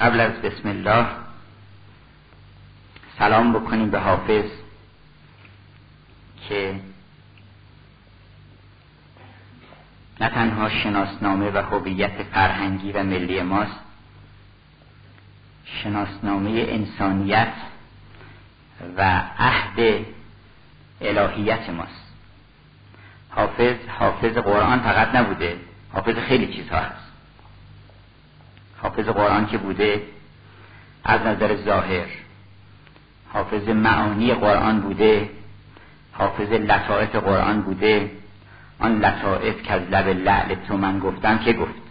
قبل از بسم الله سلام بکنیم به حافظ که نه تنها شناسنامه و هویت فرهنگی و ملی ماست شناسنامه انسانیت و عهد الهیت ماست. حافظ حافظ قرآن فقط نبوده حافظ خیلی چیزها هست. حافظ قرآن که بوده از نظر ظاهر. حافظ معانی قرآن بوده حافظ لطائف قرآن بوده. آن لطائف که از لب لعل تو من گفتم که گفت.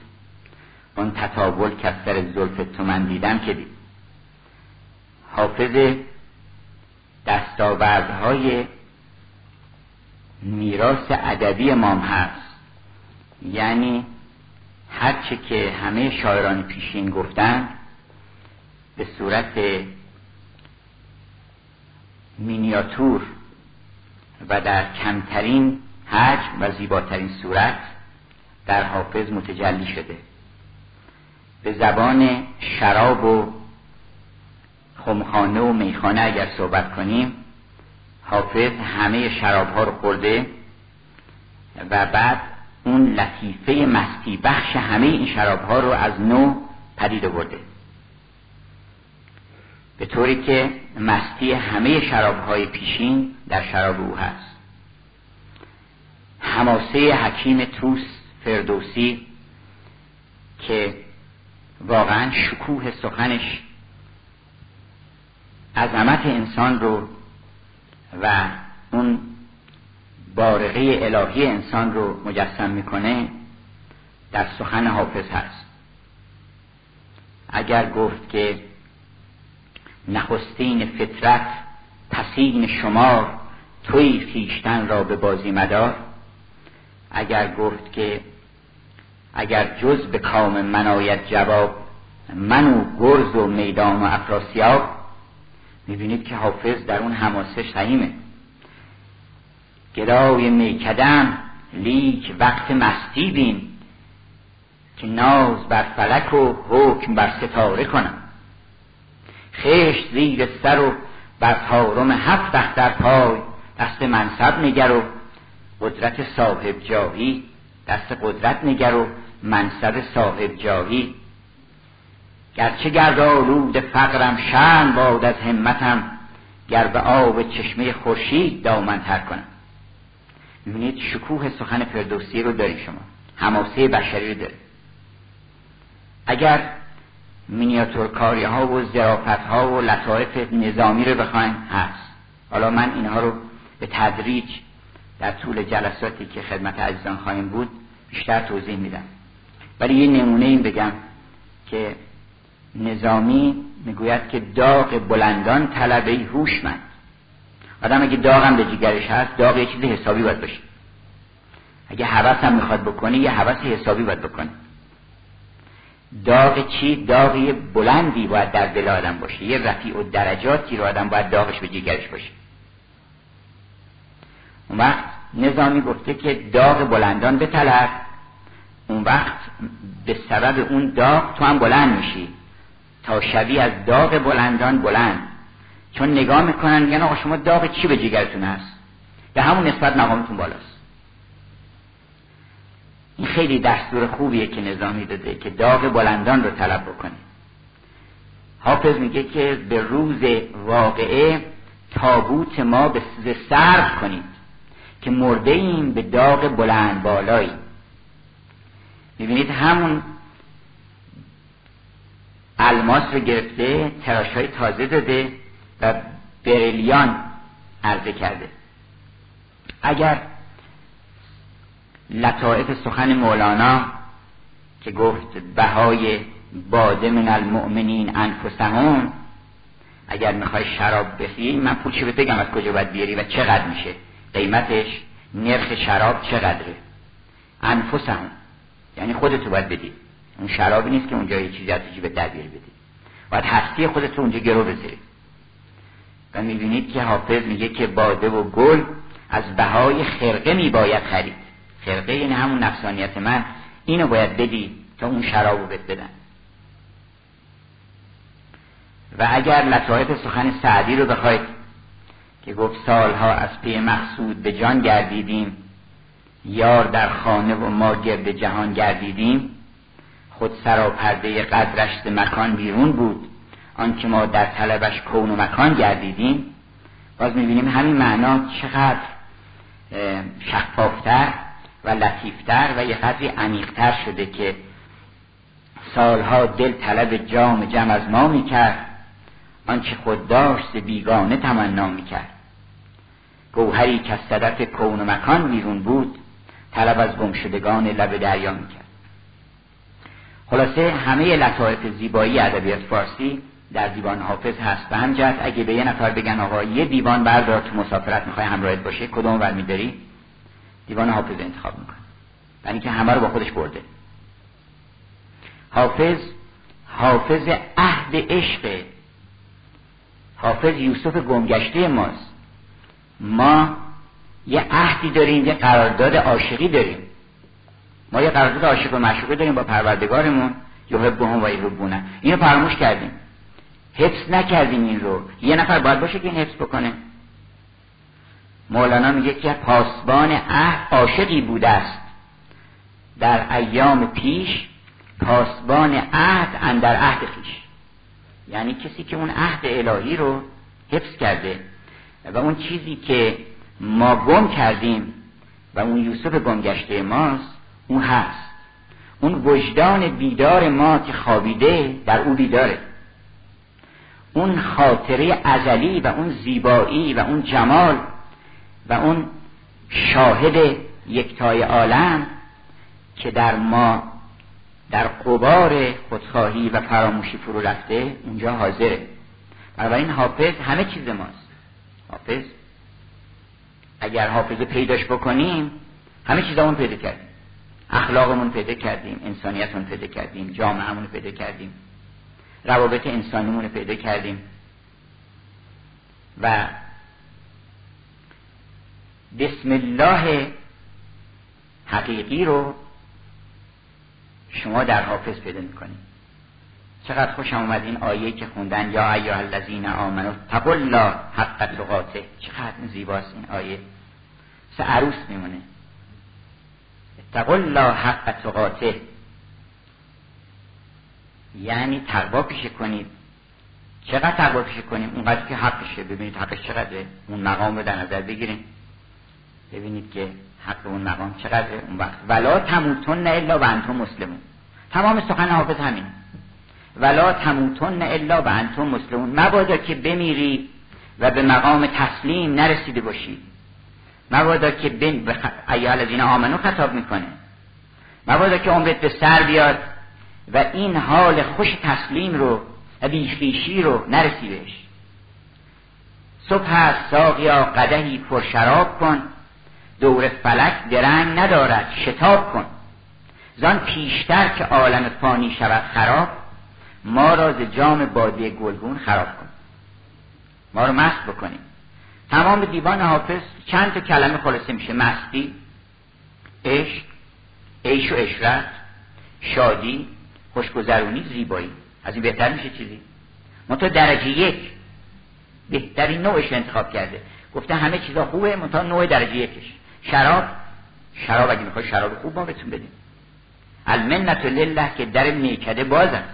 آن تطاول که از سر زلف تو من دیدم که دید. حافظ دستاوردهای میراث ادبی مام هست. یعنی هرچه که همه شاعران پیشین گفتن به صورت مینیاتور و در کمترین حجم و زیباترین صورت در حافظ متجلی شده. به زبان شراب و خمخانه و میخانه اگر صحبت کنیم حافظ همه شراب ها رو خورده و بعد اون لطیفه مستی بخش همه این شراب ها رو از نو پدید آورده. به طوری که مستی همه شراب های پیشین در شراب او هست. حماسه حکیم توس فردوسی که واقعا شکوه سخنش عظمت انسان رو و اون بارقه الهی انسان رو مجسم می‌کنه در سخن حافظ هست. اگر گفت که نخستین فطرت پسین شمار توی خیشتن را به بازی مدار اگر گفت که اگر جز به کام من آید جواب من و گرز و میدان و افراسیاب می‌بینید که حافظ در اون حماسه شهیمه گدای میکدم لیک وقت مستی بین که ناز بر فلک و حکم بر ستاره کنم. خشت زیر سر و بر تارم هفت اختر پای دست منصب نگر و قدرت صاحب جاهی دست قدرت نگر و منصب صاحب جاهی. گرچه گرد آلود فقرم شن باد از همتم گر به آب چشمه خورشید دامن تر کنم. می‌بینید شکوه سخن فردوسی رو داری شما. حماسه بشری رو داره اگر مینیاتور کاری ها و زرافت ها و لطایف نظامی رو بخواین هست. حالا من اینها رو به تدریج در طول جلساتی که خدمت عزیزان خواهیم بود بیشتر توضیح میدم. ولی یه نمونه این بگم که نظامی می‌گوید که داغ بلندان طلبه هوشمند. آدم اگه داغم به جیگرش هست داغ یه چیز حسابی باید باشه. اگه حوث هم می‌خواد بکنه یه حوث حسابی باید بکنه. داغ چی؟ داغی بلندی باید در دل آدم باشه. یه رفیع و درجاتی رو آدم باید داغش به جیگرش باشه. اون وقت نظامی گفته که داغ بلندان بطلب اون وقت به سبب اون داغ تو هم بلند میشی. تا شبیه از داغ بلندان بلند. چون نگاه می‌کنن میگن آقا شما داغ چی به جگرتون هست؟ به همون نسبت مقامتون بالاست. این خیلی دستور خوبیه که نظامی داده که داغ بلندان رو طلب بکنه. حافظ میگه که به روز واقعه تابوت ما به سرد کنید که مرده ایم به داغ بلند بالایی. می‌بینید همون الماس رو گرفته تراش های تازه داده. و بریلیان عرضه کرده. اگر لطائف سخن مولانا که گفت بهای باده من المؤمنین انفسهم اگر می‌خوای شراب بخری من پولشو بگم؟ از کجا باید بیاری و چقدر میشه؟ قیمتش نرخ شراب چقدره؟ انفسهم. یعنی خودتو باید بدی. اون شرابی نیست که اونجا یه چیزی از به تدبیر بدی باید هستی خودتو اونجا گرو بذاری. و می‌بینید که حافظ میگه که باده و گل از بهای خرقه میباید خرید. خرقه یعنی همون نفسانیت من. اینو باید بدی تا اون شراب رو بدن. و اگر لطایف سخن سعدی رو بخواید که گفت سالها از پی مقصود به جان گردیدیم یار در خانه و ما گرد جهان گردیدیم خود سراپرده قدرش مکان بیرون بود. آنکه ما در طلبش کون و مکان گردیدیم باز می‌بینیم همین معنا چقدر شفافتر و لطیفتر و یه قدری عمیقتر شده که سالها دل طلب جام جم از ما می‌کرد آنچه خود داشت بیگانه تمنا می‌کرد. گوهری که از صدف کون و مکان بیرون بود طلب از گمشدگان لب دریا می‌کرد. خلاصه همه لطایف زیبایی ادبیات فارسی در دیوان حافظ هست. به همجهت اگه به یه نفر بگن آقا یه دیوان بردار تو مسافرت می‌خوای همراهت باشه کدوم ور میداری؟ دیوان حافظ انتخاب می‌کنه. برای اینکه همه رو با خودش برده. حافظ حافظ عهد عشق. حافظ یوسف گمگشته ماست. ما یه عهدی داریم یه قرارداد عاشقی داریم. ما یه قرارداد عاشق و معشوقه داریم با پروردگارمون. یحبهم و یحبونه. اینو فراموش کردیم. حفظ نکردیم این رو. یه نفر باید باشه که این حفظ بکنه. مولانا میگه که پاسبان عهد عاشقی بوده است. در ایام پیش پاسبان عهد اندر عهد خیش. یعنی کسی که اون عهد الهی رو حفظ کرده و اون چیزی که ما گم کردیم و اون یوسف گمگشته ماست اون هست. اون وجدان بیدار ما که خوابیده در او بیداره. اون خاطره ازلی و اون زیبایی و اون جمال و اون شاهد یکتای عالم که در ما در قبار خودخواهی و فراموشی فرو رفته اونجا حاضره. بنابراین حافظ همه چیز ماست. حافظ اگر حافظه پیداش بکنیم همه چیزامون پیدا کردیم. اخلاقمون پیدا کردیم انسانیتمون پیدا کردیم جامعهمون پیدا کردیم. روابط انسانیمون پیدا کردیم. و بسم الله حقیقی رو شما در حافظ پیدا می‌کنید چقدر خوشم اومد این آیه که خوندن یا ایها الذین آمنو تقوا الله حق تقاته. چقدر زیباست این آیه. سه عروس میمونه. تقوا الله حق تقاته. یعنی تقوا پیشه کنید. چقدر تقوا پیشه کنیم؟ اونقدر که حقشه ببینید حقش چقدره. اون مقام رو در نظر بگیریم. ببینید که حق اون مقام چقدره اون وقت. ولا تموتن نه الا و مسلمون. تمام سخن حافظ همین. ولا تموتن الا و مسلمون. مبادا که بمیری و به مقام تسلیم نرسیده باشی. مبادا که بین ایال از این آمنو خطاب می‌کنه. مبادا که عمرت به سر بیاد. و این حال خوش تسلیم رو و بیخیشی رو نرسی بهش صبح هست ساقیا قدهی پر شراب کن دور فلک درنگ ندارد شتاب کن. زان پیشتر که عالم فانی شود خراب ما را ز جام باده گلگون خراب کن. ما رو مست بکنیم. تمام دیوان حافظ چند تا کلمه خلاصه میشه. مستی عشق عیش و اشرت شادی خوشگذرونی زیبایی. از این بهتر میشه چیزی. منتها درجه یک بهترین نوعش انتخاب کرده. گفته همه چیزا خوبه منتها نوع درجه یکش. شراب. شراب اگه می‌خوای شراب خوب ما بهتون بدیم. المنت لله که در میکده باز است.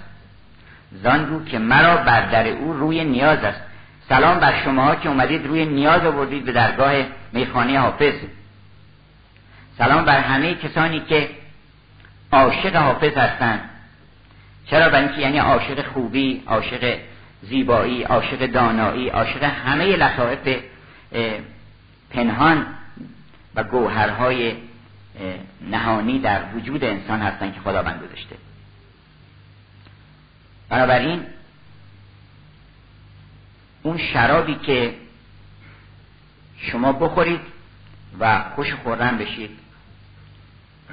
زان رو که مرا بر در او روی نیاز است. سلام بر شما که اومدید روی نیاز آوردید به درگاه میخانه حافظ. سلام بر همه کسانی که عاشق حافظ هستند. چرا برای اینکه یعنی عاشق خوبی عاشق زیبایی عاشق دانایی عاشق همه لطائف پنهان و گوهرهای نهانی در وجود انسان هستن که خداوند گذاشته. بنابراین اون شرابی که شما بخورید و خوش خوردن بشید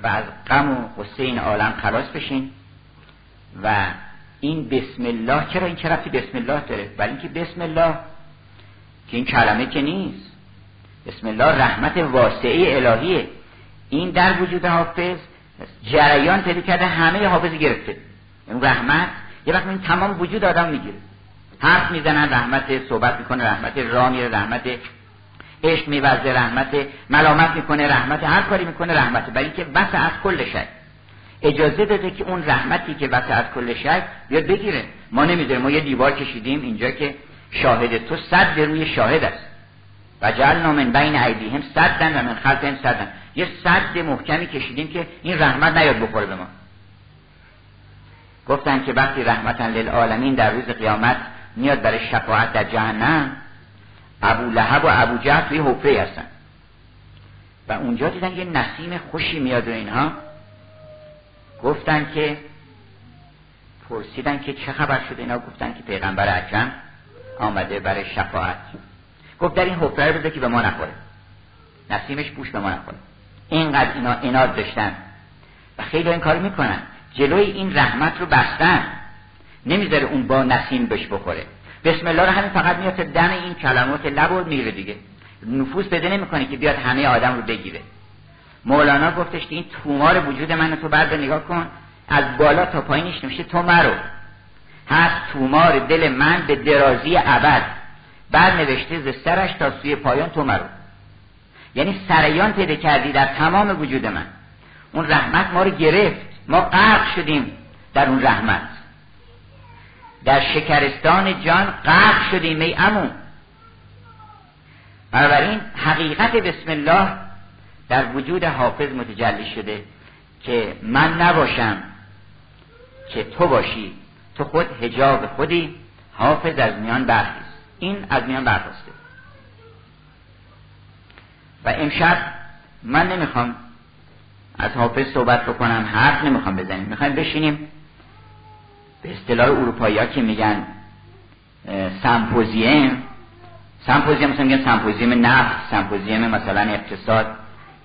و از غم و غصه این عالم خلاص بشین و این بسم الله چرا این چرا بسم الله داره؟ ولی اینکه بسم الله که این کلمه که نیست. بسم الله رحمت واسعه الهیه. این در وجود حافظ جریان پیدا کرده همه حافظ گرفته. این رحمت یه وقت این تمام وجود آدم می‌گیره. حرف می‌زنن رحمت صحبت می‌کنه رحمت راه میره رحمت عشق میورزه رحمت ملامت می‌کنه رحمت هر کاری می‌کنه رحمت. برای که بس از کل شد اجازه داده که اون رحمتی که بس از کل شد بیاد بگیره. ما نمی‌ذاریم ما یه دیوار کشیدیم اینجا که شاهد تو صد روی شاهد است. و جعلنا من بین ایدیهم صدن و من خلفهم صدن یه صد محکمی کشیدیم که این رحمت نیاد بخوره به ما. گفتن که وقتی رحمتا للعالمین در روز قیامت میاد برای شفاعت در جهنم ابو لهب و ابو جهل توی حفره هستن. و اونجا دیدن یه نسیم خوشی میاد و اینها. گفتن که پرسیدن که چه خبر شده اینا گفتن که پیغمبر اکرم آمده برای شفاعت. گفت در این حفره بده که به ما نخوره. نسیمش بوش به ما نخوره. اینقدر اینا اناد داشتن. و خیلی این کار می‌کنن. جلوی این رحمت رو بستن. نمی‌ذاره اون با نسیم بش بخوره. بسم الله رو همین فقط میاد دم این کلمات لب و میره دیگه. نفوس بده نمی‌کنه که بیاد همه آدم رو بگیره. مولانا گفتش که این تومار وجود من تو بعد نگاه کن. از بالا تا پایینش نمیشه تو مرو. هست تومار دل من به درازی ابد. بعد نوشته ز سرش تا سوی پایان تو مرو. یعنی سریان پیدا کردی در تمام وجود من. اون رحمت ما رو گرفت. ما غرق شدیم در اون رحمت. در شکرستان جان غرق شدیم ای امون بنابراین حقیقت بسم الله در وجود حافظ متجلی شده که من نباشم که تو باشی تو خود هجاب خودی حافظ از میان برخیز. این از میان برخواسته. و امشب من نمی‌خوام از حافظ صحبت بکنم حرف نمی‌خوام بزنیم. می‌خوایم بشینیم به اصطلاح اروپایی ها که میگن سمپوزیم. سمپوزیم مثلا میگن سمپوزیم نفت سمپوزیم مثلا اقتصاد.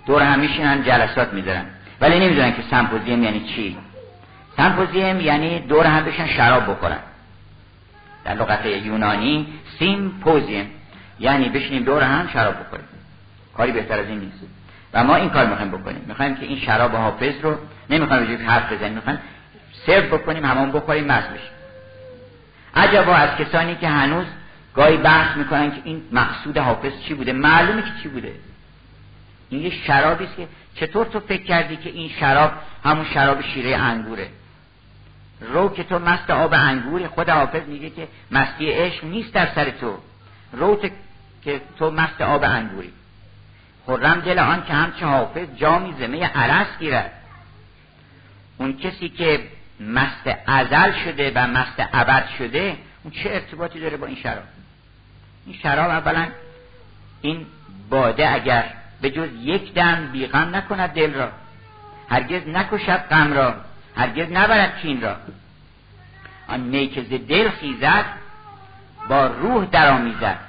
دور هم میشینن جلسات می‌ذارن ولی نمی‌دونن که سمپوزیم یعنی چی. سمپوزیم یعنی دور هم بشن شراب بخورن. در لغت یونانی سیمپوزیم. یعنی بشینیم دور هم شراب بخوریم. کاری بهتر از این نیست. و ما این کار می‌خوایم بکنیم. می‌خوایم که این شراب حافظ رو نمی‌خوایم بجوری حرف بزنیم. می‌خوایم سرو بکنیم همون بخوریم مست بشیم. عجبا از کسانی که هنوز گاهی بحث می‌کنن که این مقصود حافظ چی بوده؟ معلومه که چی بوده. این یه شرابی است که چطور تو فکر کردی که این شراب همون شراب شیره انگوره؟ رو که تو مست آب انگوری خود حافظ میگه که مستی عشق نیست در سر تو. رو که تو مست آب انگوری. خرم دل آن که همچه حافظ جامی زمه عرس گیرد. اون کسی که مست ازل شده و مست ابد شده اون چه ارتباطی داره با این شراب؟ این شراب اولا این باده اگر به جز یک دم بیغم نکند دل را. هرگز نکشد غم را. هرگز نبرد کین را. آن می دل خیزد با روح درآمیزد.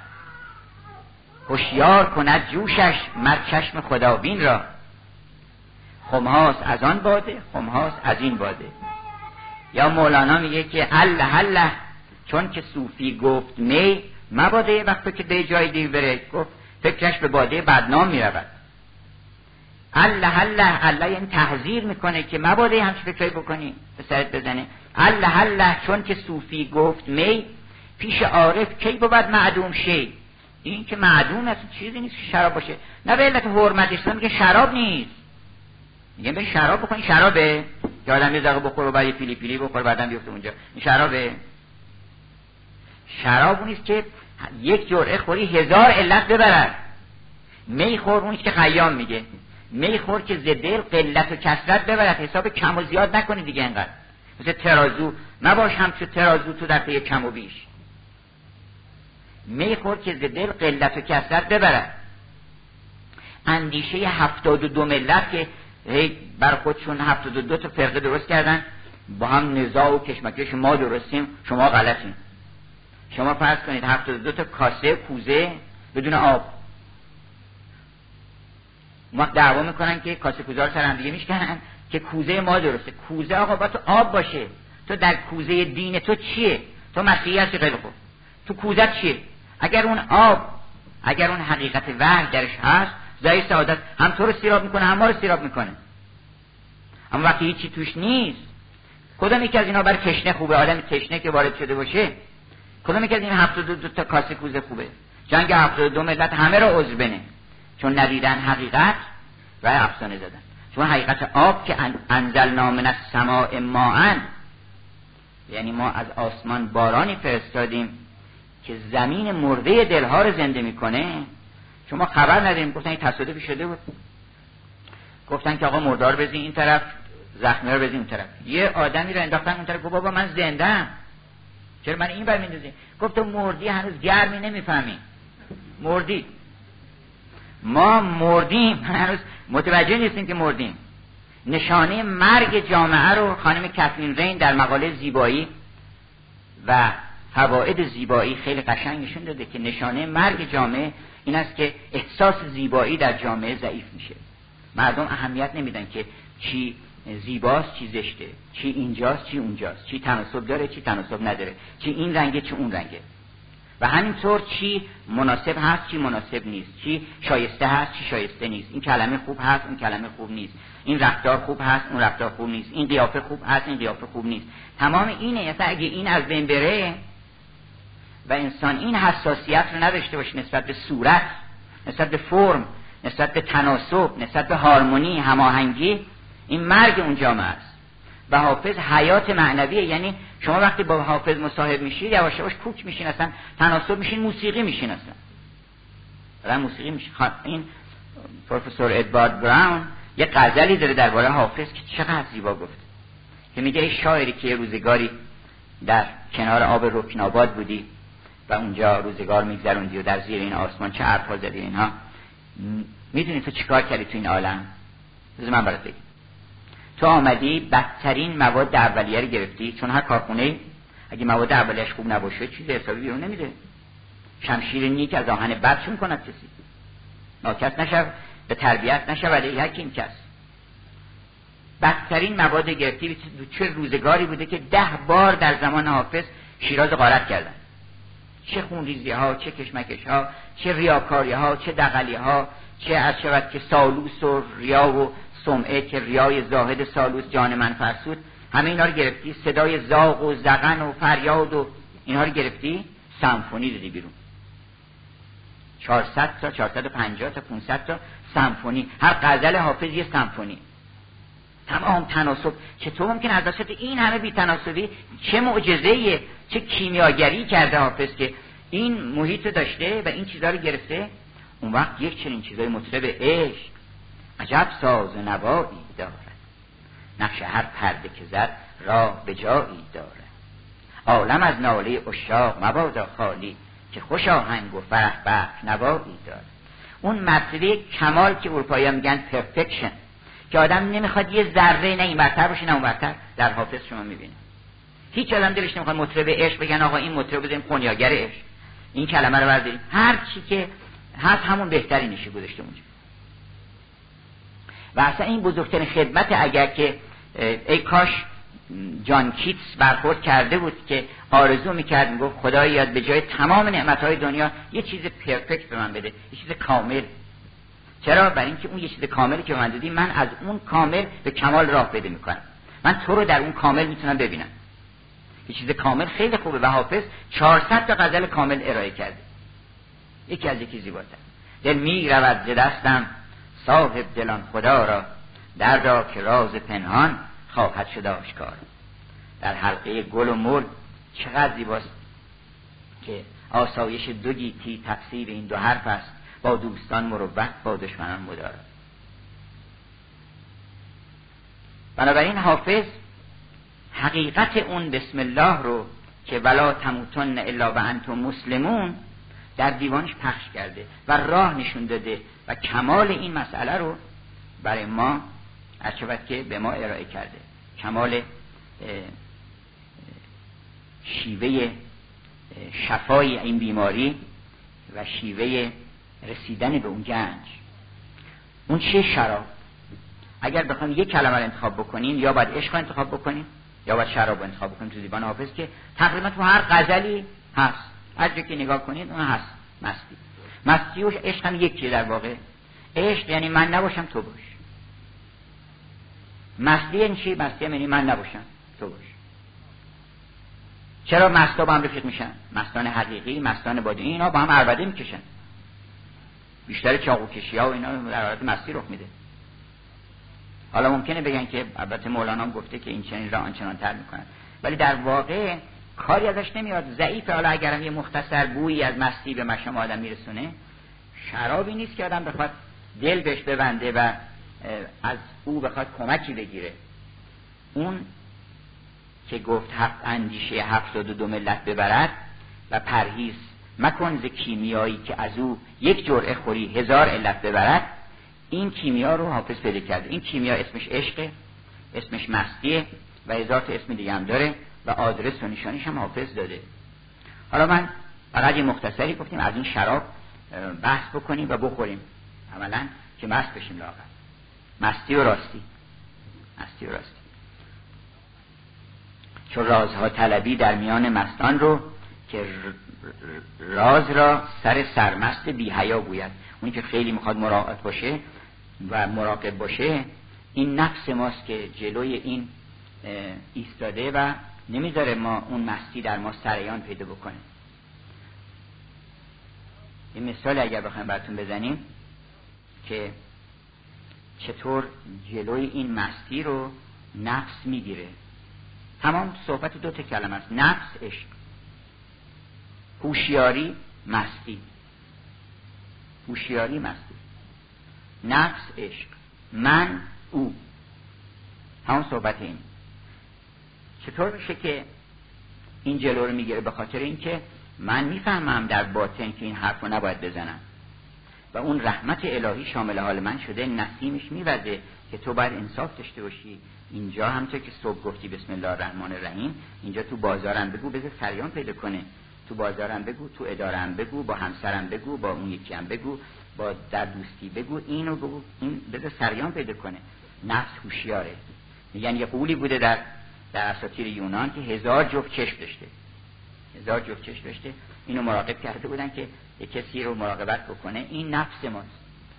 هوشیار کند جوشش مر چشم خداوین را. خمهاست از آن باده خمهاست از این باده. یا مولانا میگه که الله الله چون که صوفی گفت می مباده وقتی که به جای دیگه بره. گفت فکرش به باده بدنام می‌رود. الله الله الله یعنی تحذیر می‌کنه که مباده همچه فکرهایی بکنی به سرت بزنه. الله الله چون که صوفی گفت می پیش عارف کی بود معدوم شی؟ این که معدوم است چیزی نیست که شراب باشه. نه به علت حرمتش میگه شراب نیست. میگه به شراب بکنی شرابه. که آدم یه دقیقه بخور و بعد پیلی پیلی بخور بعدم بیفته اونجا. این شرابه. شراب نیست که یک جرعه خوری هزار علت ببرد. می خور اونیست که خیام میگه. می خور که زدل قلت و کسرت ببرد. حساب کم و زیاد نکنی دیگه انقدر. مثل ترازو. نباش همچون ترازو تو در کم و بیش. می خور که زدل قلت و کسرت ببرد. اندیشه هفتاد و دو ملت که بر خودشون هفتاد و دو تا فرقه درست کردن با هم نزاع و کشمکش ما درستیم شما غلطیم شما فرض کنید هفتاد و دو تا کاسه کوزه بدون آب. ما دعوا می‌کنن که کاسه کوزه رو سر هم دیگه میشکنن که کوزه ما درسته. کوزه آقا با تو آب باشه. تو در کوزه دین تو چیه؟ تو مسیحی هستی خوب. تو کوزه چیه؟ اگر اون آب اگر اون حقیقت وحی درش هست زای سعادت هم تو رو سیراب می‌کنه هم ما رو سیراب می‌کنه. اما وقتی هیچی توش نیست کدام یکی از اینا برای تشنه خوبه؟ آدم تشنه که وارد شده باشه کدوم که این 72 تا کاسه کوزه خوبه؟ جنگ 72 ملت همه را عضو بنه. چون ندیدن حقیقت و افسانه زدن چون حقیقت آب که انزل نامن از سماع ماعن یعنی ما از آسمان بارانی فرستادیم که زمین مرده دلها رو زنده می‌کنه. شما خبر نداریم گفتن این تصادفی شده بود. گفتن که آقا مردار بزین این طرف زخمی رو بزین اون طرف. یه آدمی رو انداختن اون طرف. گفت بابا من زنده چرا من این بر میندازی گفت تو مردی هنوز گرمی نمی‌فهمی. مردی. ما مردیم هنوز متوجه نیستیم که مردیم. نشانه مرگ جامعه رو خانم کتلین رین در مقاله زیبایی و فواید زیبایی خیلی قشنگ نشون داده که نشانه مرگ جامعه این است که احساس زیبایی در جامعه ضعیف میشه. مردم اهمیت نمیدن که چی زیباست چی زشته؟ چی اینجاست چی اونجاست؟ چی تناسب داره چی تناسب نداره؟ چی این رنگه چی اون رنگه؟ و همینطور چی مناسب هست چی مناسب نیست؟ چی شایسته هست چی شایسته نیست؟ این کلمه خوب هست اون کلمه خوب نیست. این رفتار خوب هست اون رفتار خوب نیست. این قیافه خوب هست این قیافه خوب نیست. تمام اینه. یعنی اگه این از بین بره و انسان این حساسیت رو نداشته باشه نسبت به صورت نسبت به فرم نسبت به تناسب نسبت به هارمونی هماهنگی این مرگ اون جامعه است. و حافظ حیات معنویه. یعنی شما وقتی با حافظ مصاحب میشید یواش یواش کوک میشین اصلا تناسب میشین موسیقی میشین اصلا. موسیقی میشین این پروفسور ادوارد براون یه غزلی داره درباره حافظ که چقدر زیبا گفت که میگه ای شاعری که یه روزگاری در کنار آب رکناباد بودی و اونجا روزگار میگذروندی و در زیر این آسمان چه حرفا زدی اینها. می‌دونی تو چیکار کردی تو این عالم؟ بذار من برات تو آمدی بدترین مواد اولیه رو گرفتی. چون هر کارخونه اگه مواد اولیش خوب نباشه چیز حسابی بیرون نمیده شمشیر نیک از آهن بد چون کند کسی. ناکس نشو به تربیت نشود ولی حکیم کس. بدترین مواد گرفتی چه روزگاری بوده که ده بار در زمان حافظ شیراز غارت کردن. چه خونریزی ها چه کشمکش ها چه ریاکاری ها چه دقلی ها چه از شود که سالوس و ریا و سمعه که ریای زاهد سالوس جان من فرسود همه اینا رو گرفتی؟ صدای زاغ و زغن و فریاد و اینها رو گرفتی؟ سمفونی دادی بیرون. 400 تا 450 تا 500 تا سمفونی. هر غزل حافظ یه سمفونی. تمام تناسب. چطور ممکن از وسط این همه بی تناسبی چه معجزه چه کیمیاگری کرده حافظ که این محیط داشته و این چیزها رو گرفته؟ اون وقت یک چنین چیزای مطرب عشق عجب ساز نوایی دارد. نقش هر پرده که زد راه به جایی دارد. عالم از ناله اشاق مبادا خالی که خوش آهنگ و فرح بخش نوایی دارد. اون مرتبه کمال که اروپایی میگن پرفکشن که آدم نمی‌خواد یه ذره نه این برتر باشه نه اون برتر. در حافظ شما می‌بینه هیچ آدم دلش نمی‌خواد مطرب عشق بگن آقا این مطرب بزنیم کنیاگر عشق. این کلمه رو برداریم. هر چی که هست همون بهتری نشه گذاشته اونجا. و اصلا این بزرگترین خدمت اگر که ای کاش جان کیتس برخورد کرده بود که آرزو می‌کرد می‌گفت خدا یاد به جای تمام نعمتهای دنیا یه چیز پرفکت به من بده یه چیز کامل. چرا؟ برای اینکه اون یه چیز کاملی که من دادی من از اون کامل به کمال راه بده می‌کنم. من تو رو در اون کامل می‌تونم ببینم. یه چیز کامل خیلی خوبه و حافظ 400 تا غزل کامل ارائه کرده. یکی از یکی زیباتر. دل می رود دستم صاحب دلان خدا را دردا که راز پنهان خواهد شد آشکار. در حلقه گل و مل چقدر زیباست که آسایش دو گیتی تفسیر این دو حرف است. با دوستان مروت با دشمنان مدارا بنابراین حافظ حقیقت اون بسم الله رو که ولا تموتن الا و انتم مسلمون در دیوانش پخش کرده و راه نشون داده و کمال این مسئله رو برای ما از که به ما ارائه کرده. کمال شیوه شفای این بیماری و شیوه رسیدن به اون گنج. اون چه شراب؟ اگر بخوایم یک کلمه رو انتخاب بکنیم یا باید عشق انتخاب بکنیم یا باید شراب انتخاب بکنیم تو زیبان حافظ که تقریبا تو هر غزلی هست. هر که نگاه کنید اون هست. مستی. مستی و عشق هم یکیه در واقع. عشق یعنی من نباشم تو باش. مستی یعنی چی؟ مستی یعنی من نباشم تو باش. چرا مستا با هم رفیق میشن؟ مستان حقیقی مستان بادی. اینا با هم عربده می‌کشن. بیشتر چاقو کشی ها و اینا در حالت مستی رخ میده. حالا ممکنه بگن که البته مولانا گفته که این چنین را آنچنان تر می‌کنن ولی در واقع کاری ازش نمیاد. ضعیف حالا اگرم یه مختصر بویی از مستی به مشام آدم میرسونه شرابی نیست که آدم بخواد دل بهش ببنده و از او بخواد کمکی بگیره. اون که گفت هفت اندیشه هفتاد و دو ملت ببرد و پرهیز مکن ز کیمیایی که از او یک جرعه خوری هزار علت ببرد این کیمیا رو حافظ پیدا کرده. این کیمیا اسمش عشقه اسمش مستیه و هزار تا اسم دیگه هم داره. و آدرس و نشانیش هم حافظ داده. حالا من فقط مختصری گفتیم از این شراب بحث بکنیم و بخوریم. عملا که مست بشیم لاغر. مستی و راستی. مستی و راستی. چون رازها طلبی در میان مستان رو که راز را سر سرمست بی حیا گوید. اونی که خیلی می‌خواد مراقب باشه و مراقب باشه این نفس ماست که جلوی این ایستاده و نمی‌ذاره ما اون مستی در ما سریان پیدا بکنه. یه مثال اگر بخوایم براتون بزنیم که چطور جلوی این مستی رو نفس می‌گیره. تمام صحبت دو تا کلمه است. نفس عشق. هوشیاری مستی. هوشیاری مستی. نفس عشق. من او. همون صحبت این. چطور میشه که این جلو رو می‌گیره به خاطر اینکه من می‌فهمم در باطن که این حرف رو نباید بزنم. و اون رحمت الهی شامل حال من شده نسیمش میوزه که تو باید انصاف داشته باشی. اینجا همطور که صبح گفتی بسم الله الرحمن الرحیم اینجا تو بازارم بگو بذار سریان پیدا کنه. تو بازارم بگو تو ادارم بگو با همسرم بگو با اون یکی هم بگو با در دوستی بگو اینو بگو این بذار سریان پیدا کنه. نفس هوشیاره. میگن یه قولی بوده در در اساطیر یونان که هزار جفت چشم داشته. هزار جفت چشم داشته. اینو مراقب کرده بودن که یه کسی رو مراقبت بکنه. این نفس ماست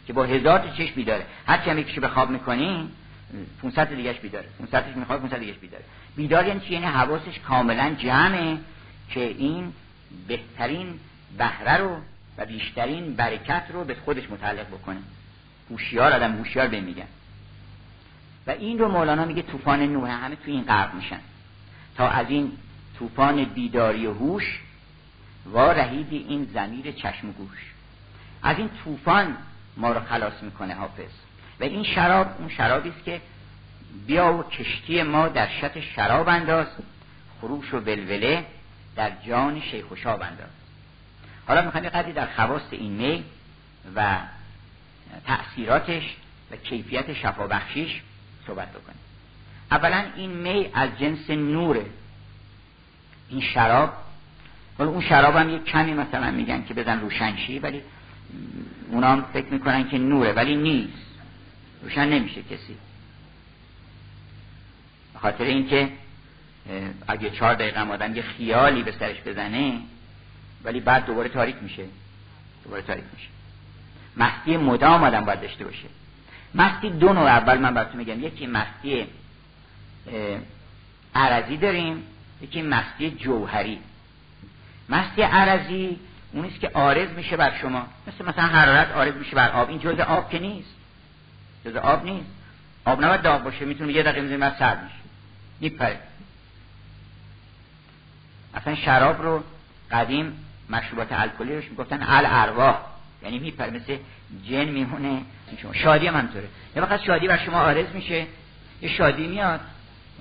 که با هزار تا چشم بیداره. هر چی هم به خواب می‌کنی 500 دیگهش بیداره. 500 می‌خواد 500 دیگهش بیداره. بیدار یعنی چی؟ یعنی حواسش کاملا جمعه که این بهترین بهره رو و بیشترین برکت رو به خودش متعلق بکنه. هوشیار آدم هوشیار به میگن. و این رو مولانا میگه طوفان نوح همه تو این غرق میشن. تا از این طوفان بیداری و هوش و رهیدی این زمیر چشم گوش. از این طوفان ما رو خلاص می‌کنه حافظ. و این شراب اون شرابی است که بیا و کشتی ما در شط شراب انداز خروش و ولوله در جان شیخ و شاب انداز. حالا می‌خوایم قدری در خواست این می و تأثیراتش و کیفیت شفابخشیش صحبت بکنیم. اولا این می از جنس نوره. این شراب ولی اون شراب هم یک کمی مثلا میگن که بدن روشنشی ولی اونا هم فکر می‌کنن که نوره ولی نیست. روشن نمیشه کسی. خاطر اینکه اگه چهار دقیقه آدم یه خیالی به سرش بزنه ولی بعد دوباره تاریک میشه. دوباره تاریک میشه. مستی مدام آدم باید داشته باشه. مستی دو نوع اول من براتون میگم. یکی مستی عرضی داریم یکی مستی جوهری. مستی عرضی اونیست که آرز میشه بر شما. مثل مثلا حرارت آرز میشه بر آب. این جزء آب که نیست. جزء آب نیست. آب نباید داغ باشه. می‌تونه یه دقیقه می‌زنی بعد سرد میشه. میپره اصلا شراب رو قدیم مشروبات الکلی روش می‌گفتن ال ارواح یعنی میپره مثل جن میمونه. شما شادی هم همطوره یه وقت شادی بر شما آرز میشه. یه شادی میاد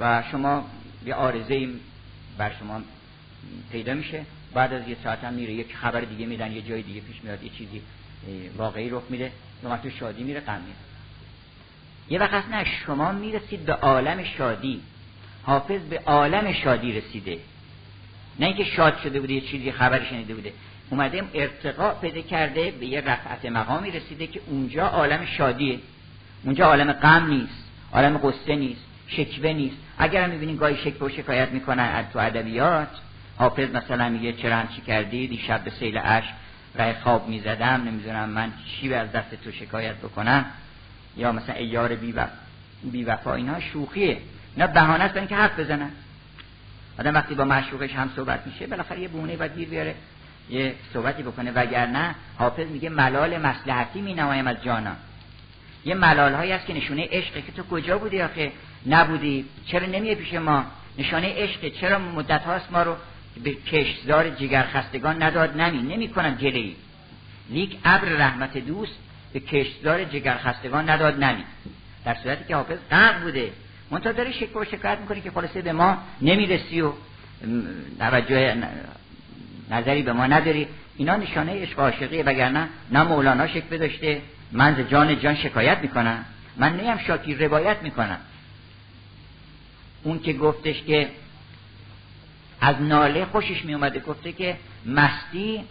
و شما یه آرزه بر شما پیدا میشه. بعد از یه ساعت هم میره. یک خبر دیگه میدن یه جای دیگه پیش میاد یه چیزی واقعی رخ میده. وقت شادی میره غم میره یه وقت نه شما می‌رسید به عالم شادی. حافظ به عالم شادی رسیده. نه اینکه شاد شده بوده یه چیزی خبری شنیده بوده. اومده ارتقا پیدا کرده به یه رفعت مقامی رسیده که اونجا عالم شادیه اونجا عالم غم نیست عالم قصه نیست شکوه نیست. اگر هم می‌بینین گاهی شکوه و شکایت می‌کنن تو ادبیات حافظ مثلا میگه چرا همچی کردی؟ دیشب به سیل عشق رای خواب می‌زدم نمی‌دونم من چی از دست تو شکایت بکنم؟ یا مثلا ایار بی, وفا اینا شوخیه. اینا بهانه است اینکه حرف بزنن. آدم وقتی با معشوقش هم صحبت میشه بالاخره یه بونه باید گیر بیاره. یه صحبتی بکنه. وگرنه حافظ میگه ملال مسلحتی می نمایم از جانا. یه ملال هایی هست که نشونه عشقه که تو کجا بودی آخه؟ نبودی. چرا نمیه پیش ما؟ نشانه عشقه. چرا مدت هاست ما رو به کشتزار جگر خستگان نداد؟ نمی نمی کنم جلی لیک ابر رحمت دوست به کشتزار جگر خستگان نداد نمی. در صورتی که حافظ غرق بوده. منتها داره شکر و شکایت می‌کنه که خلاصه به ما نمی‌رسی و توجه نظری به ما نداری. اینا نشانه عشق عاشقیه وگرنه نه مولانا شکوه داشته من ز جان جان شکایت می‌کنم. من نیم شاکی روایت می‌کنم. اون که گفتش که از ناله خوشش میومده گفته که مستی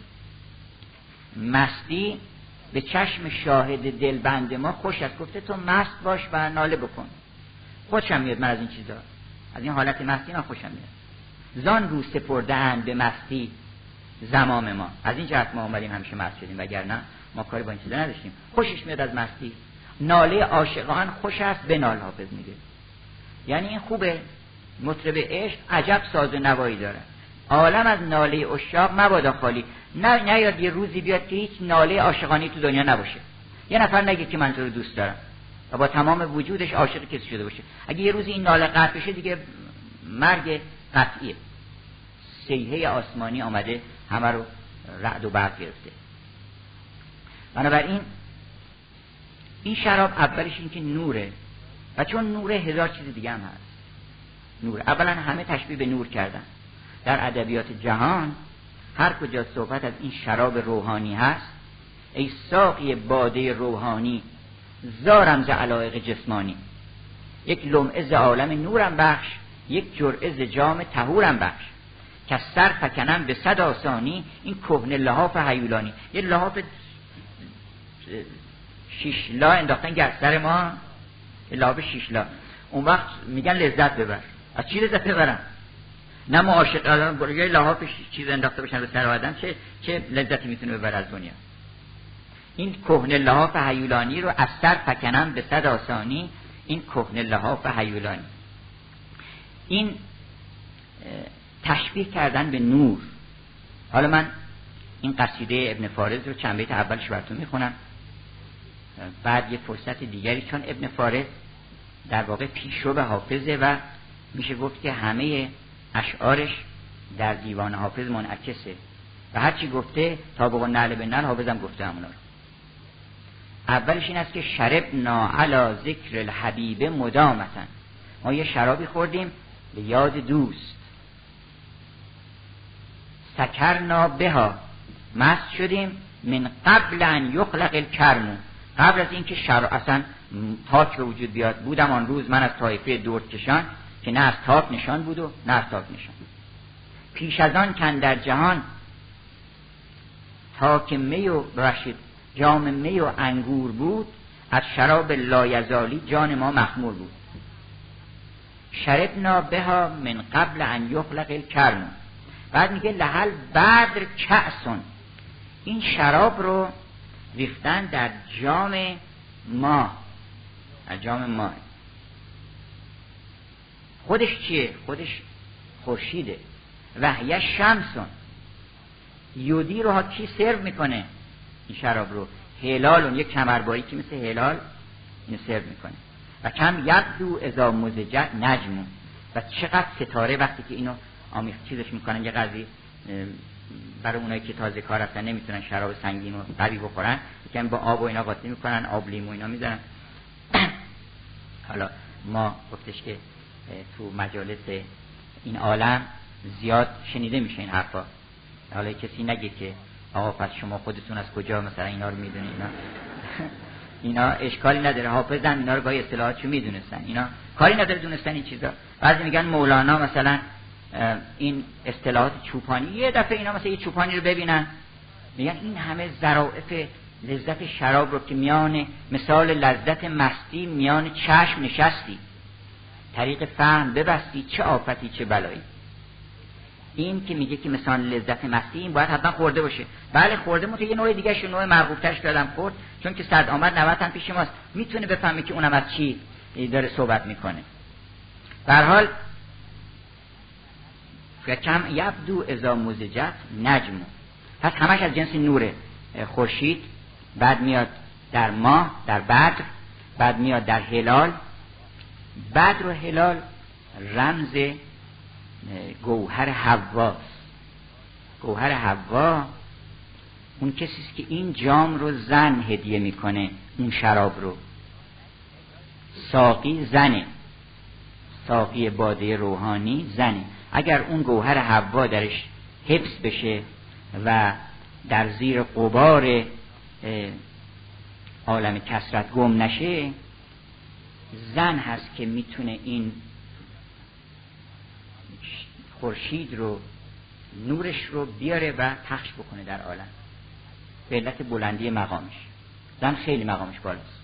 مستی به چشم شاهد دلبند ما خوش است. گفته تو مست باش و ناله بکن. خوشم میاد من از این چیزا. از این حالت مستی من خوشم میاد. زان رو سپرده به مستی زمام ما. از این جهت ما اومدیم همیشه مست شدیم وگرنه ما کاری با این چیزا نداشتیم. خوشش میاد از مستی. ناله عاشقان خوش است به نال حافظ میگه. یعنی این خوبه. مطرب عشق عجب ساز و نوایی داره. عالم از ناله اشاق مبادا خالی. نه نیاد یه روزی بیاد که هیچ ناله عاشقانی تو دنیا نباشه. یه نفر نگه که من تو رو دوست دارم. و با تمام وجودش عاشق کسی شده باشه. اگه یه روزی این ناله قطع بشه دیگه مرگ قطعیه. سیحه آسمانی آمده همه رو رعد و برق گرفته. بنابراین این شراب اولش این که نوره و چون نوره هزار چیز دیگه هم هست. نور. اولا همه تشبیه به نور کردن. در ادبیات جهان هر کجا صحبت از این شراب روحانی هست ای ساقی باده روحانی زارم ز علایق جسمانی. یک لمعه ز عالم نورم بخش یک جرعه ز جام تهورم بخش. که سر فکنم به صد آسانی این کهنه لحاف حیولانی یه لحاف شیشلا انداختن گر سر ما لحاف شیشلا اون وقت میگن لذت ببر. از چی لذت ببرم؟ نه معاشق الان یه لحاف چیز انداخته باشن به سر آدم چه چه لذتی می‌تونه ببر از دنیا؟ این کهنه لحاف حیولانی رو از سر فکنم به صد آسانی این کهنه لحاف حیولانی این تشبیه کردن به نور. حالا من این قصیده ابن فارز رو چند بیت اولش براتون می‌خونم. بعد یه فرصت دیگری چون ابن فارز در واقع پیشرو به حافظه و میشه گفت که همه اشعارش در دیوان حافظ منعکسه. و هرچی گفته تا و نعل به نعل حافظم گفته همونا رو. اولش این است که شرب علا ذکر الحبیب مدامتن. ما یه شرابی خوردیم به یاد دوست. سکرنا بها. مست شدیم من قبل ان یخلق الکرمو قبل از اینکه شر اصلا تاک به وجود بیاد بودم آن روز من از طایفه دورت کشان که نه از تاک نشان بود و نه از تاک نشان. پیش از آن کن در جهان تاک می و رشید جام می و انگور بود از شراب لایزالی جان ما مخمور بود. شربنا بها من قبل ان یخلق الکرم. بعد میگه لحل بدر کعسون این شراب رو ریختن در جام ما. در جام ما. خودش چیه؟ خودش خورشیده. وحیه شمسون. یودی رو ها کی سرو می‌کنه؟ این شراب رو. هلال یک کمربایی که مثل هلال اینو سرو می‌کنه. و کم یبدو ازا مزجت نجمون. و چقدر ستاره وقتی که اینو آمیخ چیزش می‌کنن. یه قضی برای اونایی که تازه کار هستن نمی‌تونن شراب سنگین و قوی بخورن. کم با آب و اینا قاطی می‌کنن آب لیمو اینا می‌ذارن. حالا ما گفتش که تو مجالس این عالم زیاد شنیده میشه این حرفا. حالا کسی نگه که آقا پس شما خودتون از کجا مثلا اینا رو می‌دونید اینا؟ اینا اشکالی نداره. حافظن اینا رو با اصطلاحات می‌دونستن. اینا کاری نداره دونستن این چیزا. بعضی میگن مولانا مثلا این اصطلاحات چوپانی. یه دفعه اینا مثلا یه چوپانی رو ببینن میگن این همه ظرافت لذت شراب رو که میان مثال لذت مستی میان چشم نشستی. طریق فهم ببستی چه آفتی چه بلایی. این که میگه که مثلا لذت مستی این باید حتما خورده باشه. بله خورده مون یه نوع دیگه شو نوع مرغوبترش کردم خورد چون که صد آمد 90 هم پیش ماست. می‌تونه بفهمه که اونم از چی داره صحبت می‌کنه. به حال کم یبدو ازا مزجت نجمو پس همش از جنس نور خورشید بعد میاد در ماه در بدر بعد میاد در هلال. بدر و هلال رمز گوهر حواست گوهر حوا اون کسی است که این جام رو زن هدیه می‌کنه اون شراب رو. ساقی زنه. ساقی باده روحانی زنه. اگر اون گوهر حوا درش حفظ بشه و در زیر قبار عالم کسرت گم نشه زن هست که می‌تونه این خورشید رو نورش رو بیاره و پخش بکنه در عالم. به علت بلندی مقامش. زن خیلی مقامش بالاست.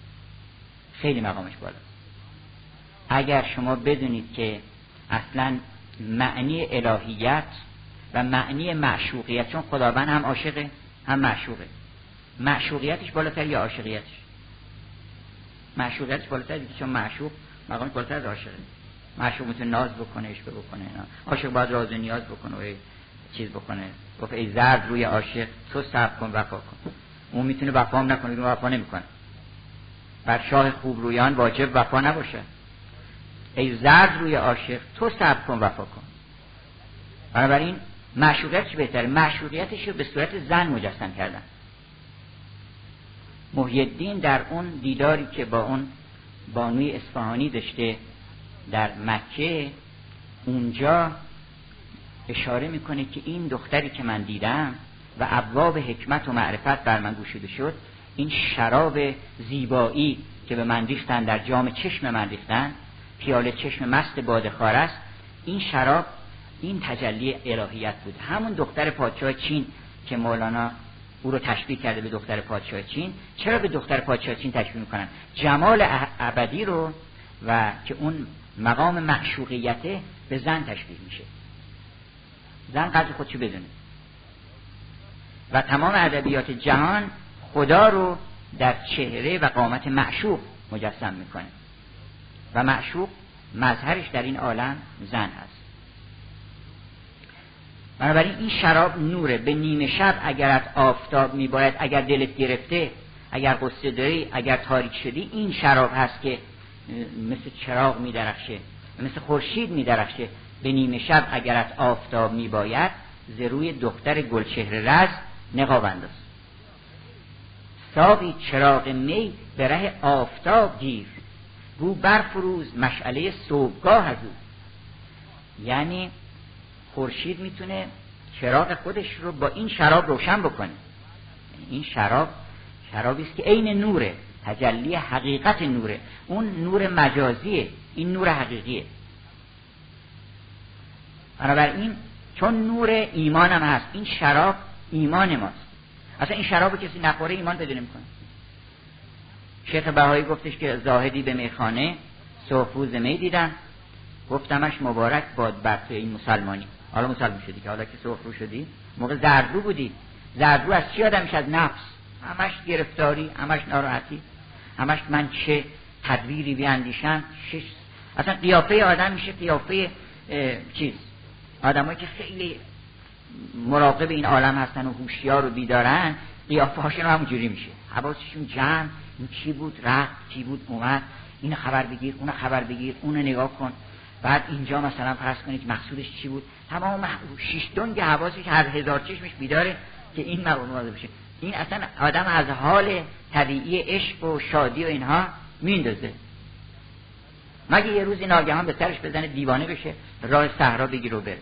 خیلی مقامش بالاست. اگر شما بدونید که اصلا معنی الهیت و معنی معشوقیت چون خداوند هم عاشقه هم معشوقه. معشوقیتش بالاتر یا عاشقیتش؟ معشوقیتش بالاتر چون معشوق مقامش بالاتر از عاشقه. معشوق می‌تونه ناز بکنه اشبه بکنه اینا عاشق باید راز و نیاز بکنه و چیز بکنه. گفت ای زرد روی عاشق تو صبر کن وفا کن. اون می‌تونه وفا هم نکنه اون وفا نمی‌کنه. بر شاه خوب رویان واجب وفا نباشه. ای زرد روی عاشق تو صبر کن وفا کن. بنابراین معشوقیتش بهتره؟ معشوقیتش رو به صورت زن مجسم کردن. محیدین در اون دیداری که با اون بانوی اصفهانی داشته در مکه اونجا اشاره می‌کنه که این دختری که من دیدم و ابواب حکمت و معرفت بر من گوشیده شد این شراب زیبایی که به من ریختن در جام چشم من ریختن پیاله چشم مست بادخار است. این شراب این تجلی الهیت بود. همون دختر پادشاه چین که مولانا او رو تشبیه کرده به دختر پادشاه چین. چرا به دختر پادشاه چین تشبیه می‌کنن؟ جمال ابدی رو و که اون مقام معشوقیت به زن تشبیه میشه. زن قدر خودشو بدونه. و تمام ادبیات جهان خدا رو در چهره و قامت معشوق مجسم می‌کنه. و معشوق مظهرش در این عالم زن هست بنابراین این شراب نوره. به نیمه شب اگرت آفتاب میباید اگر دلت گرفته اگر قصه داری اگر تاریک شدی این شراب هست که مثل چراغ میدرخشه مثل خورشید میدرخشه. به نیمه شب اگرت آفتاب میباید ز روی دختر گلچهر رز نقاب انداز ساقی چراغ می به ره آفتاب گیر. گو برفروز مشعله صبحگاه از او یعنی خورشید می‌تونه چراغ خودش رو با این شراب روشن بکنه. این شراب شرابی است که عین نوره تجلی حقیقت نوره. اون نور مجازیه این نور حقیقیه. بنابراین چون نور ایمان هم هست این شراب ایمان ماست. اصلا این شراب کسی نخوره ایمان بدونه می‌کنه شیخ بهایی گفتش که زاهدی به میخانه صوفوز می دیدن. گفتمش مبارک باد بر تو این مسلمانی. حالا مسلمان شدی که حالا که صوفرو شدی موقع زردرو بودی. زردرو از چی آدمش؟ از نفس. همش گرفتاری همش ناراحتی همش من چه تدویری بیاندیشم شش اصلا قیافه آدم میشه قیافه چیز. آدمایی که خیلی مراقب این عالم هستن و هوشیار و بیدارن قیافه هاشون همونجوری میشه. حواسشون جمع این چی بود؟ رفت چی بود؟ اومد. این خبر بگیر اون خبر بگیر اون نگاه کن. بعد اینجا مثلا فرض کنید مقصودش چی بود؟ تمام شش دنگ حواسش هر هزار چشمش بیداره که این موضوع بشه این اصلا آدم از حال طبیعی عشق و شادی و اینها میندازه. مگه یه روزی ناگهان به سرش بزنه دیوانه بشه؟ راه صحرا بگیر و بره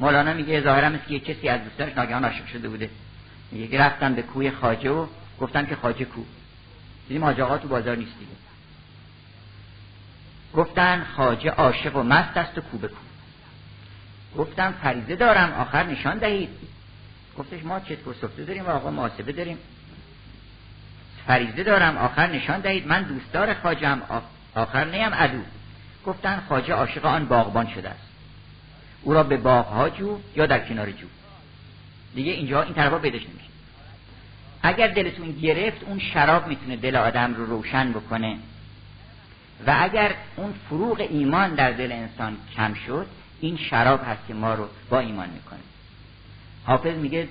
مولانا میگه ظاهرا که یه کسی از دوستانش ناگهان عاشق شده بوده. میگه رفتن به کوی خاجه و گفتن که خاجه کو. دیدیم حاج تو بازار نیست دیگه. گفتن خاجه عاشق و مست است و کو به کو. گفتم فریزه دارم آخر نشان دهید. گفتش ما چطور سفته داریم و آقا محاسبه داریم. فریزه دارم آخر نشان دهید. من دوستدار خاجم آخر نیم عدو. گفتن خاجه عاشق آن باغبان شده است. او را به باغ جو یا در کنار جو. دیگه اینجا این طرفا پیداش نمیشه اگر دلتون گرفت اون شراب می‌تونه دل آدم رو روشن بکنه. و اگر اون فروغ ایمان در دل انسان کم شد این شراب هست که ما رو با ایمان می‌کنه. حافظ میگه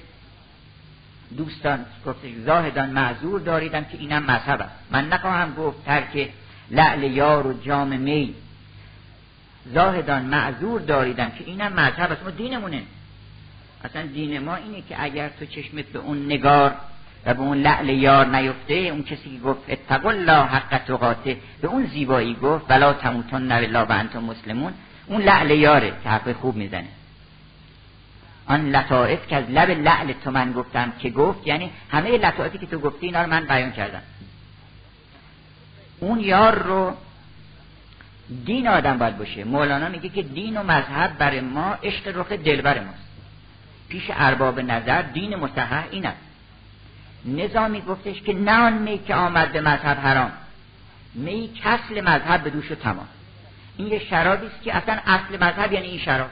دوستان زاهدان معذور داریدم که اینم مذهب است. من نخواهم گفت ترک لعل یار و جام می. زاهدان معذور داریدم که اینم مذهب است. ما دینمونه. اصلا دین ما اینه که اگر تو چشمت به اون نگار و به اون لعل یار نیفته اون کسی که گفت اتقوا الله حق تقاته به اون زیبایی گفت ولا تموتن الا و انتم مسلمون. اون لعل یاره که حرف خوب می‌زنه. آن لطائف که از لب لعل تو من گفتم که گفت یعنی همه لطائفی که تو گفتی اینا رو من بیان کردم. اون یار رو دین آدم باید باشه. مولانا میگه که دین و مذهب برای ما عشق رخ دلبر ماست. پیش ارباب نظر دین مصحح این است نظامی گفتش که نه آن می که آمد به مذهب حرام. می کسل مذهب به دوش و تمام. این یه شرابی است که اصلا اصل مذهب یعنی این شراب.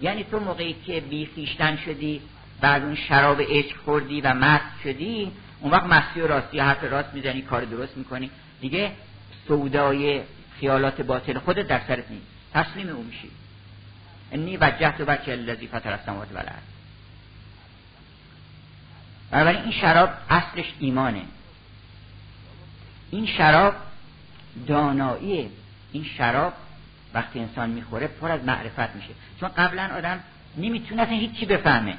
یعنی تو موقعی که بی خیشتن شدی بعد اون شراب عشق خوردی و مست شدی اون وقت مستی و راستی حرف راست می‌زنی کار درست می‌کنی. دیگه سودای خیالات باطل خودت در سرت نیست. تسلیم او میشی. انی وجهت بچه الذی فطر السماوات و بنابراین این شراب اصلش ایمانه. این شراب داناییه این شراب وقتی انسان می‌خوره پر از معرفت میشه. چون قبلا آدم نمی‌تونه اصلا هیچی بفهمه.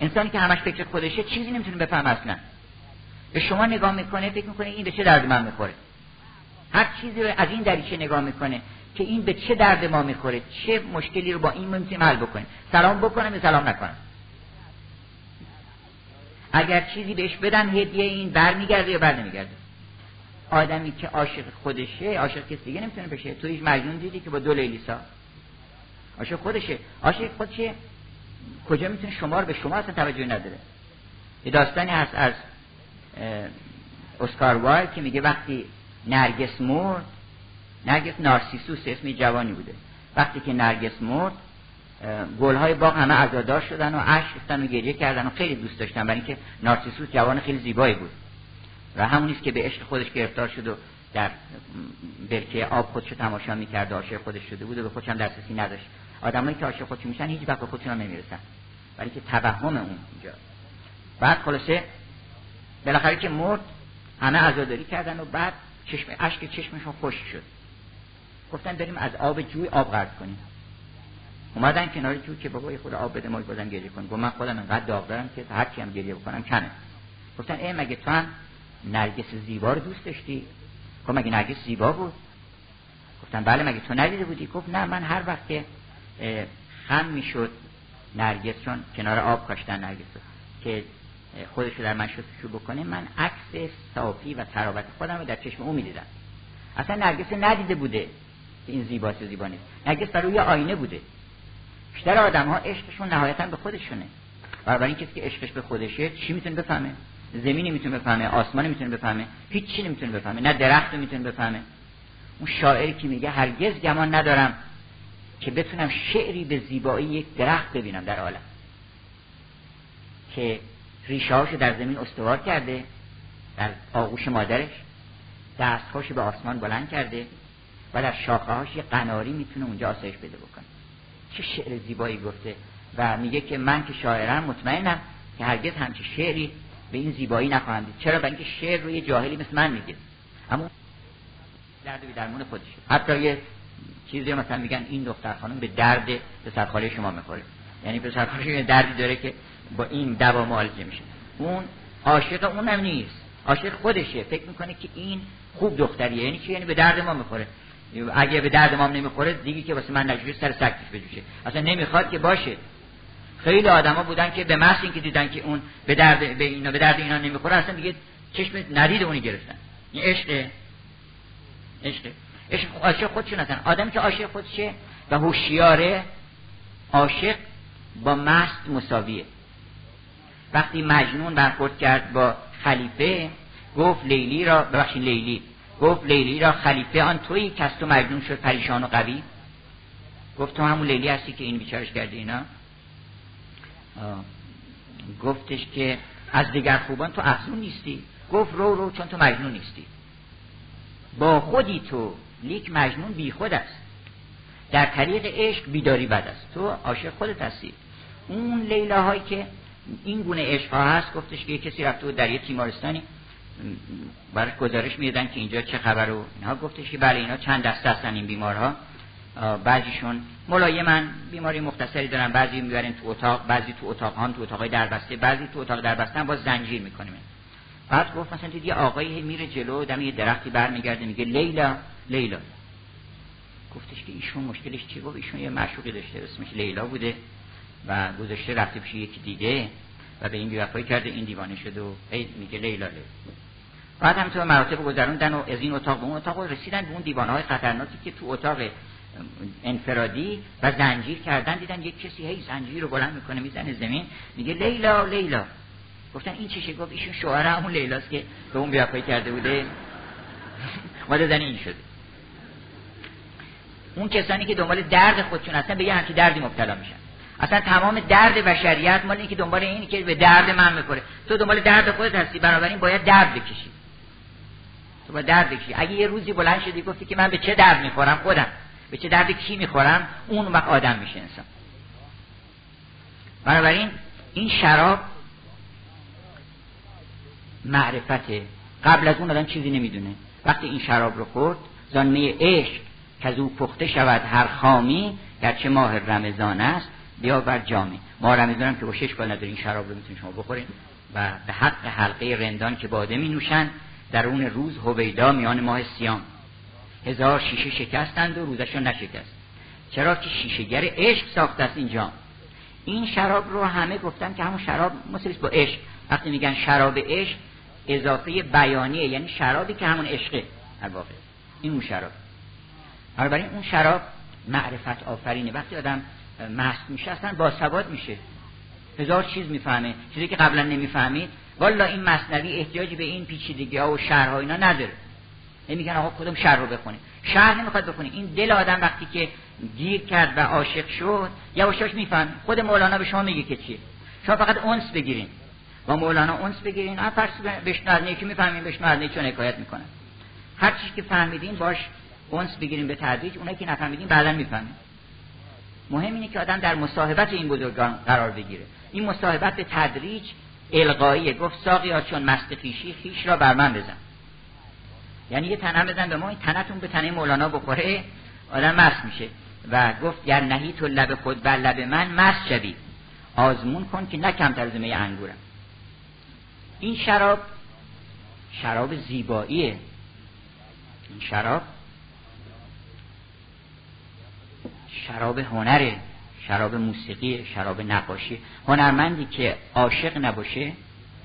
انسانی که همش فکر خودشه چیزی نمی‌تونه بفهمه اصلا. به شما نگاه می‌کنه فکر می‌کنه این به چه درد من می‌خوره. هر چیزی رو از این دریچه نگاه می‌کنه که این به چه درد ما می‌خوره. چه مشکلی رو با این می‌تونیم حل بکنیم. سلام بکنم یا سلام نکنم. اگر چیزی بهش بدم هدیه این برمیگرده یا بر نمیگرده آدمی که عاشق خودشه عاشق کسی دیگه نمی‌تونه بشه. تو هیچ مجنون دیدی که با دو لیلیسا؟ عاشق خودشه. عاشق خودشه کجا می‌تونه شما رو به شما اصلا توجه نداره؟ یه داستانی هست از اسکار وایل که میگه وقتی نرگس مرد نرگس نارسیسوس اسمی جوانی بوده. وقتی که نرگس مرد گلهای باغ همه عزادار شدن و عشق و گریه کردن و خیلی دوست داشتن. برای اینکه نارسیسوس جوان خیلی زیبایی بود. و همونیست که به عشق خودش گرفتار شد و در برکه آب خودش تماشا می‌کرد و عاشق خودش شده بود و به خودش هم دسترسی نداشت. آدمایی که عاشق خودشون میشن هیچ وقت به خودشون نمی‌رسن. ولی که توهم اون اینجا. بعد خلاصه بالاخره که مرد همه عزاداری کردن و بعد چشم اشک چشمشون خوش شد. گفتن بریم از آب جوی آب قرض کنیم. اومدن کنار جو که بابا خود آب بده ما بازم گریه کن گفت من خودم انقدر داغ دارم که هر هم گریه بکنم کنه گفتن ای مگه تو هم نرگس زیبا رو دوست داشتی؟ گفت مگه نرگس زیبا بود؟ گفتن بله مگه تو ندیده بودی؟ گفت نه من هر وقت که خم می‌شد نرگس چون کنار آب کاشتن نرگس که خودش رو در من شستشو بکنه من عکس صافی و تراوت خودم رو در چشم او می‌دیدم. اصلا نرگس ندیده بوده این زیباست زیبا نیست. نرگس برای یه آینه بوده. بیشتر آدم ها عشقشون نهایتا به خودشونه. برای کسی که عشقش به خودشه چی می‌تونه بفهمه؟ زمینی می‌تونه بفهمه آسمانی می‌تونه بفهمه هیچ چی نمی‌تونه بفهمه نه درخت می‌تونه بفهمه. اون شاعری که میگه هرگز گمان ندارم که بتونم شعری به زیبایی یک درخت ببینم در عالم. که ریشه در زمین استوار کرده در آغوش مادرش دستهاش به آسمان بلند کرده و در شاخه هاش یه قناری می‌تونه اونجا آسایش بده بکنه. چه شعر زیبایی گفته. و میگه که من که شاعرم مطمئنم که هرگز همچه شعری به این زیبایی نخواهم دید. چرا؟ برای شعر رو یه جاهلی مثل من میگه. اما درد به درمون خودشه. حتی یه چیزی مثلا میگن این دختر خانم به درد پسرخاله شما می‌خوره. یعنی پسرخاله یه دردی داره که با این دوا معالجه میشه. اون عاشق اونم نیست. عاشق خودشه. فکر می‌کنه که این خوب دختریه. یعنی چی؟ یعنی به درد ما می‌خوره. اگه به درد ما نمی‌خوره دیگه که واسه من نجوشه سر سکتش بجوشه. اصلا نمی‌خواد که باشه. خیلی آدما بودن که به محض اینکه دیدن که اون به درد به اینا به درد اینا نمی‌خوره اصلا دیگه چشم ندید اونی گرفتن. این عشق. عشق. عشق عاشق خودشون هستن. آدم که عاشق خودشه و هوشیاره عاشق با مست مساویه. وقتی مجنون برخورد کرد با خلیفه گفت لیلی را ببخشید لیلی گفت لیلی را خلیفه آن تویی که از تو مجنون شد پریشان و قوی. گفت تو همون لیلی هستی که این بیچارش کردی اینا؟ گفتش که از دیگر خوبان تو افزون نیستی. گفت رو رو چون تو مجنون نیستی. با خودی تو لیک مجنون بی خود است. در طریق عشق بیداری بد است. تو عاشق خودت هستی. اون لیلاهایی که این گونه عشق ها هست گفتش که یه کسی رفته بود در یه تیمارستانی براش گزارش می‌دادن که اینجا چه خبر و اینها. گفتش که بله اینا چند دسته هستن این بیمارها. بعضیشون من بیماری مختصری دارن. بعضی می‌برن تو اتاق بعضی تو اتاق هم تو اتاقای دربسته. بعضی تو اتاق دربسته با زنجیر می‌کنیم. بعد گفت مثلا دید یه آقایی میره جلو دم یه درختی برمیگرده میگه لیلا لیلا. گفتش که ایشون مشکلش چی گفت؟ ایشون یه معشوقی داشته اسمش لیلا بوده و گذاشته رفته پیش یکی دیگه و به این بیوفایی کرده این دیوانه شده و میگه لیلا لیلا بعد هم تو مراتب گذروندن و از این اتاق به اون اتاق رسیدن به اون دیوانه های خطرناکی که تو اتاق انفرادی و زنجیر کردن دیدن یک کسی هی زنجیر رو بلند می‌کنه می‌زنه زمین میگه لیلا لیلا. گفتن این چیشه؟ گفت ایشون شوهر همون لیلاست که به اون بیاپایی کرده بوده. ماده زن این شده. اون کسانی که دنبال درد خودشون هستن به یه همچی دردی مبتلا میشن. اصلا تمام درد بشریت مال اینکه دنبال اینی که به درد من می‌کنه تو دنبال درد خودت هستی بنابراین باید درد بکشی. تو باید درد اگه یه روزی بلند شدی گفتی که من به چه درد می‌خورم؟ خودم. به چه درد کی می‌خورم؟ اون وقت آدم میشه انسان. بنابراین این شراب معرفته قبل از اون آدم چیزی نمی‌دونه. وقتی این شراب رو خورد زانمه عشق که از او پخته شود هر خامی گرچه ماه رمضان است بیا بر جامی ما رمضان که با شش نداره این شراب رو می‌تونید شما بخورین و به حق حلقه رندان که باده می نوشن در اون روز هویدا میان ماه سیام. هزار شیشه شکستند و روزشون نشکست. چرا که شیشهگر عشق ساخته است اینجا؟ این شراب رو همه گفتن که همون شراب مثل با عشق. وقتی میگن شراب عشق اضافه بیانیه یعنی شرابی که همون عشقه. در واقع این اون شراب. بنابراین اون شراب معرفت آفرینه. وقتی آدم مست میشه اصلا باسواد میشه. هزار چیز می‌فهمه. چیزی که قبلا نمی‌فهمید والا این مصنوی احتیاجی به این پیچیدگی ها و شهرها اینا نداره. نمیگن آقا کدوم شهر رو بخونی شهر نمی‌خواد بخونی. این دل آدم وقتی که گیر کرد و عاشق شد یواشاش میفهم خود مولانا به شما میگه که چیه؟ شما فقط اونس بگیرین. با مولانا اونس بگیرین. هر فرض بشنو که می‌فهمین بشنو از چون حکایت می‌کنه هر چیزی که فهمیدین باش اونس بگیرین به تدریج. اونایی که نفهمیدین بعدا می‌فهمین. مهم اینه که آدم در مصاحبت این بزرگان قرار بگیره. این مصاحبت به تدریج القاییه گفت ساقیا چون مست خیشی خیش را بر من بزن. یعنی یه تنه بزن به ما این تنتون به تنه مولانا بخوره آدم مست میشه. و گفت گر نهی تو لب خود بر لب من مست شوی. آزمون کن که نه کمتر از انگورم. این شراب شراب زیباییه. این شراب شراب هنره. شراب موسیقی شراب نقاشی. هنرمندی که عاشق نباشه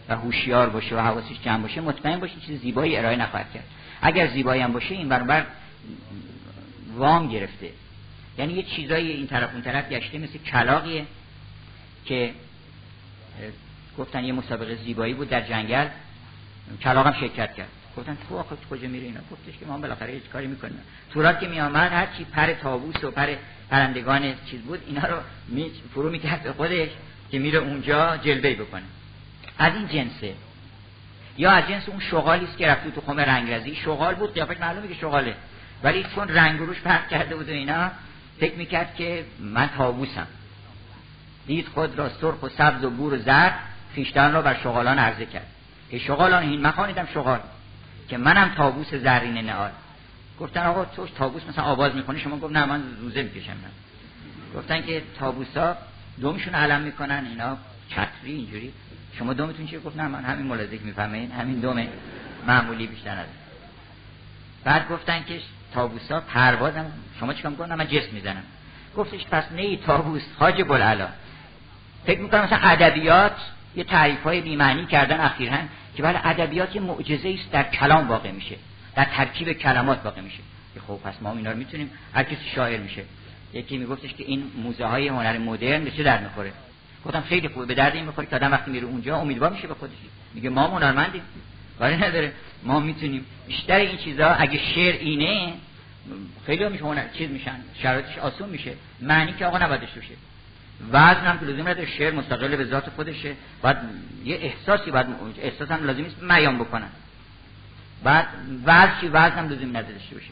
و هوشیار باشه و حواسش جمع باشه مطمئن باشه چیز زیبایی ارائه نخواهد کرد. اگر زیبایی هم باشه این برابر وام گرفته. یعنی یه چیزایی این طرف اون طرف گشته مثل کلاقیه که گفتن یه مسابقه زیبایی بود در جنگل. کلاقم شرکت کرد. گفتن تو آخه کجا میره اینا؟ گفتش که ما بالاخره هیچ کاری می‌کنیم. تورات که میامد هر چی پر تابوس و پر پرندگان چیز بود اینا رو می فرو می‌کرد به خودش که میره اونجا جلبه بکنه. از این جنسه. یا از جنس اون شغالی است که رفت تو خمه رنگرزی شغال بود قیافش معلومه که شغاله. ولی چون رنگ روش فرق کرده بود و اینا فکر می‌کرد که من تابوسم دید خود را سرخ و سبز و بور و زرد خیشتن را بر شغالان عرضه کرد. که شغالان این مخانیدم شغال. که منم تابوس زرین نهال گفتن آقا تو تابوس مثلا آواز می‌کنی شما گفت نه من روزه می‌کشم. گفتن که تابوسا دومشون علم می‌کنن اینا چتری اینجوری. شما دومتون چیه گفت نه من همین ملازک می‌فهمین همین دوم معمولی بیشتر بعد گفتن که تابوسا پروازم شما چیکار می‌کنن؟ من جسم می‌زنم. گفتش پس نه تابوس حاج بلعلا. فکر می‌کنم مثلا ادبیات یه تعریف های بیمعنی کردن اخیرا که بله ادبیات یه معجزه است در کلام واقع میشه. در ترکیب کلمات واقع میشه. که خب پس ما اینا رو می‌تونیم هر کسی شاعر میشه. یکی میگفتش که این موزه های هنر مدرن به چه در می‌خوره؟ گفتم خیلی خوبه به درد این می‌خوره که آدم وقتی میره اونجا امیدوار میشه به خودش. میگه ما هنرمندیم. ولی نداره. ما می‌تونیم. بیشتر این چیزا اگه شعر اینه خیلی میشه هنر چیز میشن. شرایطش آسون میشه. معنی که آقا نباید باشه. وزن هم که لازم نداره شعر مستقل به ذات خودشه. بعد یه احساسی بعد احساس هم لازم نیست بیان بکنن. بعد چی؟ وزن هم لازم نداشته باشه.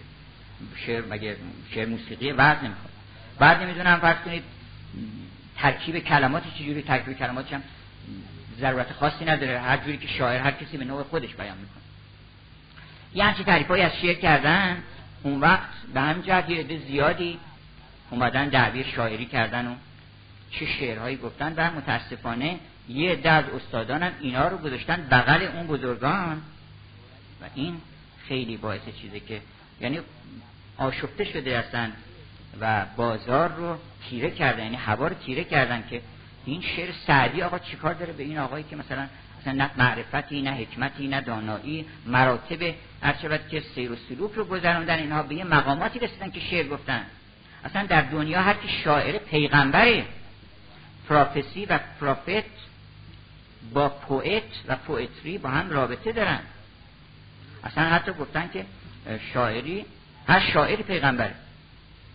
شعر مگه شعر موسیقی وزن نمی‌خواد. بعد نمی‌دونم فرض کنید ترکیب کلمات چجوری ترکیب کلمات هم ضرورت خاصی نداره. هر جوری که شاعر هر کسی به نوع خودش بیان می‌کنه. یه همچین تعریف از شعر کردن. اون وقت به هم جهت زیادی اومدن دعوی شاعری کردن و چه شعرهایی گفتن و متاسفانه یه عده از استادان اینا رو گذاشتن بغل اون بزرگان. و این خیلی باعث چیزه که یعنی آشفته شده هستن و بازار رو تیره کردن یعنی هوا رو تیره کردن که این شعر سعدی آقا چیکار داره؟ به این آقایی که مثلا مثلا نه معرفتی نه حکمتی نه دانایی مراتب هرچه که سیر و سلوک رو گذروندن اینها به یه مقاماتی رسیدن که شعر گفتن. اصلا در دنیا هر که شاعر پیغمبره پروفسی و پروفت با پوئت و پوئتری با هم رابطه دارن. اصلا حتی گفتن که شاعری هر شاعری پیغمبره.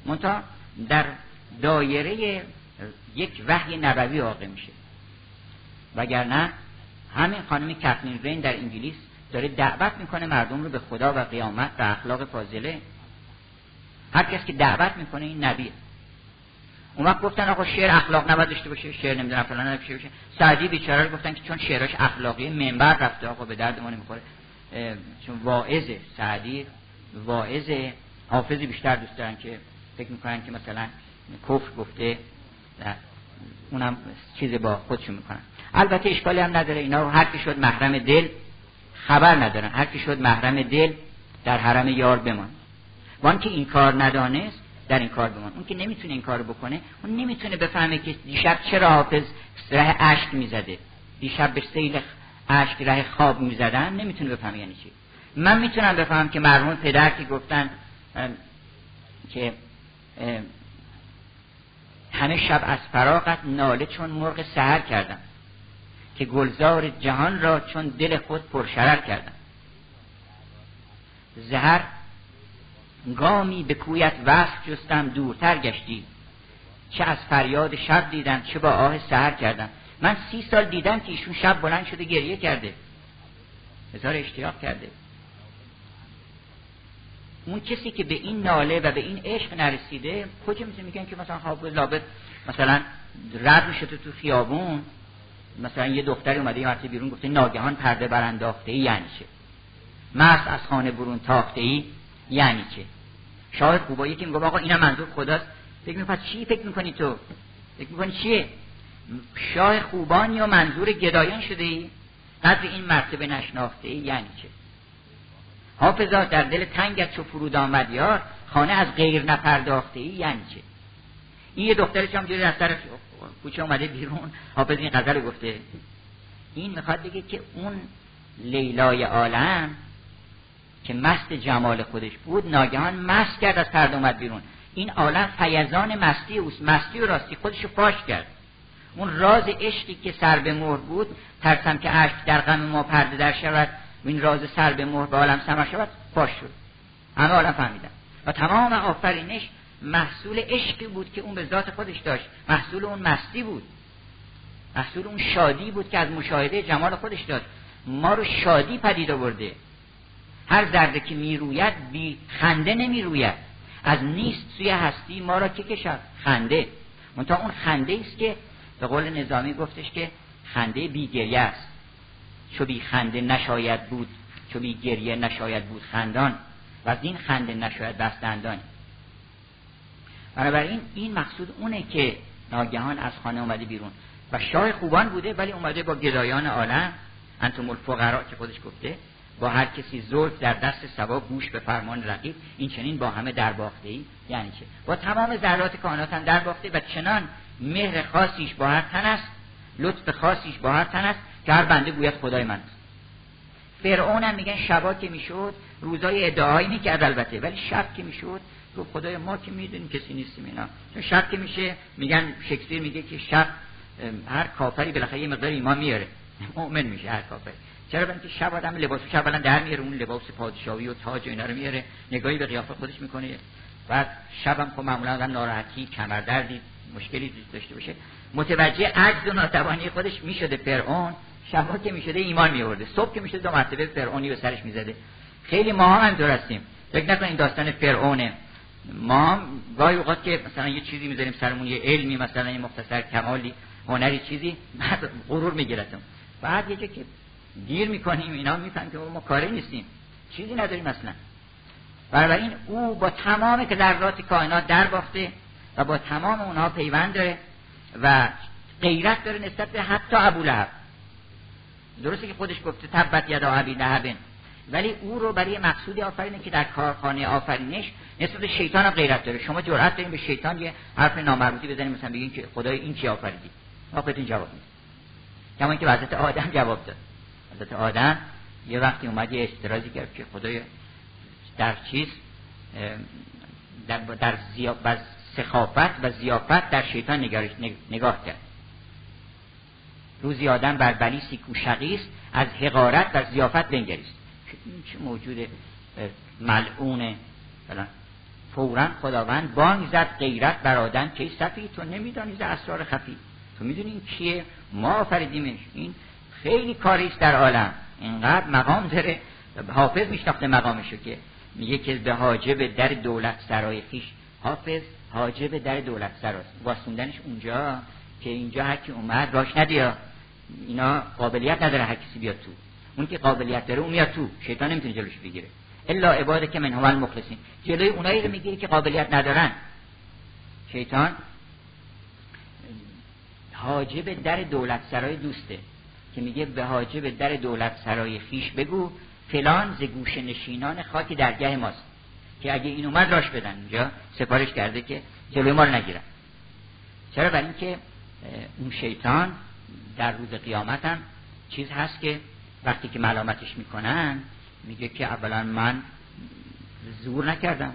منتها در دایره یک وحی نبوی واقع میشه. وگرنه همین خانم کتلین رین در انگلیس داره دعوت می‌کنه مردم رو به خدا و قیامت و اخلاق فاضله. هر کس که دعوت می‌کنه این نبیه. اون وقت گفتن آقا شعر اخلاق نباید داشته باشه شعر نمی‌دونم فلان نباشه باشه. سعدی بیچاره گفتن که چون شعرش اخلاقی منبر رفته آقا به درد ما نمی‌خوره. چون واعظه سعدی واعظه حافظی بیشتر دوست دارن که فکر می‌کنن که مثلا کفر گفته اونم چیز با خودشون می‌کنن. البته اشکالی هم نداره اینا هر کی شد محرم دل خبر ندارن. هر کی شد محرم دل در حرم یار بمان وان که این کار ندانست در این کار بمان اون که نمی‌تونه این کارو بکنه اون نمی‌تونه بفهمه که دیشب چرا حافظ ره اشک می‌زده. دیشب به سیل اشک ره خواب می‌زدن نمی‌تونه بفهمه یعنی چی. من می‌تونم بفهمم که مرحوم پدر که گفتن که همه شب از فراغت ناله چون مرغ سهر کردم که گلزار جهان را چون دل خود پرشرر کردم. زهر گامی به کویت وصف جستم دورتر گشتی. چه از فریاد شب دیدم چه با آه سهر کردم. من سی سال دیدم که ایشون شب بلند شده گریه کرده. هزار اشتیاق کرده. اون کسی که به این ناله و به این عشق نرسیده کجا می‌تونه میگن که مثلا حافظ لابد مثلا رد میشه تو خیابون؟ مثلا یه دختری اومده یه مرتبه بیرون گفته ناگهان پرده برانداخته ای یعنی چه؟ مرس از خانه برون تاخته ای یعنی چه؟ شاهد خوبا یکی میگه آقا اینا منظور خداست. فکر می‌کنی چی فکر می‌کنی تو؟ فکر می‌کنی چیه؟ شاه خوبانی و منظور گدایان شده ای؟ قدر این مرتبه نشناخته ای یعنی چه؟ حافظا در دل تنگت چو فرود آمد یار خانه از غیر نپرداخته ای یعنی چه؟ این یه دخترش هم جوری از طرف کوچه اومده بیرون؟ حافظ این غزل گفته. این می‌خواد بگه که اون لیلای عالم که مست جمال خودش بود ناگهان مست کرد از پرده اومد بیرون. این عالم فیضان مستی اوست. مستی و راستی خودشو فاش کرد. اون راز عشقی که سر به مهر بود ترسم که عشق در غم ما پرده در شود و این راز سر به مهر به عالم سمر شود فاش شد. همه عالم فهمیدن. و تمام آفرینش محصول عشقی بود که اون به ذات خودش داشت. محصول اون مستی بود. محصول اون شادی بود که از مشاهده جمال خودش داشت. ما رو شادی پدید آورده. هر ذره که می‌روید بی خنده نمی‌روید. از نیست سوی هستی ما را که کشد خنده. منتها اون خنده است که به قول نظامی گفتش که خنده بی گریه است. چو بی خنده نشاید بود چو بی گریه نشاید بود خندان. و از این خنده نشاید بستندان بنابراین این مقصود اونه که ناگهان از خانه اومده بیرون. و شاه خوبان بوده ولی اومده با گدایان عالم انتم الفقرا که خودش گفته با هر کسی زلف در دست سوا گوش به فرمان رقیب این چنین با همه در باخته ای یعنی چه؟ با تمام ذرات کائنات در باخته و چنان مهر خاصیش با هر تن است لطف خاصیش با هر تن است که هر بنده گوید خدای من. است فرعون هم میگن شبا که می‌شد روزای ادعایی می‌کرد البته ولی شب که می‌شد تو خدای ما که می‌دونیم کسی نیستیم اینا. شب که میشه میگن شکسپیر میگه که شب هر کافری بالاخره یه مقدار ایمان میاره. مؤمن میشه هر کافری. چرا؟ اینکه شب آدم لباس شب الان در میاره اون لباس پادشاهی و تاج و اینا رو میاره نگاهی به قیافه خودش می‌کنه. بعد شبم خب معمولا آدم ناراحتی کمردردی مشکلی داشته باشه. متوجه عجز و ناتوانی خودش می‌شده فرعون. شبا که می‌شده ایمان میورده صبح که می‌شده دو مرتبه فرعونی به سرش می‌زده. خیلی ما هم همینطور هستیم. فکر نکنید داستان فرعونه. ما گاهی اوقات که مثلا یه چیزی می‌ذاریم سرمون یه علمی مثلا یه مختصر کمالی هنری چیزی بعد غرور میگیرتم بعد یه که دیر می‌کنیم اینا میفهم که ما کاری نیستیم. چیزی نداریم اصلا. بنابراین او با تمام که ذرات کائنات در باخته. و با تمام اونها پیوند داره و غیرت داره نسبت به حتی ابو لهب. درسته که خودش گفته تبت یدا ابی لهب. ولی او رو برای مقصودی آفرینه که در کارخانه آفرینش نسبت به شیطان هم غیرت داره. شما جرأت دارین به شیطان یه حرف نامربوطی بزنید مثلا بگین که خدای این چی آفریدی. خودتون جواب می‌دید کما که وضعیت آدم جواب داد. حضرت آدم یه وقتی اومد یه استرازی کرد که خدای در چیز در, در سخافت و زیافت در شیطان نگاه کرد. روزی آدم بر بلیسی کوشقیست از حقارت و زیافت بنگریست. چه موجود ملعون فورا خداوند بانگ زد غیرت بر آدم که صفی تو نمیدانی اسرار خفی. تو می‌دونی کیه؟ ما آفریدیمش. این خیلی کاریست در عالم. اینقدر مقام داره. حافظ میشناخته مقامشو که میگه که به حاجب در دولت سرای خیش. حافظ حاجب در دولت سراست واسوندنش اونجا که اینجا هرکی اومد راش ندیا اینا قابلیت نداره هر کسی بیاد تو. اون که قابلیت داره اون میاد تو. شیطان نمی‌تونه جلوش بگیره. الا عباده که من هم مخلصین جلوی اونایی رو می‌گیره که قابلیت ندارن. شیطان حاجب در دولت سرای دوسته که میگه به حاجب در دولت سرای خیش بگو فلان ز گوش نشینان خاک درگه ماست. که اگه این اومد راش بدن اینجا سفارش کرده که جلوی ما رو نگیرن. چرا؟ برای اینکه اون شیطان در روز قیامت هم چیز هست که وقتی که ملامتش می‌کنن میگه که اولا من زور نکردم.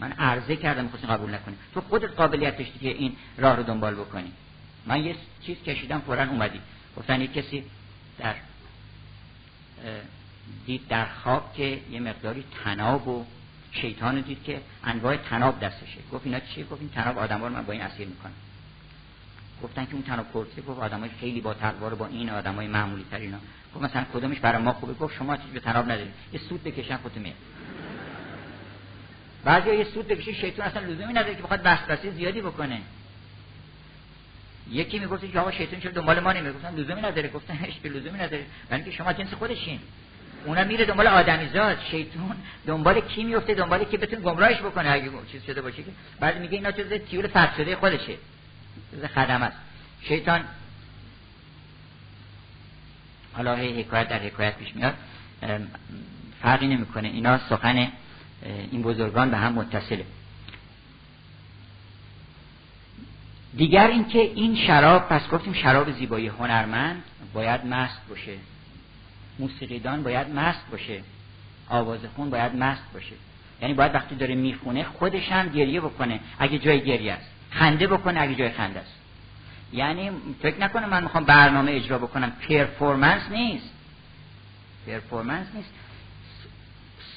من عرضه کردم می‌خواستم قبول نکنی تو خودت قابلیت داشتی این راه رو دنبال بکنی. من یه چیز کشیدم فورا اومدی. گفتن یه کسی در دید در خواب که یه مقداری تناب و شیطان دید که انواع تناب دستشه. گفت اینا چیه؟ گفت این تناب آدم رو من با این اسیر می‌کنم. گفتن که اون تناب کرده گفت آدمای خیلی با تقوا با این آدمای معمولی تر اینا. گفت مثلا کدومش برای ما خوبه؟ گفت شما چیز به تناب ندارید. یه سود بکشن خودت میاد. بعضی یه سود بکشه شیطان اصلا لزومی نداره که بخواد وسوسه زیادی بکنه. یکی می‌گفت که آقا شیطان چرا دنبال ما نمیره گفتن لزومی نداره. گفتن هیچ لزومی نداره. برای اینکه شما جنس خودشین. اونا میره دنبال آدمیزاد شیطان. دنبال کی میفته؟ دنبال کی بتونه گمراهش بکنه؟ اگه چیز شده باشه که. بعد میگه اینا چیز تیول فرد شده خودشه. چیز خدم است. شیطان حالا حکایت در حکایت پیش میاد. فرقی نمی‌کنه. اینا سخن این بزرگان به هم متصله. دیگر اینکه این شراب پس گفتیم شراب زیبایی هنرمند باید مست باشه. موسیقیدان باید مست باشه. آواز خون باید مست باشه. یعنی باید وقتی داره می‌خونه خودش هم گریه بکنه اگه جای گریه است. خنده بکنه اگه جای خنده است. یعنی فکر نکنه من می‌خوام برنامه اجرا بکنم. پرفورمنس نیست. پرفورمنس نیست.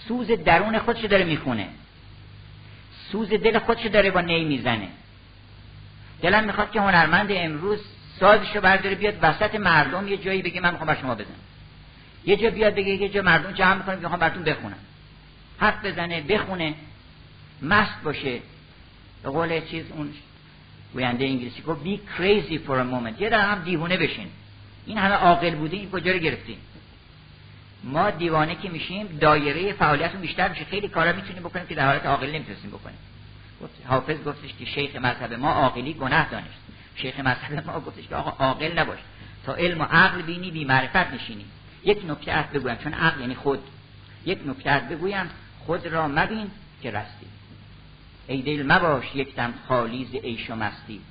سوز درون خودش داره می‌خونه. سوز دل خودش داره با نی می‌زنه. دلم می‌خواد که هنرمند امروز سازشو برداره بیاد وسط مردم یه جایی بگه من می‌خوام بر شما بزنم یه جا بیاد بگه یه جا مردم جمع می‌کنم که می‌خوام براتون بخونم حرف بزنه بخونه مست باشه. به قول چیز اون گوینده انگلیسی گفت be crazy for a moment. یه در هم دیوونه بشین. این همه عاقل بوده این کجا رو گرفتیم ما دیوانه که میشیم دایره فعالیت بیشتر میشه. خیلی کارا می‌تونیم بکنیم که در حالت عاقل نمی‌تونیم بکنیم. حافظ گفتش که شیخ مذهب ما عاقلی گناه دانست شیخ مذهب ما گفتش که آقا عاقل نباش. تا علم و عقل بینی بی معرفت نشینی. یک نکته بگویم چون عقل یعنی خود. یک نکته از بگویم خود را مبین که رستی. ای دل مباش یک دم خالی ز عیش و مستی.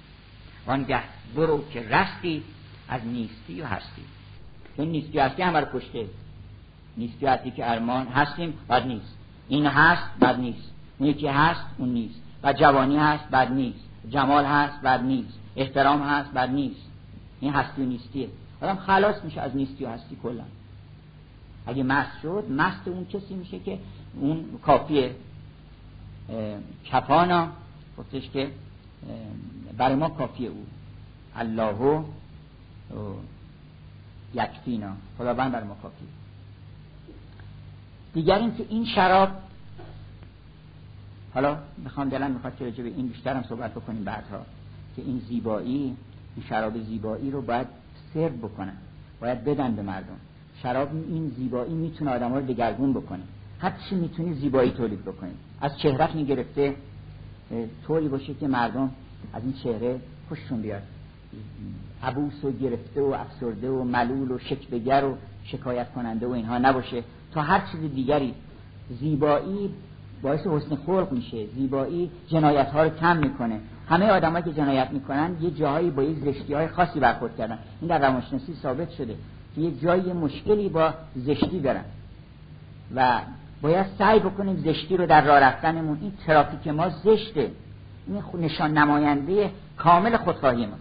وانگه برو که رستی از نیستی و هستی. چون نیستی و هستی همه رو کشته. نیستی و هستی که ارمان هستیم بد نیست. این هست بد نیست. اون یکی هست اون نیست. و جوانی هست بد نیست. جمال هست بد نیست. احترام هست بد نیست. این هستی و نیستیه. آدم خلاص میشه از نیستی و هستی کلا. اگه مست شد مست اون کسی میشه که اون کافیه کفانا. گفتش که برای ما کافیه او. الله یکفینا. خداوند برای ما کافیه دیگر اینکه این شراب حالا می‌خوام دلم می‌خواد که به این بیشترم صحبت بکنیم بعدها که این زیبایی این شراب زیبایی رو باید سرو بکنن. باید بدن به مردم. شراب این زیبایی می‌تونه آدم رو دگرگون بکنه. هر چی می‌تونی زیبایی تولید بکنید از چهرت می‌گرفته طوری باشه که مردم از این چهره خوششون بیاد. عبوس و گرفته و افسرده و ملول و شکبگر و شکایت کننده و اینها نباشه. تا هر چیز دیگری. زیبایی باعث حسن خلق میشه. زیبایی جنایت ها رو کم می‌کنه. همه آدمایی که جنایت می‌کنن یه جاهایی با یک زشتی های خاصی برخورد کردن. این در روانشناسی ثابت شده. که یه جایی مشکلی با زشتی دارن. و باید سعی بکنیم زشتی رو در راه رفتنمون این ترافیک ما زشته. این نشان نماینده کامل خودخواهی ما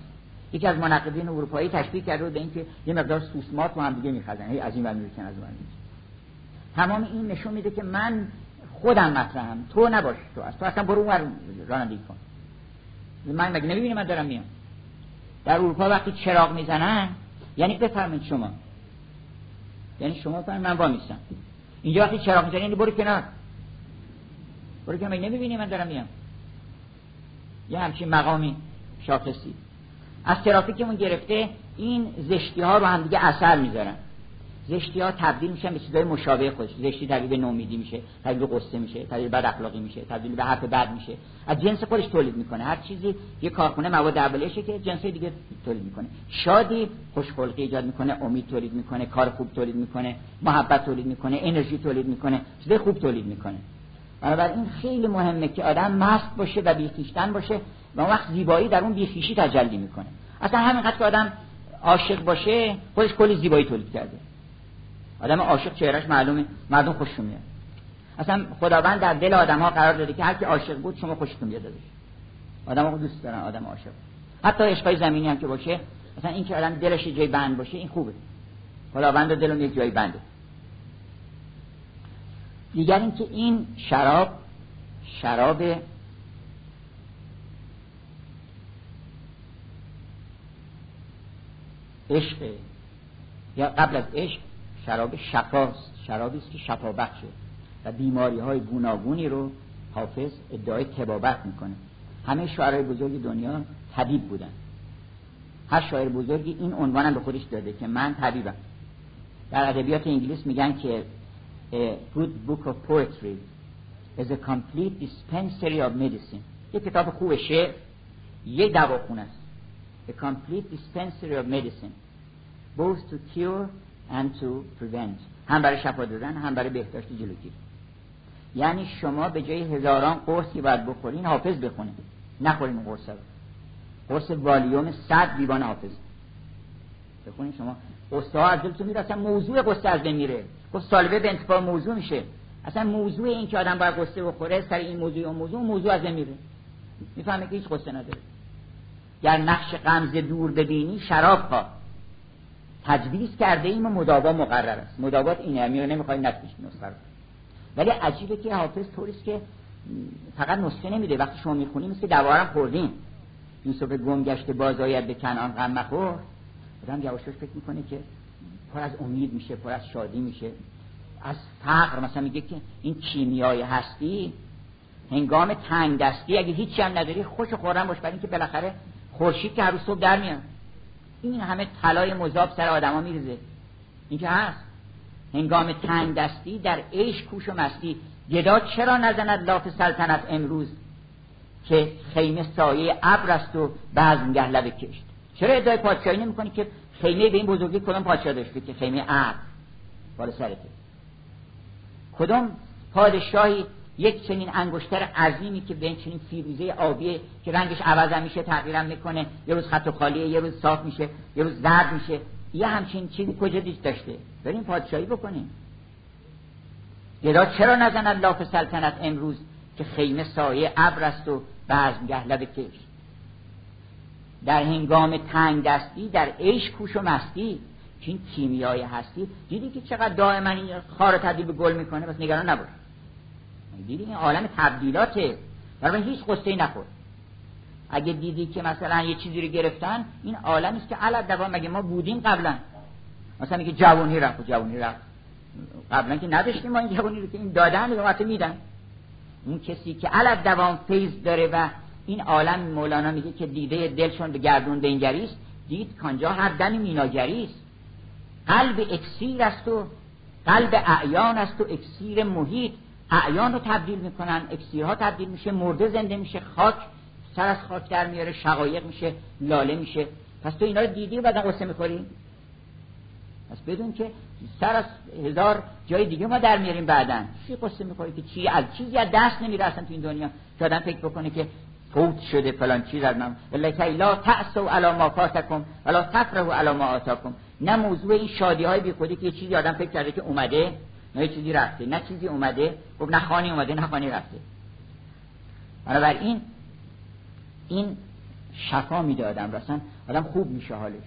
یکی از منقدین اروپایی تشبیه کرده به اینکه یه مقدار سوسمات با هم دیگه میخزن. هی از این از اون تمام این نشون میده که من خودم مطرحم. تو نباش. تو از تو اصلا برو اون رانندگی کن. من مگه نمی‌بینی من دارم میام؟ در اروپا وقتی چراغ می‌زنن یعنی بفرمایید شما. یعنی شما فرمایید من با میستم اینجا وقتی چراغ می‌زنن یعنی برو کنار. برو کنار. نمی‌بینی من دارم میام یه همچین مقامی شاخصی. از ترافیکمون گرفته این زشتی ها رو هم دیگه اثر می‌ذارن. زشتی ها تبدیل میشن به چیزای مشابه خودش. زشتی تبدیل به نومیدی میشه تبدیل به قصه میشه تبدیل به بد اخلاقی میشه تبدیل به حرف بد میشه. از جنس خودش تولید می‌کنه. هر چیزی یه کارخونه مواد اولیه‌شه که جنس دیگه تولید می‌کنه. شادی خوشخلقی ایجاد می‌کنه امید تولید می‌کنه کار خوب تولید می‌کنه محبت تولید می‌کنه انرژی تولید می‌کنه چیزای خوب تولید می‌کنه. بنابراین خیلی مهمه که آدم مست باشه و بیخیشتن باشه و وقت زیبایی در اون بیخیشی تجلی می‌کنه. اصلا همینقدر که آدم عاشق باشه خودش کلی زیبایی تولید کرده. آدم عاشق چهرش معلومه مردم خوششون میاد. اصلا خداوند در دل آدم ها قرار داده که هر کی عاشق بود شما خوشتون بیاد ازش آدم ها دوست دارن آدم عاشق. حتی عشقای زمینی هم که باشه مثلا این که آدم دلش جای بند باشه این خوبه. خداوند دلم یک جای بنده. دیگر اینکه این شراب شراب عشق یا قبل از عشق شراب شفاست شرابی است که شفا بخشه و بیماری های گوناگونی رو حافظ ادعای تبابت می‌کنه. همه شاعرای بزرگ دنیا طبیب بودن. هر شاعر بزرگی این عنوان به خودش داده که من طبیبم. در ادبیات انگلیس میگن که a good book of poetry is a complete dispensary of medicine. یک کتاب خوب شعر یک دواخونه است. A complete dispensary of medicine. Both to cure and to prevent. هم برای شفا دادن هم برای بهداشت جلوگیری. یعنی شما به جای هزاران قرصی باید بخورین حافظ بخونید نخورین اون قرص رو. قرص والیوم صد دیوان حافظ. بخونین شما. قصه ها از دلتون میره اصلا موضوع قصه از بین میره. گفت سالبه به انتفاع موضوع میشه. اصلا موضوع این که آدم باید قصه بخوره سر این موضوع و موضوع موضوع از میره. می‌فهمه که هیچ قصه نداره. گر نقش قمز دور ببینی شراب خواه. تجویز کرده ایم و مداوا مقرر است. مداوات اینه امیر نمی‌خوایم نتیش نسخه ولی عجیبه که حافظ طوریست که فقط نسخه نمیده. وقتی شما می‌خونیم مثل دوارم خوردیم. یوسف گم گشته باز آید به کنان غم مخور. آدم یواشاش فکر می‌کنه که پر از امید میشه پر از شادی میشه. از فقر مثلا میگه که این کیمیای هستی هنگام تنگ دستی اگه هیچی هم نداری خوش خورم باش. برای اینکه بالاخره خورشید که هر صبح در میاد. این همه طلای مذاب سر آدما میرزه این که هست. هنگام تنگ دستی در عیش کوش و مستی. گدا چرا نزند لاف سلطنت امروز؟ که خیمه سایه ابر است و بزمگه لب کشت. چرا ادعای پادشاهی نمی‌کنی که خیمه به این بزرگی کدام پادشاه داشته که خیمه ابر؟ بالا سرته. کدام پادشاهی یک چنین انگشتر عظیمی که به چنین فیروزه آبیه که رنگش عوض میشه تغییرم می‌کنه. یه روز خط و خالیه یه روز صاف میشه یه روز زرد میشه. یه همچین چیزی کجا دیش داشته؟ بریم پادشاهی بکنیم. گدا چرا نزند لاف سلطنت امروز که خیمه سایه ابر است و بزمگه لب کش؟ در هنگام تنگ دستی در عیش کوش و مستی. که این کیمیای هستی. دیدی که چقدر دائما این خار تبدیل به گل می‌کنه؟ بس نگران نباش. دیدی این عالم تبدیلاته برای هیچ قصه نخور اگه دیدی که مثلا یه چیزی رو گرفتن این عالم است که علت دوام مگه ما بودیم قبلا؟ مثلا میگه جوانی رفت جوانی رفت. قبلا که نداشتیم ما این جوانی رو که این دادن رو میدن. اون کسی که علت دوام فیض داره و این عالم مولانا میگه که دیده دلشون به گردون بنگری است دید کانجا هر دمی میناگری است قلب اکسیر است و قلب اعیان است و اکسیر محیط. اعیان رو تبدیل می‌کنن اکسیرها تبدیل میشه مرده زنده میشه خاک سر از خاک در میاره شقایق میشه لاله میشه. پس تو اینا رو دیدی و بعد قصه می‌خوری؟ پس بدون که سر از هزار جای دیگه ما در میاریم بعدا. چی قصه می‌خوری که چی؟ از چیزی از دست نمیره اصلا تو این دنیا. که آدم فکر بکنه که فوت شده فلان چیز از من. ولکه لا تأسوا علی ما فاتکم ولا تفرحوا علی ما آتاکم. نه موضوع این شادی های بی خودی که یه چیزی آدم فکر کرده که اومده. نه چیزی رفته نه چیزی اومده. گفت نه خانی اومده نه خانی رفته. بنابراین این شفا میده آدم رسن آدم خوب میشه حالش.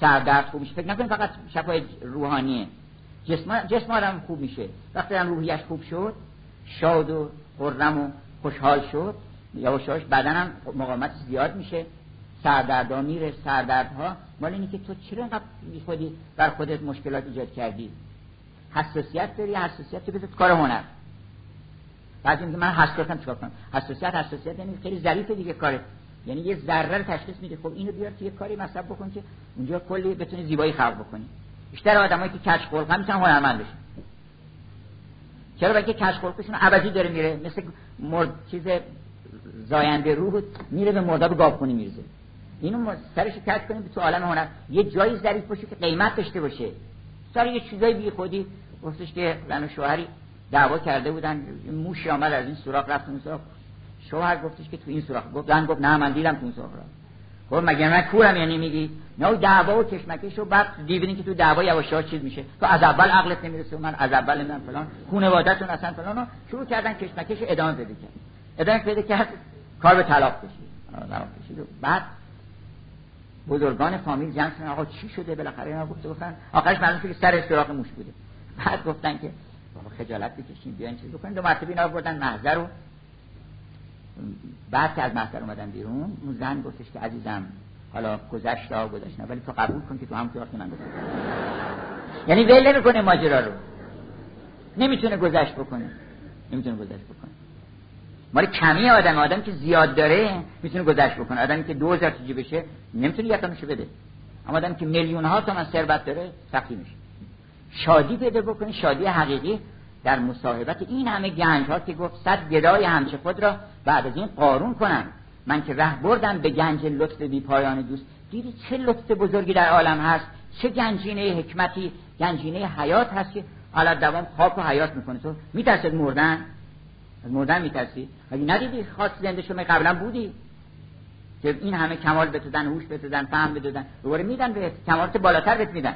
سردرد خوب میشه. فکر نکنید فقط شفای روحانیه. جسم جسم آدم خوب میشه. وقتی آدم روحیش خوب شد شاد و خرم و خوشحال شد یواشاش بدنم مقاومت زیاد میشه. سردردا میره سردردها. مال اینه که تو چرا انقدر خودی بر خودت مشکلات ایجاد کردی؟ حساسیت داری حساسیت تو بذار کار هنر. بعد اینکه من حساسیتم چیکار کنم؟ حساسیت حساسیت یعنی خیلی ظریف دیگه کاره. یعنی یه ذره رو تشخیص میده. خب اینو بیار تو یه کاری مصرف بکن که اونجا کلی بتونی زیبایی خلق بکنی. بیشتر آدمایی که کش خلق می‌تونن هنرمند بشن. چرا؟ بگه کش خلقشون عوضی داره میره. مثل مرد چیز زاینده روح میره به مرداب گاوخونی میرزه اینو سرش کش کنیم تو عالم هنر. یه جایی ظریف باشه که قیمت داشته باشه. سر یه چیزای بی خودی. گفتش که زن و شوهری دعوا کرده بودن. موشی آمد از این سوراخ رفت اون سوراخ. شوهر گفتش که تو این سوراخ. گفت زن گفت نه من دیدم تو این سوراخ. گفت مگه من کورم؟ یعنی میگی؟ نه دعوا و کشمکش و بعد دیدین که تو دعوا یواش چیز میشه. تو از اول عقلت نمی‌رسه. من از اول من فلان. خانواده‌تون اصلا فلان شروع کردن کشمکش ادامه بده کرد. ادامه پیدا کرد. کار به طلاق کشید. بعد بزرگان فامیل جمع شدن. آقا چی شده؟ بالاخره اینا گفته گفتن آخرش معلوم شد که سر سوراخ موش بوده. بعد گفتن که بابا خجالت بکشین بیاین چیز بکنین. دو مرتبه اینا بردن محضر رو. بعد که از محضر اومدن بیرون اون زن گفتش که عزیزم حالا گذشت ها گذشت ولی تو قبول کن که تو هم که من گفتم یعنی ول نمی‌کنه ماجرا رو. نمی‌تونه گذشت بکنه. نمی‌تونه گذشت بکنه. مال کمی آدم آدم که زیاد داره می‌تونه گذشت بکنه. آدمی که 2000 تا بشه نمی‌تونه یکمشو بده. اما آدمی که میلیون ها تومن ثروت داره سختی میشه. شادی پیدا بکنی شادی حقیقی در مصاحبت این همه گنج ها که گفت صد گدای همچه خود را بعد از این قارون کنم من که ره بردم به گنج لطف بی پایان دوست. دیدی چه لطف بزرگی در عالم هست؟ چه گنجینه حکمتی گنجینه حیات هست که حالا دوام خاک و حیات می‌کنه. تو میترسد مردن؟ از مردن میترسی؟ مگه ندیدی خاص زنده شما قبلا بودی؟ که این همه کمال بهت دادن هوش بهت دادن فهم بهت دادن دوباره میدن به کمالات بالاتر بهت میدن.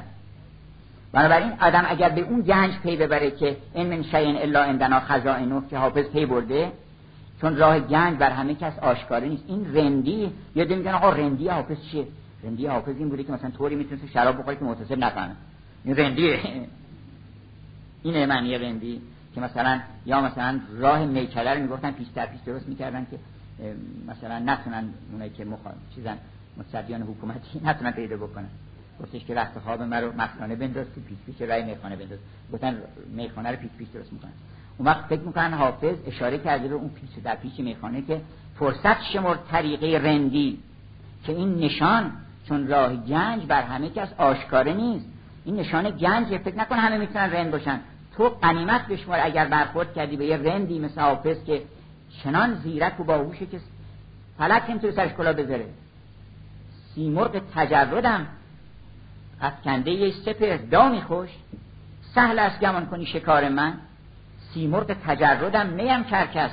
بنابراین آدم اگر به اون گنج پی ببره که ان من شیء الا عندنا خزائنه که حافظ پی برده چون راه گنج بر همه کس آشکاره نیست. این رندی یا میگن آقا رندی حافظ چیه؟ رندی حافظ این بوده که مثلا طوری می‌تونه شراب بخوره که محتسب نفهمه این رندیه. این معنی رندی. که مثلا یا مثلا راه میکده رو می‌گفتن پیچ در پیچ درست می‌کردن که مثلا نتونن اونایی که مخ... چیزن متصدیان حکومتی نتونن پیدا بکنن. گفتش که رخت خواب من رو مخانه بنداز تو پیش پیش رای میخانه بنداز. گفتن میخانه رو پیش پیش درست می‌کنن. اون وقت فکر می‌کنن حافظ اشاره کرده رو اون پیش در پیش میخانه که فرصت شمر طریقه رندی که این نشان چون راه گنج بر همه کس آشکاره نیست. این نشان گنج فکر نکن همه می‌تونن رند باشن. تو قنیمت بشمار اگر برخورد کردی به یه رندی مثل حافظ که چنان زیرک و باهوشه که فلک نمی‌تونه سرش کلا بذاره. سیمرغ تجردم. افکنده یه سپر دامی خوش. سهل است گمان کنی شکار من. سیمرغ تجردم. نیم کرکس.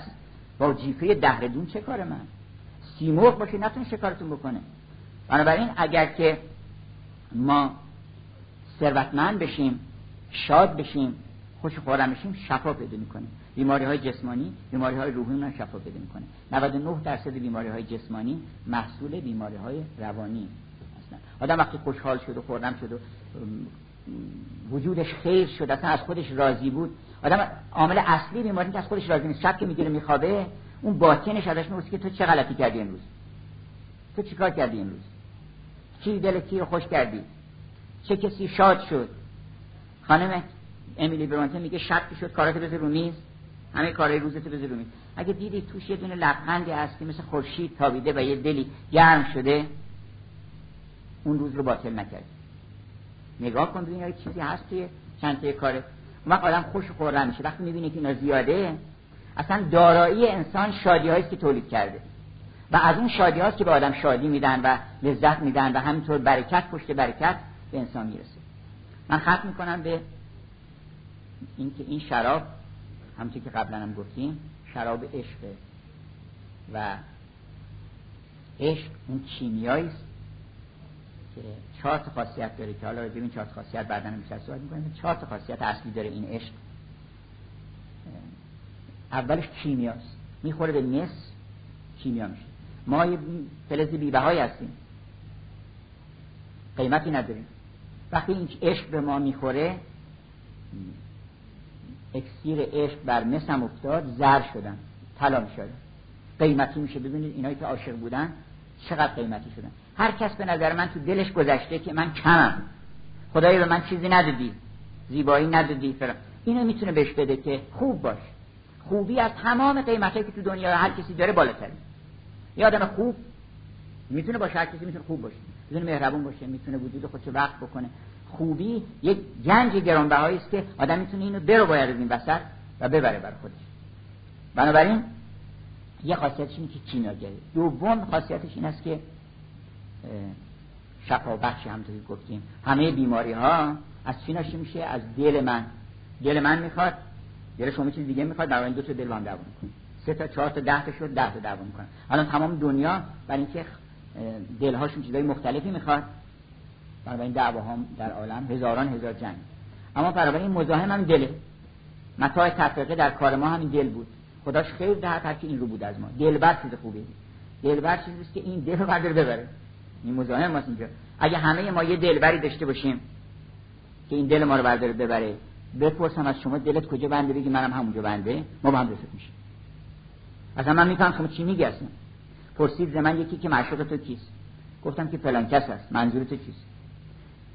با جیفه دهردون چه کار من؟ سیمرغ باشه نتون شکارتون بکنه. بنابراین اگر که ما ثروتمند بشیم شاد بشیم خوش خورم بشیم شفا پیدا می‌کنیم. بیماری های جسمانی بیماری های روحی من شفا پیدا می‌کنه. 99 درصد بیماری های جسمانی محصول بیماری های روانی هستن. آدم وقتی خوشحال شد و خوردم شد و وجودش خیر شد اصلا از خودش راضی بود آدم عامل اصلی بیماری که از خودش راضی نیست. شب که می‌گیره میخوابه اون باطنش ازش می‌پرسه که تو چه غلطی کردی امروز؟ تو چیکار کردی امروز؟ کی دل کی رو خوش کردی؟ چه کسی شاد شد؟ خانم امیلی برانته میگه شب شد کارات بذار رو میز. همه کارهای روزتو بذار رو اگه دیدی توش یه دونه لبخندی هست که مثل خورشید تابیده و یه دلی گرم شده اون روز رو باطل نکردی نگاه کن ببین چیزی هست توی چند کاره. اون وقت آدم خوش و میشه. وقتی می‌بینه که اینا زیاده اصلا دارایی انسان شادی هایی که تولید کرده. و از اون شادی هاست که به آدم شادی میدن و لذت میدن و همینطور برکت پشت برکت به انسان می‌رسه. من ختم می‌کنم به اینکه این شراب همونطور که قبلا هم گفتیم شراب عشقه. و عشق اون کیمیایی است که چهار خاصیت داره که حالا ببین چهار خاصیت بعدا میشه صحبت می‌کنیم. چهار خاصیت اصلی داره این عشق. اولش کیمیاست. می‌خوره به مس کیمیا میشه. ما یه فلز بیبهایی هستیم. قیمتی نداریم. وقتی این عشق به ما می‌خوره اکسیر عشق بر مسم افتاد زر شدن طلا شده قیمتی میشه ببینید اینایی که عاشق بودن چقدر قیمتی شدن. هر کس به نظر من تو دلش گذشته که من کمم. خدایی به من چیزی ندادی زیبایی ندادی فرم اینو می‌تونه بهش بده که خوب باش. خوبی از تمام قیمتایی که تو دنیا هر کسی داره بالاتره. یه آدم خوب می‌تونه باشه هر کسی می‌تونه خوب باشه. می‌تونه مهربون باشه می‌تونه وجود خودش وقت بکنه. خوبی یک گنج گرانبهایی است که آدم می‌تونه اینو برو باید از این وسط و ببره بر خودش. بنابراین یه خاصیتش اینه که کیمیاگری دوم خاصیتش این است که شفا بخشی همونطوری گفتیم. همه بیماری ها از چی ناشی میشه؟ از دل من. دل من می‌خواد دل شما چیز دیگه می‌خواد برای دو تا دل هم دوام کنیم سه تا چهار تا ده تا شد ده تا دوام می‌کنن الان تمام دنیا برای اینکه دلهاشون چیزای مختلفی می‌خواد این دعواها در عالم هزاران هزار جنگ اما این مزاحم هم دله. متاع تفرقه در کار ما همین دل بود. خداش خیر دهد هر این رو بود از ما. دلبر چیز خوبی دلبر چیزی که این دل رو ببره. این مزاحم ماست اینجا. اگه همه ما یه دلبری داشته باشیم که این دل ما رو برداره ببره بپرسم از شما دلت کجا بنده؟ بگی منم همونجا بنده. ما با هم رفت میشیم. اصلا من میفهم شما چی میگی پرسید ز من یکی که معشوق تو کیست. گفتم که فلان کس است منظور تو چیست؟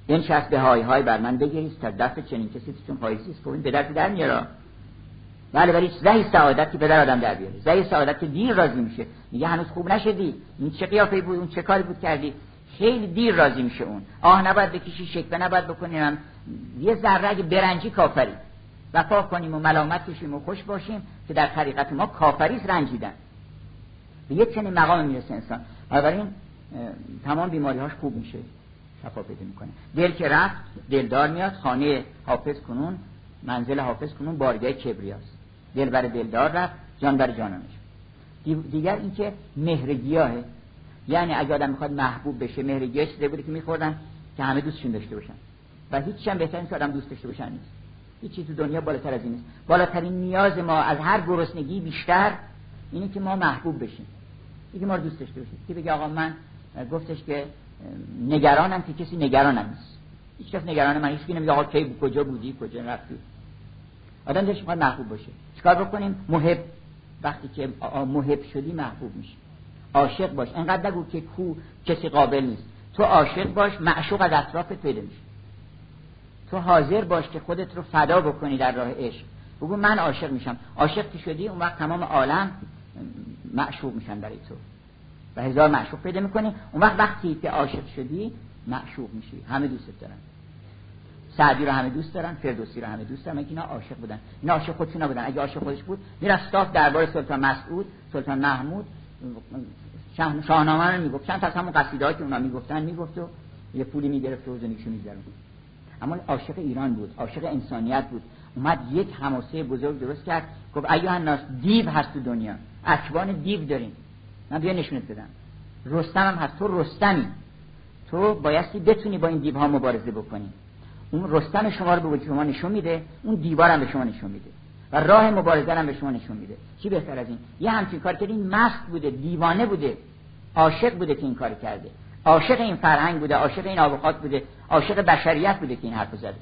شخص به های های بر من بگریست تا دست چنین کسی چون پاییزی است. این به درد در میاره. بله ولی زهی سعادت که پدر آدم در بیاره. زهی سعادت که دیر راضی میشه. میگه هنوز خوب نشدی. این چه قیافه بود؟ اون چه کاری بود کردی؟ خیلی دیر راضی میشه اون. آه نباید بکشی شکوه نباید بکنیم. یه ذره اگه برنجی کافری. وفا کنیم و ملامت کشیم و خوش باشیم که در طریقت ما کافریز رنجیدن. به یک چنین مقام می‌رسه انسان. بنابراین تمام بیماری هاش خوب میشه. شفا پیدا می‌کنه. دل که رفت دلدار میاد خانه حافظ کنون منزل حافظ کنون بارگاه کبریاست دل بر دلدار رفت جان بر جانانش دیگر اینکه مهرگیاهه یعنی اگه آدم می‌خواد محبوب بشه مهرگیاه چیزی بوده که میخوردن که همه دوستشون داشته باشن. و هیچ هم بهتر نیست آدم دوست داشته باشن نیست. هیچ چیز تو دنیا بالاتر از این نیست. بالاترین نیاز ما از هر گرسنگی بیشتر اینه که ما محبوب بشیم. اینکه ما رو دوست داشته باشیم. که بگه آقا من گفتش که نگرانم که کسی نگرانم نیست. هیچ کس نگران من هیچ نمیگه آقا کی کجا بودی کجا رفتی. آدم داشت می‌خواد محبوب باشه. چیکار بکنیم؟ محب. وقتی که محب شدی محبوب میشی. عاشق باش. انقدر نگو که کو کسی قابل نیست. تو عاشق باش معشوق از اطرافت پیدا میشه. تو حاضر باش که خودت رو فدا بکنی در راه عشق. بگو من عاشق میشم. عاشق که شدی اون وقت تمام عالم معشوق میشن برای تو. و هزار معشوق پیدا می‌کنی. اون وقت وقتی که عاشق شدی معشوق میشی. همه دوست دارن. سعدی رو همه دوست دارن فردوسی رو همه دوست دارن اینا عاشق بودن؟ اینا عاشق خودشون نبودن. اگه عاشق خودش بود می‌رفت صاف دربار سلطان مسعود سلطان محمود. شاهنامه رو می‌گفت. چند تا همون قصیده که اونا می‌گفتن می‌گفت و یه پولی می‌گرفت و زندگیشو میگذرون اما عاشق ایران بود عاشق انسانیت بود. اومد یک حماسه بزرگ درست کرد. گفت ایها الناس دیو هست تو دنیا. اکوان دیو داریم. من بیا نشونت بدم. رستم هم هست. تو رستمی. تو بایستی بتونی با این دیوها مبارزه بکنی. اون رستم شما رو به شما نشون میده. اون دیوار هم به شما نشون میده. و راه مبارزه هم به شما نشون میده. چی بهتر از این؟ یه همچین کار کردین مست بوده دیوانه بوده. عاشق بوده که این کار کرده. عاشق این فرهنگ بوده عاشق این آبخات بوده. عاشق بشریت بوده که این حرف زده.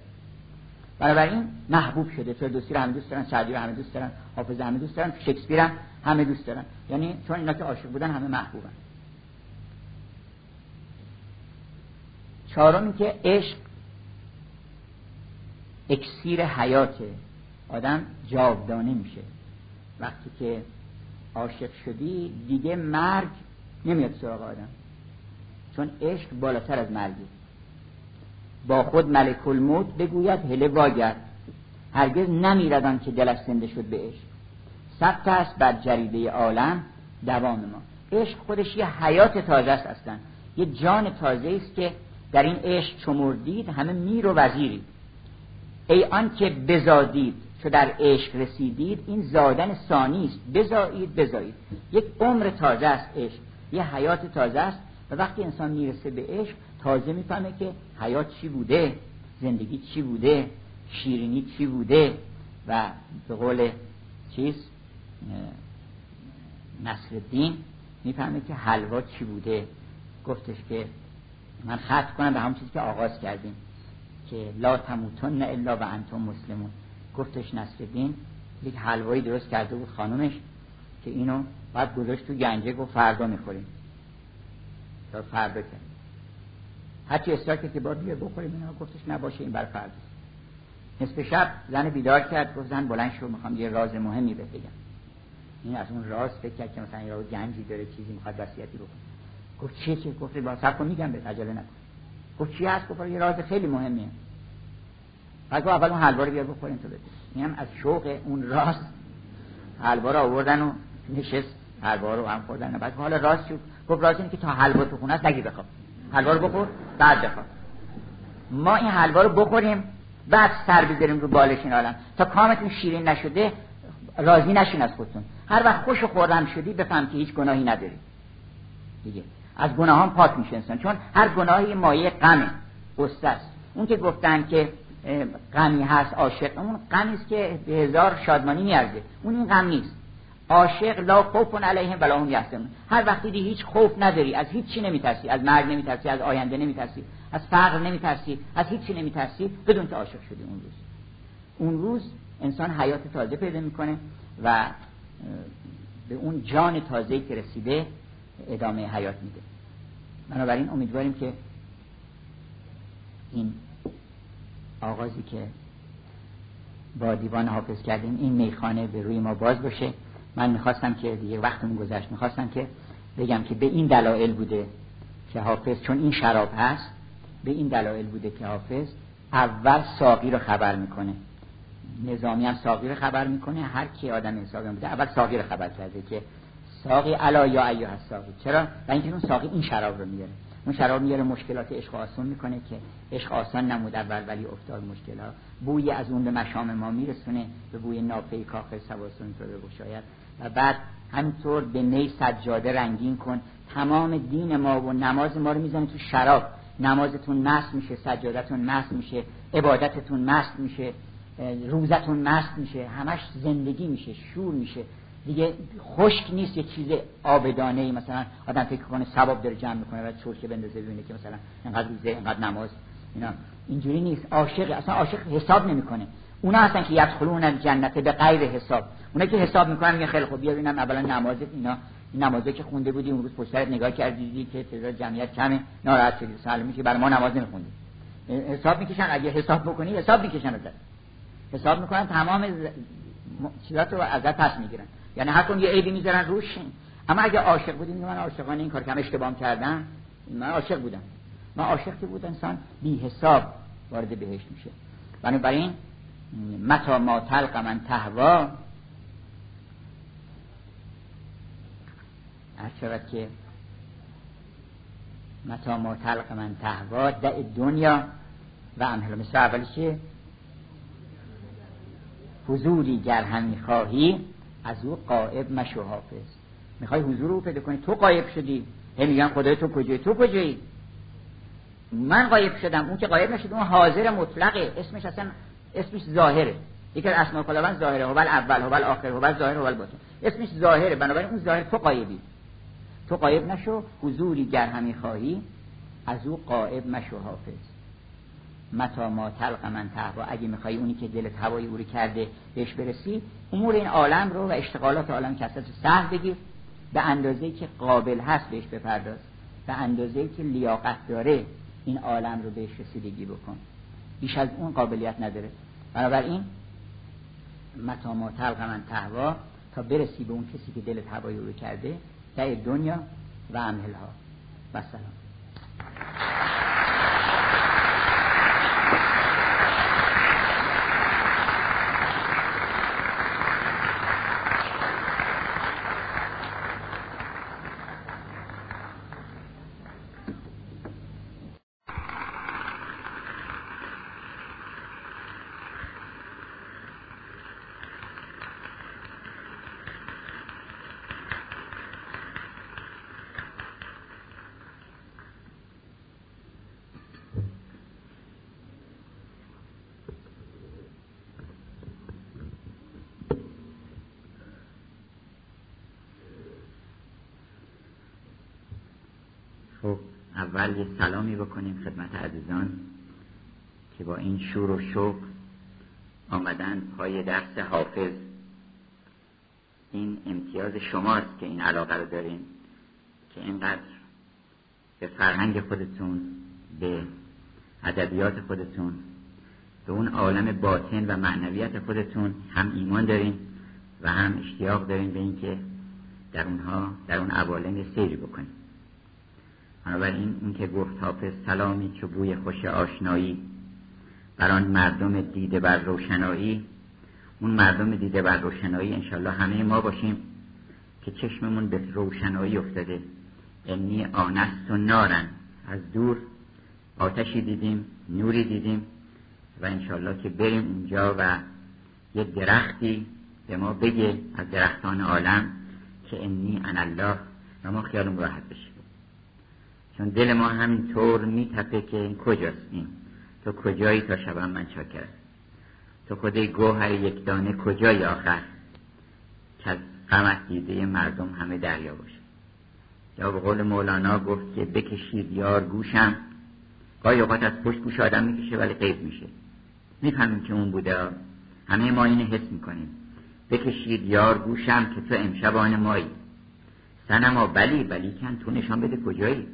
بنابراین محبوب شده. فردوسی رو همه دوست دارن سعدی رو همه دوست دارن حافظ همه دوست دارن شکسپیر هم همه دوست دارن. یعنی چون اینا که عاشق بودن همه محبوبن. چهارم که عشق اکسیر حیاته آدم جاودانه میشه. وقتی که عاشق شدی دیگه مرگ نمیاد سراغ آدم. چون عشق بالاتر از مرگی با خود ملک الموت بگوید هله واگرد هرگز نمیردان که دلش زنده شد به عشق. ثبت است بر جریده عالم دوام ما. عشق خودش یه حیات تازه است اصلا. یه جان تازه است که در این عشق چمردید همه میر و وزیرید. ای آن که بزادید چو در عشق رسیدید این زادن ثانی است. بزایید بزایید. یک عمر تازه است عشق. یه حیات تازه است. و وقتی انسان می‌رسه به عشق تازه می‌فهمه که حیات چی بوده زندگی چی بوده شیرینی چی بوده و به قول چیز نصر الدین می‌فهمه که حلوا چی بوده. گفتش که من خط کنم به همون چیزی که آغاز کردیم که لا تموتن الا و انتم مسلمون. گفتش نصر دین یک حلوایی درست کرده بود خانومش که اینو بعد گذاشت تو گنجه گفت فردا می‌خوریم. تا فردا کرد هرچی اصرار که باید بیا بخوریم. اینا گفتش نباشه این بر فردا نصف شب زن بیدار کرد گفت زن بلند شو می‌خوام یه راز مهمی بهت بگم. این از اون راز فکر کرد که مثلا یه گنجی داره چیزی می‌خواد وصیتی بکنه. گفت چیه چه گفت با صبر میگم به عجله نکن. گفت چی هست؟ گفت یه راز خیلی مهمیه بعد اول اون حلوا رو بیار بخوریم تو بده این از شوق اون راست حلوا رو آوردن و نشست حلوا رو هم خوردن بعد حالا راست شد گفت راست که تا حلوا تو خونه است نگی بخواب. حلوا رو بخور بعد بخواب. ما این حلوا رو بخوریم بعد سر بذاریم رو بالش این عالم. تا کامتون شیرین نشده راضی نشین از خودتون. هر وقت خوش خورم شدی بفهم که هیچ گناهی نداری. دیگه. از گناهان پاک میشه انسان. چون هر گناهی مایه غمه قصه است. اون که گفتن که غمی هست عاشق اون غمی است که به هزار شادمانی میارزه. اون این غم نیست. عاشق لا خوف علیهم ولا هم یحزنون. هر وقتی دی هیچ خوف نداری از هیچ چی نمیترسی؟ از مرگ نمیترسی؟ از آینده نمیترسی؟ از فقر نمیترسی؟ از هیچ چی نمیترسی؟ بدون که عاشق شدی اون روز. اون روز انسان حیات تازه پیدا می‌کنه و به اون جان تازه که رسیده ادامه حیات میده. بنابراین امیدواریم که این آغازی که با دیوان حافظ کردیم این میخانه به روی ما باز باشه. من می‌خواستم که دیگه وقتمون گذشت می‌خواستم که بگم که به این دلایل بوده که حافظ چون این شراب هست به این دلایل بوده که حافظ اول ساقی رو خبر می‌کنه. نظامی هم ساقی رو خبر می‌کنه هر کی آدم حسابی بوده اول ساقی رو خبر کرده که ساقی علا یا ایها الساقی. چرا؟ و اینکه اون ساقی این شراب رو میاره اون شراب میاره مشکلات عشق آسان می‌کنه که عشق آسان نمود اول ولی افتاد مشکلات. بوی از اون به مشام ما میرسونه به بوی نافه کاخ سواسون تو بگشاید و بعد همینطور به نی سجاده رنگین کن. تمام دین ما و نماز ما رو می‌زنه تو شراب. نمازتون مست میشه سجادتون مست میشه عبادتتون مست میشه روزتون مست میشه همش زندگی میشه شور میشه. دیگه خشک نیست یه چیز آبدانه ای. مثلا آدم فکر کنه ثواب داره جمع می‌کنه و چرکه بندازه ببینه که مثلا اینقدر روزه اینقدر نماز اینا. اینجوری نیست. عاشق اصلا عاشق حساب نمی‌کنه. اونا هستن که یدخلون جنت به غیر حساب. اونا که حساب می‌کنن میگن خیلی خوب بیا ببینم اولا نماز اینا این نمازه که خونده بودی اون روز پشت نگاه کردی که تعداد جمعیت کمه. ناراحت شدی سلام که برای ما نماز نمیخوندی. حساب می‌کشن اگه حساب بکنی حساب می‌کشن ازت. حساب می‌کنن تمام چیزات رو ازت پس می‌گیرن. یعنی هر یه عیبی می‌ذارن روش. اما اگه عاشق بودیم من عاشقانه این کار کم اشتباه کردم. من عاشق بودم. من عاشق که بود انسان بی حساب وارد بهشت میشه. بنابراین متا ما تلق من تهوا هر که متا ما تلق من تهوا دع دنیا. و امهل مثل اولی که حضوری گر هم می‌خواهی از او قائب مشو حافظ. می‌خوای حضور رو پیدا کنی؟ تو قایب شدی. هی میگن خدای تو کجایی؟ تو کجایی؟ من قایب شدم. اون که قایب نشد اون حاضر مطلقه. اسمش اصلا اسمش ظاهره. یکی از اسماء خداوند ظاهره هو اول هو آخر هو ظاهر هو باطن. اسمش ظاهره بنابراین اون ظاهر تو قایبی تو قایب نشو حضوری گر همی خواهی از او قائب مشو حافظ. متا ما تلق من تهوا اگه می‌خوای اونی که دلت هوای او کرده بهش برسی امور این عالم رو و اشتغالات عالم که اساس بگیر. به اندازه که قابل هست بهش بپرداز. به اندازه که لیاقت داره این عالم رو بهش رسیدگی بکن. بیش از اون قابلیت نداره. بنابراین متا ما تلق من تهوا تا برسی به اون کسی که دل هوایی کرده در دنیا و عملها و سلام. یه سلامی بکنیم خدمت عزیزان که با این شور و شوق آمدن پای درس حافظ. این امتیاز شماست که این علاقه رو دارین که اینقدر به فرهنگ خودتون به ادبیات خودتون به اون عالم باطن و معنویت خودتون هم ایمان دارین و هم اشتیاق دارین به اینکه در اونها در اون عوالم سیری بکنیم بنابراین این که گفت حافظ سلامی چو بوی خوش آشنایی بر آن مردم دیده بر روشنایی اون مردم دیده بر روشنایی انشالله همه ما باشیم که چشممون به روشنایی افتاده. انی آنست و نارن. از دور آتشی دیدیم نوری دیدیم و انشالله که بریم اونجا و یه درختی به ما بگه از درختان عالم که انی ان الله و ما خیالم راحت بشه. چون دل ما همینطور میتپه که این کجاست این؟ تو کجایی تا شبم من چاکرم تو خودی گوهر یک دانه کجایی آخر؟ که از غمت دیده مردم همه دریا باشه. یا به قول مولانا گفت که بکشید یار گوشم. گاهی اوقات از پشت گوش آدم می‌کشه ولی غیب میشه. می‌فهمیم که اون بوده همه ما اینو حس می‌کنیم. بکشید یار گوشم که تو امشبان مایی. سنما بلی بلی کن تو نشان بده کجایی.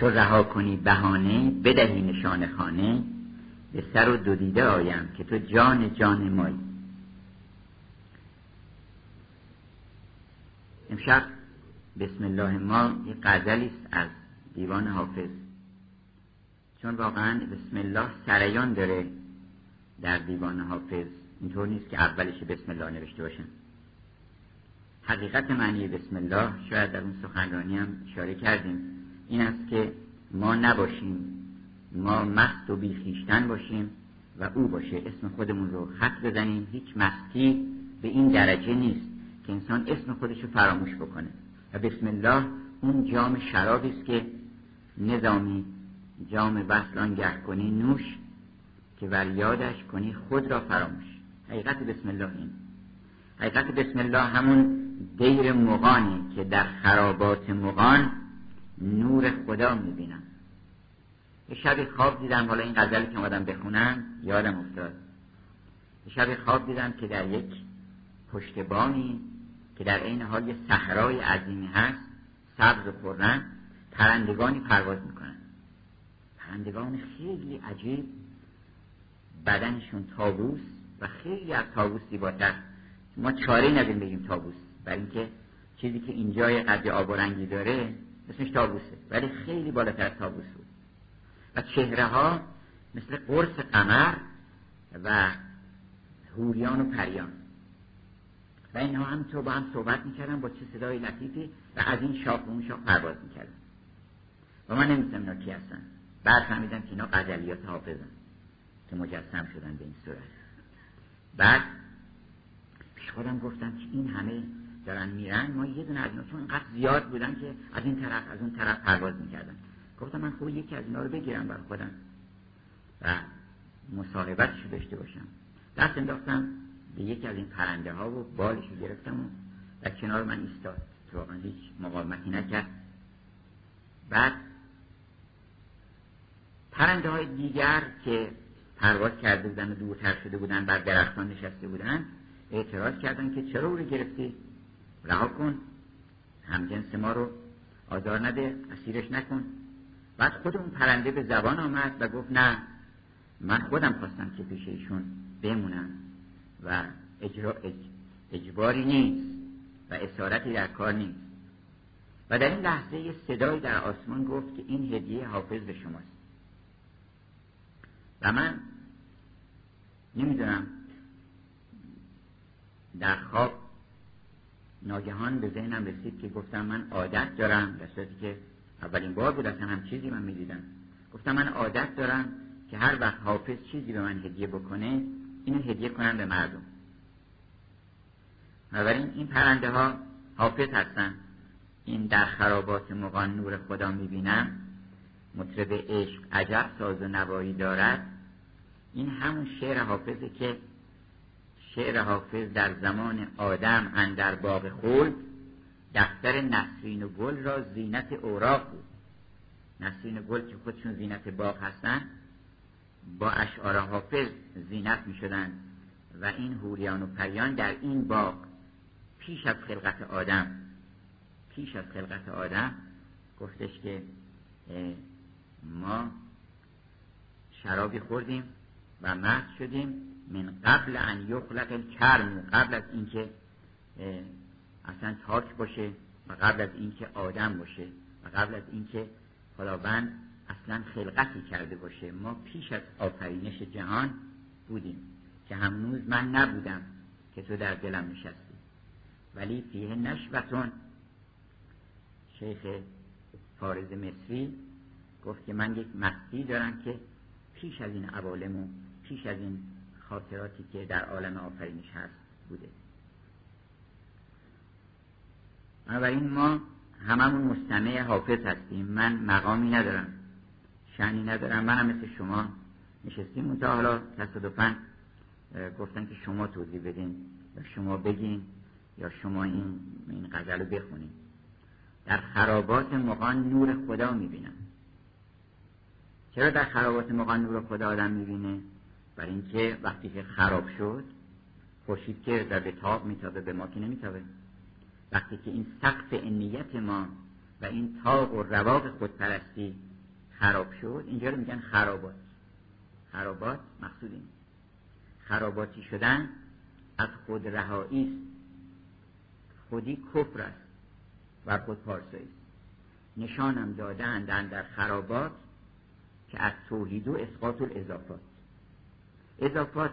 چو رها کنی بهانه بدهی نشان خانه به سر و دو دیده آیم که تو جان جان مایی. امشب بسم الله ما یه غزلی است از دیوان حافظ. چون واقعا بسم الله سریان داره در دیوان حافظ اینطور نیست که اولش بسم الله نوشته باشن حقیقت معنی بسم الله شاید در اون سخنرانی هم اشاره کردیم. این است که ما نباشیم. ما مست و بیخیشتن باشیم و او باشه. اسم خودمون رو خط بزنیم. هیچ مستی به این درجه نیست که انسان اسم خودش رو فراموش بکنه. و بسم الله اون جام شرابی است که نظامی جام وصل گه کنی نوش که ور یادش کنی خود را فراموش. حقیقت بسم الله این. حقیقت بسم الله همون دیر مغانی که در خرابات مغان نور خدا می‌بینم. یه شبی خواب دیدم حالا این غزلی که اومدم بخونم یادم افتاد. یه شبی خواب دیدم که در یک پشتبانی که در این حال یه صحرای عظیمی هست سبز و پررنگ پرندگانی پرواز می‌کنن. پرندگان خیلی عجیب بدنشون تابوس و خیلی از تابوس زیباتر. ما چاره ندیم بگیم تابوس برای اینکه چیزی که اینجای قد آب و رنگی داره اسمش تابوسه ولی خیلی بالاتر تابوس بود. و چهره ها مثل قرص قمر و هوریان و پریان. و اینها همینطور با هم صحبت می‌کردن با چه صدای لطیفی و از این شاخ و اون شاخ پرواز می‌کردن. و من نمیستم اینا کی هستن. بعد فهمیدم که اینا قجلیات حافظن که مجسم شدن به این صورت. بعد پیش خودم گفتم که این همه دارن میرن ما یه دونه از اینا چون اینقدر زیاد بودن که از این طرف از اون طرف پرواز می‌کردن. گفتم من خوب یکی از اینا رو بگیرم بر خودم و مصاحبتش داشته باشم. دست انداختم به یکی از این پرنده ها و بالش گرفتم و در کنار من ایستاد. واقعا هیچ مقاومتی نکرد. بعد پرنده های دیگر که پرواز کرده بودن و دورتر شده بودن بر درختان نشسته بودن اعتراض کردن که چرا او رو گرفتی؟ رها کن. همجنس ما رو آزار نده اسیرش نکن. بعد خود اون پرنده به زبان آمد و گفت نه من خودم خواستم که پیش ایشون بمونم و اجرا اجباری نیست و اسارتی در کار نیست. و در این لحظه صدای در آسمان گفت که این هدیه حافظ به شماست. و من نمی‌دونم در خواب ناگهان به ذهنم رسید که گفتم من عادت دارم در که اولین بار بود اصلا هم چیزی من می‌دیدم. گفتم من عادت دارم که هر وقت حافظ چیزی به من هدیه بکنه اینو هدیه کنم به مردم. بنابراین این پرنده ها حافظ هستن. این در خرابات مقان نور خدا می‌بینم. مطرب عشق عجب ساز و نوایی دارد. این همون شعر حافظه که شعر حافظ در زمان آدم اندر باغ خلد دفتر نسرین و گل را زینت اوراق بود. نسرین و گل که خودشون زینت باغ هستن با اشعار حافظ زینت می شدن و این هوریان و پریان در این باغ پیش از خلقت آدم پیش از خلقت آدم گفتش که ما شرابی خوردیم و مست شدیم. من قبل ان یخلق الکرم قبل از اینکه اصلا تاک باشه و قبل از اینکه آدم باشه و قبل از اینکه خداوند اصلا خلقتی کرده باشه. ما پیش از آفرینش جهان بودیم که هنوز من نبودم که تو در دلم نشستی. ولی فیه نشوتون. شیخ فارز مصری گفت که من یک مستی دارم که پیش از این عوالم و پیش از این خاطراتی که در عالم آفرینش هست بوده. بنابراین ما هممون مستمع حافظ هستیم. من مقامی ندارم. شنی ندارم. منم مثل شما نشستیم. اونتا حالا تصادفا گفتن که شما توضیح بدین یا شما بگین یا شما این, این غزل رو بخونین. در خرابات مقان نور خدا می‌بینم. چرا در خرابات مقان نور خدا آدم می‌بینه؟ برای اینکه وقتی که خراب شد خورشید که در به تاب میتابه به ما که نمیتابه. وقتی که این سقف انیت ما و این تاق و رواق خودپرستی خراب شد اینجا رو میگن خرابات. خرابات مقصود این خراباتی شدن از خود رهایی است. خودی کفر است و خود پارسایی نشانم دادن در خرابات که از توحید و اسقاط الاضافات اضافات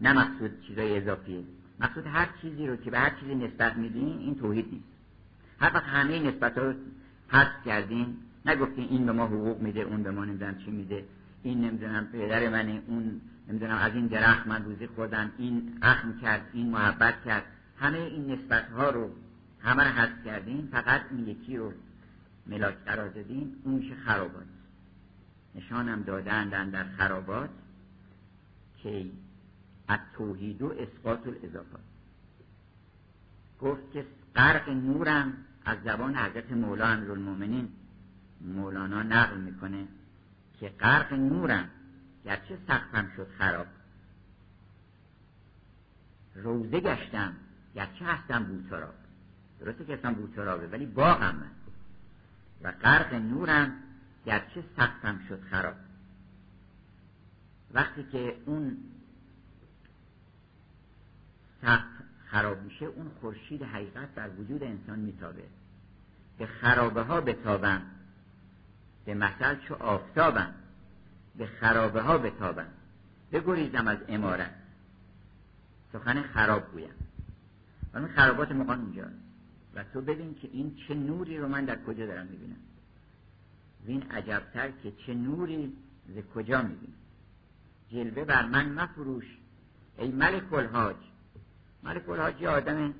نه مقصود چیزای اضافیه مقصود هر چیزی رو که به هر چیزی نسبت میدین این توحید نیست. هر وقت همه نسبت رو حذف کردین نگفتین این به ما حقوق میده اون به ما نمی‌دونم چی میده. این نمی‌دونم پدر منه اون نمی‌دونم از این درخت من روزی خوردم این اخم کرد این محبت کرد. همه این نسبت ها رو همه رو حذف کردین فقط این یکی رو ملاک قرار دادین اون میشه خرابات. نشانم دادن در خرابات که از توحید و اثبات الاضافات گفت که غرق نورم از زبان حضرت مولا امیرالمومنین مولانا نقل می‌کنه که غرق نورم گرچه سقفم شد خراب. روزه گشتم گرچه هستم بوتراب. درسته که هستم بوترابه ولی باغم من. و غرق نورم گرچه سقفم شد خراب. وقتی که اون سقف خراب میشه اون خورشید حقیقت در وجود انسان میتابه. به خرابه ها بتابم به مثل چو آفتابم به خرابه ها بتابم بگریزم از امارت. سخن خراب گویم. اون خرابات مقام اینجاست و تو ببین که این چه نوری رو من در کجا دارم می‌بینم. این عجبتر که چه نوری ز کجا می‌بینم. جلوه بر من مفروش. ای ملک الحاج. ملک الحاج یه آدم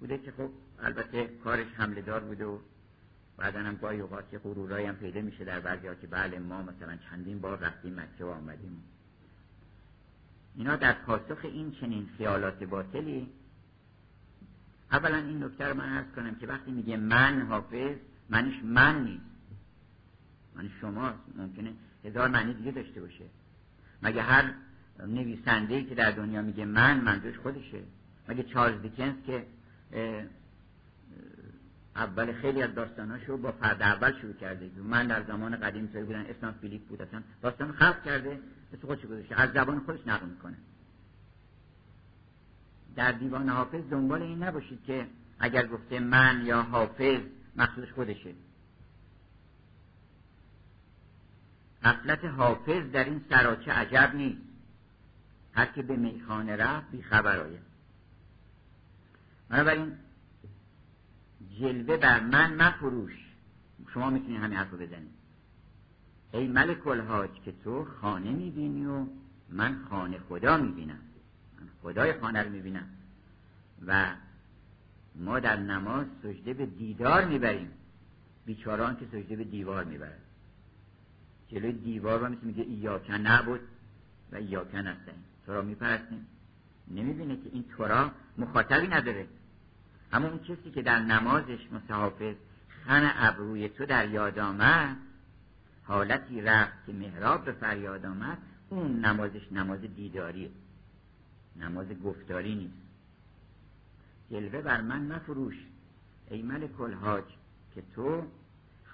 بوده که خب البته کارش حمله دار بوده و بعدا هم گاهی اوقات که غرورایی هم پیدا میشه در بعضی که بله ما مثلا چندین بار رفتیم مکه و آمدیم. اینا در پاسخ این چنین خیالات باطلی اولا این نکته رو من عرض کنم که وقتی میگه من حافظ منش من نیست. من شماست. ممکنه هزار معنی دیگه داشته باشه. مگه هر نویسنده که در دنیا میگه من منظورش خودشه. مگه چارلز دیکنز که اول خیلی از داستاناشو با فرد اول شروع کرده. من در زمان قدیم توی بودن؟ اسلام فیلیپ بود اصلا. داستان خلق کرده اسم خودش گذاشته. از زبان خودش نقل می‌کنه. در دیوان حافظ دنبال این نباشید که اگر گفته من یا حافظ مقصودش خودشه. غفلت حافظ در این سراچه عجب نیست. هر که به میخانه رفت بی خبر آید. بنابراین جلوه بر من مفروش. شما می‌تونید همین حرف رو بزنید. ای ملک الحاج که تو خانه می‌بینی و من خانه خدا می‌بینم. من خدای خانه رو می‌بینم. و ما در نماز سجده به دیدار می‌بریم. بیچاران که سجده به دیوار می‌برن جلوی دیوار رو میگه ایاکن. نبود. و ایاکن هستن تو را میپرستیم. نمی‌بینه که این تورا مخاطبی نداره. اما اون کسی که در نمازش متحافظ خن ابروی تو در یاد آمد حالتی رفت که محراب به فریاد آمد اون نمازش نماز دیداریه. نماز گفتاری نیست. جلوه بر من مفروش. ای ملک الحاج که تو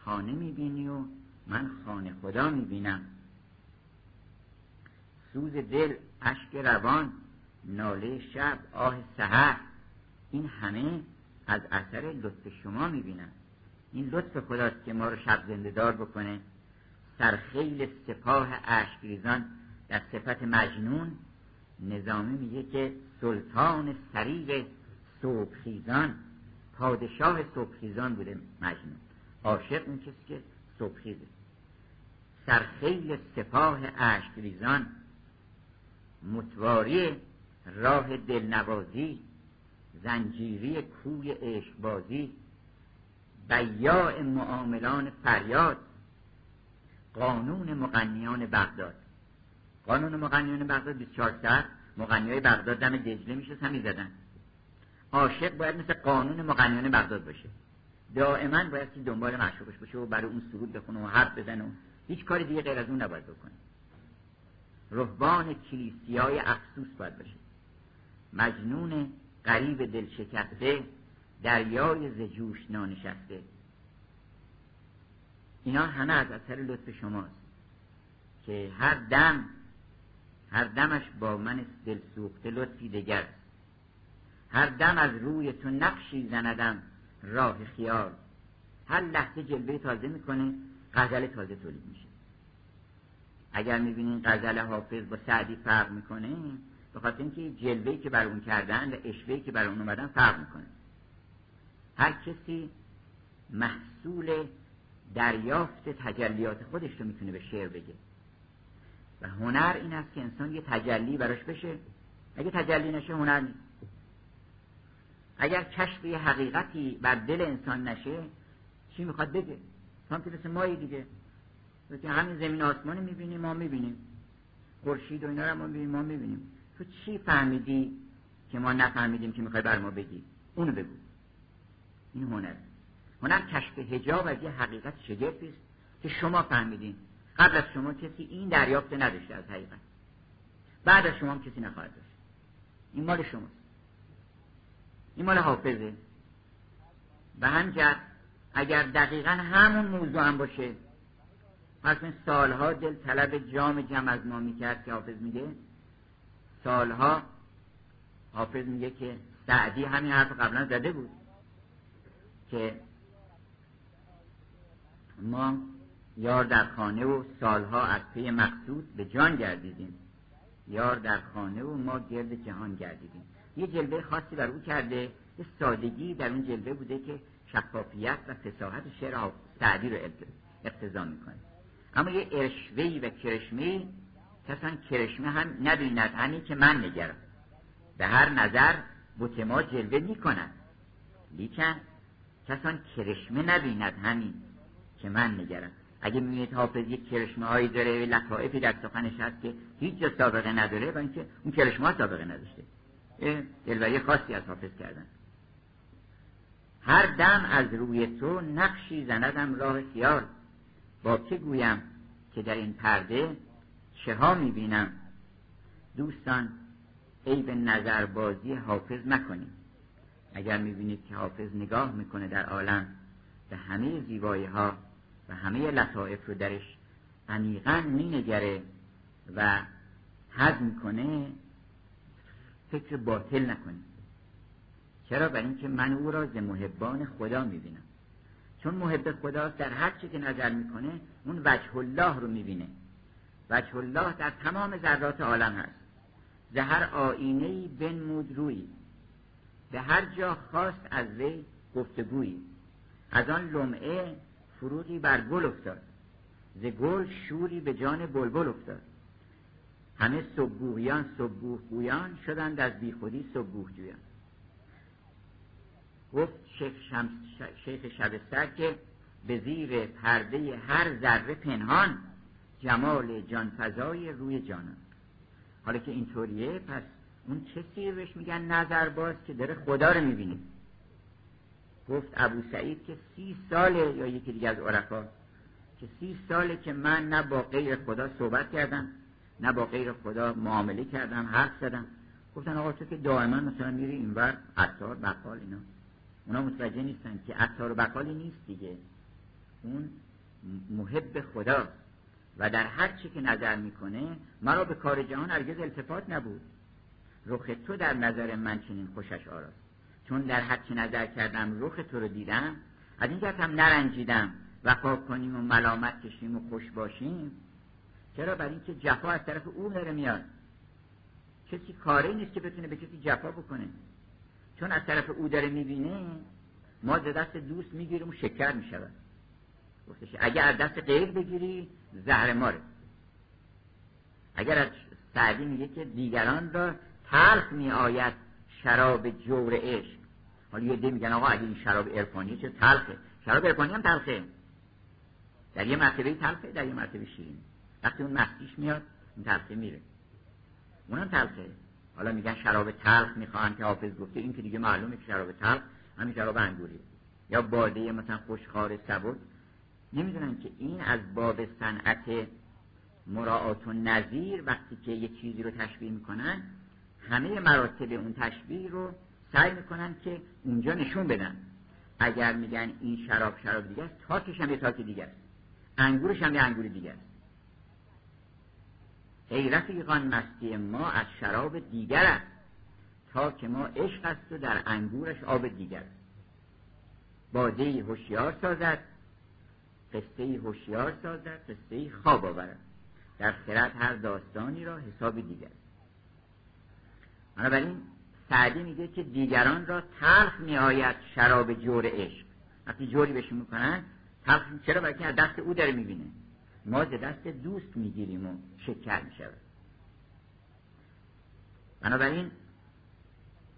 خانه می‌بینی و من خانه خدا می‌بینم. سوز دل اشک روان ناله شب آه سحر این همه از اثر لطف شما می‌بینم. این لطف خداست که ما رو شب زنده دار بکنه. سرخیل سپاه اشکریزان در صفت مجنون نظامی میگه که سلطان سریع صبحخیزان پادشاه صبحخیزان بوده مجنون. عاشق اون کسی که صبحخیزه. سرخیل سپاه اشکریزان. متواری راه دلنوازی زنجیری کوی عشقبازی بیاع معاملان فریاد قانون مغنیان بغداد. قانون مغنیان بغداد 24 ساعت مغنیای بغداد دم دجله میشه همی زدن. عاشق باید مثل قانون مغنیان بغداد باشه. دائما باید که دنبال معشوقش باشه و برای اون سرود بخونه و حرف بزنه و هیچ کاری دیگه غیر از اون نباید بکنه. رهبان کلیسیای افسوس باید باشه. مجنون قریب دل شکسته دریای ز جوش نانشسته. اینا همه از اثر لطف شماست که هر دم هر دمش با من دل سوخته لطفی دگر. هر دم از روی تو نقشی زندم راه خیال. هر لحظه جلوه تازه می‌کنه غزل تازه تولید میشه. اگر می‌بینین غزل حافظ با سعدی فرق می‌کنه به خاطر اینکه جلوه‌ای که بر اون کردن و اشوه‌ای که بر اون اومدن فرق می‌کنه. هر کسی محصول دریافت تجلیات خودش رو می‌تونه به شعر بگه. و هنر این است که انسان یه تجلی براش بشه. اگه تجلی نشه هنر نیست. اگر کشف یه حقیقتی بر دل انسان نشه چی می‌خواد بگه؟ هم که مثل مایی دیگه. همین زمین آسمان می‌بینیم ما می‌بینیم. خورشید و اینا رو ما می‌بینیم ما می‌بینیم. تو چی فهمیدی که ما نفهمیدیم که می‌خوای بر ما بگی؟ اونو بگو. این هنر. هنر کشف هجاب از یه حقیقت شگفتی است که شما فهمیدین. قبل از شما کسی این دریافت نداشته از حقیقت. بعد از شما هم کسی نخواهد داشت. این مال شماست. این مال حافظه. و همجر اگر دقیقا همون موضوع هم باشه. پس این سالها دل طلب جام جم از ما می‌کرد که حافظ میگه. سالها حافظ میگه که سعدی همین حرف قبلا زده بود که ما یار در خانه و سالها از پی مقصود به جان گردیدیم. یار در خانه و ما گرد جهان گردیدیم. یه جلوه خاصی بر او کرده یه سادگی در اون جلوه بوده که شفافیت و فساحت شعر سعدی رو اقتضا می‌کنه. اما یه ارشوهی و کرشمه کسان کرشمه هم نبیند همین که من نگرم به هر نظر بوت ما جلوه می‌کنند لیکن کسان کرشمه نبیند همین که من نگرم اگه می‌بینید حافظ یک کرشمه هایی داره لطائفی در سخنش هست که هیچ جا سابقه نداره و اینکه اون کرشمه ها سابقه نداشته. دلبری خاصی از حافظ کردن. هر دم از روی تو نقشی زندم راه خیال. با که گویم که در این پرده چه ها می‌بینم؟ دوستان ای به نظربازی حافظ مکنیم اگر می‌بینید که حافظ نگاه می‌کنه در عالم به همه زیبایی ها و همه لطائف رو درش عمیقا مینگره و حد می‌کنه فکر باطل نکنید. چرا؟ برای اینکه من او را ز محبان خدا می‌بینم. چون محب خدا در هر چی که نظر می‌کنه اون وجه الله رو می‌بینه. وجه الله در تمام ذرات عالم هست. زهر آینه ای بنمود روی به هر جا خواست از وی گفتگویی. از آن لمعه فروغی بر گل افتاد. ز گل شوری به جان بلبل افتاد. همه صبحگویان صبحگویان شدند از بیخودی صبحگویان. گفت شیخ, شمس شیخ شبستر که به زیر پرده هر ذره پنهان جمال جانفضای روی جانان. حالا که اینطوریه پس اون چه بهش میگن نظر باز که داره خدا رو می‌بینی گفت ابو سعید که سی ساله یا یکی دیگه از عرفا که سی ساله که من نه با غیر خدا صحبت کردم نه با غیر خدا معامله کردم حرف زدم. گفتن آقا تو که دائما مثلا میری اینور عطار بقال اینا. اونا متوجه نیستن که عطار و بقالی نیست دیگه. اون محب خدا و در هر چی که نظر می‌کنه مرا به کار جهان هرگز التفات نبود. رخ تو در نظر من چنین خوشش آراست. چون در هر چی نظر کردم رخ تو رو دیدم از این هم نرنجیدم. وفا کنیم و ملامت کشیم و خوش باشیم. چرا؟ برای اینکه جفا از طرف او داره میاد. کسی کاری نیست که بتونه به کسی جفا بکنه. چون از طرف او داره می‌بینه ما از دست دوست می‌گیریم و شکر می‌شود. گفتش اگر از دست غیر بگیری زهر ماره. اگر از سعدی میگه که دیگران را تلخ میآید شراب جور عشق. حالا یه ده میگن آقا اگه این شراب ارفانی چه تلخه؟ شراب ارفانی هم تلخه. در یه مرتبه تلخه در یه مرتبه شیرین. وقتی اون مستیش میاد این تلخه میره. اونم تلخه. حالا میگن شراب تلخ می‌خوان که حافظ گفته این که دیگه معلومه که شراب تلخ همین شراب انگوری. یا باده مثلا خوشخوار سبک. نمی‌دونن که این از باب صنعت مراعات و نظیر وقتی که یه چیزی رو تشبیه می‌کنن همه مراتب اون تشبیه رو سعی می‌کنن که اونجا نشون بدن. اگر میگن این شراب شراب دیگه است تاکش هم یه تاک دیگه است انگورش هم یه انگور دیگه است ای رفیقان مستی ما از شراب دیگر است تا که ما عشق است و در انگورش آب دیگر. است باده هوشیار سازد قصه هوشیار سازد قصه خواب آورد. در خرد هر داستانی را حساب دیگر. بنابراین سعدی میگه که دیگران را تلخ میآید شراب جور عشق. وقتی جوری بهشون می‌کنن تلخ چرا؟ برای از دست او داره می‌بینه. ما ز دست دوست می‌گیریم و شکر می‌شود. بنابراین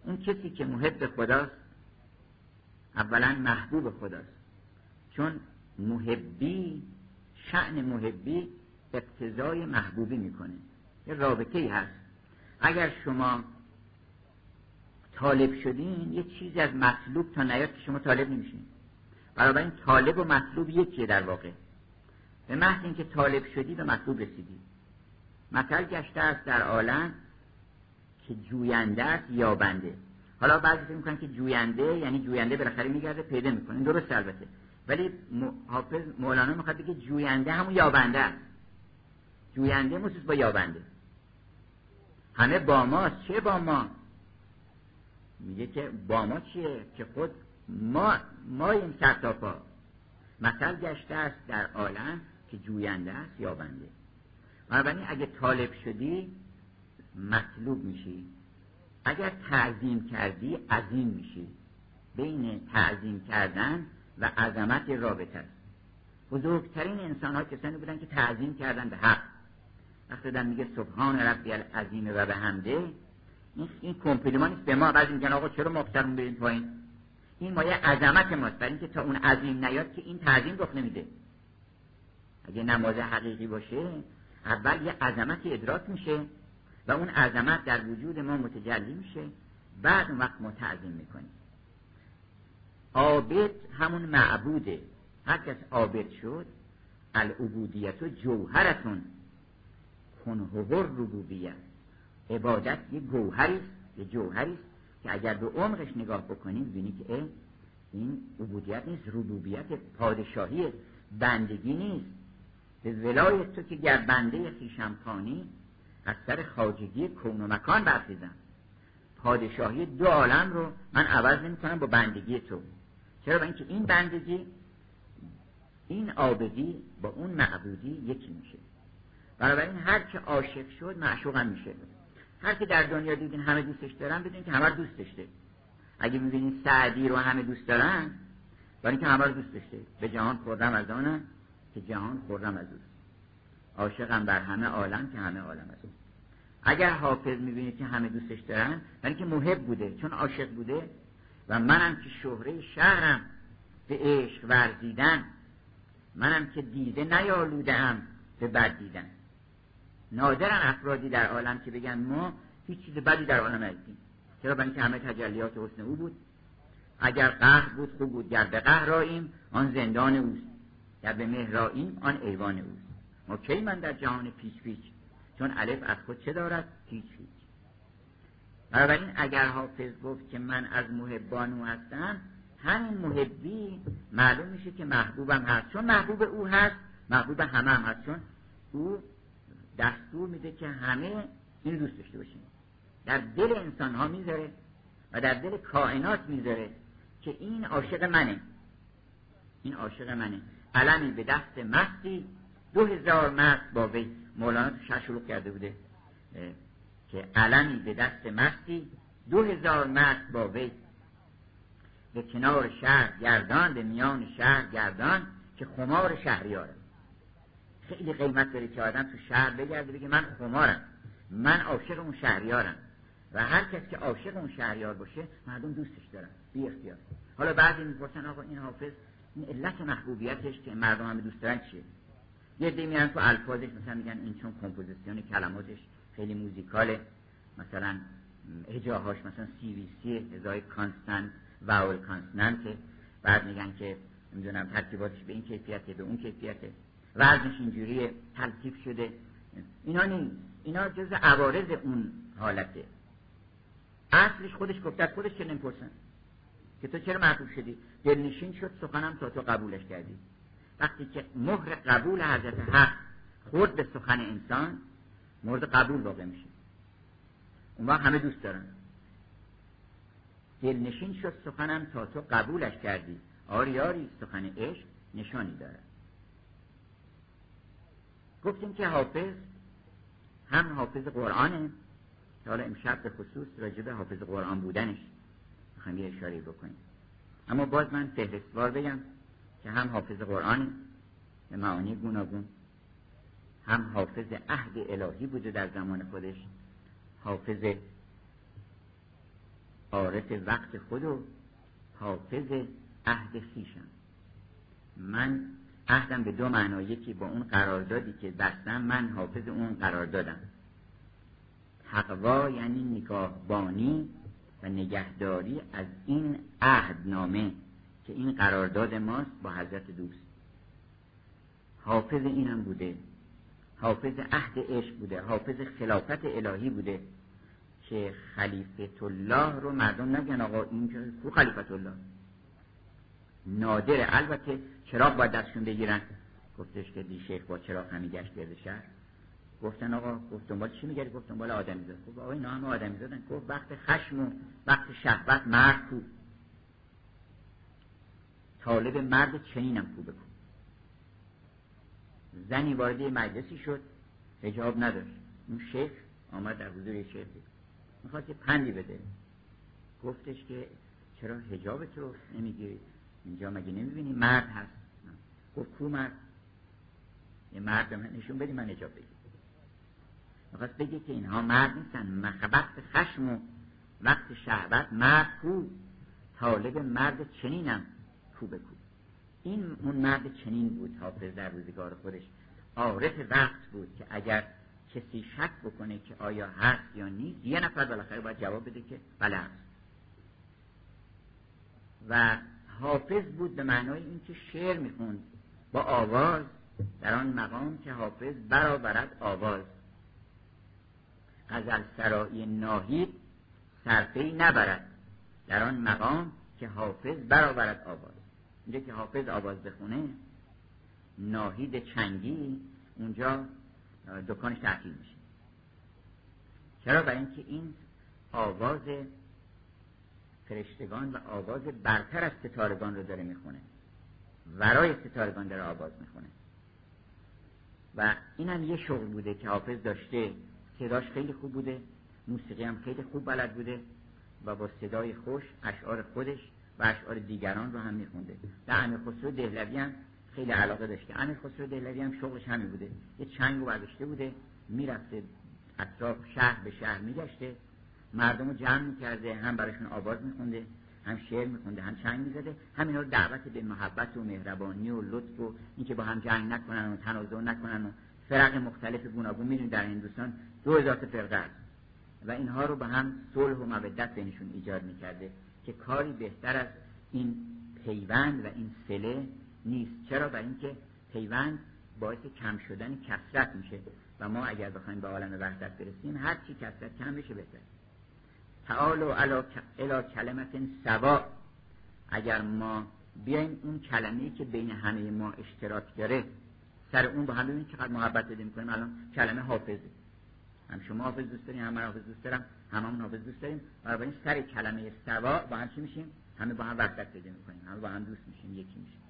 اون کسی که محب خداست اولا محبوب خداست. چون محبی شعن محبی اقتضای محبوبی می‌کنه. یه رابطه ای هست. اگر شما طالب شدین یه چیزی از مطلوب تا نیاد که شما طالب نمیشین. برای این طالب و مطلوب یکیه در واقع. به محض اینکه طالب شدی به مطلوب رسیدی. مثل گشته است در عالم که جوینده است یابنده. حالا بعضی فکر می‌کنن که جوینده یعنی جوینده بالاخره میگرده پیدا می‌کنه. درست البته. ولی حافظ مولانا می‌خواد بگه جوینده همون یابنده است. جوینده مخصوص با یابنده. همه با ماست. چه با ما؟ میگه که با ما چیه؟ که خود ما ما این سرتاپا. مثل گشته است در عالم که جوینده است یابنده. بنابراین اگه طالب شدی مطلوب میشی. اگر تعظیم کردی عظیم میشی. بین تعظیم کردن و عظمت رابطه است. بزرگترین انسان ها کسانی بودن که تعظیم کردن به حق. وقتی دارن میگه سبحان ربی العظیم و به همده این این کمپلیمان به ما بعضی میگن آقا چرا مفترون برین پایین؟ این مایه عظمت ماست. برای اینکه تا اون عظیم نیاد که این تعظیم رخ نمیده. اگه نماز حقیقی باشه اول یه عظمتی ادراک میشه و اون عظمت در وجود ما متجلی میشه. بعد اون وقت ما تعظیم می‌کنیم. عابد همون معبوده. هر کس عابد شد العبودیت و جوهرتون. کنهور ربوبیت. عبادت یه گوهری یه جوهری که اگر به عمقش نگاه بکنیم ببینی که این عبودیت نیست ربوبیت پادشاهی بندگی نیست. به ولای تو که گر بنده خیشم از سر خاجگی کون و مکان برخیزم. پادشاهی دو عالم رو من عوض نمی کنم با بندگی تو. چرا با اینکه این بندگی این آبدی با اون معبودی یکی میشه. بنابراین هر که عاشق شد معشوق هم میشه. هر که در دنیا دیدین همه دوستش دارن بدین که همه دوست داشته. اگه می‌بینین سعدی رو همه دوست دارن برای اینکه همه رو دوست داشته. به جهان خوردم از آنم که جهان خوردم از اوست. عاشقم بر همه عالم که همه عالم از اون اگر حافظ می‌بینید که همه دوستش دارن برای اینکه محب بوده چون عاشق بوده و منم که شهره شهرم به عشق ورزیدن منم که دیده نیالودم به بد دیدن. نادرن افرادی در عالم که بگن ما هیچ چیز بدی در عالم ندیدیم چرا؟ برای اینکه همه تجلیات حسن او بود. اگر قهر بود خوب بود. گر به قهر آن زندان اوست. گر به مهراییم آن ایوان اوست ما کی من در جهان پیچ پیچ چون الف از خود چه دارد؟ پیچ پیچ بنابراین اگر حافظ گفت که من از محبانو هستم همین محبی معلوم میشه که محبوبم هست. چون محبوب او هست محبوب همه هم هست. چون او دستور میده که همه این دوست داشته باشیم. در دل انسان ها می‌ذاره و در دل کائنات می‌ذاره که این عاشق منه. این عاشق منه. علمی به دست مستی دو هزار مست با وی. مولانا تو شش شروع کرده بوده. که علمی به دست مستی دو هزار مست با وی. به کنار شهر گردان به میان شهر گردان که خمار شهریارم. خیلی قیمت داره که آدم تو شهر بگرده بگه من خمارم. من عاشق اون شهریارم. و هر کس که عاشق اون شهریار باشه مردم دوستش دارن. بی اختیار. حالا بعضی می‌پرسن آقا این حافظ این علت محبوبیتش که مردم همه دوست دارن چیه؟ یه عده میان تو الفاظش مثلا میگن این چون کمپوزیسیون کلماتش خیلی موزیکاله. مثلا هجاهاش مثلا CVC هجای consonant vowel consonant بعد میگن که نمی‌دونم ترتیباتش به این کیفیته به اون کیفیته. وزنش اینجوری تلتیف شده. اینا نیست. اینا جز عوارض اون حالته. اصلش خودش گفته خودش چه نمی‌پرسن؟ که تو چرا محبوب شدی؟ دلنشین شد سخنم تا تو قبولش کردی. وقتی که مهر قبول حضرت حق خورد به سخن انسان مورد قبول واقع میشه. اون وقت همه دوست دارن. دلنشین شد سخنم تا تو قبولش کردی. آری آری سخن عشق نشانی دارد گفتیم که حافظ هم حافظ قرآنه. حالا امشب به خصوص راجب حافظ قرآن بودنش می‌خوایم یه اشاره بکنیم. اما باز من فهرستوار بگم که هم حافظ قرآن به معانی گوناگون هم حافظ عهد الهی بوده در زمان خودش حافظ عارف وقت خود و حافظ عهد خیشم من عهدم به دو معنا یکی با اون قراردادی که بستم من حافظ اون قرار دادم تقوا یعنی نگاهبانی و نگهداری از این عهدنامه که این قرارداد ماست با حضرت دوست. حافظ اینم بوده. حافظ عهد عشق بوده. حافظ خلافت الهی بوده که خلیفت الله رو مردم نگن آقا این کو خلیفت الله؟ نادره البته چراغ باید دستشون بگیرن. گفتش که دی شیخ با چراغ همی گشت گرد شهر. گفتن آقا گفت دنبال چی میگردی؟ گفت دنبال آدمی زاد. گفت آقا اینا همه آدمی زادن. گفت وقت خشم و وقت شهوت مرد کو. طالب مرد چنینم کو بکن. زنی وارد مجلسی شد حجاب نداشت. اون شیخ آمد در حضور شیخ می‌خواد که پندی بده. گفتش که چرا حجاب تو نمی‌گیری؟ اینجا مگه نمی‌بینی مرد هست؟ گفت کو مرد؟ یه مرد من نشون بدی من حجاب بگیر می‌خواست بگه که اینها مرد نیستن. وقت خشم و وقت شهوت مرد کو. طالب مرد چنینم کو به این اون مرد چنین بود حافظ در روزگار خودش. عارف وقت بود که اگر کسی شک بکنه که آیا هست یا نیست یه نفر بالاخره باید جواب بده که بله و حافظ بود به معنای اینکه شعر می‌خوند. با آواز در آن مقام که حافظ برآورد آواز. غزل سرایی ناهید صرفه نبرد. در آن مقام که حافظ برآورد آواز. اینجا که حافظ آواز بخونه ناهید چنگی اونجا دکانش تعطیل میشه. چرا؟ برای اینکه این آواز فرشتگان و آواز برتر از ستارگان رو داره می‌خونه. ورای ستارگان داره آواز می‌خونه. و این هم یه شغل بوده که حافظ داشته صداش خیلی خوب بوده موسیقی هم خیلی خوب بلد بوده و با صدای خوش اشعار خودش و اشعار دیگران رو هم میخونده. در امیر خسرو دهلوی هم خیلی علاقه داشته. امیر خسرو دهلوی هم شغلش همین بوده. یه چنگ برداشته بوده می‌رفته اطراف شهر به شهر میگشته. مردم رو جمع می‌کرده هم براشون آواز میخونده هم شعر میخونده هم چنگ می‌زده. همین رو دعوت به محبت و مهربانی و لطف و اینکه با هم جنگ نکنن و تنازع نکنن و فرق مختلف گوناگون. می‌دونید در هندوستان دو هزار فرقه است. و اینها رو به هم صلح و مودت بینشون ایجاد می‌کرده که کاری بهتر از این پیوند و این سله نیست. چرا؟ برای اینکه پیوند باعث کم شدن کسرت میشه. و ما اگر بخوایم به عالم وحدت برسیم هر چی کسرت کم بشه بهتر تعالو الا کلمت سوا. اگر ما بیایم اون کلمه‌ای که بین همه ما اشتراک داره سر اون با هم ببینید چقدر محبت بده می‌کنیم الان کلمه حافظه. هم شما حافظ دوست داریم هم من حافظ دوست دارم هممون حافظ دوست داریم. بنابراین سر کلمه سوا با هم چی میشیم؟ همه با هم وحدت پیدا می‌کنیم. همه با هم دوست میشیم یکی میشیم.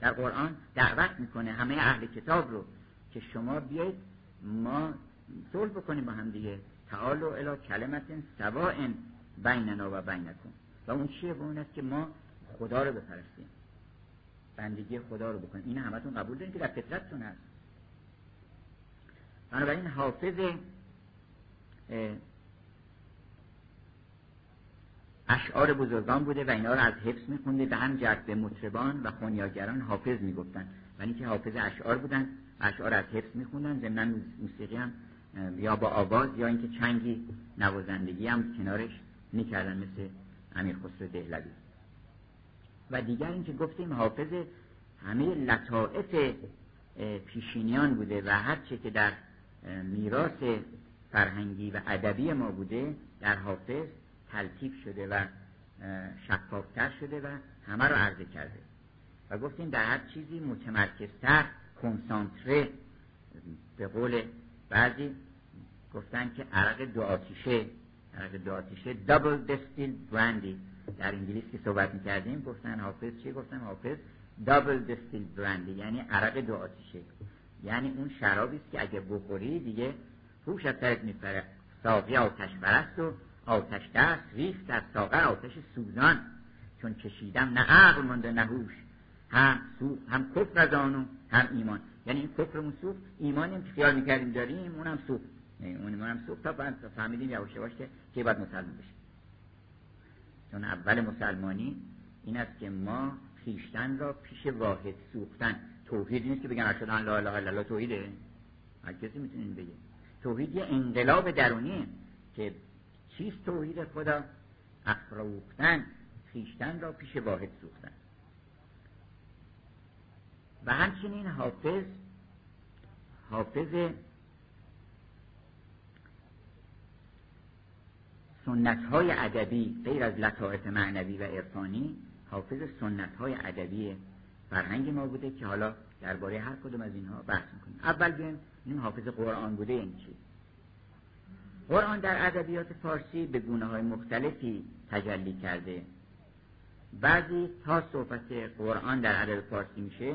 در قرآن دعوت می‌کنه همه اهل کتاب رو که شما بیایید ما صلح بکنیم با هم دیگه. تعالو الی کلمت سواء بیننا و بینکم. و اون چیه؟ به اون است که ما خدا رو بپرستیم. بندگی خدا رو بکنیم این همتون قبول دارین که در فطرتتون هست. بنابراین حافظ اشعار بزرگان بوده و اینا رو از حفظ میخونده به هم جرد به مطربان و خونیاگران حافظ می‌گفتن. و اینکه حافظ اشعار بودن اشعار از حفظ میخوندن ضمن موسیقی هم یا با آواز یا اینکه چنگی نوازندگی هم کنارش می‌کردن مثل امیر خسرو دهلوی. و دیگر اینکه گفتیم حافظ همه لطائف پیشینیان بوده و هر چه که در میراث فرهنگی و ادبی ما بوده در حافظ تلطیف شده و شفافتر شده و همه رو عرضه کرده. و گفتیم در هر چیزی متمرکزتر کنسانتره. به قول بعضی گفتن که عرق دو آتیشه عرق دو آتیشه دابل دستیل براندی در انگلیس که صحبت می‌کردیم گفتن حافظ چی گفتن؟ حافظ دابل دستیل براندی یعنی عرق دو آتیشه. یعنی اون شرابی است که اگه بخوری دیگه هوش از سرت میپره ساقی آتش برست و آتش دست ریخت از ساغر آتش سوزان. چون کشیدم نه عقل مونده نه هوش. هم هم کفر از آنو هم ایمان. یعنی این کفرمون سوخت ایمانیم که خیال می‌کردیم داریم اونم سوخت اونم هم سوخت تا فهمیدیم یواش یواش که باید مسلمان بشیم چون اول مسلمانی این است که ما خیشتن را پیش واحد سوختن. توحید نیست که بگن اشهد ان لا اله الا الله توحیده؟ هر کسی می‌تونه این بگه. توحید یه انقلاب درونیه که چیست توحید خدا؟ افروختن خیشتن را پیش واحد سوختن. و همچنین حافظ حافظ سنت های ادبی غیر از لطائف معنوی و عرفانی حافظ سنت های ادبی فرهنگ ما بوده که حالا درباره هر کدوم از اینها بحث می‌کنیم. اول بیایم این حافظ قرآن بوده این چی. قرآن در ادبیات فارسی به گونه های مختلفی تجلی کرده. بعضی تا صحبت قرآن در ادب فارسی میشه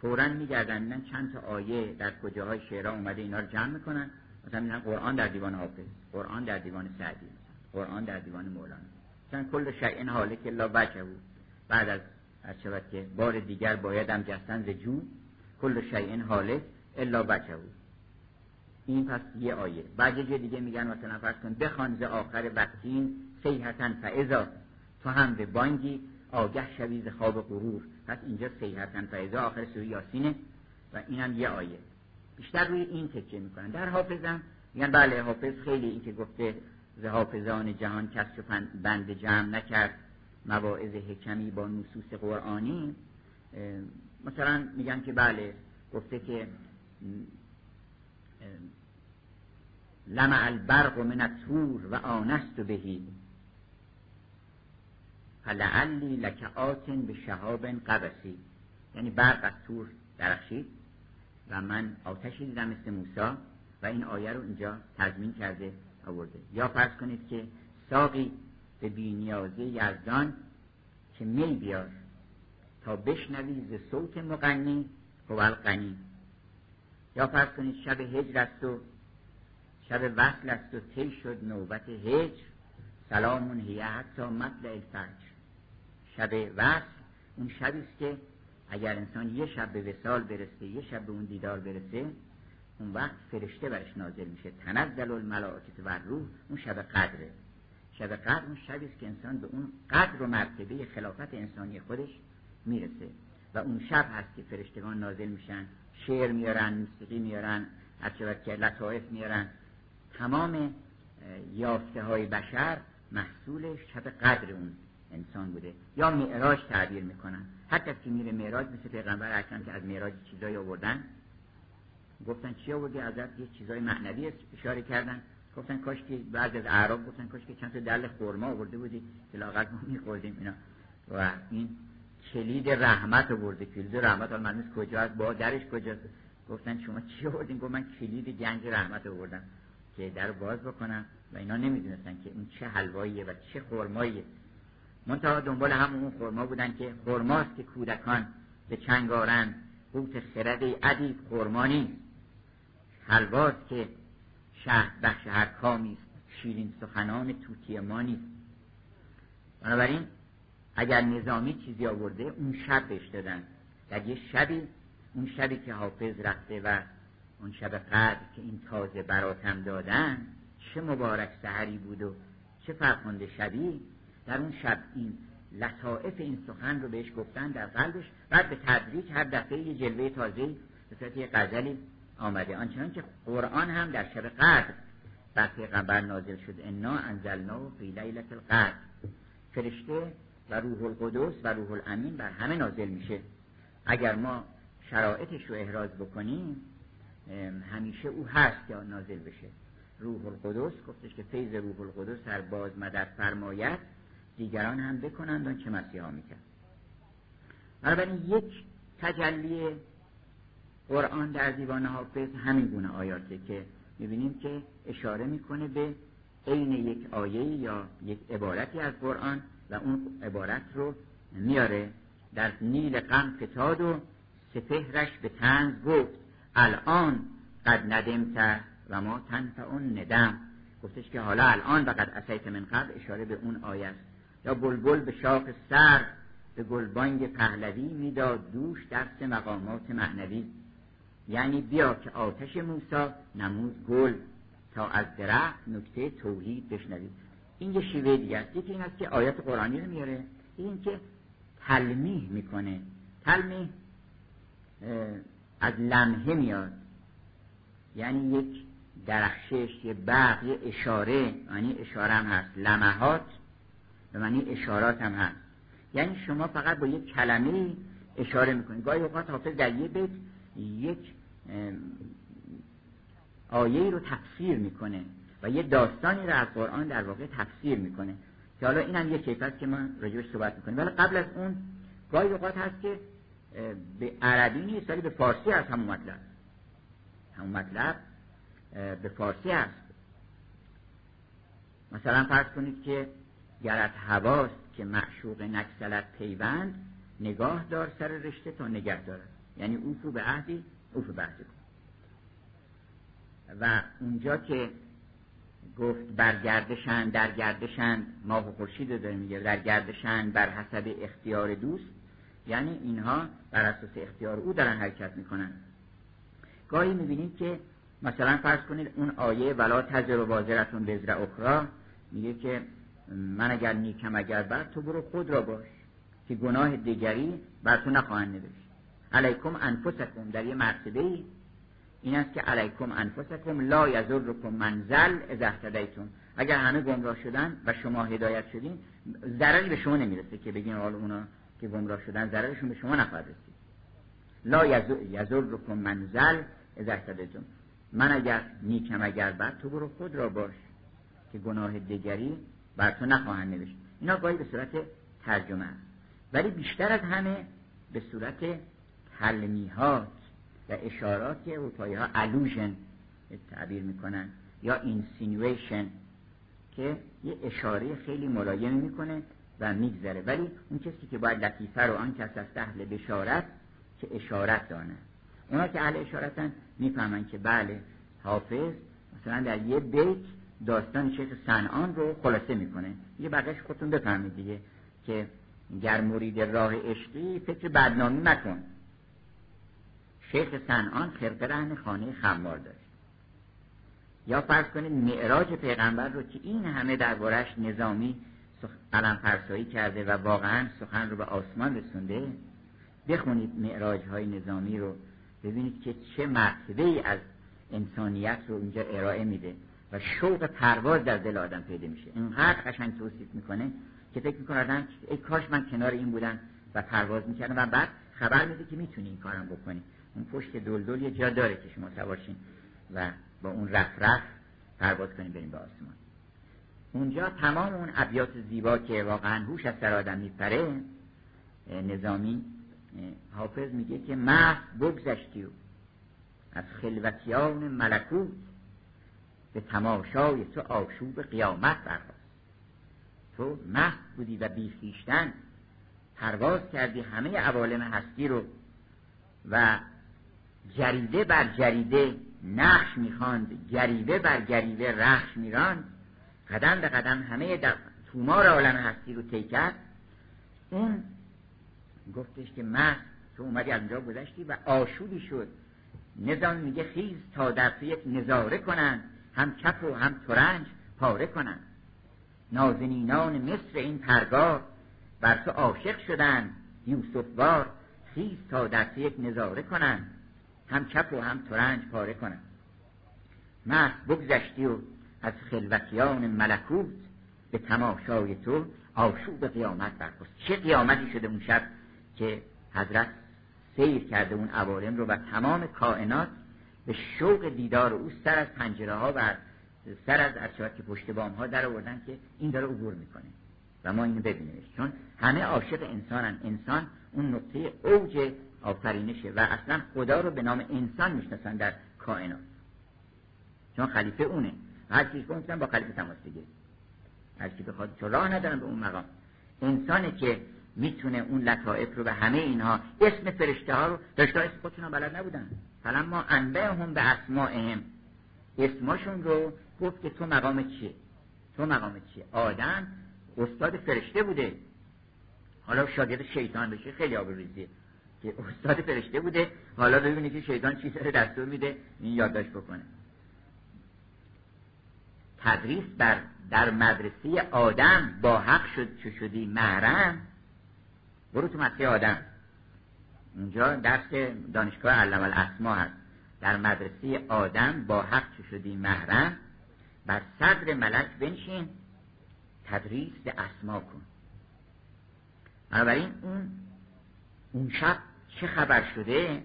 فورا میگردن چند تا آیه در کجاهای شعرها اومده اینا رو جمع می‌کنن. مثلا قرآن در دیوان حافظ قرآن در دیوان سعدی. قرآن در دیوان مولانا. مثلا کل شیء حاله که لا بچه بود. بعد از شود که بار دیگر بایدم جستن ز جو کل شیء حاله الا بچه بود. این پس یه آیه. بعد یه دیگه میگن مثلا فرض کن بخوان ز آخر وقتین سیحتن فعضا تو هم به بانگی آگه شوی ز خواب غرور. پس اینجا سیحتن فعضا آخر سوره یاسینه. و اینم یه آیه. بیشتر روی این تکیه می‌کنن. در حافظم میگن بله حافظ خیلی این که گفته ز حافظان جهان کس چو بند جمع نکرد. مواعظ حکمی با نصوص قرآنی. مثلا میگن که بله گفته که لمع البرق من التور و آنست بهی. فلعلی لک آتن به شهاب قبسی. یعنی برق از تور درخشید و من آتشی دیدم مثل موسا و این آیه رو اینجا تضمین کرده. آورده یا فرض کنید که ساقی به بینیازه یزدان که می بیار تا بشنوی ز صوت مغنی هو الغنی یا فرض کنید شب هجر است و شب وصل است و طی شد نوبت هجر سلامون هیه حتی مطلع الفجر. شب وصل اون شبی است که اگر انسان یه شب به وسال برسه یه شب به اون دیدار برسه اون وقت فرشته برش نازل میشه. تنزل الملائکه و روح اون شب قدره. شب قدر اون شبی است که انسان به اون قدر و مرتبه خلافت انسانی خودش می‌رسه. و اون شب هست که فرشتگان نازل میشن. شعر میارن موسیقی میارن هرچه که لطائف میارن. تمام یافته های بشر محصول شب قدر اون انسان بوده. یا معراج تعبیر می‌کنن. حتی که میره معراج مثل پیغمبر اکرم که از معراج چیزایی آوردن گفتن چی آوردی ازت؟ یه چیزای معنوی اشاره کردن. گفتن کاش که بعضی از اعراب گفتن کاش که چند تا دل خورما آورده بودی که لاغت ما میخوردیم اینا. و این کلید رحمت آورده کلید رحمت حالا من کجا است با درش کجاست. گفتن شما چی آوردین؟ گفت من کلید گنج رحمت آوردم که در باز بکنم. و اینا نمی‌دونستن که این چه حلواییه و چه خرماییه. منتها دنبال همون اون خرما بودن که خرماست که کودکان به چنگارن قوت خرد ادیب خرما حلواست که شهر بخش هر کامی شیرین سخنان توتی ما نیست. بنابراین اگر نظامی چیزی آورده اون شب بهش دادن. در یه شبی اون شبی که حافظ رفته و اون شب قدر که این تازه براتم دادن چه مبارک سحری بود و چه فرخنده شبی. در اون شب این لطائف این سخن رو بهش گفتن در قلبش بعد به تدریج هر دفعه یه جلوه تازه به صورت یه غزلی آمده. آنچنان که قرآن هم در شب قدر بر پیغمبر نازل شد انا انزلنا فی لیلت القدر. فرشته و روح القدس و روح الامین بر همه نازل میشه. اگر ما شرایطش رو احراز بکنیم همیشه او هست که نازل بشه. روح القدس گفتش که فیض روح القدس هر باز مدد فرمایت دیگران هم بکنند آن چه مسیحا می‌کرد. بنابراین یک تجلی قرآن در دیوان حافظ همین گونه آیاته که می‌بینیم که اشاره می‌کنه به عین یک آیه یا یک عبارتی از قرآن و اون عبارت رو میاره در نیل غم فتاد و سپهرش به تنز گفت الان قد ندمت و ما اون ندم. گفتش که حالا الان و قد اسیت من قبل اشاره به اون آیه است. یا بلبل به شاخ سر به گلبانگ پهلوی می‌داد دوش درس مقامات معنوی. یعنی بیا که آتش موسا نمود گل تا از درخت نکته توحید بشنوید این یه شیوه دیگه است. یکی این است که آیات قرآنی رو میاره. این که تلمیح می‌کنه. تلمیح از لمحه میاد. یعنی یک درخشش یه برق یه اشاره. یعنی اشاره هم هست. لمحات به معنی اشارات هم هست. یعنی شما فقط با یک کلمه اشاره می‌کنید. گاهی اوقات حافظ در یه بیت یک آیه رو تفسیر می‌کنه و یه داستانی رو از قرآن در واقع تفسیر می‌کنه. که حالا این هم یه کیف که ما راجبش صحبت می‌کنیم. ولی قبل از اون گاهی اوقات هست که به عربی نیست ولی به فارسی هست همون مطلب. همون مطلب به فارسی هست. مثلا فرض کنید که گرت هواست که معشوق نکسلت پیوند نگاه دار سر رشته تا نگه دارد. یعنی اوفو به عهدی اوفو به عهدی و اونجا که گفت برگردشن در گردشن ماه و خورشید داره میگه در بر حسب اختیار دوست یعنی اینها بر اساس اختیار او دارن حرکت می‌کنن. گاهی می‌بینید که مثلا فرض کنید اون آیه ولا تزر و بازرتون بزر اخرى میگه که من اگر نیکم اگر بر تو برو خود را باش که گناه دیگری بر تو نخواهند نوشت. علیکم انفسکم. در یه مرتبه ای. این است که علیکم انفسکم لا یزرکم منزل اذا اگر همه گمراه شدن و شما هدایت شدین ضرری به شما نمی‌رسه که بگین حال اونا که گمراه شدن ضررشون به شما نخواهد رسید. لا یزرکم منزل اذا من اگر نیکم اگر بد تو برو خود را باش که گناه دیگری بر تو نخواهند نوشت. اینا گاهی به صورت ترجمه است. ولی بیشتر از همه به صورت تلمیحات و اشارات که اروپایی ها allusion تعبیر می‌کنن یا insinuation که یه اشاره خیلی ملایمی می‌کنه و میگذره. ولی اون کسی که باید لطیفه رو آن کس است اهل بشارت که اشارت داند. اونا که اهل اشارتن می‌فهمن که بله حافظ مثلا در یه بیت داستان شیخ صنعان رو خلاصه می‌کنه. یه بقیش خودتون بفهمید دیگه که گر مرید راه عشقی فکر بدنامی مکن. شیخ سنان خرقه رهن خانه خمار داشت. یا فرض کنید معراج پیغمبر رو که این همه دربارش نظامی قلم فرسایی کرده و واقعا سخن رو به آسمان رسونده بخونید معراج های نظامی رو ببینید که چه مرتبه ای از انسانیت رو اینجا ارائه میده و شوق پرواز در دل آدم پیدا میشه. اینقدر قشنگ توصیف می‌کنه که فکر می‌کنه آدم ای کاش من کنار این بودم و پرواز می‌کردم و بعد خبر میده که می‌تونی این کارم بکنی. اون پشت دلدل یه جا داره که شما سوارشین و با اون رف رف پرواز کنیم بریم به آسمان. اونجا تمام اون ابیات زیبا که واقعا هوش از سر آدم میپره نظامی حافظ میگه که محض بگذشتی و از خلوتیان ملکوت به تماشای تو آشوب قیامت برخواست تو محض بودی و بیخیشتن پرواز کردی همه عوالم هستی رو و جریده بر جریده نقش می‌خواند گریبه بر گریبه رخش میراند. قدم به قدم همه تومار عالم هستی رو طی کرد. اون گفتش که من تو اومدی از اونجا گذشتی و آشوبی شد. نظام میگه خیز تا در یک نظاره کنن هم کف و هم ترنج پاره کنن. نازنینان مصر این پرگار بر تو عاشق شدن یوسف بار خیز تا در یک نظاره کنن. هم کف و هم ترنج پاره کنن مست بگذشتی و از خلوتیان ملکوت به تماشای تو آشوب قیامت برخواست چه قیامتی شده اون شب که حضرت سیر کرده اون عوالم رو و تمام کائنات به شوق دیدار او سر از پنجره ها و سر از ارشاد که پشت بام ها در آوردن که این داره عبور می‌کنه. و ما اینو ببینیمش. چون همه عاشق انسانن. انسان اون نقطه اوج آفرینشه و اصلا خدا رو به نام انسان می‌شناسن در کائنات. چون خلیفه اونه. هر چیز که با خلیفه تماس بگیره هر کی بخواد چون راه ندارن به اون مقام. انسانی که می‌تونه اون لطائف رو به همه اینها اسم فرشته ها رو فرشته اسم خودشون بلد نبودن. فلما ما انبه هم به اسمائهم اسماشون رو گفت که تو مقام چیه؟ تو مقام چیه؟ آدم استاد فرشته بوده. حالا شاگرد شیطان بشه خیلی آبروریزیه که استاد فرشته بوده. حالا ببینید که شیطان چی داره دستور میده. این یادداشت بکنه. تدریس بر در مدرسه آدم با حق شد چه شدی محرم؟ برو تو مدرسه آدم. اونجا درس دانشگاه علم الاسما هست. در مدرسه آدم با حق چه شدی محرم؟ بر صدر ملک بنشین. تدریس اسما کن. بنابراین اون اون شب چه خبر شده؟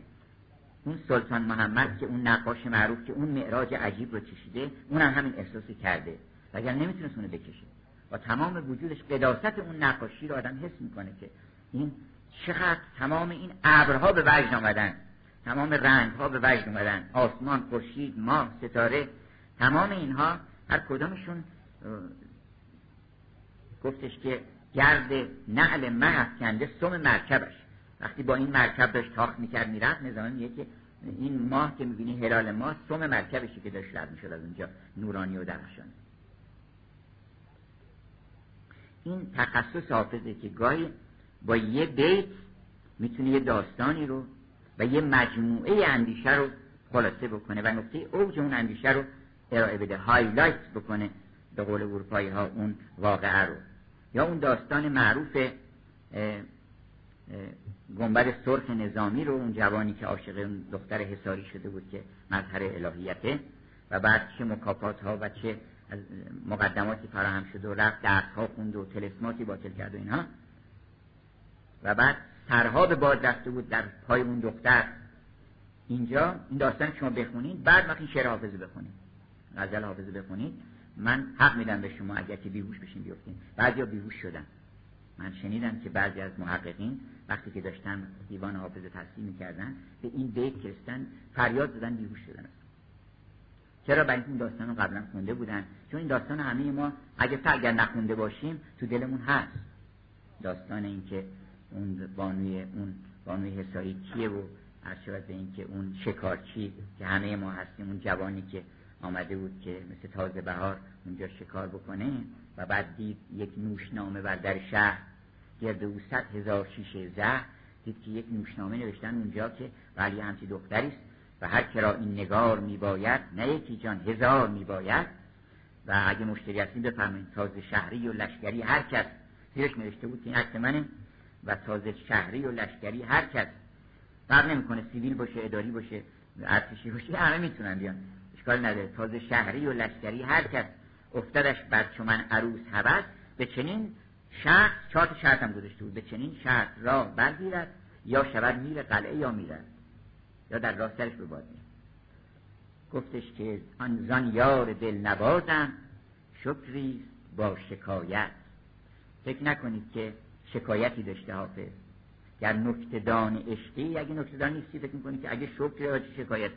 اون سلطان محمد که اون نقاش معروف که اون معراج عجیب رو چشیده اون هم همین احساسی کرده. اگر نمی‌تونست اونو بکشه. با تمام وجودش قداست اون نقاشی رو آدم حس می‌کنه که این چقدر تمام این ابرها به وجد آمدن. تمام رنگ ها به وجد آمدن آسمان خورشید ماه ستاره. تمام اینها هر کدامشون گفتش که گرد نعل مه کنده سم مرکبش. وقتی با این مرکب داشت تاخت می‌کرد می‌رفت نظام میگه که این ماه که می‌بینی هلال ماه سم مرکبشی که داشت رد می‌شد از اونجا نورانی و درخشانه این تخصص حافظه که گاهی با یه بیت می‌تونه یه داستانی رو و یه مجموعه اندیشه رو خلاصه بکنه و نقطه اوج اون اندیشه رو ارائه بده هایلایت بکنه به قول اروپایی ها اون واقعه رو. یا اون داستان معروف گنبد سرخ نظامی رو اون جوانی که عاشق دختر حساری شده بود که مظهر الهیته و بعد چه مکافات ها و چه مقدماتی فراهم شده و رفت درس ها خوند و تلسماتی باطل کرد و اینها. و بعد سرها به باد رفته بود در پای اون دختر. اینجا این داستان شما بخونید بعد وقتی شعر حافظه بخونید. غزل حافظه بخونید. من حق میدم به شما اگر که بیهوش بشین بیفتین. بعضیا بیهوش شدن. من شنیدم که بعضی از محققین وقتی که داشتن دیوان حافظ تصحیح می‌کردن به این بیت کردن فریاد زدن بیهوش شدن. چرا؟ برای این داستان رو قبلا خونده بودن. چون این داستان همه ما اگه اگر نخونده باشیم تو دلمون هست. داستان این که اون بانوی اون بانوی حسایی کیه و عرض به این که اون شکارچی که همه ما هستیم اون جوانی که آمده بود که مثل تازه بهار اونجا شکار بکنه و بعد دید یک نوشنامه بر در شهر گرد او صد هزار شیشه زه دید که یک نوشنامه نوشتن اونجا که ولی همچی دختری است و هر کرا این نگار میباید نه یکی جان هزار میباید. و اگه مشتری هستیم بفرمایید تازه شهری و لشکری هر کس. زیرش نوشته بود که این عکس منه و تازه شهری و لشکری هر کس. فرق نمی‌کنه سیویل باشه اداری باشه ارتشی باشه همه می‌تونن بیان. اشکال نداره تازه شهری و لشکری هر کس. افتادش بر چمن عروس هوس. به چنین شرط چهار شرط هم گذاشته بود. به چنین شرط را برگیرد یا شود میره قلعه یا میرد یا در راه سرش به باد گفتش که آن زان یار دل نوازم شکری با شکایت. فکر نکنید که شکایتی داشته حافظ. گر نکتدان عشقی اگه نکتدان نیستی فکر می‌کنید که اگه شکره و شکایت.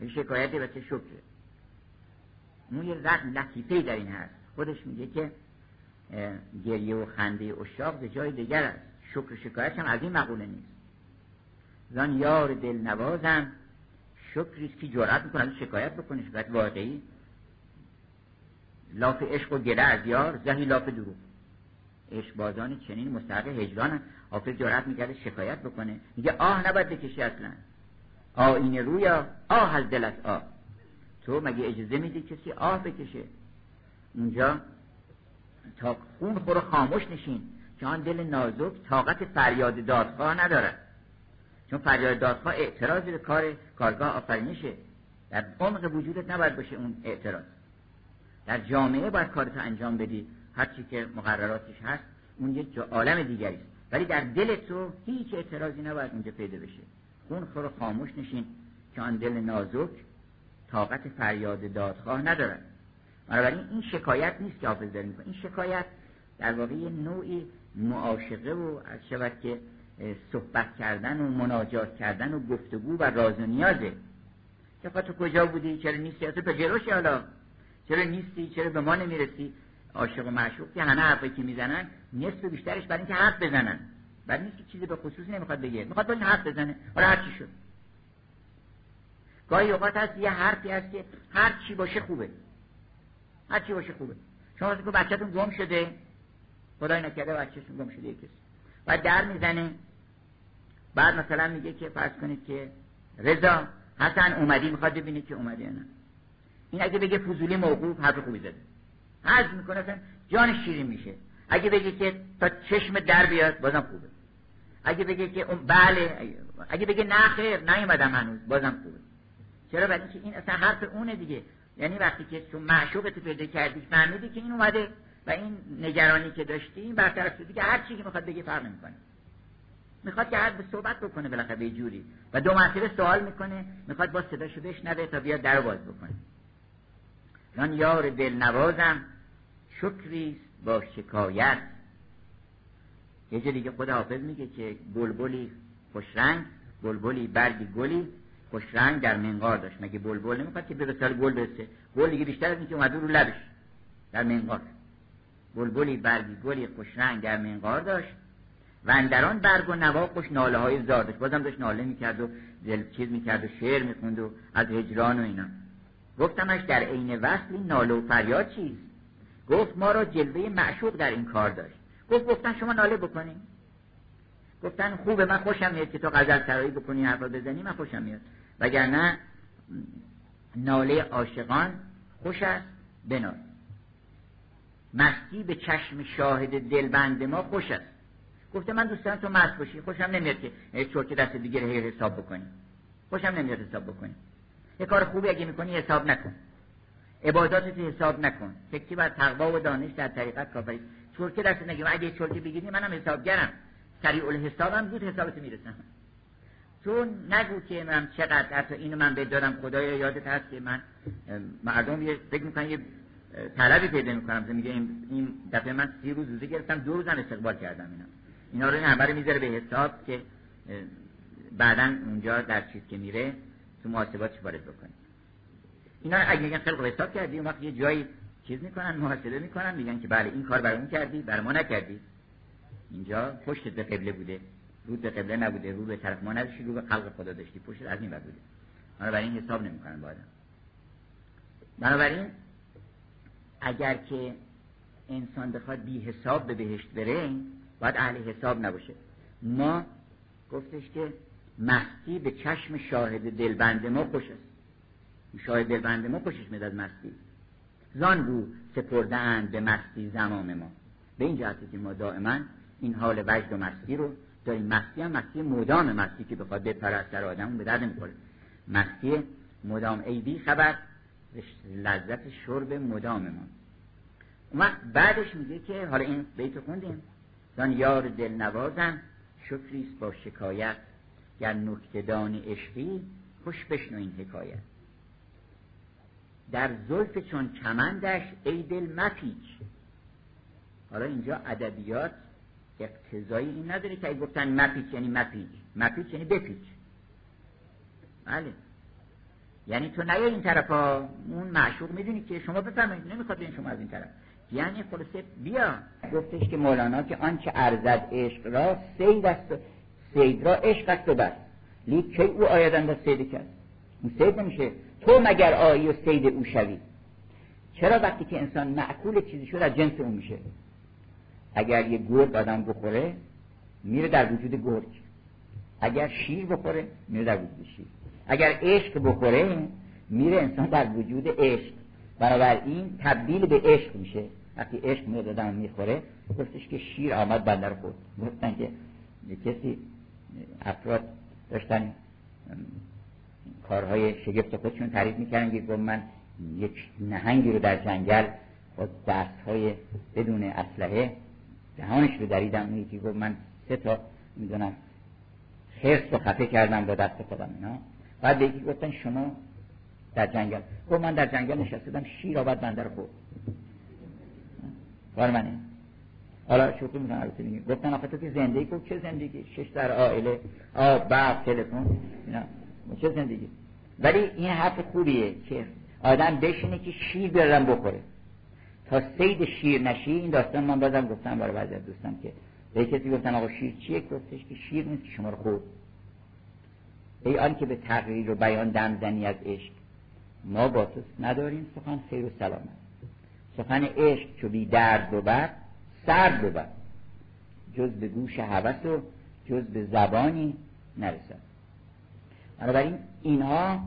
اگه شکایت و چه شکره اون یه لطیفه در این هست. خودش میگه که گریه و خنده اشاق به جای دیگر است. شکر شکایت هم از این مقوله نیست. زن یار دل نوازم شکریست که جرأت می‌کنه شکایت بکنه شکایت واقعی. لاف عشق و گله از یار زهی لاف دروغ. عشق بازان چنین مستحق هجران حافظ جرأت می‌کرده شکایت بکنه. میگه آه نباید بکشی اصلا. آینه رویا. آه از دلت آه. تو مگه اجازه میدی کسی آه بکشه؟ اونجا تا خون خور خاموش نشین. که آن دل نازک طاقت فریاد دادخواه ندارد چون فریاد دادخواه اعتراض به کار کارگاه آفرینشه. در عمق وجودت نباید باشه اون اعتراض. در جامعه باید کارت انجام بدی. هرچی که مقرراتش هست اون یک عالم دیگری ولی در دل تو هیچ اعتراضی نباید اونجا پیدا بشه. خون خور خاموش نشین. که آن دل نازک طاقت فریاد دادخواه ندارد بنابراین این شکایت نیست که حافظ داره این شکایت در واقع نوعی معاشقه و از شود که صحبت کردن و مناجات کردن و گفتگو و راز و نیازه. که تو کجا بودی؟ چرا نیستی؟ تو پجروشی حالا. چرا نیستی؟ چرا به ما نمی‌رسی؟ عاشق و معشوق که همه حرفی که می‌زنن نصف بیشترش برای اینکه حرف بزنن. بعد نیست که چیزی به خصوص نمی‌خواد بگه. می‌خواد باید حرف بزنه. حالا هر چی شد. گاهی اوقات هست یه حرفی هست که هر چی باشه خوبه. هر چی باشه خوبه. شما وقتی که بچه‌تون گم شده. خدای نکرده بچه‌تون گم شده کسی و در می‌زنه. بعد مثلا میگه که فرض کنید که رضا حسن اومدی می‌خواد ببینه که اومده نه. این اگه بگه فضولی موقوف حرف خوبی زده. حج می‌کنه اصلا جان شیرین میشه. اگه بگه که تا چشم در بیاد بازم خوبه. اگه بگه که بله اگه بگه نه خیر نیومدم هنوز بازم خوبه. چرا؟ برای اینکه این اصلا حرف اونه دیگه. یعنی وقتی که تو معشوقت پیدا کردی فهمیدی که این اومده و این نگرانی که داشتی این برطرف شد دیگه هر چی که می‌خواد بگه فرق نمی‌کنه. می‌خواد که به صحبت بکنه بالاخره جوری و دو مرتبه سوال می‌کنه می‌خواد با صداشو بشنوه تا بیاد در باز بکنه. من یار دل نوازم شکریست با شکایت. یه جا دیگه خود حافظ میگه که بلبلی خوشرنگ بلبلی برگی گلی. خوشرنگ در منقار داشت. مگه بلبل نمی‌خواد که به سال گل برسه؟ گل دیگه بیشتر از اینکه اومده رو لبش در منقار. بلبلی برگی گلی خوشرنگ در منقار داشت. و اندران برگ و نوا خوش ناله های زار داشت. بازم داشت ناله می‌کرد و دل چیز می‌کرد و شعر می‌خوند و از هجران و اینا. گفتمش در عین وصل ناله و فریاد چیست؟ گفت ما را جلوه معشوق در این کار داشت. گفت گفتن شما ناله بکنیم گفتن خوبه من خوشم میاد که تو غزل سرایی بکنی حرفا بزنی من خوشم میاد. وگرنه ناله عاشقان خوش است. بنال. مستی به چشم شاهد دلبند ما خوش است. گفته من دوست دارم تو مست باشی خوشم نمیاد که چرت دست دیگه رو حساب بکنی. خوشم نمیاد حساب بکنی. یه کار خوبی اگه می‌کنی حساب نکن. عباداتت حساب نکن. فکری بر تقوا و دانش در طریقت کافری. چرت دست نگیم. اگه چرت بگیری منم حسابگرم. سریع الحسابم زود حسابت می‌رسم. تو نگو که من چقدر حتی اینو من بدارم خدایا یادت هست که من مردم یه فکر می‌کنن یه طلبی پیدا می‌کنم میگه این دفعه من سی روز روزه گرفتم دو روزم استقبال کردم اینا. اینا رو این همه می‌ذاره به حساب که بعدا اونجا در چیز که میره تو محاسباتش وارد بکنه اینا اگه میگن خلق حساب کردی اون وقت یه جایی چیز می‌کنن محاسبه می‌کنن میگن که بله این کار برای اون کردی برای ما نکردی. اینجا پشت به قبله بوده. رو به قبله نبوده رو به طرف ما نداشتی رو به خلق خدا داشتی پشت از این بوده. بنابراین حساب نمی‌کنن با آدم. بنابراین اگر که انسان بخواد بی حساب به بهشت بره باید اهل حساب نباشه. ما گفتش که مستی به چشم شاهد دلبند ما خوش است. شاهد دلبند ما خوشش میاد از مستی. زان رو سپردن به مستی زمان ما. به این جهتی که ما دائما این حال وجد و مستی رو داریم مستی هم مستی مدام مستی که بخواد بپره در آدم به درد نمی‌خوره. مستی مدام ای بی خبر لذت شرب مدام ما اون بعدش میگه که حالا این بیت خوندیم. زان یار دل نوازم شکریست با شکایت. گر نکتدان عشقی خوش بشنو این حکایت. در زلف چون کمندش ای دل مپیچ. حالا اینجا ادبیات اقتضایی این نداره که ای گفتن مپیچ یعنی مپیچ مپیچ یعنی بپیچ. بله. یعنی تو نیا این طرف ها اون معشوق می‌دونی که شما بفرمایید. نمی‌خواد این شما از این طرف. یعنی خلاصه بیا. گفتش که مولانا که آنچه ارزد عشق را سید است سید را عشق است و بس. لیک کی او آیدن و سید کرد؟ اون سید نمیشه. تو مگر آیی و سید او شوی؟ چرا وقتی که انسان معقول چیزی شد از جنس اون میشه؟ اگر یه گرد آدم بخوره میره در وجود گرگ. اگر شیر بخوره میره در وجود شیر. اگر عشق بخوره میره انسان در وجود عشق. بنابراین تبدیل به عشق میشه. وقتی عشق میاد آدم می‌خوره گفتش که شیر آمد بندر خود گفتن که کسی افراد داشتن کارهای شگفت خودشون تعریف می‌کردن که من یک نهنگی رو در جنگل با دست های بدون اسلحه دهانش رو دریدم. اون یکی گفت من سه تا می‌دونم خرس رو خفه کردم با دست خودم اینا. بعد یکی گفتن شما در جنگل. گفت من در جنگل نشستم شیر آباد بنده رو خورد. کار منه. حالا شوخی می‌کنم البته میگه. گفتن آخه تو که زندگی گفت چه زندگی؟ شش در عائله آب برق تلفن. اینا. چه زندگی؟ ولی این حرف خوبیه که آدم بشینه که شیر برم بخوره. تا سید شیر نشی این داستان من بازم گفتم برای بعضی از دوستان که به کسی گفتن آقا شیر چیه؟ گفتش که شیر نیست که شما رو خورد. ای آن که به تغییر و بیان دم زنی از عشق. ما با تو نداریم سخن خیر و سلامت. سخن عشق چو بی درد و بر سرد بود جز به گوش حوث و جز به زبانی نرسد. بنابراین اینها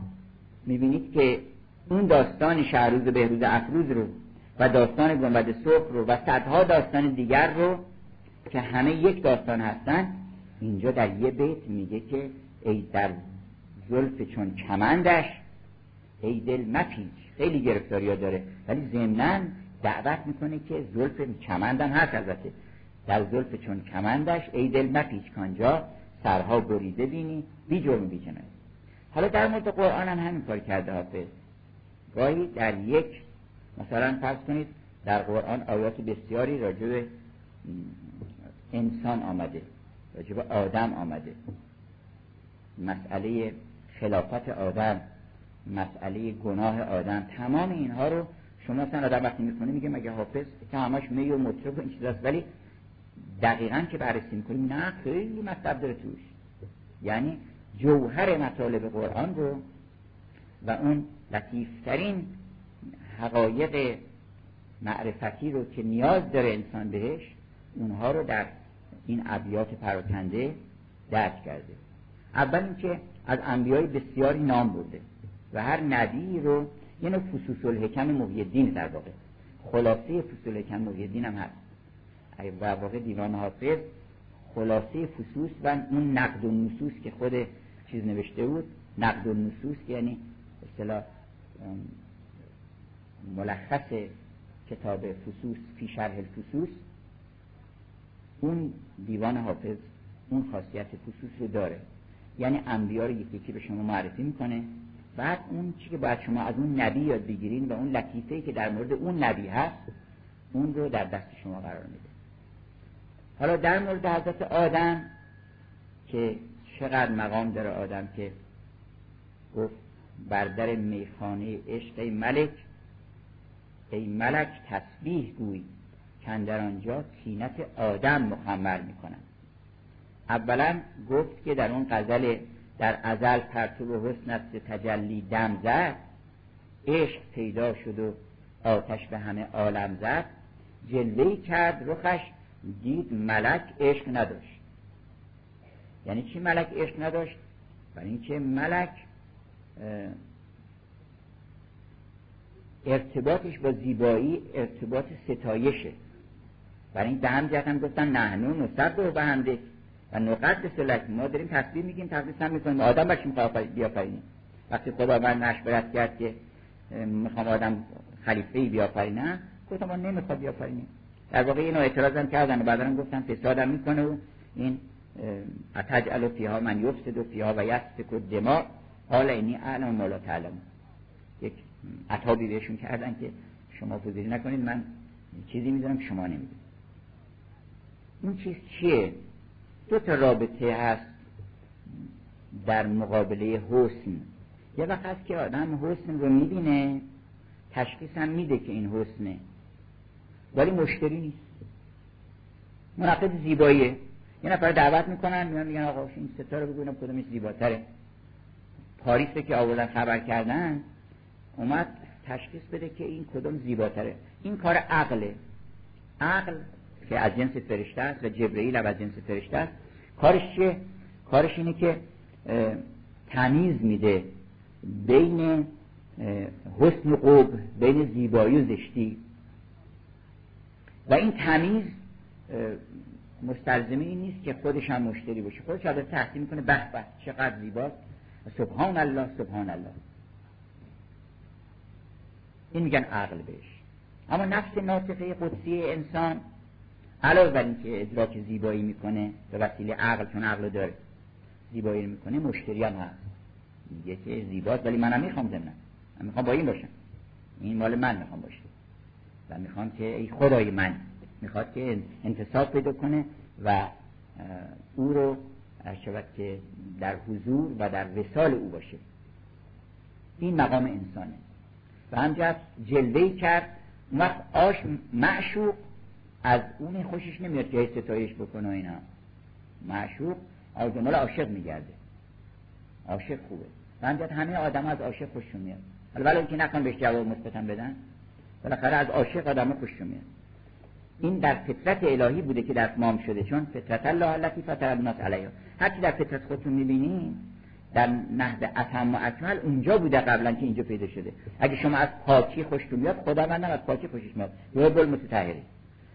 می‌بینید که اون داستان شهروز بهروز افروز رو و داستان گنبد صبح رو و صدها داستان دیگر رو که همه یک داستان هستن اینجا در یه بیت میگه که ای در زلف چون کمندش ای دل مپیچ خیلی گرفتاری ها داره. ولی ضمنا دعوت می‌کنه که زلف کمندم هست البته. در زلف چون کمندش ای دل مپیچ کانجا سرها بریده بینی بی جرم بی حالا در مورد قرآن هم همین کار کرده حافظ. گاهی در یک مثلا فرض کنید در قرآن آیات بسیاری راجع انسان آمده راجع به آدم آمده. مسئله خلافت آدم مسئله گناه آدم تمام اینها رو شما اصلا آدم وقتی می‌خونه میگه مگه حافظ که همش می و مطرب و این چیزاست. ولی دقیقا که بررسی می‌کنیم نه خیلی مطلب داره توش. یعنی جوهر مطالب قرآن رو و اون لطیفترین حقایق معرفتی رو که نیاز داره انسان بهش اونها رو در این ابیات پراکنده درک کرده. اول اینکه از انبیای بسیاری نام برده و هر نبی رو یه نوع فسوس الحکم محی الدین در واقع. خلاصه فسوس الحکم محی الدین هم هست. در واقع دیوان حافظ خلاصه فسوس و اون نقد و نصوص که خود چیز نوشته بود نقد و نصوص یعنی اصطلاح ملخص کتاب فسوس فی شرح الفسوس اون دیوان حافظ اون خاصیت فسوس رو داره. یعنی انبیا رو یکی یکی به شما معرفی می‌کنه. بعد اون چی که باید شما از اون نبی یاد بگیرین و اون لطیفه که در مورد اون نبی هست اون رو در دست شما قرار میده. حالا در مورد حضرت آدم که چقدر مقام داره آدم که گفت بر در میخانه عشق ملک ای ملک تسبیح گوی که در آنجا تینت آدم مخمر می‌کنن اولا گفت که در اون غزل در ازل پرتو حسن است تجلی دم زد عشق پیدا شد و آتش به همه عالم زد. جلوه کرد رخش دید ملک عشق نداشت. یعنی چی ملک عشق نداشت؟ برای اینکه ملک ارتباطش با زیبایی ارتباط ستایشه. برای این به هم گفتن نحنو نصد و به همده و نقد سلک ما داریم تصویر میگیم تصویر هم می‌کنیم. آدم می‌خواد بیافرینیم وقتی خداوند مشورت کرد که می‌خوام آدم خلیفه بیافرینم گفتم ما نمی‌خواد بیافرینیم در واقع اینو هم کردن و بعدا گفتن فسادم می‌کنه و این اتجعل فیها من یفسد و فیها و یسفک و دماء حال اینی اعلم مولا تعلم عطابی بهشون کردن که شما فضیلی نکنید. من چیزی می‌دونم که شما نمی‌دونید. این چیز چیه؟ دو تا رابطه هست در مقابله حسن. یه وقت هست که آدم حسن رو می‌بینه تشخیص هم میده که این حسنه. ولی مشتری نیست. منقد زیباییه. یه نفر دعوت می‌کنن میان میگن آقا این ستاره بگوینم کدومش زیباتره. پاریس که آوردن خبر کردن اومد تشخیص بده که این کدوم زیباتره. این کار عقله. عقل که از جنس فرشته است و جبرئیل از جنس فرشته است کارش چیه؟ کارش اینه که تمیز میده بین حسن و قب بین زیبایی و زشتی. و این تمیز مستلزمه این نیست که خودش هم مشتری باشه. خودش حالا تحصیل می‌کنه به به چقدر زیباست. سبحان الله سبحان الله. این میگن عقل بهش. اما نفس ناطقه قدسی انسان علاوه بر اینکه ادراک زیبایی می‌کنه به وسیله عقل چون عقل داره زیبایی می‌کنه مشتری هم هست. میگه که زیباست ولی منم می‌خوام زمنم من می‌خوام با این باشم. این مال من می‌خوام باشه. و می‌خوام که ای خدای من می‌خواد که انتصاب پیدا کنه و او رو شود که در حضور و در وسال او باشه. این مقام انسانه. و جلوه کرد. وقت آش معشوق از اون خوشش نمیاد که ستایش بکنه اینا. معشوق از دنبال عاشق میگرده. عاشق خوبه. و همجاست همه آدم از عاشق خوششون میاد. ولی ولی که نکن بهش جواب مثبتم بدن بالاخره از عاشق آدم خوششون میاد. این در فطرت الهی بوده که در مام شده. چون فطرت الله التي فطر الناس علیها هر در فطرت خودتون می‌بینین در نهد اتم و اکمل اونجا بوده قبلا که اینجا پیدا شده. اگه شما از پاکی خوشتون میاد خداوندم از پاکی خوشش میاد. یه متطهری.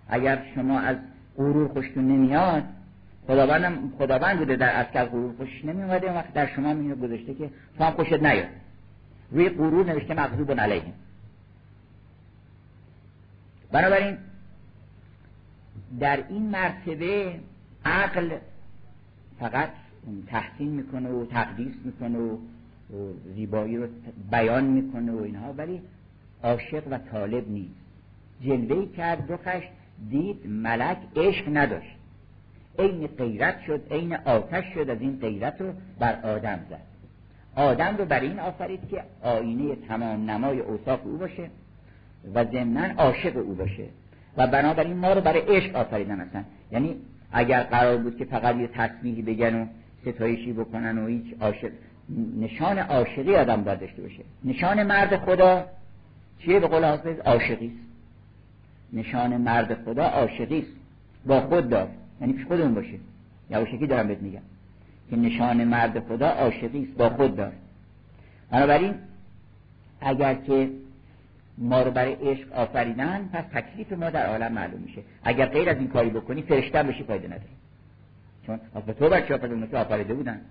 اگر شما از غرور خوشتون نمیاد خداوندم خداوند بوده در از غرور خوشش نمیومده وقت در شما اینو گذاشته که هم خوشت نیاد. روی غرور نوشته مغضوب علیه. بنابراین در این مرتبه عقل فقط تحسین می‌کنه و تقدیس می‌کنه و زیبایی رو بیان می‌کنه و اینها ولی عاشق و طالب نیست. جلوه کرد دخش دید ملک عشق نداشت. عین غیرت شد عین آتش شد از این غیرت رو بر آدم زد. آدم رو برای این آفرید که آینه تمام نمای اوصاف او باشه و ضمنا عاشق او باشه. و بنابراین ما رو برای عشق آفریدن هستن. یعنی اگر قرار بود که فقط یه تصویری بگن و ستایشی بکنن و هیچ عاشق نشان عاشقی آدم باید داشته باشه. نشان مرد خدا چیه؟ به قول حافظ عاشقی است. نشان مرد خدا عاشقی است. با خود دار. یعنی پیش خودمون باشه. یا عاشقی دارم بهت میگم. که نشان مرد خدا عاشقی است. با خود دار. بنابراین اگر که ما رو برای عشق آفریدن پس تکلیف ما در عالم معلوم میشه. اگر غیر از این کاری بکنی فرشته بشی فایده نداره. چون به تو بچه ها آفریده بودن.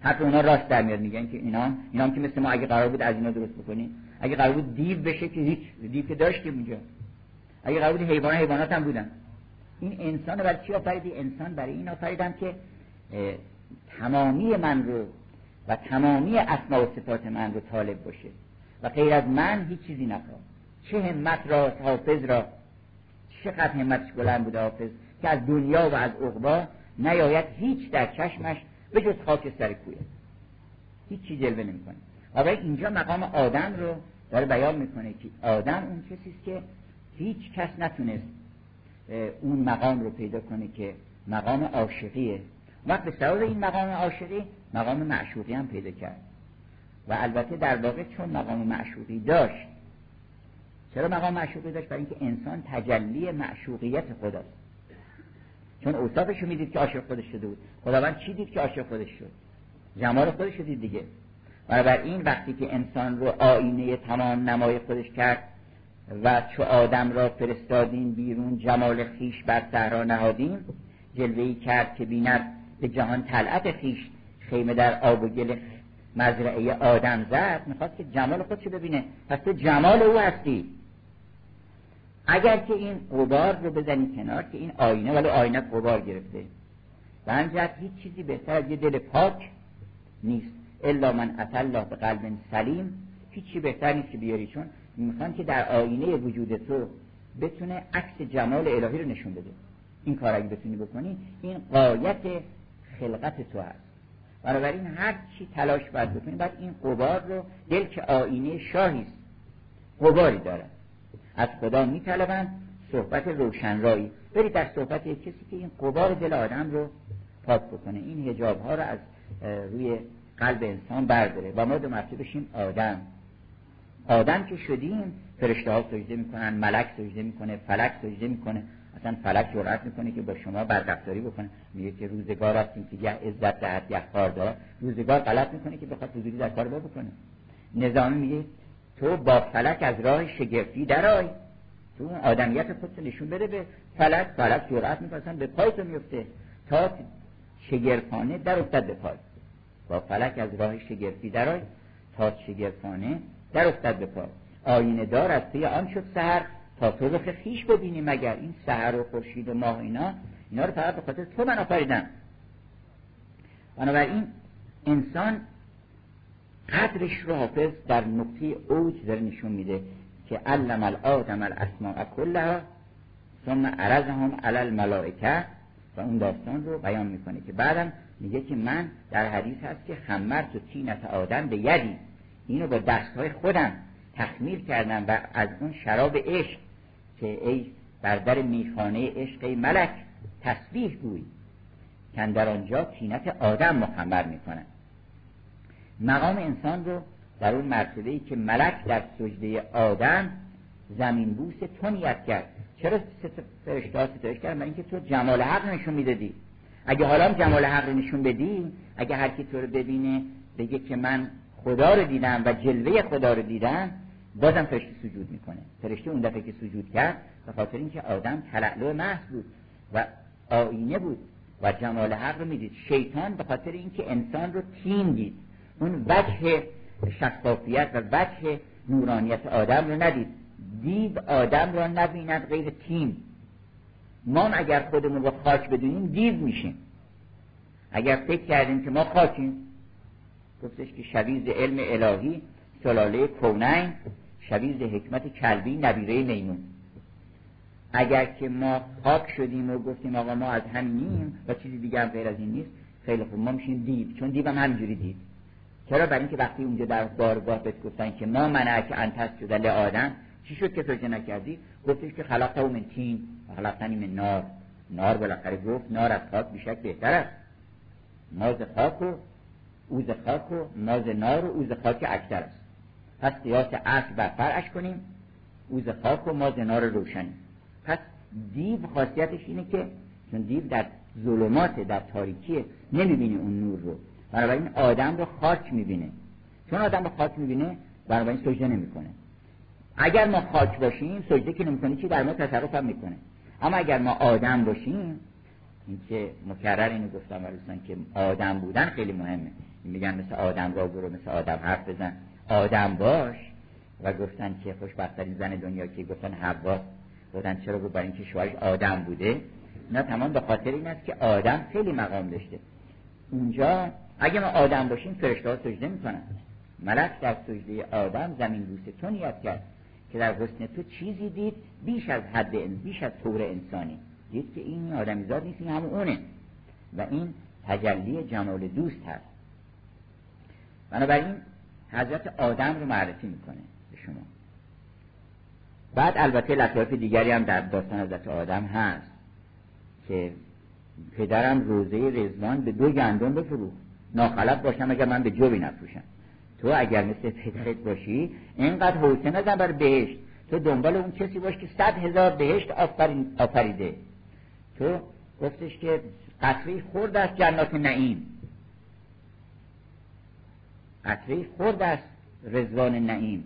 حتی اونا راست در میاد میگن که اینا اینا که مثل ما اگه قرار بود از اینا درست بکنی اگه قرار بود دیو بشه که هیچ دیو که داشتیم اونجا اگه قرار بود حیوان حیوانات هم بودن. این انسان برای چی آفریدی؟ انسان برای این آفریدم که تمامی من رو و تمامی اسما و صفات من رو طالب باشه. و غیر از من هیچ چیزی نخواد چه همت را حافظ را چقدر همتش بلند بوده حافظ که از دنیا و از عقبا نیاید هیچ در چشمش به جز خاک سر کویه هیچ چی جلوه نمی‌کنه. و اینجا مقام آدم رو داره بیان می‌کنه که آدم اون کسی که هیچ کس نتونست اون مقام رو پیدا کنه که مقام عاشقیه. وقت به سبب این مقام عاشقی مقام معشوقی هم پیدا کرد. و البته در واقع چون مقام معشوقی داشت چرا مقام معشوقی داشت؟ برای اینکه انسان تجلی معشوقیت خداست. چون اوصافش رو می‌دید که عاشق خودش شده بود. خداوند چی دید که عاشق خودش شد؟ جمال خودش دید دیگه. این وقتی که انسان رو آینه تمام نمای خودش کرد و چو آدم را فرستادیم بیرون جمال خیش بر صحرا نهادیم جلوه کرد که بیند به جهان طلعت خیش خیمه در آب و گل مزرعه آدم زد می‌خواست که جمال خودشو ببینه. پس تو جمال او هستی. اگر که این قبار رو بزنی کنار که این آینه ولی آینه قبار گرفته. و همجرد هیچ چیزی بهتر از یه دل پاک نیست. الا من الله به قلب سلیم هیچی بهتر نیست که بیاری چون می‌خوان که در آینه وجود تو بتونه عکس جمال الهی رو نشون بده. این کار اگه بتونی بکنی این قایت خلقت تو هست. بنابراین هر چی تلاش باید بکنی باید این قبار رو دل که آینه شاهی است قباری داره. از خدا میطلبند صحبت روشنرایی. برید در صحبت کسی که این قبار دل آدم رو پاک بکنه. این هجاب ها رو از روی قلب انسان برداره. و ما دو مرتبه بشیم آدم. آدم که شدیم فرشته ها سجده می‌کنن ملک سجده می‌کنه فلک سجده می‌کنه. اصلا فلک جرأت می‌کنه که با شما بدرفتاری بکنه. میگه که روزگار هستیم که یه عزت دهد یه کار روزگار غلط می‌کنه که بخواد حضوری در کار بکنه. نظامی میگه تو با فلک از راه شگفتی درای تو اون آدمیت خودت نشون بده به فلک. فلک جرأت می‌کنه به پای تو میفته تا شگرفانه در افتاد به پای. با فلک از راه شگرفی درای تا شگرفانه در افتاد به پای. آینه دار از پی آن شد سهر تا تو رخ خیش ببینی مگر این سهر و خورشید و ماه اینا. اینا رو فقط به خاطر تو من آفریدم. بنابراین انسان قدرش رو حافظ در نقطه اوج داره نشون میده که علم الادم الاسماء کلها ثم عرضهم علی الملائکه و اون داستان رو بیان می‌کنه که بعدم میگه که من در حدیث هست که خمرت و تینت آدم به یدی. اینو با دستهای خودم تخمیر کردم و از اون شراب عشق که ای بر در میخانه عشق ملک تسبیح گوی که در آنجا تینت آدم مخمر می‌کنن مقام انسان رو در اون مرتبه ای که ملک در سجده آدم زمین بوس تو نیت کرد. چرا فرشته ستایش کردن؟ اینکه تو جمال حق نشون می‌دادی. اگه حالا جمال حق نشون بدی اگه هر کی تو رو ببینه بگه که من خدا رو دیدم و جلوه خدا رو دیدم بازم فرشته سجود می‌کنه. فرشته اون دفعه که سجود کرد به خاطر اینکه آدم تلعلو محض بود و آینه بود و جمال حق رو می‌دید. شیطان به خاطر اینکه انسان رو تیم دید. اون وجه شفافیت و وجه نورانیت آدم رو ندید. دید آدم رو نبیند غیر تیم. ما اگر خودمون رو خاک بدونیم دیو میشیم. اگر فکر کردیم که ما خاکیم گفتش که شویز علم الهی سلاله کونین شویز حکمت کلبی نبیره میمون. اگر که ما خاک شدیم و گفتیم آقا ما از همینیم و چیزی دیگه هم غیر از این نیست خیلی خوب ما میشیم دیو چون دیو هم همینجوری دید. چرا برای اینکه وقتی اونجا در بارگاه بهت گفتن که ما منعک انتست شده لآدم چی شد که سجده نکردی؟ گفتش که خلقته من تین و خلقتنی من نار. نار بالاخره گفت نار از خاک بیشک بهتر است. ماز خاک و اوز خاک و ماز نار و اوز خاک اکتر است. پس قیاس اصل بر فرعش کنیم اوز خاک و ماز نار روشنی. پس دیو خاصیتش اینه که چون دیو در ظلمات در تاریکیه نمی‌بینی اون نور رو. بنابراین آدم رو خاک می‌بینه. چون آدم رو خاک می‌بینه بنابراین سجده نمی‌کنه. اگر ما خاک باشیم سجده که نمی‌کنه چی؟ در ما تصرف هم می‌کنه. اما اگر ما آدم باشیم این که مکرر اینو گفتم برستان که آدم بودن خیلی مهمه. میگن مثل آدم را برو مثل آدم حرف بزن. آدم باش. و گفتن که خوشبختترین زن دنیا که گفتن حوا گفتن چرا گفت؟ برای اینکه شوهرش آدم بوده. نه تمام به خاطر این است که آدم خیلی مقام داشته. اونجا اگه ما آدم باشیم فرشته ها سجده می‌کنن. ملک در سجده آدم زمین بوسه تو نیت کرد که در حسن تو چیزی دید بیش از حد بیش از طور انسانی. دید که این آدمیزاد نیست این همون اونه. و این تجلی جمال دوست هست. بنابراین حضرت آدم رو معرفی می‌کنه به شما. بعد البته لطایف دیگری هم در داستان حضرت آدم هست که پدرم روزه رزوان به دو گندم بفروخت. ناخلب باشم اگر من به جوی نفروشم. تو اگر مثل پدرت باشی اینقدر حوصله نزن بر بهشت. تو دنبال اون کسی باش که صد هزار بهشت آفریده. تو گفتش که قطره خورد از جنات نعیم. قطره خورد از رزوان نعیم.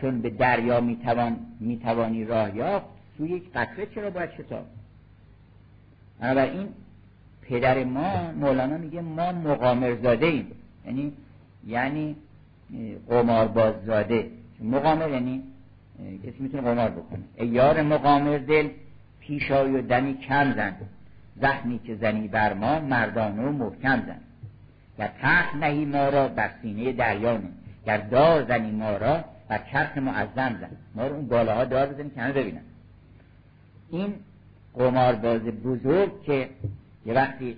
چون به دریا می‌توان می‌توانی راه یافت سوی یک قطره چرا باید شتاب؟ بنابراین پدر ما مولانا میگه ما مقامرزاده ایم یعنی یعنی قمارباز زاده. مقامر یعنی کسی می‌تونه قمار بکنه. ای یار مقامر دل پیشای و دمی کم زن. زخمی که زنی بر ما مردانه و محکم زن. یا تخت نهی ما را بر سینه دریانه گر دار زنی ما را بر چرخ معظم زن. ما رو اون بالاها دار بزنی که همه ببینن. این قمارباز بزرگ که یه وقتی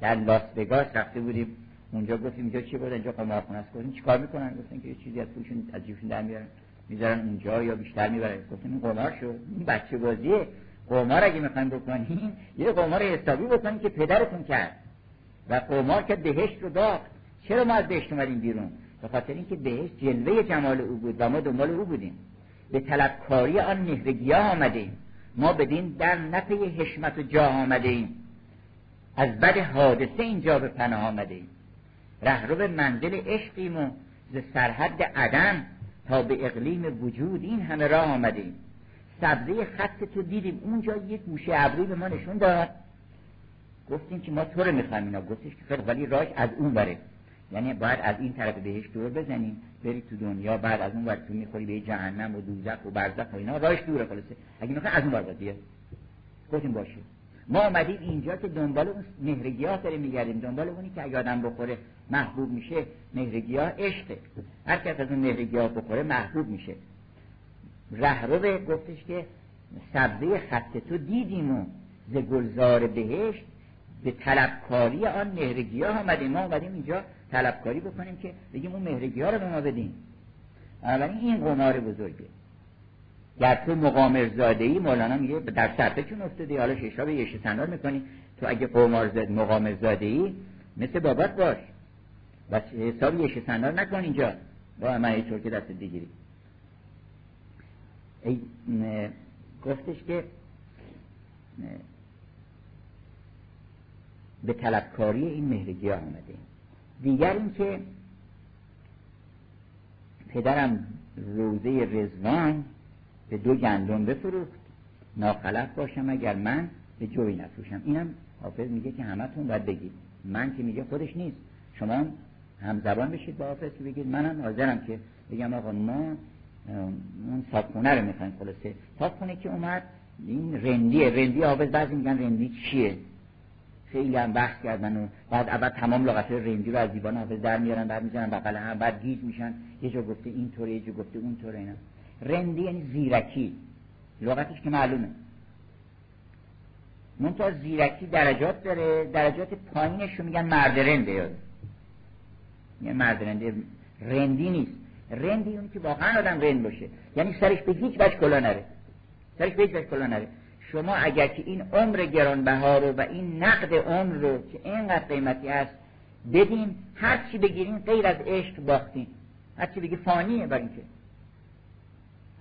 در لاس وگاس رفته بودیم اونجا گفتیم اینجا چی بود اینجا قمارخونه است گفتیم چیکار می‌کنن؟ گفتن که یه چیزی از پولشون از جیبشون در میارن. می‌ذارن اونجا یا بیشتر می‌برن. گفتیم این قمار شو. این بچه بازیه. قمار اگه می‌خوایم بکنیم یه قمار حسابی بکنیم که پدرتون کرد. و قمار که بهشت رو داد چرا ما از بهشت اومدیم بیرون؟ به خاطر اینکه بهشت جلوه جمال او بود و ما دنبال او بودیم. به طلبکاری آن مهرگیاه آمدیم. ما بدین در نفع حشمت و جاه آمده ایم از بد حادثه اینجا به پناه آمده ایم رهرو منزل عشقیم و ز سرحد عدم تا به اقلیم وجود این همه راه آمده ایم سبزه خط تو دیدیم. اونجا یک گوشه ابروی به ما نشون داد. گفتیم که ما تو رو می‌خوایم اینا. گفتش که خیلی ولی راش از اون بره. یعنی باید از این طرف بهش دور بزنیم. بری تو دنیا بعد از اون ور تو می‌خوری به جهنم و دوزخ و برزخ و اینا. راش دوره خلاصه. اگه می‌خوای از اون ور بیاد گفتیم باشه. ما آمدیم اینجا که دنبال اون مهرگیاه داریم میگردیم. دنبال اونی که اگه آدم بخوره محبوب میشه مهرگیاه عشقه. هر کس از اون مهرگیاه بخوره محبوب میشه. رهرو گفتش که سبزه خط تو دیدیم و ز گلزار بهشت به طلبکاری آن مهرگیاه آمدیم. ما آمدیم اینجا طلبکاری بکنیم که بگیم اون مهرگیاه رو به ما بدیم بنابراین این قمار بزرگه. گر تو مقامر زاده ای مولانا میگه در صرفه چون افتادی حالا ششا به یش سنار می‌کنی. تو اگه قمار زد مقامر زاده ای مثل بابات باش. و حساب یش سنار نکن اینجا. با من که دست دیگری. ای گفتش که به طلبکاری این مهرگی آمده. دیگر اینکه پدرم روزه رزوان به دو گندم بفروخت. ناخلف باشم اگر من به جوی نفروشم. اینم حافظ میگه که همتون باید بگید. من که میگه خودش نیست. شما هم زبان بشید با حافظ که بگید منم حاضرم که بگم آقا ما اون صابخونه رو می‌خوایم خلاصه. صابخونه که اومد این رندیه. رندی حافظ بعضی میگن رندی چیه؟ خیلی هم بحث کردن و بعد اول تمام لغت رندی رو از دیوان حافظ در میارن بعد می‌زنن بغل هم بعد گیج میشن. یه جا گفته این طوره یه جا گفته اون طوره اینا. رندی یعنی زیرکی. لغتش که معلومه. منتها زیرکی درجات داره درجات پایینش رو میگن مرد رنده. یاد یعنی مرد رنده رندی نیست. رندی اون که واقعا آدم رند باشه. یعنی سرش به هیچ وجه کلا نره. سرش به هیچ وجه کلا نره. شما اگر که این عمر گرانبها رو و این نقد عمر رو که اینقدر قیمتی است بدین هر چی بگیرین غیر از عشق باختین. هر چی بگی فانیه برای اینکه.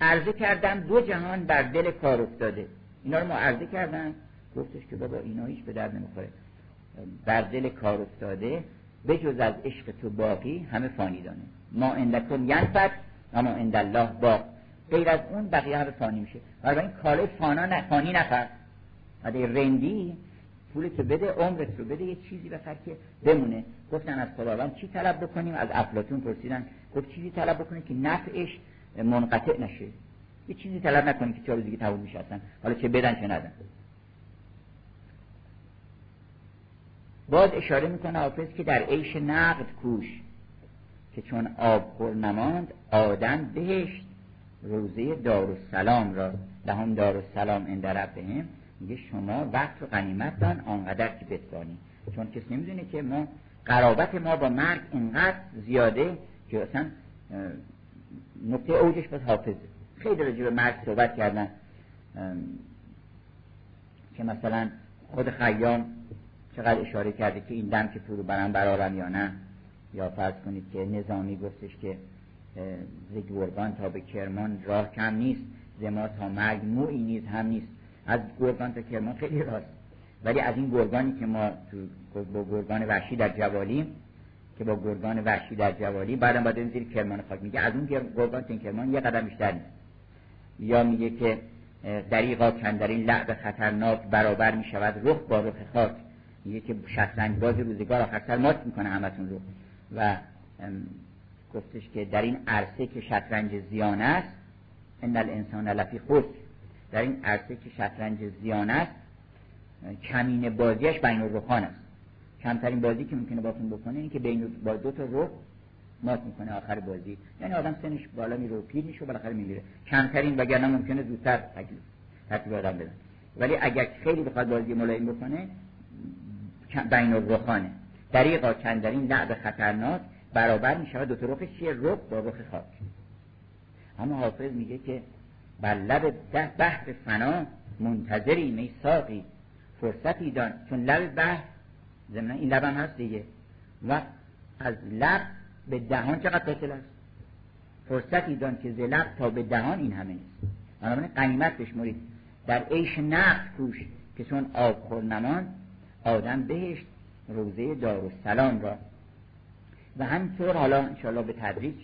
عرضه کردم دو جهان بر دل کار افتاده. اینا رو ما عرضه کردم. گفتش که بابا اینا هیچ به درد نمی‌خوره. بر دل کار افتاده. بجز از عشق تو باقی همه فانی دانه ما اندکم ینفت و ما الله باق. غیر از اون بقیه همه فانی میشه. برای این کاله فانا نه فانی نخر و رندی پول که بده عمرت رو بده یه چیزی بخر که بمونه. گفتن از خداوند چی طلب بکنیم؟ از افلاطون پرسیدن. گفت چیزی طلب بکنیم که نفعش منقطع نشه. یه چیزی طلب نکنیم که چهار دیگه تموم میشه حالا چه بدن چه ندن. باز اشاره می‌کنه حافظ که در عیش نقد کوش که چون آب خور نماند آدم بهشت روزه دارالسلام را لهم دارالسلام این ربهم میگه شما وقت و غنیمت دان آنقدر که بتوانی. چون کسی نمی‌دونه که ما قرابت ما با مرگ اینقدر زیاده که اصلا نقطه اوجش باز حافظه خیلی راجع به مرگ صحبت کردن. که مثلا خود خیام چقدر اشاره کرده که این دم که فرو برم برارم یا نه؟ یا فرض کنید که نظامی گفتش که ز تا به کرمان راه کم نیست ز ما تا مرگ موعی نیز هم نیست. از گرگان تا کرمان خیلی راست. ولی از این گرگانی که ما تو با گرگان وحشی در جوالیم که با گرگان وحشی در جوالی بعدم باید زیر کرمان خاک. میگه از اون گرگان تا کرمان یه قدم بیشتر نیست. یا میگه که دریقا کندرین لعب خطرناک برابر می‌شود رخ با رخ خاک. میگه که شطرنج باز روزگار آخر سر مات می‌کنه همتون رو. و گفتش که در این عرصه که شطرنج زیان است ان الانسان لفی خسر. در این عرصه که شطرنج زیان است کمین بازیش بین الرخان است. کمترین بازی که ممکنه باتون بکنه این که بین با دو تا رخ مات می‌کنه آخر بازی. یعنی آدم سنش بالا میره و پیر میشه و بالاخره میمیره. کمترین وگرنه ممکنه زودتر تکلیف ترتیب آدم بده. ولی اگر خیلی بخواد بازی ملایم بکنه بین الرخانه. دریقا چندرین لعب خطرناک برابر می دو تا رخ چیه رخ با رخ خاک. اما حافظ میگه که بر لب ده بحر فنا منتظری می ساقی. فرصتی دان. چون لب بحر زمین. این لبم هست دیگه. و از لب به دهان چقدر فاصله است؟ فرصتی دان که ز لب تا به دهان این همه نیست. بنابراین قنیمت بشمرید در عیش نقد کوش که چون آب خور نمان آدم بهشت روزه دارالسلام را. و همینطور حالا انشاءالله به تدریج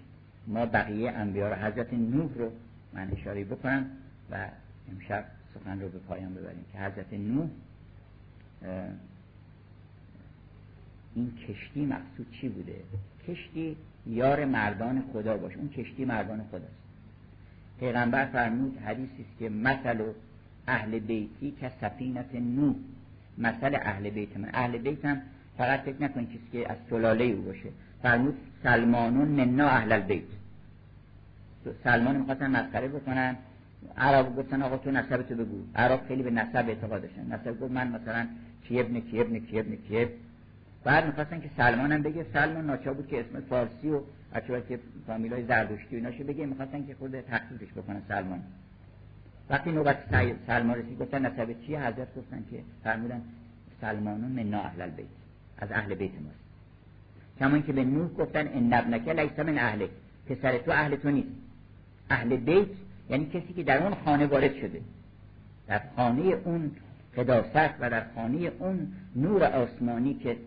ما بقیه انبیاء رو حضرت نوح رو من اشاره بکنم و امشب سخن رو به پایان ببریم که حضرت نوح این کشتی مقصود چی بوده؟ کشتی یار مردان خدا باشه. اون کشتی مردان خداست. پیغمبر فرمود حدیثی است که مثل اهل بیتی که سفینت نوح. مثل اهل بیت من. اهل بیت هم فقط فکر نکنید کسی که از سلاله او باشه. فرمود سلمانون منا اهل البیت. سلمان می‌خواستن مسخره بکنن. عرب گفتن آقا تو نسب تو بگو. عرب خیلی به نسب اعتقاد داشتن. نسب گفت من مثلا کی ابن کی ابن کی ابن کی بعد می‌خواستن که سلمان هم بگه سلمان ناچا بود که اسم فارسی و اچه که فامیلای زردشتی و ایناشو بگه می‌خواستن که خود تخصیصش بکنن سلمان. وقتی نوبت سلمان رسید گفتن نسب چیه حضرت گفتن که فرمودن سلمانون من اهل البیت از اهل بیت ماست کما که به نوح گفتن ان ابنک لیس من اهلک. پسر تو اهل تو نیست. اهل بیت یعنی کسی که در اون خانه وارد شده. در خانه اون قداست و در خانه اون نور آسمانی که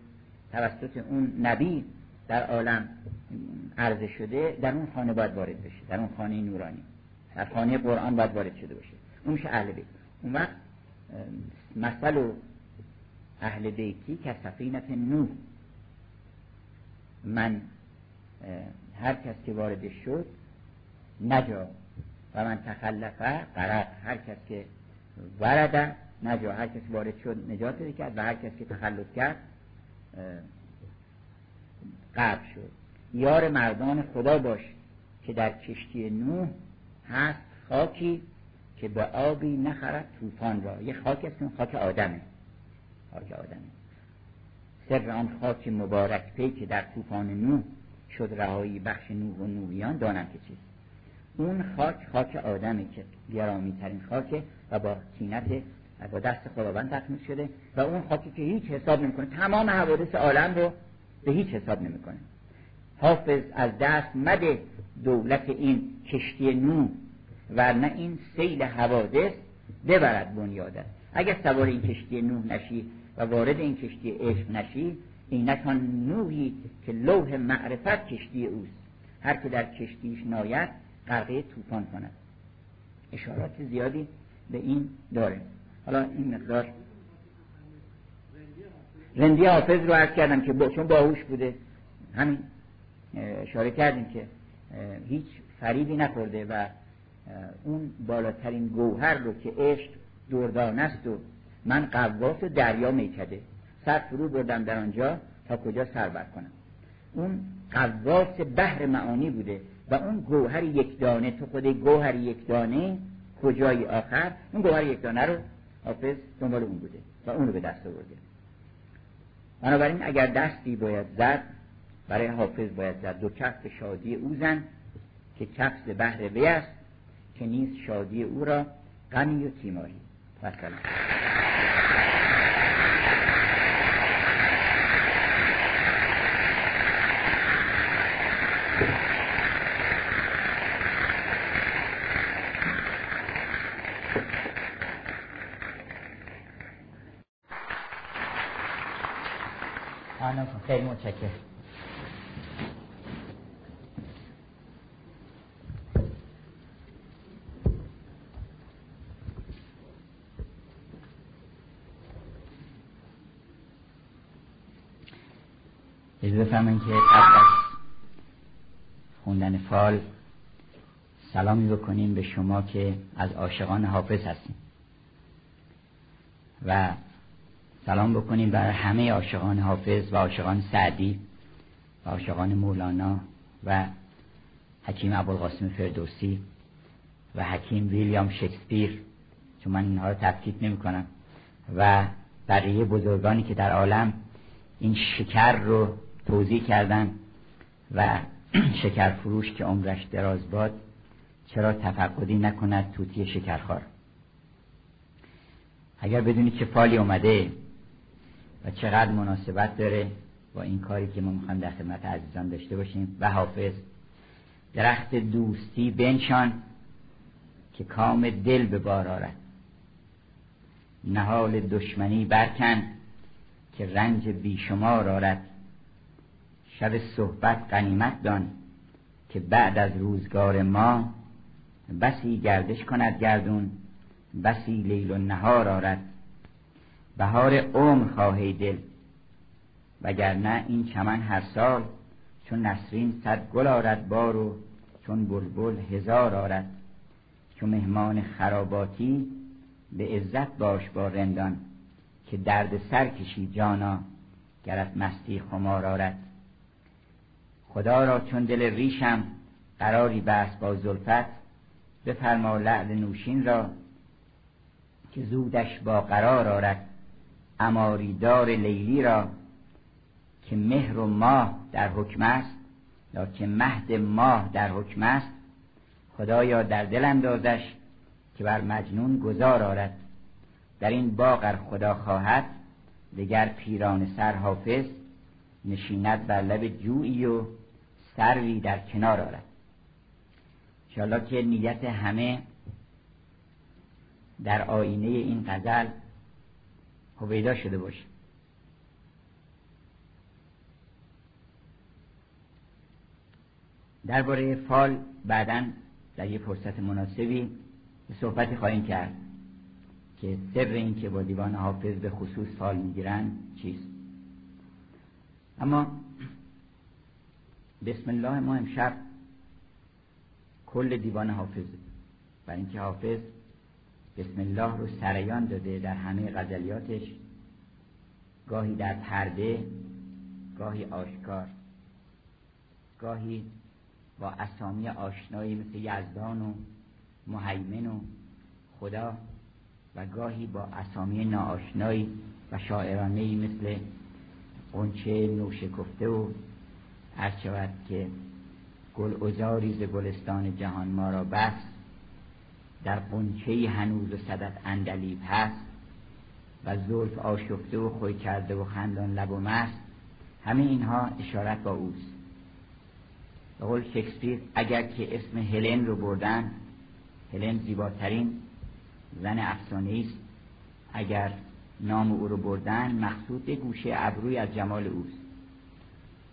توسط اون نبی در عالم عرضه شده در اون خانه باید وارد بشه در اون خانه نورانی در خانه قرآن باید وارد شده باشه. اون میشه اهل بیت. اون وقت مثل اهل بیتی که سفینت نوح من هر کس که وارد شد نجا و من تخلفه قرق هر کس که ورده نجا. هر کس وارد شد نجات کرد و هر کس که تخلف کرد قرب شد. یار مردان خدا باش که در کشتی نوح هست خاکی که به آبی نخرد طوفان را. یه خاک است خاک آدمه. خاک آدمه. سر آن خاک مبارک پی که در طوفان نوح شد رهایی بخش نوح و نوحیان دانم که چیست. اون خاک خاک آدمه که گرامی ترین خاکه و با تینت با دست خداوند تکمیل شده و اون خاکی که هیچ حساب نمی‌کنه. تمام حوادث عالم رو به هیچ حساب نمی‌کنه. حافظ از دست مده دولت این کشتی نو و نه این سیل حوادث ببرد بنیادت اگر سوار این کشتی نوح نشی و وارد این کشتی عشق نشی اینک آن نوحی که لوح معرفت کشتی اوست. هر که در کشتیش ناید غرقه طوفان کند. اشارات زیادی به این داره. حالا این مقدار رندی حافظ رو عرض کردم که با چون باهوش بوده. همین اشاره کردیم که هیچ فریبی نخورده و اون بالاترین گوهر رو که عشق دردان است و من قواس دریا میکده. سر فرو بردم در آنجا تا کجا سر بر کنم. اون قواس بحر معانی بوده و اون گوهر یک دانه تو خود گوهر یک دانه کجای آخر؟ اون گوهر یک دانه رو حافظ دنبال اون بوده و اون رو به دست آورده. بنابراین اگر دستی باید زد برای حافظ باید زد. دو کف شادی او زن که کفز بهر وی است که نیست شادی او را غمی و تیماری. و خیلی متشکرم بفرمایید که قبل از خوندن فال سلامی بکنیم به شما که از عاشقان حافظ هستیم. و سلام بکنیم برای همه عاشقان حافظ و عاشقان سعدی و عاشقان مولانا و حکیم ابوالقاسم فردوسی و حکیم ویلیام شکسپیر چون من اینها رو تفکیک نمی کنم و بقیه بزرگانی که در عالم این شکر رو توضیح کردن و شکر فروش که عمرش دراز باد چرا تفقدی نکند توتی شکرخوار؟ اگر بدونید چه فالی اومده و چقدر مناسبت داره با این کاری که ما می‌خوایم در خدمت عزیزان داشته باشیم. و حافظ درخت دوستی بنشان که کام دل به بار آرد. نهال دشمنی برکن که رنج بیشمار آرد. شب صحبت قنیمت دان که بعد از روزگار ما بسی گردش کند گردون بسی لیل و نهار آرد. بهار عمر خواهی دل. وگرنه این چمن هر سال چون نسرین صد گل آرد بارو چون بلبل هزار آرد. چون مهمان خراباتی به عزت باش با رندان که درد سر کشی جانا گرت مستی خمار آرد. خدا را چون دل ریشم قراری بس با زلفت بفرما لعل نوشین را که زودش با قرار آرد. اماریدار لیلی را که مهر و ماه در حکم است یا که مهد ماه در حکم است خدایا در دل اندازش که بر مجنون گذار آرد. در این باغ خدا خواهد دگر پیران سر حافظ نشیند بر لب جویی و سروی در کنار آرد. انشاءالله که نیت همه در آینه این غزل هویدا شده باشه. درباره فال بعدا در یه فرصت مناسبی صحبتی خواهیم کرد که سر این که با دیوان حافظ به خصوص فال می‌گیرن چیست. اما بسم الله ما امشب کل دیوان حافظ برای اینکه حافظ بسم الله رو سریان داده در همه غزلیاتش. گاهی در پرده گاهی آشکار. گاهی با اسامی آشنایی مثل یزدان و محیمن و خدا و گاهی با اسامی ناآشنایی و شاعرانه مثل قنچه نوشکفته و هر شود که گل ز گلستان جهان ما را بس در قنچه هنوز صدت اندلیب هست و زلف آشفته و خوی کرده و خندان لب و مست همه اینها اشارت با اوست. به قول شکسپیر اگر که اسم هلن رو بردن هلن زیباترین زن افسانه است. اگر نام او رو بردن مقصود گوشه ابروی از جمال اوست.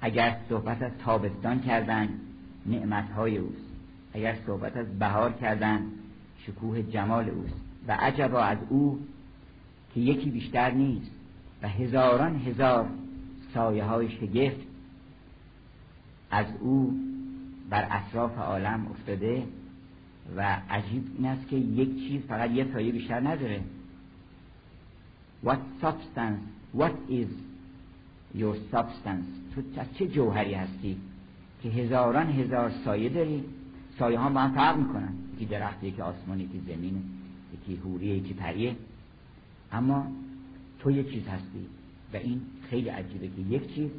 اگر صحبت از تابستان کردن نعمتهای اوست. اگر صحبت از بهار کردن شکوه جمال اوست و عجبا از او که یکی بیشتر نیست و هزاران هزار سایه های شگفت از او بر اطراف عالم افتاده و عجیب این است که یک چیز فقط یه سایه بیشتر نداره. What substance what is your substance? تو چه جوهری هستی که هزاران هزار سایه داری؟ سایه ها با هم فرق می‌کنن. یکی درخت یکی آسمان یکی زمین یکی هوریه یکی پریه. اما تو یک چیز هستی و این خیلی عجیبه که یک چیز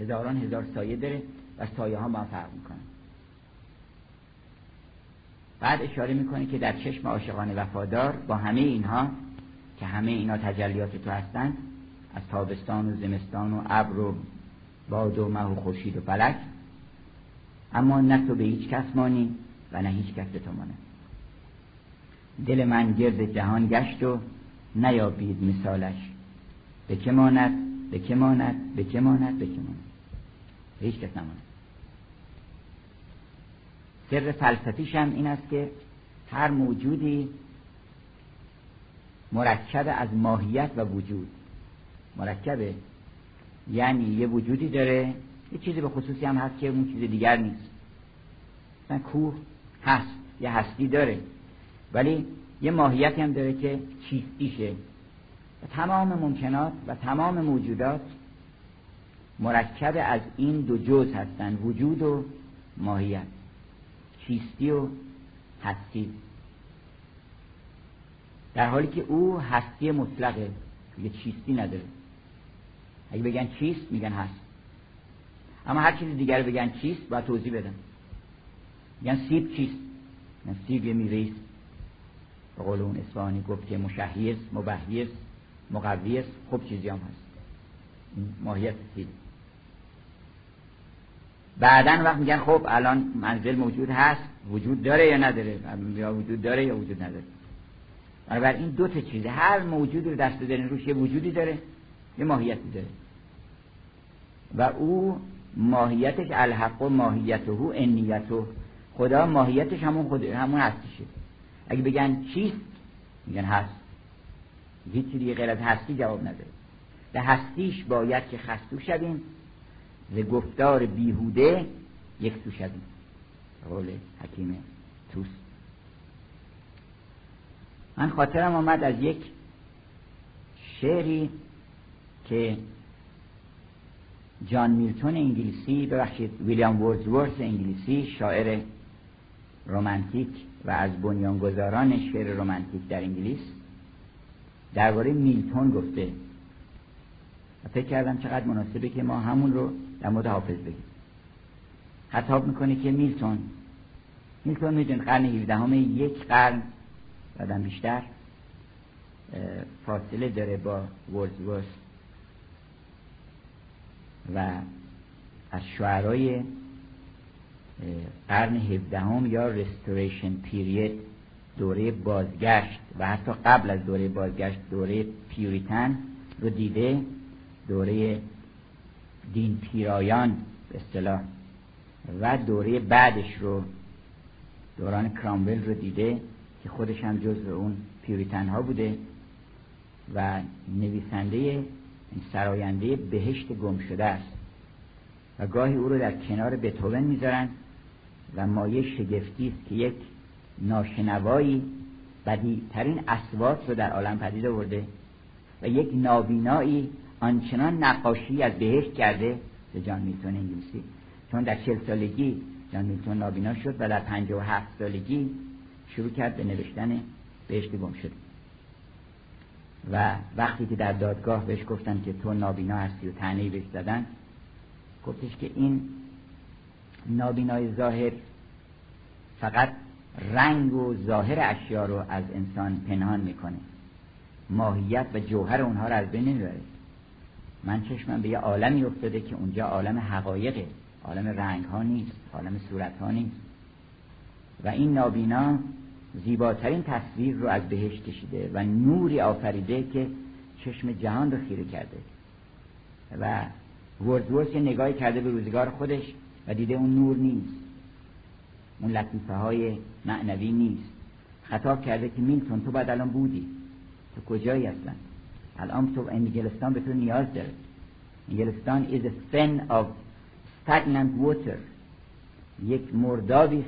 هزاران هزار سایه داره و سایه ها هم فرق می‌کنن. بعد اشاره می‌کنه که در چشم عاشقان وفادار با همه اینها که همه اینا تجلیات تو هستند از تابستان و زمستان و ابر و باد و مه و خورشید و فلک. اما نه تو به هیچ کس مانی و نه هیچ کس به تو مانه. دل من گرد جهان گشت و نیابید مثالش. به که ماند؟ به که ماند؟ به که ماند؟ به که ماند؟ هیچ کس نماند. سر فلسفیش هم این است که هر موجودی مرکب از ماهیت و وجود. مرکبه. یعنی یه وجودی داره یه چیزی به خصوصی هم هست که اون چیز دیگر نیست. مثلا کوه هست یه هستی داره. ولی یه ماهیتی هم داره که چیستیشه. و تمام ممکنات و تمام موجودات مرکب از این دو جز هستند وجود و ماهیت. چیستی و هستی. در حالی که او هستی مطلقه یه چیستی نداره. اگه بگن چیست میگن هست. اما هر چیز دیگر بگن چیست باید توضیح بدن. میگن سیب چیست؟ سیب یه میوه به قول اون اسفانی گفت که مشهیز مبهیز مقویز خوب چیزی هم هست. ماهیت سیب بعدا وقت میگن خب الان منزل موجود هست وجود داره یا نداره؟ یا وجود داره یا وجود نداره؟ بنابراین این دو تا چیزه هر موجودی رو دست بدن روش یه وجودی داره یه ماهیتی داره. و او ماهیتش الحق و ماهیته انیته خدا ماهیتش همون خود همون هستیشه. اگه بگن چیست میگن هست. هیچی دیگه غیر از هستی جواب نداره به هستیش باید که خستو شویم. ز گفتار بیهوده یک تو شویم. قول حکیم توس. من خاطرم آمد از یک شعری که جان میلتون انگلیسی ببخشید ویلیام وردزورث انگلیسی شاعر رومانتیک و از بنیانگذاران شعر رومانتیک در انگلیس درباره میلتون گفته. و فکر کردم چقدر مناسبه که ما همون رو در مورد حافظ بگیم. خطاب می‌کنه که میلتون میلتون میدون قرن 17 همه یک قرن بعدم بیشتر فاصله داره با ورزورس و از شعرهای قرن هفدهم یا رستوریشن پیرید دوره بازگشت و حتی قبل از دوره بازگشت دوره پیوریتن رو دیده دوره دین پیرایان به اصطلاح. و دوره بعدش رو دوران کرامول رو دیده که خودش هم جز اون پیوریتن ها بوده و نویسنده سراینده بهشت گم شده است. و گاهی او رو در کنار بتوون می‌ذارن و مایه شگفتی است که یک ناشنوایی بدیترین اسوات رو در عالم پدید آورده و یک نابینایی آنچنان نقاشی از بهشت کرده به جان میلتون انگلیسی. چون در چل سالگی جان میلتون نابینا شد و در پنج و هفت سالگی شروع کرد به نوشتن بهشت گم شد. و وقتی که در دادگاه بهش گفتن که تو نابینا هستی و تنهی بهش زدن گفتش که این نابینای ظاهر فقط رنگ و ظاهر اشیا رو از انسان پنهان می‌کنه. ماهیت و جوهر اونها رو از بین نمی‌بره من چشمم به یه عالمی افتاده که اونجا عالم حقایقه. عالم رنگ ها نیست عالم صورت ها نیست. و این نابینا زیباترین تصویر رو از بهشت کشیده و نوری آفریده که چشم جهان رو خیره کرده. و وردورس یه نگاهی کرده به روزگار خودش و دیده اون نور نیست. اون لطیفه های معنوی نیست. خطاب کرده که میلتون تو بعد الان بودی. تو کجایی اصلا الان تو انگلستان به تو نیاز داره. انگلستان is a fin of stagnant water. یک مردابی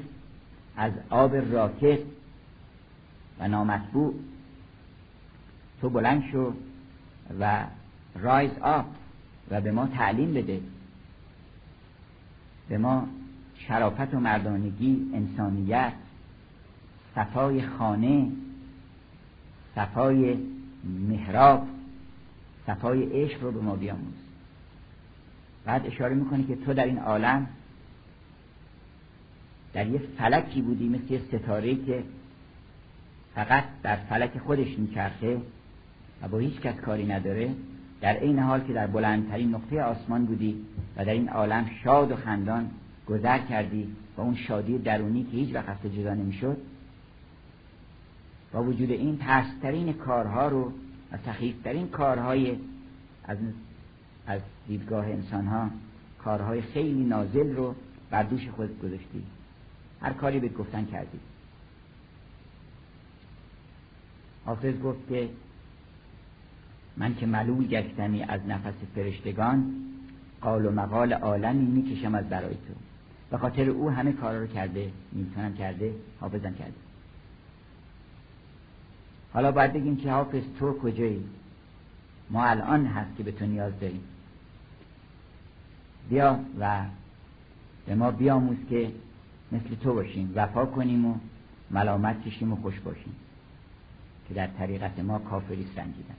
از آب راکت و نامطبوع. تو بلند شو و رایز آپ و به ما تعلیم بده. به ما شرافت و مردانگی انسانیت صفای خانه صفای محراب صفای عشق رو به ما بیاموز. بعد اشاره می‌کنه که تو در این عالم در یه فلکی بودی مثل یه ستاره که فقط در فلک خودش میچرخه و با هیچ کس کاری نداره. در این حال که در بلندترین نقطه آسمان بودی و در این عالم شاد و خندان گذر کردی و اون شادی درونی که هیچ وقت جدا نمی‌شد با وجود این ترسترین کارها رو و سخیفترین کارهای از از دیدگاه انسان ها کارهای خیلی نازل رو بر دوش خود گذاشتی. هر کاری به گفتن کردی. حافظ گفت که من که ملول گشتمی از نفس فرشتگان قال و مقال عالمی می‌کشم از برای تو. به خاطر او همه کارا رو کرده نیوتن کرده حافظم کرده. حالا باید بگیم که حافظ تو کجایی؟ ما الان هست که به تو نیاز داریم. بیا و به ما بیاموز که مثل تو باشیم وفا کنیم و ملامت کشیم و خوش باشیم. که در طریقت ما کافری سنجیدن.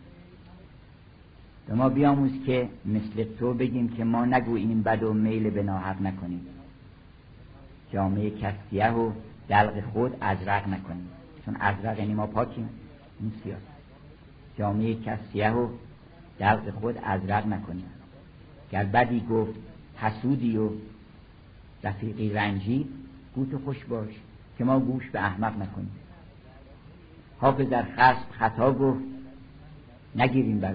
به ما بیاموز که مثل تو بگیم که ما نگوییم بد و میل به ناحق نکنیم. جامعه کسیه و دلق خود ازرق نکنیم. چون ازرق یعنی ما پاکیم. این سیاه جامعه کسیه و دلق خود ازرق نکنیم. گر بدی گفت حسودی و رفیقی رنجی گوت خوش باش که ما گوش به احمق نکنیم. حافظ در خصم خطا گفت نگیریم بر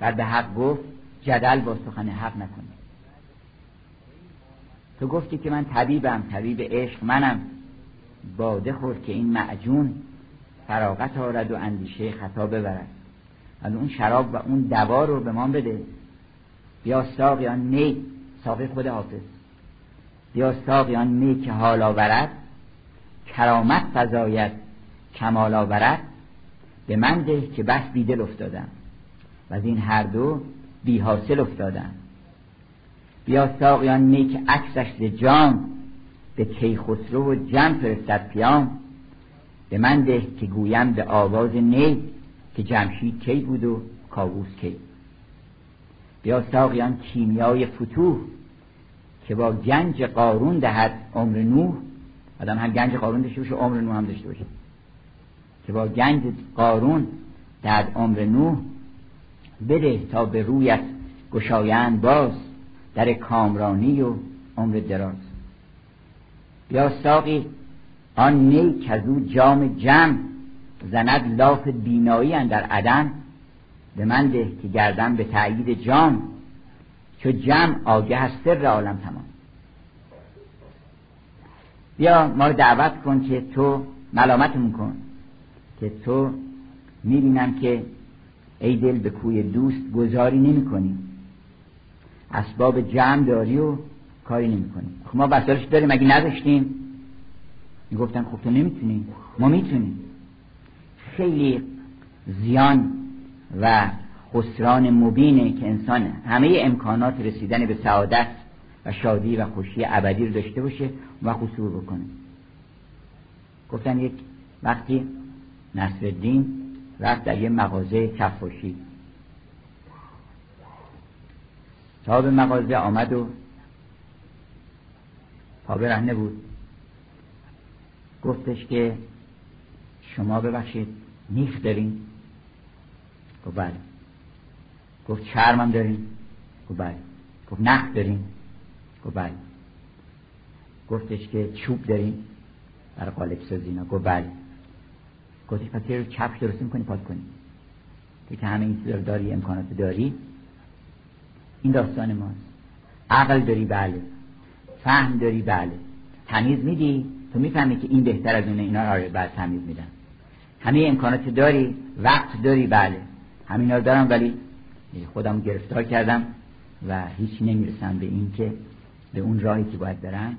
و به حق گفت جدل با سخن حق نکنیم تو گفتی که من طبیبم طبیب عشق منم. باده خورد که این معجون فراغت آرد و اندیشه خطا ببرد. و اون شراب و اون دوا رو به ما بده. بیا ساقیان می ساقی خود حافظ. بیا ساقیان می که حال آورد کرامت فضایت کمال آورد. به من ده که بس بیدل افتادم. و از این هر دو بی حاصل افتادم بیا ساقیان می که عکسش ز جام به کیخسرو و جم فرستد پیام. به من ده که گویم به آواز نی که جمشید کی بود و کاووس کی. بیا ساقیان کیمیای فتوح که با گنج قارون دهد عمر نوح. آدم هم گنج قارون داشته باشه عمر نوح هم داشته باشه. که با گنج قارون دهد عمر نوح. بده تا به رویت گشایند باز در کامرانی و عمر دراز. بیا ساقی آن نی که او جام جم زند لاف بینایی در عدم. به من ده که گردم به تأیید جام چو جمع آگه از سر عالم تمام. بیا ما رو دعوت کن که تو ملامتمون کن که تو می‌بینم که ای دل به کوی دوست گذاری نمی کنی اسباب جمع داری و کاری نمی کنی خب ما وسایلش داریم اگه نداشتیم؟ می‌گفتن خب تو نمی‌تونی. ما می‌تونیم. خیلی زیان و خسران مبینه که انسان همه امکانات رسیدن به سعادت و شادی و خوشی ابدی رو داشته باشه و خصور بکنه. گفتن یک وقتی نصرالدین رفت در یه مغازه کفاشی صاحب مغازه آمد و پا رهنه بود. گفتش که شما ببخشید نیخ دارین؟ گفت بله. گفت چرمم دارین؟ گفت بله. گفت نخ دارین؟ گفت بله. گفتش که چوب دارین؟ برای قالب سازی گفت بله. گفتی پس یه چپش درست می‌کنی پاک کنی. تو که همه این داری امکانات داری این داستان ماست. عقل داری بله. فهم داری بله. تمیز میدی؟ تو می‌فهمی که این بهتر از اونه اینا رو بعد تمیز میدن همه امکانات داری وقت داری بله. همینا رو دارم ولی خودم گرفتار کردم و هیچ نمی‌رسم به این که به اون راهی که باید برم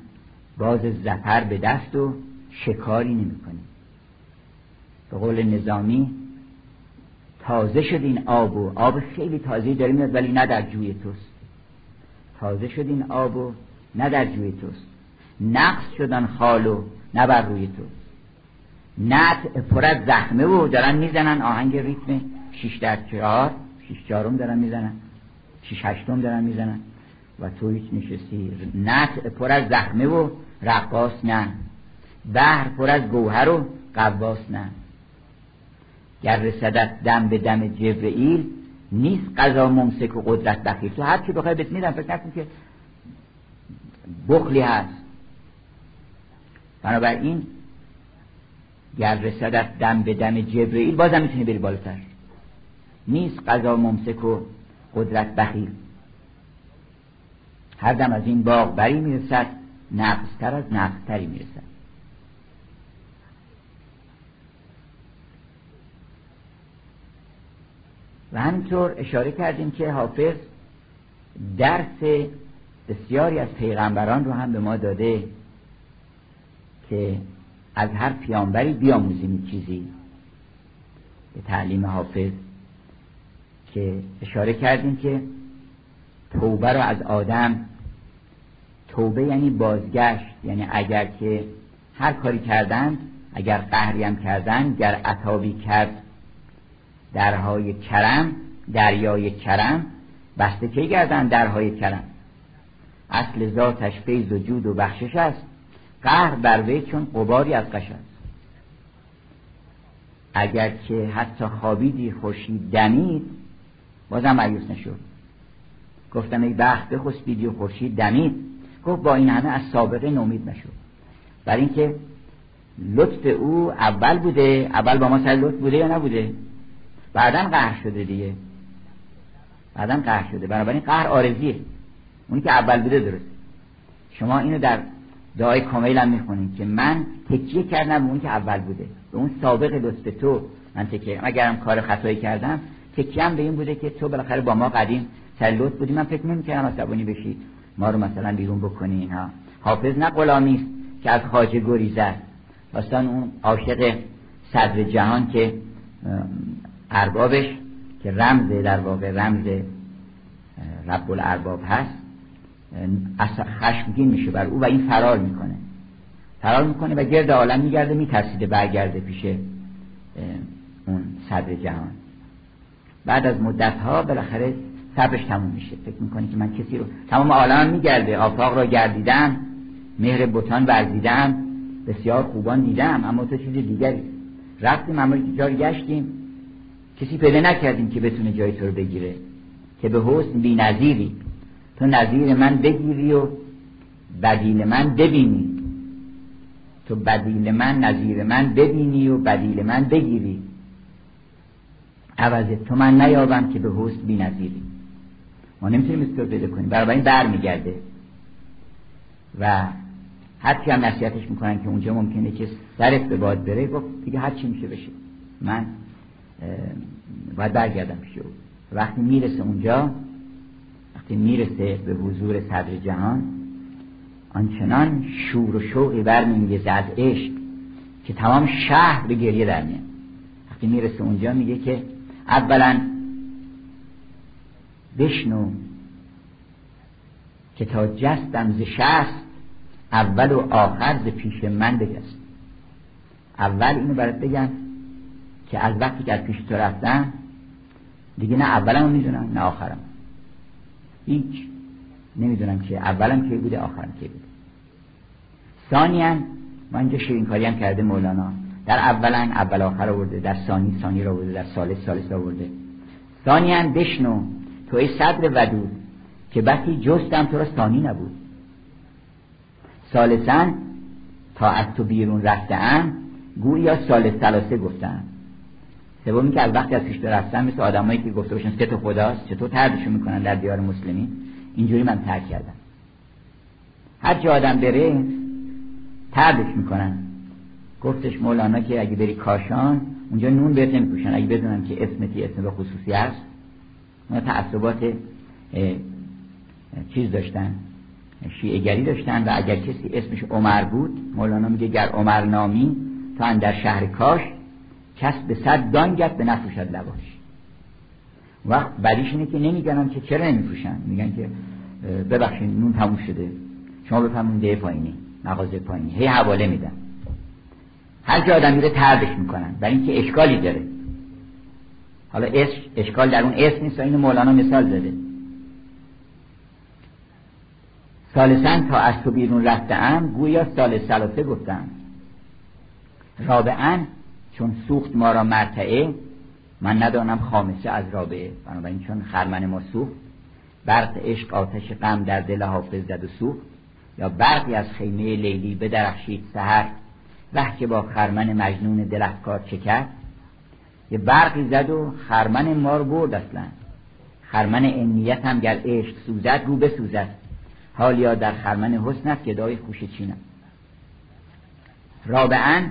باز زفر به دست و شکاری نمی کنی به قول نظامی تازه شد این آب و آب خیلی تازه داره میاد ولی نه در جوی توست. تازه شد این آب و نه در جوی توست. نقص شدن خالو نه بر روی تو نت پر از زخمه و دارن می‌زنن آهنگ ریتم شیش در چهار شیش چهارم دارن می‌زنن شیش هشتم دارن می‌زنن و تو هیچ نشستی. نت پر از زخمه و رقاص نه. بحر پر از گوهر و قواس نه. گر رسدت دم به دم جبرئیل نیست قضا ممسک و قدرت بخیر تو هر چی بخوای بهت میدم فکر نکن که بخلی هست. بنابراین گر رسدت دم به دم جبرئیل بازم می‌تونی بری بالاتر. نیست قضا ممسک و قدرت بخیل. هر دم از این باغ بری می‌رسد نقصتر از نقصتری می‌رسد. و همینطور اشاره کردیم که حافظ درس بسیاری از پیغمبران رو هم به ما داده که از هر پیامبری بیاموزیم چیزی. به تعلیم حافظ که اشاره کردیم که توبه رو از آدم توبه یعنی بازگشت یعنی اگر که هر کاری کردند اگر قهری هم کردند گر عطابی کرد درهای کرم دریای کرم. بسته کی گردن درهای کرم؟ اصل ذاتش فیض و جود و بخشش است. قهر بر وی چون قباری از قش است. اگر که حتی خوابیدی خوشی دمید بازم مایوس نشد گفتم ای بخت بخسبیدی و خورشید دمید. گفت با این همه از سابقه نومید نشد برای اینکه لطف او اول بوده اول با ما سر لطف بوده یا نبوده؟ بعدا قهر شده دیگه. بعدا قهر شده. بنابراین قهر آرزیه. اونی که اول بوده درست شما اینو در دعای کامل هم می‌خونید که من تکیه کردم به اون که اول بوده. به اون سابق لطف تو. من تکیه اگرم کار خطایی کردم تکیه به این بوده که تو بالاخره با ما قدیم سلوت بودی. من فکر نمی‌کردم عصبانی بشی. ما رو مثلا بیرون بکنی اینها حافظ نه غلامی که از خاجه گریزد اصلا اون عاشق صدر جهان که اربابش که رمز در واقع رمز رب الارباب هست خشمگین میشه بر او و این فرار می‌کنه. فرار می‌کنه و گرد عالم میگرده میترسیده برگرده پیش اون صدر جهان. بعد از مدت ها بالاخره صبرش تموم میشه. فکر می‌کنه که من کسی رو تمام عالم میگرده. آفاق را گردیدم مهر بوتان ورزیدم بسیار خوبان دیدم اما تو چیز دیگری. رفتیم اما جایی گشتیم. کسی پیدا نکردیم که بتونه جای تو رو بگیره. که به حسن بی نظیری. تو نظیر من بگیری و بدیل من ببینی. تو بدیل من نظیر من ببینی و بدیل من بگیری. عوض تو من نیابم که به حسن بی نظیری. ما نمی‌تونیم استور پیدا کنیم. برای این بر میگرده و هرچی هم نصیحتش می‌کنن که اونجا ممکنه که سرت به باد بره گفت دیگه هر چی میشه بشه. من باید برگردم پیش او. وقتی می‌رسه اونجا وقتی می‌رسه به حضور صدر جهان آنچنان شور و شوقی برمیگه زد عشق که تمام شهر به گریه در میاد. وقتی می‌رسه اونجا میگه که اولا بشنو که تا جستم ز شست اول و آخر ز پیش من بجست اول اینو برات بگم که از وقتی که از پیش تو رفتن دیگه نه اولم می‌دونم نه آخرم. هیچ. نمی‌دونم که اولم کی بوده آخرم کی بوده. ثانیا ما اینجا شیرین کاری هم کرده مولانا. در اولا اول آخر آورده در ثانی ثانی را آورده در سالس سالس آورده. ثانیا بشنو تو ای صدر ودود که بسی جستم تو را ثانی نبود. سالسن تا از تو بیرون رفتم گویا سالس سلاسه گفتم. سومی که از وقتی از پیش رفتن مثل آدمایی که گفته باشن سه خداست چطور تردشون می‌کنن در دیار مسلمین؟ اینجوری من ترک کردم. هر جا آدم بره تردش می‌کنن. گفتش مولانا که اگه بری کاشان اونجا نون بهت نمیپوشن اگه بدونن که اسمتی اسم به خصوصی هست اونا تعصبات چیز داشتن شیعگری داشتن و اگر کسی اسمش عمر بود مولانا میگه گر عمر نامی تا در شهر کاش کس به صد دانگت به نفروشد لباش وقت بعدیش اینه که نمیگن که چرا نمیفروشن؟ میگن که ببخشید نون تموم شده. شما بفهمون ده پایینی مغازه پایینی. هی حواله میدن. هر که آدم میره تردش می‌کنن. برای اینکه اشکالی داره. حالا اشکال در اون اسم نیست این مولانا مثال زده. سالسن تا از تو بیرون رفتم گویا سال سلاسه گفتم. رابعا چون سوخت ما را مرتعه من ندانم خامسه از رابعه. بنابراین چون خرمن ما سوخت برق عشق آتش غم در دل حافظ زد و سوخت. یا برقی از خیمه لیلی بدرخشید سهر وح که با خرمن مجنون دلفکار چه کرد؟ یه برقی زد و خرمن ما رو برد اصلا. خرمن امنیت هم گر عشق سوزد رو بسوزد. حالیا در خرمن حسن است گدای خوش چینم رابعا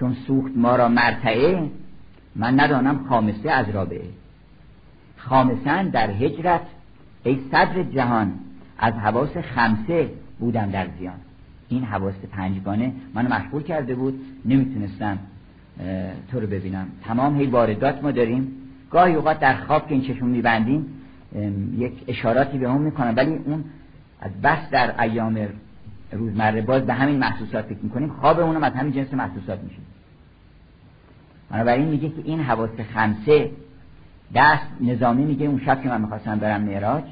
چون سوخت ما را مرتعه من ندانم خامسه از رابعه خامسن در هجرت ای صدر جهان از حواس خمسه بودم در زیان. این حواس پنجگانه منو مشغول کرده بود نمی‌تونستم تو رو ببینم. تمام هی واردات ما داریم. گاهی اوقات در خواب که این چشم میبندیم یک اشاراتی به اون می‌کنم ولی اون از بس در ایام روزمره باز به همین محسوسات فکر می‌کنیم خواب اونم از همین جنس محسوسات میشه. بنابراین میگه که این حواس خمسه دست نظامی میگه اون شب که من می‌خواستم برم معراج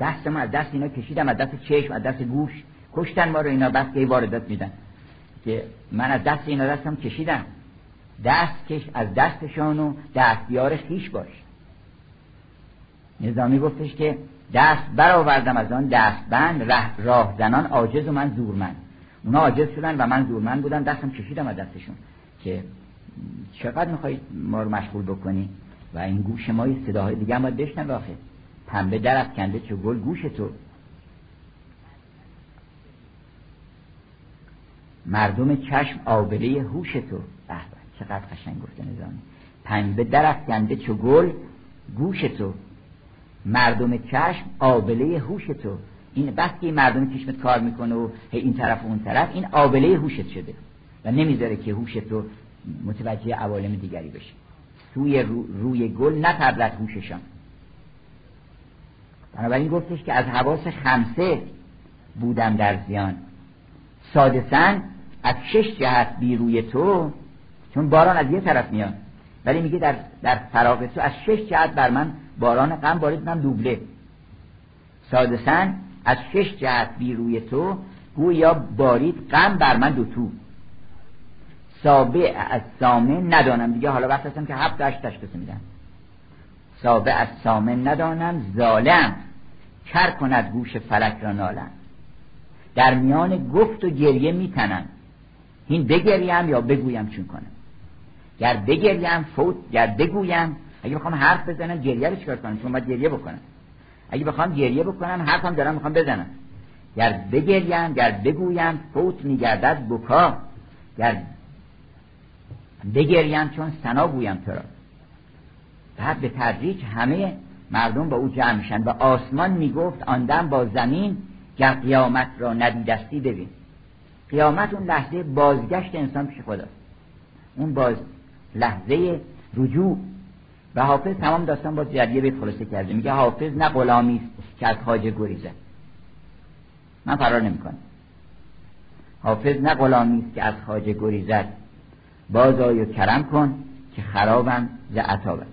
دست ما از دست اینا کشیدم از دست چشم از دست گوش. کشتن ما رو اینا بس که واردات میدن. که من از دست اینا دستم کشیدم. دست کش از دستشان و دستیار خیش باش. نظامی گفتش که دست برآوردم از آن دستبند راه زنان عاجز و من زورمند. اونا عاجز شدن و من زورمند بودم دستم کشیدم از دستشون. که چقدر میخوایی ما رو مشغول بکنی؟ و این گوش ما صداهای دیگه هم باید بشنن آخه. پنبه درت کنده چه گل گوش تو. مردم چشم آبله هوش تو. چقدر قشنگ گفته نظامی پنبه درت کنده چو گل گوش تو. مردم چشم آبله هوش تو. این که مردم چشمت کار می‌کنه و این طرف و اون طرف این آبله هوشت شده و نمی‌ذاره که هوش تو متوجه عوالم دیگری بشه. سوی روی گل نپردد هوششان. بنابراین گفتش که از حواس خمسه بودم در زیان. سادسن از شش جهت بی روی تو چون باران از یه طرف میاد. ولی میگه در, در فراغ تو از شش جهت بر من باران غم بارید من دوبله. سادسن از شش جهت بی روی تو گویا بارید غم بر من دو تو. سابع از سامه ندانم دیگه حالا وقت هستم که هفت هشت تشخیص میدم. سابع از سامه ندانم ظالم. کر کند گوش فلک را نالم. در میان گفت و گریه میتنم. این بگریم یا بگویم چون کنم. گر بگریم فوت گر بگویم اگه بخوام حرف بزنم گریه رو چیکار کنم؟ چون باید گریه بکنم. اگه بخوام گریه بکنم حرفم دارم می‌خوام بزنم. گر بگریم گر بگویم فوت میگردد بکا. گر بگریم چون سنا گویم تو را. بعد به تدریج همه مردم با او جمع میشن و آسمان می‌گفت آندم با زمین گر قیامت را ندیدستی ببین. قیامت اون لحظه بازگشت انسان پیش خداست اون باز لحظه رجوع. و حافظ تمام داستان با جریه بیت خلاصه کرده. میگه حافظ نه غلامی است که از خواجه گریزه. من فرار نمی‌کنم. حافظ نه غلامی است که از خواجه گریزد باز آی و کرم کن که خرابم ز عطابم.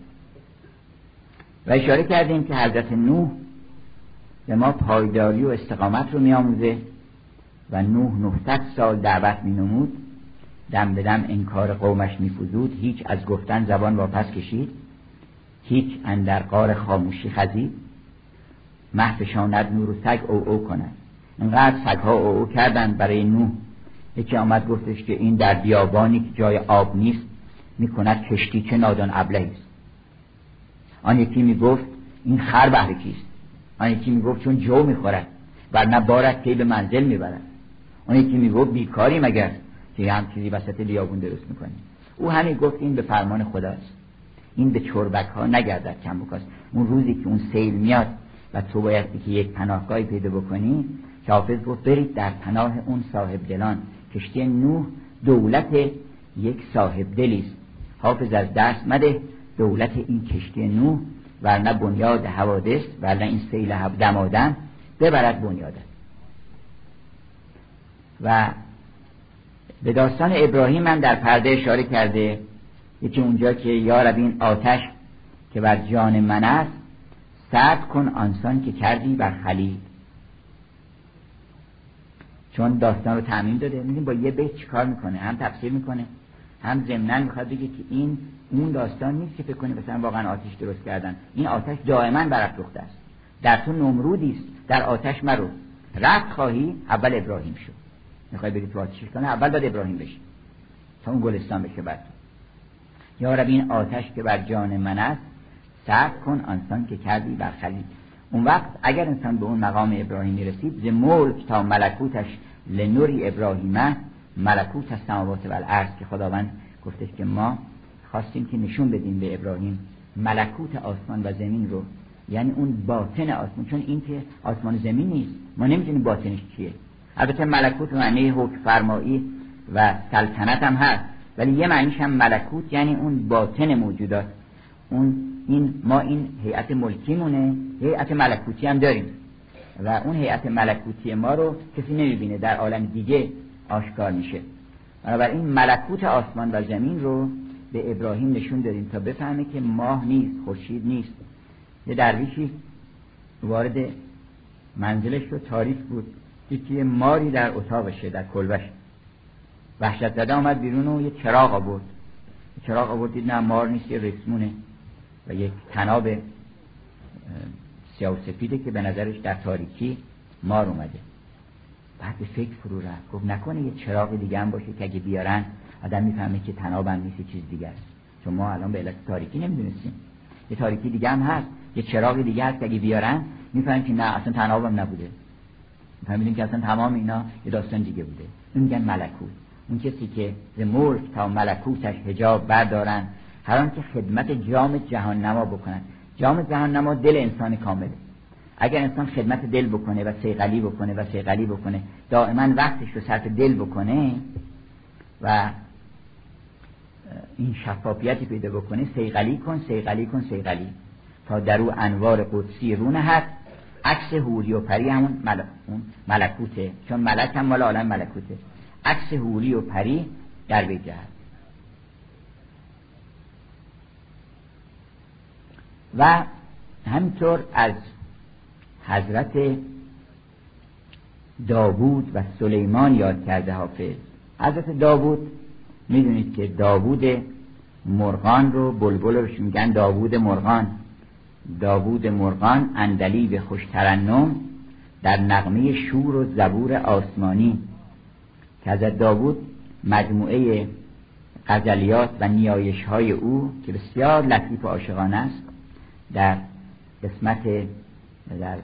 و اشاره کردیم که حضرت نوح به ما پایداری و استقامت رو میآموزه و نوح 900 سال دعوت می نمود دم به دم انکار قومش میفزود. هیچ از گفتن زبان واپس کشید. هیچ اندر قار خاموشی خزید. محفشاند نور و سگ او او کند انقدر سگ ها او او کردن برای نوح. یکی آمد گفتش که این در بیابانی که جای آب نیست می‌کند کشتی چه نادان ابلهی است. آن یکی می‌گفت این خر بهر کیست؟ آن یکی می‌گفت چون جو می‌خورد ورنه بارد که به منزل می‌برد. آن یکی می‌گفت بیکاری مگر که هم چیزی وسط بیابون درست می‌کنیم او همین گفت این به فرمان خداست. این به چربک ها نگردد کم بکاست اون روزی که اون سیل میاد و تو باید که یک پناهگاهی پیدا بکنی که حافظ گفت برید در پناه اون صاحب دلان کشتی نوح دولت یک صاحب دلیست حافظ از دست مده دولت این کشتی نوح ورنه بنیاد حوادث ورنه این سیل دمادن ببرد بنیادن و به داستان ابراهیم من در پرده اشاره کرده. یکی اونجا که یا این آتش که بر جان من است سرد کن آنسان که کردی بر خلیل. چون داستان رو تعمیم داده می‌دونیم با یه بیت چیکار می‌کنه؟ هم تفسیر می‌کنه هم ضمنا می‌خواد بگه که این اون داستان نیست که فکر کنه مثلا واقعا آتش درست کردن. این آتش دائما برافروخته است. در تو نمرودی است. در آتش مرو. رفت خواهی اول ابراهیم شد می‌خوای بری تو آتش کنه اول باید ابراهیم بشی. تا اون گلستان بشه بعد یا رب این آتش که بر جان من است صبر کن آنسان که کردی بر خلیل اون وقت اگر انسان به اون مقام ابراهیمی رسید ز ملک تا ملکوتش لنوری ابراهیمه ملکوت از سماوات و الارض که خداوند گفتش که ما خواستیم که نشون بدیم به ابراهیم ملکوت آسمان و زمین رو. یعنی اون باطن آسمان چون این که آسمان و زمین نیست. ما نمی‌دونیم باطنش چیه. البته ملکوت معنی حکم فرمایی و سلطنت هم هست. ولی یه معنیش هم ملکوت یعنی اون باطن موجودات. اون این ما این هیئت ملکیمونه هیئت ملکوتی هم داریم. و اون هیئت ملکوتی ما رو کسی نمی‌بینه در عالم دیگه آشکار میشه. بنابراین ملکوت آسمان و زمین رو به ابراهیم نشون دادیم تا بفهمه که ماه نیست خورشید نیست. یه درویشی وارد منزلش رو تاریخ بود یکی ماری در اتاقشه در کلبش. وحشت زده آمد بیرون و یه چراغ آورد. چراغ آورد دید نه مار نیست یه رسمونه و یک تناب سیاه که به نظرش در تاریکی مار اومده. بعد به فکر فرو رفت. گفت نکنه یه چراغ دیگه هم باشه که اگه بیارن آدم می‌فهمه که تناب هم نیست چیز دیگه است. چون ما الان به علت تاریکی نمی‌دونستیم. یه تاریکی دیگه هم هست. یه چراغ دیگه هست که اگه بیارن می‌فهمیم که نه اصلا تنابم نبوده. فهمیدیم که اصلا تمام اینا یه داستان دیگه بوده. این میگن ملکوت. اون کسی که ز ملک تا ملکوتش هجاب بردارن هر که خدمت جام جهان نما بکنن. جام جهان نما دل انسان کامله. اگر انسان خدمت دل بکنه و سیغلی بکنه و سیغلی بکنه دائما وقتش رو صرف دل بکنه و این شفافیتی پیدا بکنه سیغلی کن سیغلی کن سیغلی تا در او انوار قدسی رو نهد عکس هوری و پری همون ملکوته. چون ملک هم مال عالم ملکوته. عکس هوری و پری در وی و همینطور از حضرت داوود و سلیمان یاد کرده حافظ. حضرت داوود می‌دونید که داوود مرغان رو بلبل روش میگن داوود مرغان. داوود مرغان اندلی به خوش ترنم در نغمه شور و زبور آسمانی. که حضرت داوود مجموعه غزلیات و نیایش های او که بسیار لطیف و عاشقانه است در قسمت در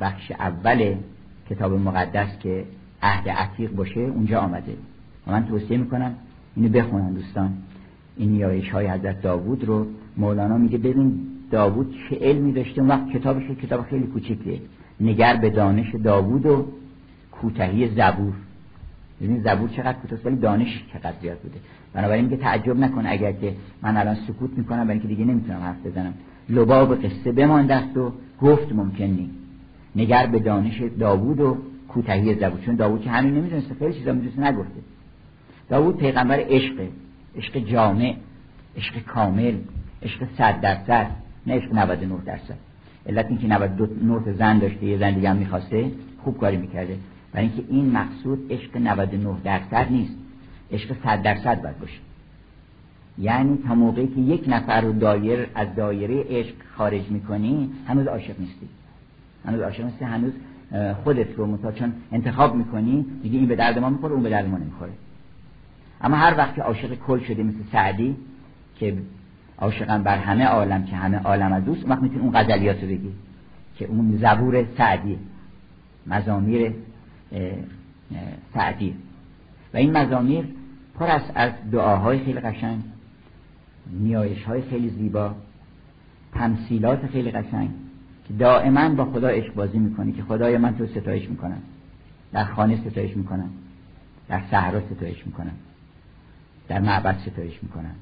بخش اول کتاب مقدس که عهد عتیق باشه اونجا آمده. و من توصیه می‌کنم اینو بخونن دوستان. این نیایش های حضرت داوود رو مولانا میگه ببین داوود چه علمی داشته؟ اون وقت کتابش کتاب خیلی کوچیکه. نگر به دانش داوود و کوتهی زبور. ببین زبور چقدر کوتاست ولی دانش چقدر زیاد بوده. بنابراین میگه تعجب نکن اگر که من الان سکوت می‌کنم برای اینکه دیگه نمی‌تونم حرف بزنم. لباب قصه بماندست و گفت ممکن نیست نگر به دانش داوود و کوتهی زبور. چون داوود که همین نمی‌دونسته خیلی چیزا می‌دونسته نگفته. داوود پیغمبر عشقه. عشق جامع عشق کامل عشق صد درصد نه عشق 99 درصد. علت اینکه 99 زن داشته یه زن دیگه هم می‌خواسته خوب کاری می‌کرده. برای اینکه این مقصود عشق 99 درصد نیست. عشق 100 درصد باید باشه. یعنی تا موقعی که یک نفر رو دایر از دایره عشق خارج می‌کنی هنوز عاشق نیستی. هنوز عاشق نیستی هنوز خودت رو متا چون انتخاب می‌کنی دیگه این به درد ما می‌خوره اون به درد ما نمی‌خوره. اما هر وقت که عاشق کل شده مثل سعدی که عاشقم بر همه عالم که همه عالم از دوست وقت می‌تونی اون غزلیات رو بگی که اون زبور سعدی مزامیر سعدی و این مزامیر پر است از دعاهای خیلی قشنگ نیایش های خیلی زیبا تمثیلات خیلی قشنگ که دائما با خدا عشق بازی می‌کنی که خدای من تو ستایش می‌کنم در خانه ستایش می‌کنم در صحرا ستایش می‌کنم در معبد ستایش می‌کنم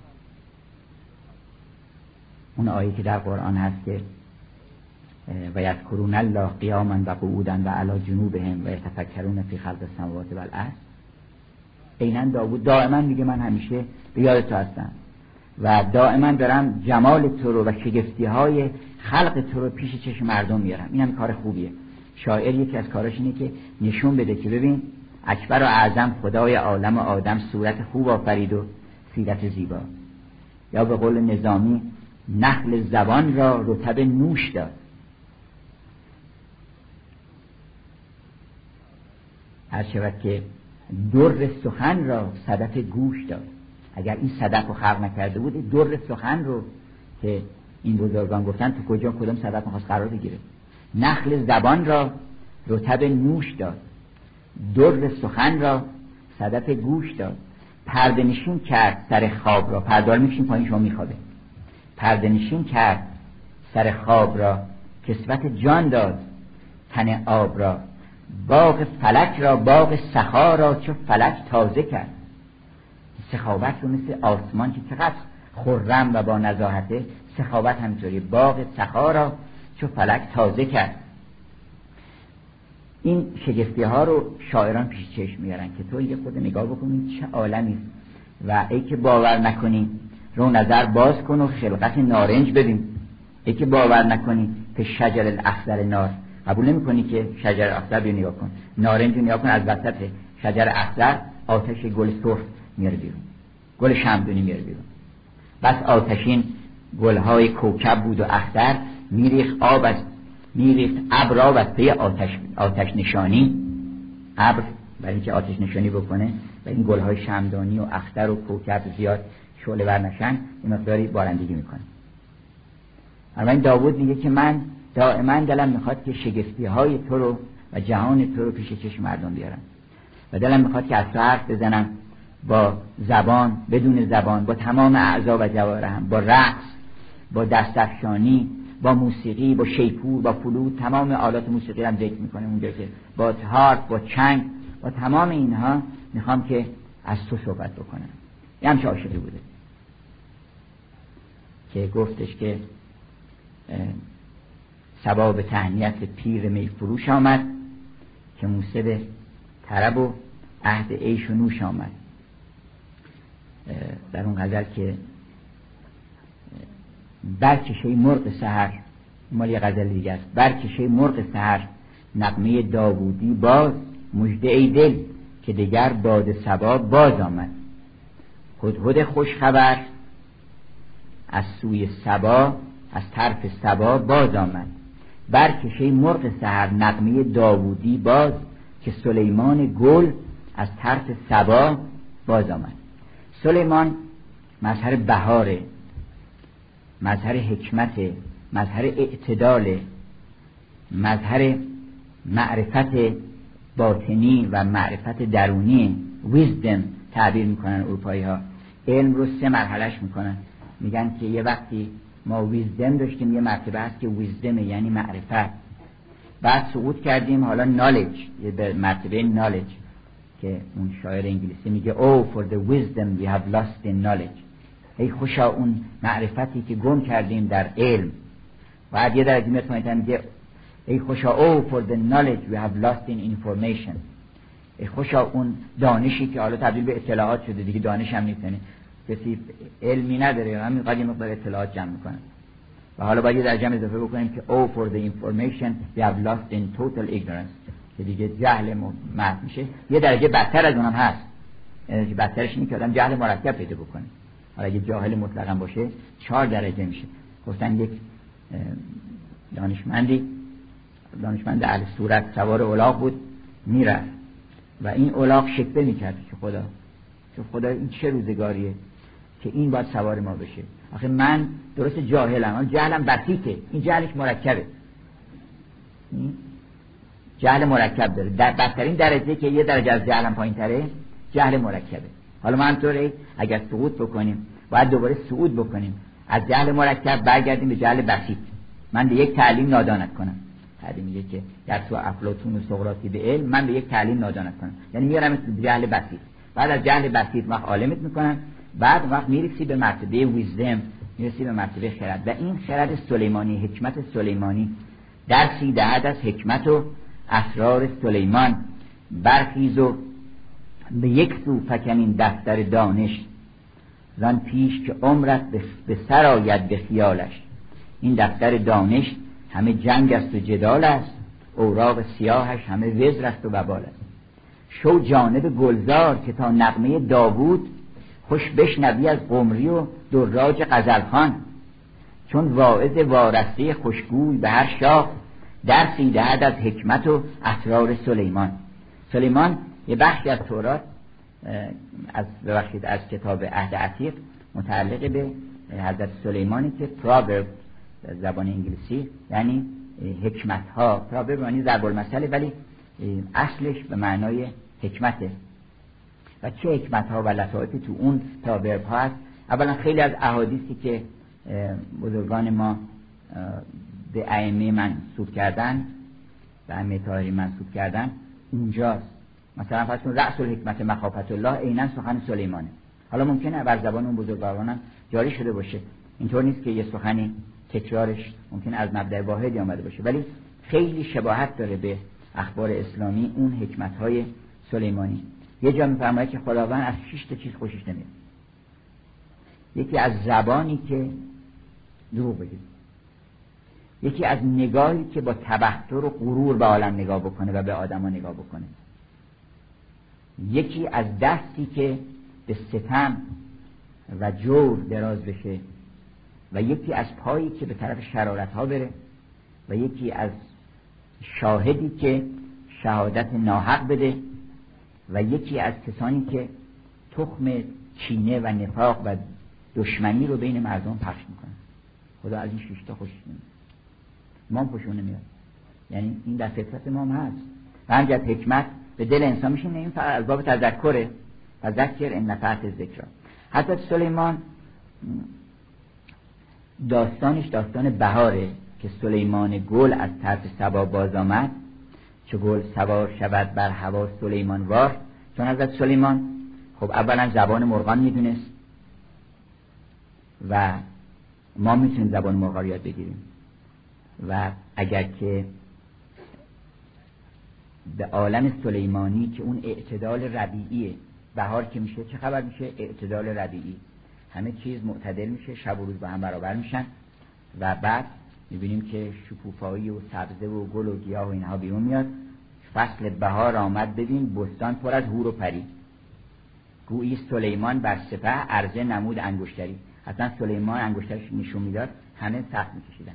اون آیه که در قرآن هست که و یذکرون الله قیاما و قعودا و علی جنوبهم و یتفکرون فی خلق السماوات و الارض عینا داوود دائما میگه من همیشه به یاد تو هستم. و دائما دارم جمال تو رو و شگفتی های خلق تو رو پیش چشم مردم میارم. این هم کار خوبیه. شاعر یکی از کاراش اینه که نشون بده که ببین اکبر و اعظم خدای عالم و آدم صورت خوب آفرید و سیرت زیبا. یا به قول نظامی نخل زبان را رتب نوش داد. هر شود که در سخن را صدف گوش داد. اگر این صدف رو خلق نکرده بود در سخن رو که این بزرگان گفتن تو کجا کدام صدف می‌خواست قرار بگیره؟ نخل زبان را رتب نوش داد. در سخن را صدف گوش داد. پرده نشین کرد سر خواب را. پردار میشین پایین شما میخوابه. پرده نشین کرد سر خواب را. کسوت جان داد. تن آب را. باغ فلک را باغ سخا را چو فلک تازه کرد. سخاوت رو مثل آسمان که چقدر خرم و با نزاهته سخاوت همینطوری باغ سخا را چو فلک تازه کرد. این شگفتی ها رو شاعران پیش چشم میارن که تو یه خود نگاه بکنید چه عالمی و ای که باور نکنی رو نظر باز کن و خلقت نارنج ببین. ای که باور نکنی که شجر الاخضر نار قبول نمی کنی که شجر اخضر رو نگاه کن. نارنج رو نگاه کن از وسط شجر اخضر آتش گل سرخ میاره بیرون. گل شمدونی میاره بیرون. بس آتشین گلهای کوکب بود و اختر میریخ آب از میریخت ابر آب از پی آتش, آتش نشانی. ابر برای اینکه آتش نشانی بکنه و این گلهای شمدانی و اختر و کوکب زیاد شعله بر نشن این مقداری بارندگی می‌کنه. اما این داوود میگه که من دائما دلم می‌خواد که شگفتی های تو رو و جهان تو رو پیش چشم مردم بیارم. و دلم می‌خواد که از تو بزنم با زبان بدون زبان با تمام اعضا و جوارحم با رقص با دستفشانی با موسیقی با شیپور با فلوت تمام آلات موسیقی هم ذکر می‌کنه اونجا که با هارپ با چنگ با تمام اینها می‌خوام که از تو صحبت بکنم. یه همچه عاشقی بوده. که گفتش که سباب تهنیت پیر می فروش آمد که موسیقی طرب و عهد عیش و نوش آمد. در اون غزل که برکشه مرغ سهر مال یه غزل دیگه است. برکشه مرغ سهر نقمه داوودی باز مجده ای دل که دیگر باد سبا باز آمد. هدهد خوش خبر از سوی سبا از طرف سبا باز آمد. برکشه مرغ سهر نقمه داوودی باز که سلیمان گل از طرف سبا باز آمد. سلیمان مظهر بهاره مظهر حکمت مظهر اعتدال مظهر معرفت باطنی و معرفت درونی ویزدم تعبیر می‌کنن اروپایی ها علم رو سه مرحلهش می‌کنن. میگن که یه وقتی ما ویزدم داشتیم یه مرتبه هست که ویزدمه یعنی معرفت. بعد سقوط کردیم حالا نالج یه مرتبه نالج که اون شاعر انگلیسی میگه Oh for the wisdom we have lost in knowledge. ای خوشا اون معرفتی که گم کردیم در علم. بعد یه درجه میاد میگه ای خوشا Oh for the knowledge we have lost in information. ای خوشا اون دانشی که حالا تبدیل به اطلاعات شده دیگه دانش هم نیستنه کسی علمی نداره. همین قدر مقدار اطلاعات جمع می‌کنن و حالا باید یه درجه اضافه بکنیم که Oh for the information we have lost in total ignorance. که دیگه جهل محض میشه. یه درجه بدتر از اونم هست. یعنی بدترش اینه که آدم جهل مرکب پیدا بکنه. حالا اگه جاهل مطلقا باشه چهار درجه میشه. گفتن یک دانشمندی دانشمند اهل صورت سوار اولاق بود می‌رفت. و این اولاق شکبه می‌کرد که خدا. که خدا این چه روزگاریه؟ که این باید سوار ما بشه. آخه من درست جاهلم جهلم بسیطه. این جهلش مرکبه. جهل مرکب داره. در بدترین درجه که یه درجه از جهلم پایین تره جهل مرکبه. حالا ما طوری اگر سقوط بکنیم باید دوباره صعود بکنیم. از جهل مرکب برگردیم به جهل بسیط. من به یک تعلیم نادانت کنم. تعلیم میگه که در تو افلاطون و سقراطی به علم من به یک تعلیم نادانت کنم. یعنی میارم به جهل بسیط. بعد از جهل بسیط وقت عالمت می‌کنم. بعد وقت می‌رسی به مرتبه ویزدم می‌رسی به مرتبه خرد. و این خرد سلیمانی حکمت سلیمانی. درسی دهد از حکمت و اسرار سلیمان. برخیز و به یک سو فکنین دفتر دانش. زن پیش که عمرت به سر آید به خیالش. این دفتر دانش همه جنگ است و جدال است. اوراق سیاهش همه وزر است و ببال است. شو جانب گلزار که تا نقمه داوود خوش بشنوی از قمری و دراج قزلخان چون واعظ وارسته خوشگوی به هر شاه درسی دهد از حکمت و اسرار سلیمان. سلیمان یه بخشی از تورات از ببخشید از کتاب عهد عتیق متعلق به حضرت سلیمانی که پراورب زبان انگلیسی یعنی حکمت ها پراورب یعنی ضرب المثل ولی اصلش به معنای حکمته. و چه حکمت ها و لطایفی تو اون پراورب ها هست. اولا خیلی از احادیثی که بزرگان ما به ائمه منصوب کردن به ائمه طاهری منصوب کردن اونجاست مثلا فرض کن رأس الحکمت مخافت الله عینا سخن سلیمانه. حالا ممکنه بر زبان اون بزرگواران جاری شده باشه. اینطور نیست که یه سخنی تکرارش ممکن از مبدع واحدی آمده باشه. ولی خیلی شباهت داره به اخبار اسلامی اون حکمت های سلیمانی. یه جا میفرماید که خداوند از شش تا چیز خوشش نمیاد. یکی از زبانی که دروغ بگید یکی از نگاهی که با تبختر و غرور به عالم نگاه بکنه و به آدما نگاه بکنه. یکی از دستی که به ستم و جور دراز بشه و یکی از پایی که به طرف شرارت ها بره و یکی از شاهدی که شهادت ناحق بده و یکی از کسانی که تخم چینه و نفاق و دشمنی رو بین مردم پخش می‌کنن. خدا از این شیشتا خوشش نمیاد ما خوشون نمیاد. یعنی این در فطرت ما هم هست. و همجد حکمت به دل انسان میشینه این فقط از باب تذکره. و ذکر این نفعت ذکر حضرت سلیمان داستانش داستان بهاره که سلیمان گل از طرف سبا باز آمد. چه گل سوار شود بر هوا سلیمان وار. چون حضرت سلیمان خب اولا زبان مرغان می‌دونست و ما می‌تونیم زبان مرغان یاد بگیریم. و اگر که به عالم سلیمانی که اون اعتدال ربیعیه بهار که میشه چه خبر میشه؟ اعتدال ربیعی. همه چیز معتدل میشه شب و روز با هم برابر میشن. و بعد می‌بینیم که شکوفایی و سبزه و گل و گیاه و اینها بیرون میاد. فصل بهار آمد ببین بستان پر از هور و پری. گویی سلیمان بر سپه عرضه نمود انگشتری. اصلا سلیمان انگشترش نشون می‌داد همه سخت میکشیدن.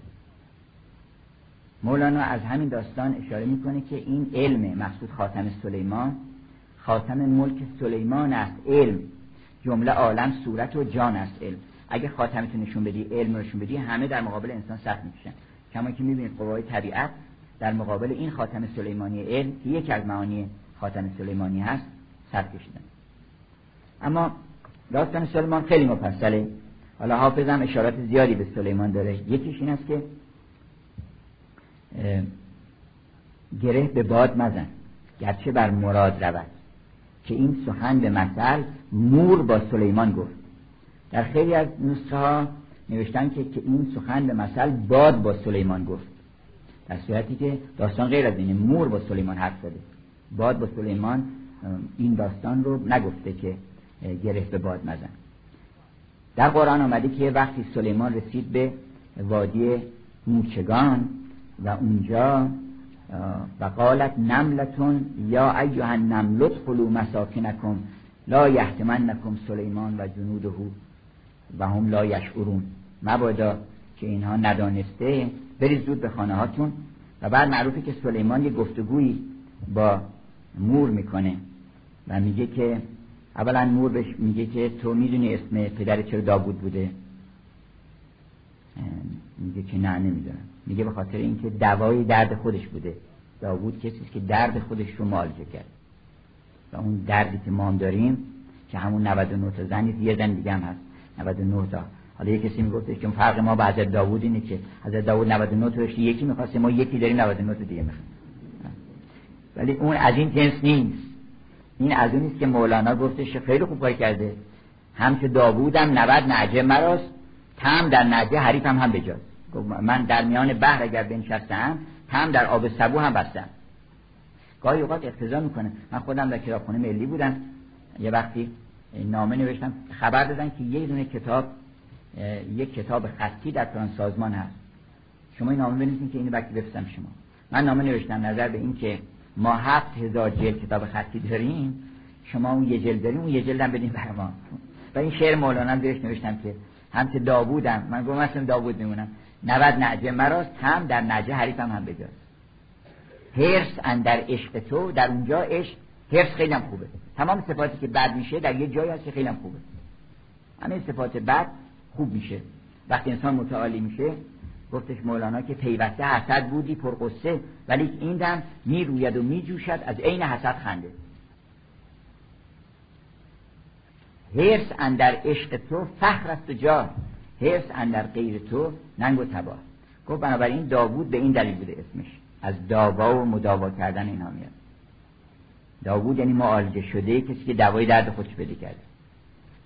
مولانا از همین داستان اشاره می‌کنه که این علم مقصود خاتم سلیمان خاتم ملک سلیمان است. علم. جمله عالم صورت و جان است علم. اگه خاتمتو نشون بدی علم نشون بدی همه در مقابل انسان سخت می‌کشن. کما که می‌بینید قوای طبیعت در مقابل این خاتم سلیمانی علم که یکی از معانی خاتم سلیمانی هست سخت کشیدن. اما داستان سلیمان خیلی مفصله. حالا حافظم اشارات زیادی به سلیمان داره. یکیش این است که گره به باد مزن گرچه بر مراد رود که این سخن به مثل مور با سلیمان گفت. در خیلی از نسخه ها نوشتن که, که این سخن به مثل باد با سلیمان گفت. در صورتی که داستان غیر از اینه. مور با سلیمان حرف زده. باد با سلیمان این داستان رو نگفته که گره به باد مزن. در قرآن آمده که وقتی سلیمان رسید به وادی موچگان و اونجا و قالت نملتون یا ایها النمل ادخلوا مساکنکم لا یحتمنکم سلیمان و جنوده و هم لا یشعرون. مبادا که اینها ندانسته. برید زود به خانه هاتون. و بعد معروفه که سلیمان یه گفتگویی با مور می‌کنه و میگه که اولا مور بهش میگه که تو می‌دونی اسم پدر چرا داوود بوده؟ میگه که نه نمی‌دونم. میگه به خاطر اینکه دوای درد خودش بوده. داوود کسی که درد خودش رو معالجه کرد. و اون دردی که ما داریم که همون 99 تا زن یه زن دیگه هم هست. 99 تا. حالا یه کسی می‌گفت که فرق ما با حضرت داوود اینه که حضرت داوود 99 تا یکی می‌خواسته ما یکی داریم 99 تا دیگه می‌خوایم. ولی اون از این جنس نیست. این از اون نیست که مولانا گفتش خیلی خوب کار کرده. هم که داوودم 90 نعجه مراست تم در نجه حریفم هم بجاست. من در میان بحر اگر بنشستم هم در آب سبو هم بستم. گاهی اوقات اقتضا می‌کنه. من خودم در کتابخونه ملی بودم. یه وقتی نامه نوشتم خبر دادن که یه دونه کتاب یک کتاب خطی در فلان سازمان هست. شما این نامه بنویسید که اینو وقتی بفرستم شما. من نامه نوشتم نظر به این که ما هفت هزار جلد کتاب خطی داریم شما اون یه جلد داریم اون یه جلدم بدین بر ما. و این شعر مولانا بهش نوشتم که هم که داوودم. من گفتم مثلا داوود میمونم. 90 نعجه مراست هم در نعجه حریفم هم بجاست هرس اندر عشق تو در اونجا عشق هرس خیلی هم خوبه. تمام صفاتی که بد میشه در یه جایی هست که خیلی خوبه. همه صفات بد خوب میشه. وقتی انسان متعالی میشه گفتش مولانا که پیوسته حسد بودی پرقصه ولی این دم می‌روید و میجوشد از عین حسد خنده. هرس اندر عشق تو فخر است جا هرس اندر غیر تو ننگ و تباه. گفت بنابراین داوود به این دلیل بوده اسمش. از داوا و مداوا کردن اینا میاد. داوود یعنی معالجه شده کسی که دوای درد خودش بده کرده.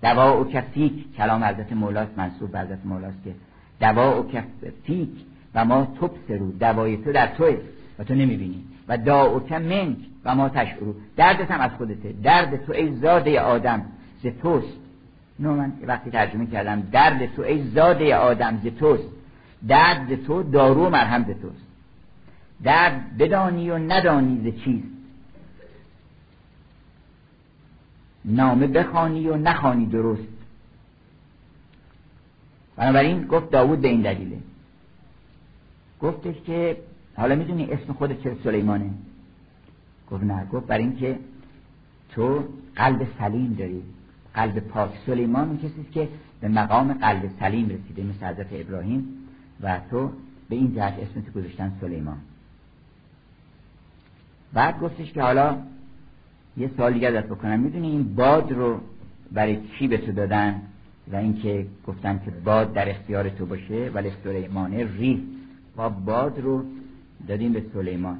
دوا او کفیک کلام حضرت مولاست منصوب به حضرت مولاست که دوا او کفیک و ما توب سرو دوای تو در توی و تو نمی‌بینی. و دا او منک و ما تشعرو. دردت هم از خودته. درد تو ای زاده آدم ز توست. نو من وقتی ترجمه کردم درد تو ای زاده آدم ز توست. درد تو دارو مرهم ز توست. درد بدانی و ندانی ز چیست. نامه بخوانی و نخوانی درست. بنابراین گفت داوود به این دلیله. گفتش که حالا می‌دونی اسم خود چه سلیمانه؟ گفت نه گفت برای اینکه تو قلب سلیم داری. قلب پاک. سلیمان اون کسی که به مقام قلب سلیم رسیده مثل حضرت ابراهیم و تو به این جهت اسم تو گذاشتن سلیمان. بعد گفتش که حالا یه سوال دیگه ازت بکنم. می‌دونی این باد رو برای چی به تو دادن؟ و اینکه گفتن که باد در اختیار تو باشه ولی سلیمانه ری و باد رو دادیم به سلیمان.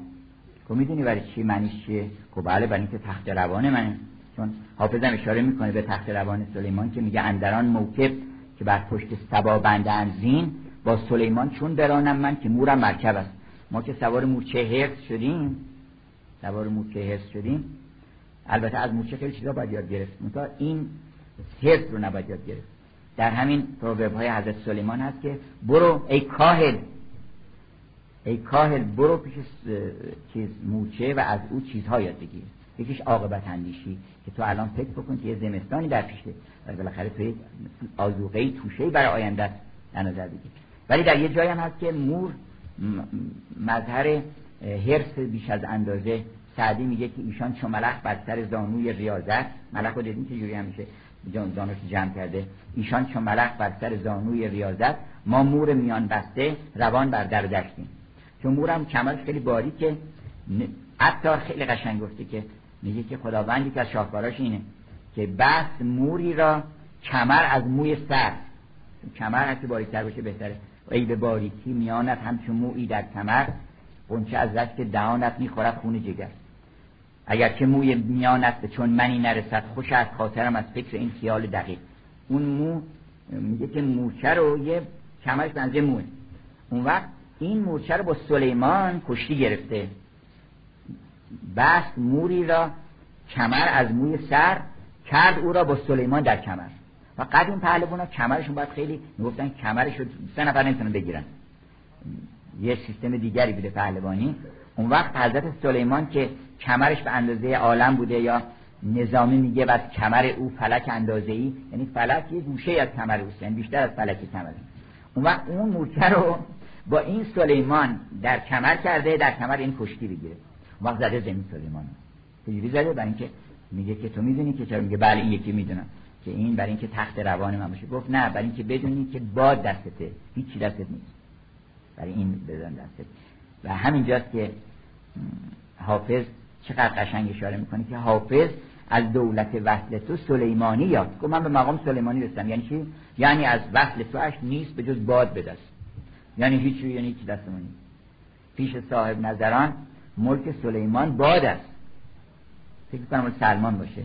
تو خب می‌دونی برای چی معنیش چیه؟ خب بله برای اینکه تخت روان منه. چون حافظم اشاره می‌کنه به تخت روان سلیمان که میگه اندران موکب که بر پشت سبا بندن زین. با سلیمان چون برانم من که مورم مرکب است. ما که سوار مورچه حفظ شدیم سوار مورچه حفظ شدیم البته از مورچه خیلی چیزا باید یاد گرفت. مثلا این حفظ رو نباید یاد گرفت. در همین پروورب های حضرت سلیمان هست که برو ای کاهل ای کاهل برو پیش چیز موچه و از او چیزها یاد بگیر. یکیش عاقبت اندیشی که تو الان فکر بکن که یه زمستانی در پیشه و بالاخره تو یک آزوقه توشه برای آینده در نظر بگیر. ولی در یه جایی هم هست که مور مظهر حرس بیش از اندازه سعدی میگه که ایشان چون ملخ بر سر زانوی ریاضت ملخ رو دیدین که جوری میشه؟ زانوش جمع کرده. ایشان چون ملخ بر سر زانوی ریاضت ما مور میان بسته روان بر در دشتیم چون مورم کمرش خیلی باریکه عطار خیلی قشنگ گفته که میگه که خداوندی که از شاهکاراش اینه که بس موری را کمر از موی سر کمر هرچی باریکتر باشه بهتره. ای به باریکی میانت همچون مویی در کمر قنچه از که دهانت می‌خورد خون جگر. اگر که موی میانت چون منی نرسد خوش از خاطرم از فکر این خیال دقیق. اون مو میگه که موچه رو یه کمرش بنزه موه. اون وقت این موچه رو با سلیمان کشتی گرفته. بس موری را کمر از موی سر کرد او را با سلیمان در کمر. و قدیم پهلوان ها کمرشون باید خیلی می‌گفتن کمرش سه نفر نمی‌تونن بگیرن. یه سیستم دیگری بوده پهلوانی. اون وقت حضرت سلیمان که کمرش به اندازه عالم بوده یا نظامی میگه و کمر او فلک اندازه ای یعنی فلک یه گوشه از کمر اوست یعنی بیشتر از فلک کمر. اون وقت اون مورچه رو با این سلیمان در کمر کرده در کمر این کشتی بگیره. اون وقت زده زمین سلیمان. چجوری زده؟ برای اینکه میگه که تو می‌دونی که چرا؟ میگه بله یکی می‌دونم که این برای اینکه تخت روان من باشه. گفت نه برای اینکه بدونی که باد دستته. هیچی دستت نیست. برای این بدن دستت. و همینجاست که حافظ چقدر قشنگ اشاره می‌کنه که حافظ از دولت وصل تو سلیمانی یاد گفت من به مقام سلیمانی رسیدم. یعنی چی؟ یعنی از وصل تو اش نیست به جز باد بدست. یعنی هیچ یعنی هیچ دست پیش صاحب نظران ملک سلیمان باد است. فکر کنم سلمان باشه.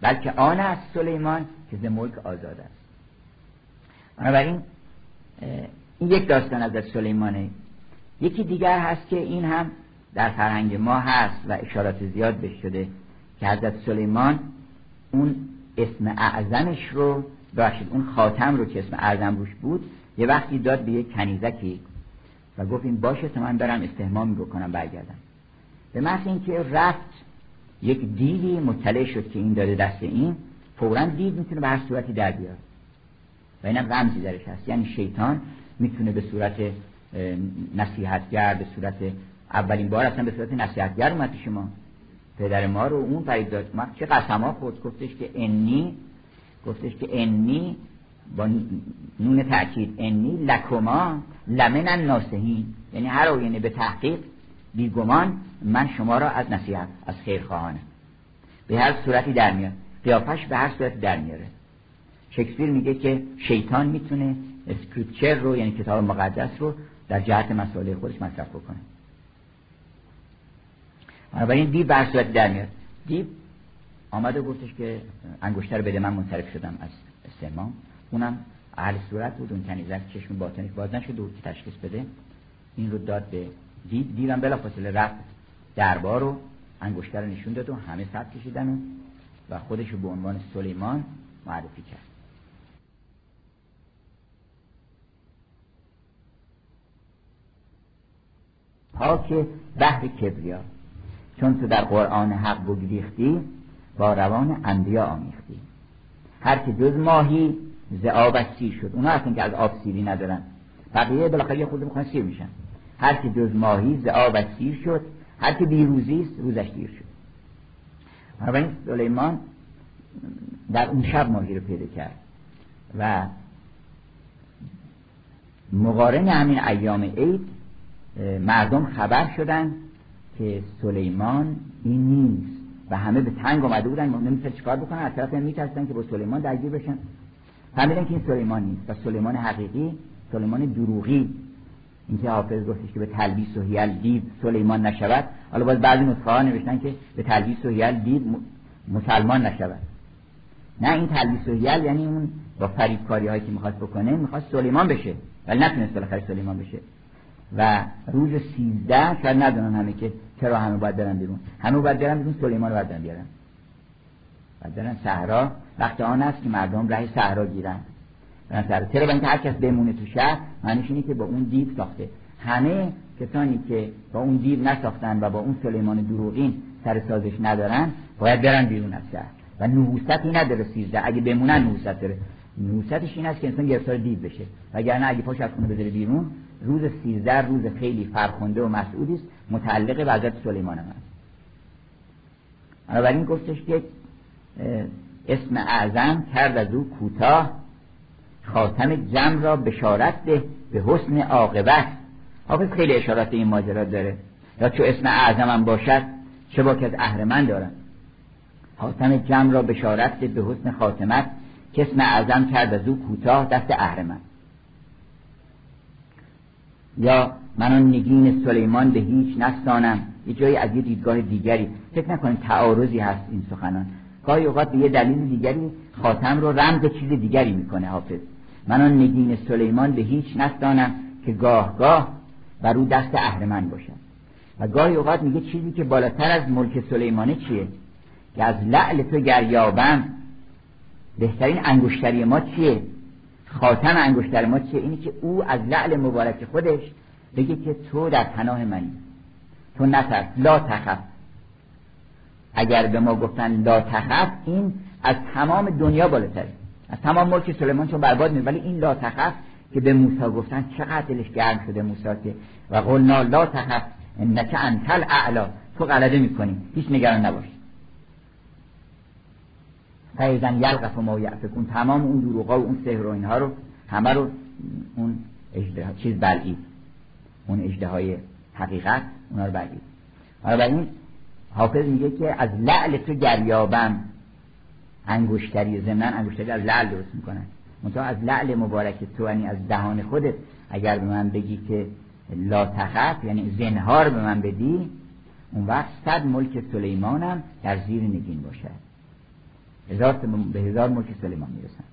بلکه آن است سلیمان که ز ملک آزاد است. بنابراین این یک داستان از سلیمانه. یکی دیگر هست که این هم در فرهنگ ما هست و اشارات زیاد بهش شده که حضرت سلیمان اون اسم اعظمش رو باشید اون خاتم رو که اسم اعظم روش بود یه وقتی داد به یک کنیزکی و گفت این باشه تا من برم استهمامی بکنم برگردم. به محض اینکه رفت یک دیوی مطلع شد که این داده دست این فورا دید می‌تونه به هر صورتی در بیاد. و اینم رمزی درش هست. یعنی شیطان می‌تونه به صورت نصیحتگر به صورت اولین بار اصلا به صورت نصیحتگر اومد پیش ما. پدر ما رو اون فرید داد. ما چه قسم ها خود گفتش که انی گفتش که انی با نون تأکید انی لکما لمن الناسهین یعنی هر یعنی به تحقیق بیگمان من شما را از نصیحت از خیر خواهانه به هر صورتی در میاد. قیافش به هر صورتی در میاره. شکسپیر میگه که شیطان می‌تونه scripture رو یعنی کتاب مقدس رو در جهت مسئله خودش مصرف بکنه. بنابراین دیو به هر صورتی در میاد. دیو آمده گفتش که انگشتر بده. من منصرف شدم از استحمام. اونم اهل صورت بود. اون کنیزک چشم باطنش باز نشد. و تشخیص بده. این رو داد به دیو دیوم بلا فاصله رفت دربار رو انگشتر رو نشون داد و همه سب کشیدن و خودش رو به عنوان سلیمان معرفی کرد. پاک بحر کبریا. چون تو در قرآن حق بگریختی با روان انبیا آمیختی. هر که جز ماهی ز آبش سیر شد. اونا هستن که از آب سیری ندارن. بقیه بالاخره یه خود می‌خوان سیر میشن. هر که جز ماهی ز آبش سیر شد هر که بیروزی است روزش دیر شد. این سلیمان در اون شب ماهی رو پیدا کرد. و مقارن همین ایام عید مردم خبر شدن که سلیمان این نیست. و همه به تنگ آمده بودن نمیشه چیکار بکنن از طرف میترسن که با سلیمان درگیر بشن. فهمیدن که این سلیمان نیست و سلیمان حقیقی سلیمان دروغی. اینکه حافظ گفتش که به تلبیس و هیل دید سلیمان نشود. حالا باز بعضی نسخه ها نوشتن که به تلبیس و هیل دید مسلمان نشود. نه این تلبیس و هیل یعنی اون با فریبکاری هایی که می‌خواست بکنه می‌خواست سلیمان بشه. ولی نتونست بالاخره سلیمان بشه. و روز سیزده شاید ندونن همه که چرا همه باید برن بیرون. همه باید برن بیرون سلیمان باید بیارن. باید برن صحرا. وقت آن است که مردم راه صحرا گیرن. برن صحرا. چرا؟ اینکه هر کس بمونه تو شهر معنیش اینه که با اون دیو ساخته. همه کسانی که با اون دیو نساختن و با اون سلیمان دروغین سر سازش ندارن باید برن بیرون از شهر. و نحوستی نداره سیزده. اگه بمونن نحوست داره. نحوستش این است که انسان گرفتار دیو بشه. وگرنه اگه پاش از خونه بذاره بیرون روز سیزده روز خیلی فرخنده و مسعودی است متعلق به حضرت سلیمان هم است بنابراین گفتش که اسم اعظم کرد از او کوتاه خاتم جمع را بشارت ده به حسن عاقبت. حافظ خیلی اشارات این ماجرا داره. یا چو اسم اعظم هم باشد چه با که از اهرمن دارن خاتم جمع را بشارت ده به حسن خاتمت که اسم اعظم کرد از او کوتاه دست اهرمن یا من آن نگین سلیمان به هیچ نستانم. یه جایی از یه دیدگاه دیگری. فکر نکنید تعارضی هست این سخنان. گاهی اوقات به یه دلیل دیگری خاتم رو رمز چیز دیگری می‌کنه حافظ. من آن نگین سلیمان به هیچ نستانم که گاه گاه بر رو دست اهرمن باشد و گاهی اوقات میگه چیزی که بالاتر از ملک سلیمانه چیه؟ که از لعل تو گریابم. بهترین انگشتری ما چیه؟ خاتم انگشتر ما چیه؟ اینی که او از لعل مبارک خودش بگه که تو در پناه منی. تو نترس لا تخف. اگر به ما گفتن لا تخف این از تمام دنیا بالاتره. از تمام ملک سلیمان چون برباد می ولی این لا تخف که به موسی گفتن چقدر دلش گرم شده موسی که و قلنا لا تخف انک انتل اعلا تو غلبه می‌کنی. هیچ نگران نباش. فیزن یلقف ما یعفکون. تمام اون دروغا و اون سحر و اینها رو همه رو اون اجده چیز بلعید اون اجده های حقیقت اونا رو بلعید این حافظ میگه که از لعل تو گریابم انگشتری زمنان انگشتری از لعل درست می‌کنن منتها از لعل مبارک تو یعنی از دهان خودت. اگر به من بگی که لا تخف یعنی زنهار به من بدی اون وقت صد ملک سلیمانم در زیر نگین باشد. هزار به هزار ملک سلیمان می‌رسن.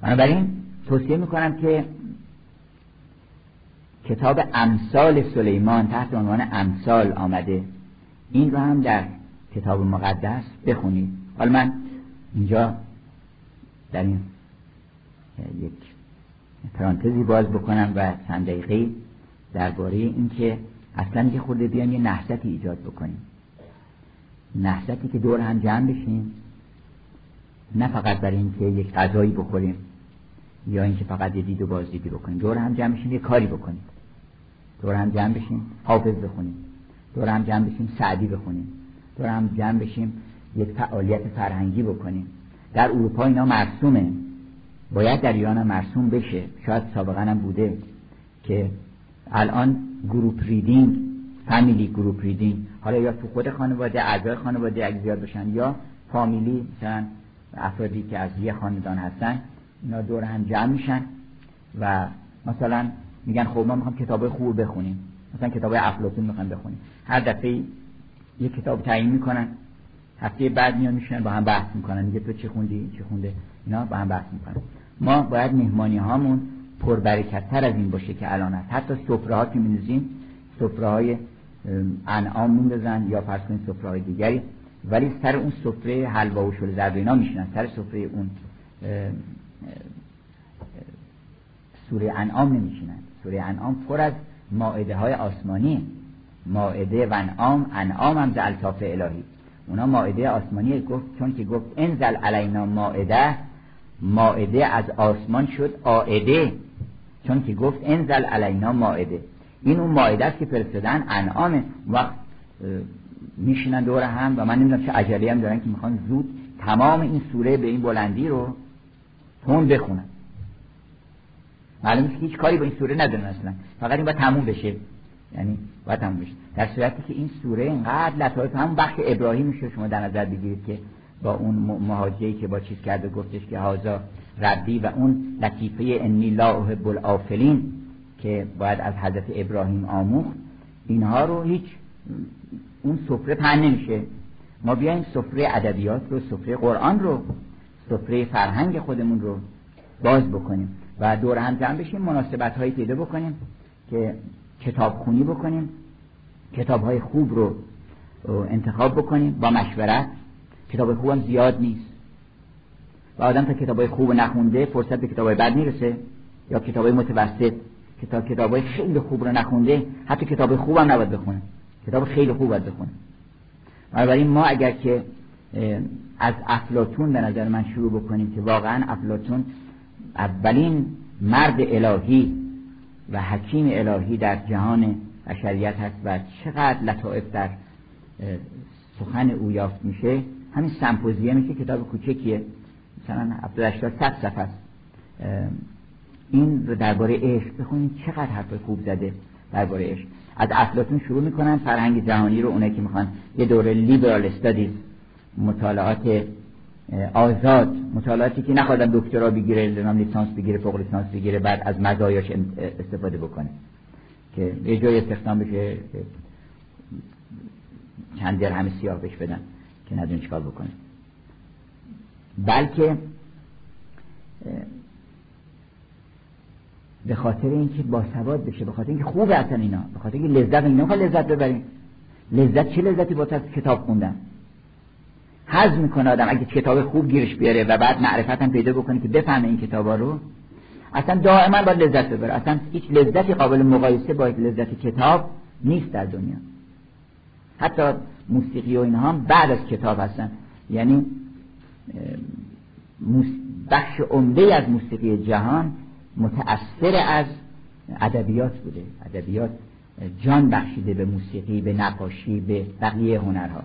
بنابراین توصیه می‌کنم که کتاب امثال سلیمان تحت عنوان امثال آمده. این رو هم در کتاب مقدس بخونید. حالا من اینجا در این یک پرانتزی باز بکنم و چند دقیقه درباره اینکه اصلا یه خورده بیان یه نحستی ایجاد بکنیم. نحستی که دور هم جمع بشیم. نه فقط برای اینکه یک غذایی بخوریم یا اینکه فقط یه دید و بازدیدی بکنیم. دور هم جمع بشیم یه کاری بکنیم. دور هم جمع بشیم حافظ بخونیم. دور هم جمع بشیم سعدی بخونیم. دور هم جمع بشیم یک فعالیت فرهنگی بکنیم. در اروپا اینا مرسومه. باید در ایران مرسوم بشه. شاید سابقا هم بوده که الان group reading فامیلی group reading. حالا یا تو خود خانواده اعضای خانواده اگه زیاد بشن یا فامیلی مثلا افرادی که از یه خاندان هستن اینا دور هم جمع میشن و مثلا میگن خب ما می‌خوام کتاب خوب بخونیم. مثلا کتاب افلاطون می‌خوام بخونیم. هر دفعه یه کتاب تعیین می‌کنن. هفته بعد میان میشن با هم بحث می‌کنن. میگه تو چی خوندی؟ چی خونده؟ اینا با هم بحث می‌کنن. ما باید مهمانی هامون پربرکتتر از این باشه که الان هست حتی سفره ها که می‌نویسیم سفره های انعام میندازن یا فرض کنید سفره های دیگری. ولی سر اون سفره حلوا و شل زرد اینا میشنن سر سفره اون سوره انعام نمیشینن. سوره انعام پر از ماعده های آسمانی. ماعده و انعام انعام هم الطاف الهی. اونا ماعده آسمانی گفت چون که گفت انزل علینا ماعده ماعده از آسمان شد آعده چون که گفت انزل علینا ماعده این اون ماعده است که فرستادن انعام. وقت میشینن دور هم و من نمی‌دونم چه عجله هم دارن که می‌خوان زود تمام این سوره به این بلندی رو تون بخونن. معلومه که هیچ کاری با این سوره ندارن اصلا فقط این باید تموم بشه. یعنی باید تموم بشه. در صورتی که این سوره اینقدر لطایف همون بخش ابراهیم میشه شما در نظر بگیرید که با اون مهاجری که با چیز کرده گفتش که هازا ربی و اون لطیفه انی لا احب که باید از حضرت ابراهیم آموخت اینها رو هیچ اون سفره پن نمیشه. ما بیایم سفره ادبیات رو سفره قرآن رو سفره فرهنگ خودمون رو باز بکنیم و دور هم جمع بشیم مناسبت هایی پیدا بکنیم که کتاب خونی بکنیم کتاب های خوب رو انتخاب بکنیم با مشورت کتاب خوب هم زیاد نیست. و آدم تا کتاب خوب نخونده فرصت به کتاب بد می‌رسه. یا کتاب متوسط کتاب کتاب خیلی خوب رو نخونده حتی کتاب خوب هم نباید بخونه. کتاب خیلی خوب باید بخونه. بنابراین ما اگر که از افلاتون به نظر من شروع بکنیم که واقعا افلاتون اولین مرد الهی و حکیم الهی در جهان بشریت هست و چقدر لطائف در سخن او یافت میشه. همین سمپوزیه که کتاب کوچکیه مثلا 78 صد صفحه است. این درباره عشق بخونید چقدر حرف خوب زده درباره عشق. از افلاطون شروع می‌کنن فرهنگ جهانی رو اونایی که می‌خوان. یه دوره لیبرال استادیز مطالعات آزاد مطالعاتی که نخوادن دکترا بگیره لیسانس بگیره فوق لیسانس بگیره بعد از مزایاش استفاده بکنه. که یه جای استخدام بشه چند همه سیاه بهش بدن. که ندون چیکار بکنه. بلکه به خاطر اینکه باسواد بشه به خاطر اینکه خوبه اصلا اینا به خاطر اینکه لذت اینا لذت ببریم. لذت چه لذتی با کتاب خوندن؟ حز می‌کنه آدم اگه کتاب خوب گیرش بیاره و بعد معرفت هم پیدا بکنه که بفهمه این کتابا رو اصلا دائما باید لذت ببره. اصلا هیچ لذتی قابل مقایسه با لذت کتاب نیست در دنیا. حتی موسیقی و اینها بعد از کتاب هستن. یعنی بخش عمده از موسیقی جهان متأثر از ادبیات بوده. ادبیات جان بخشیده به موسیقی به نقاشی به بقیه هنرها.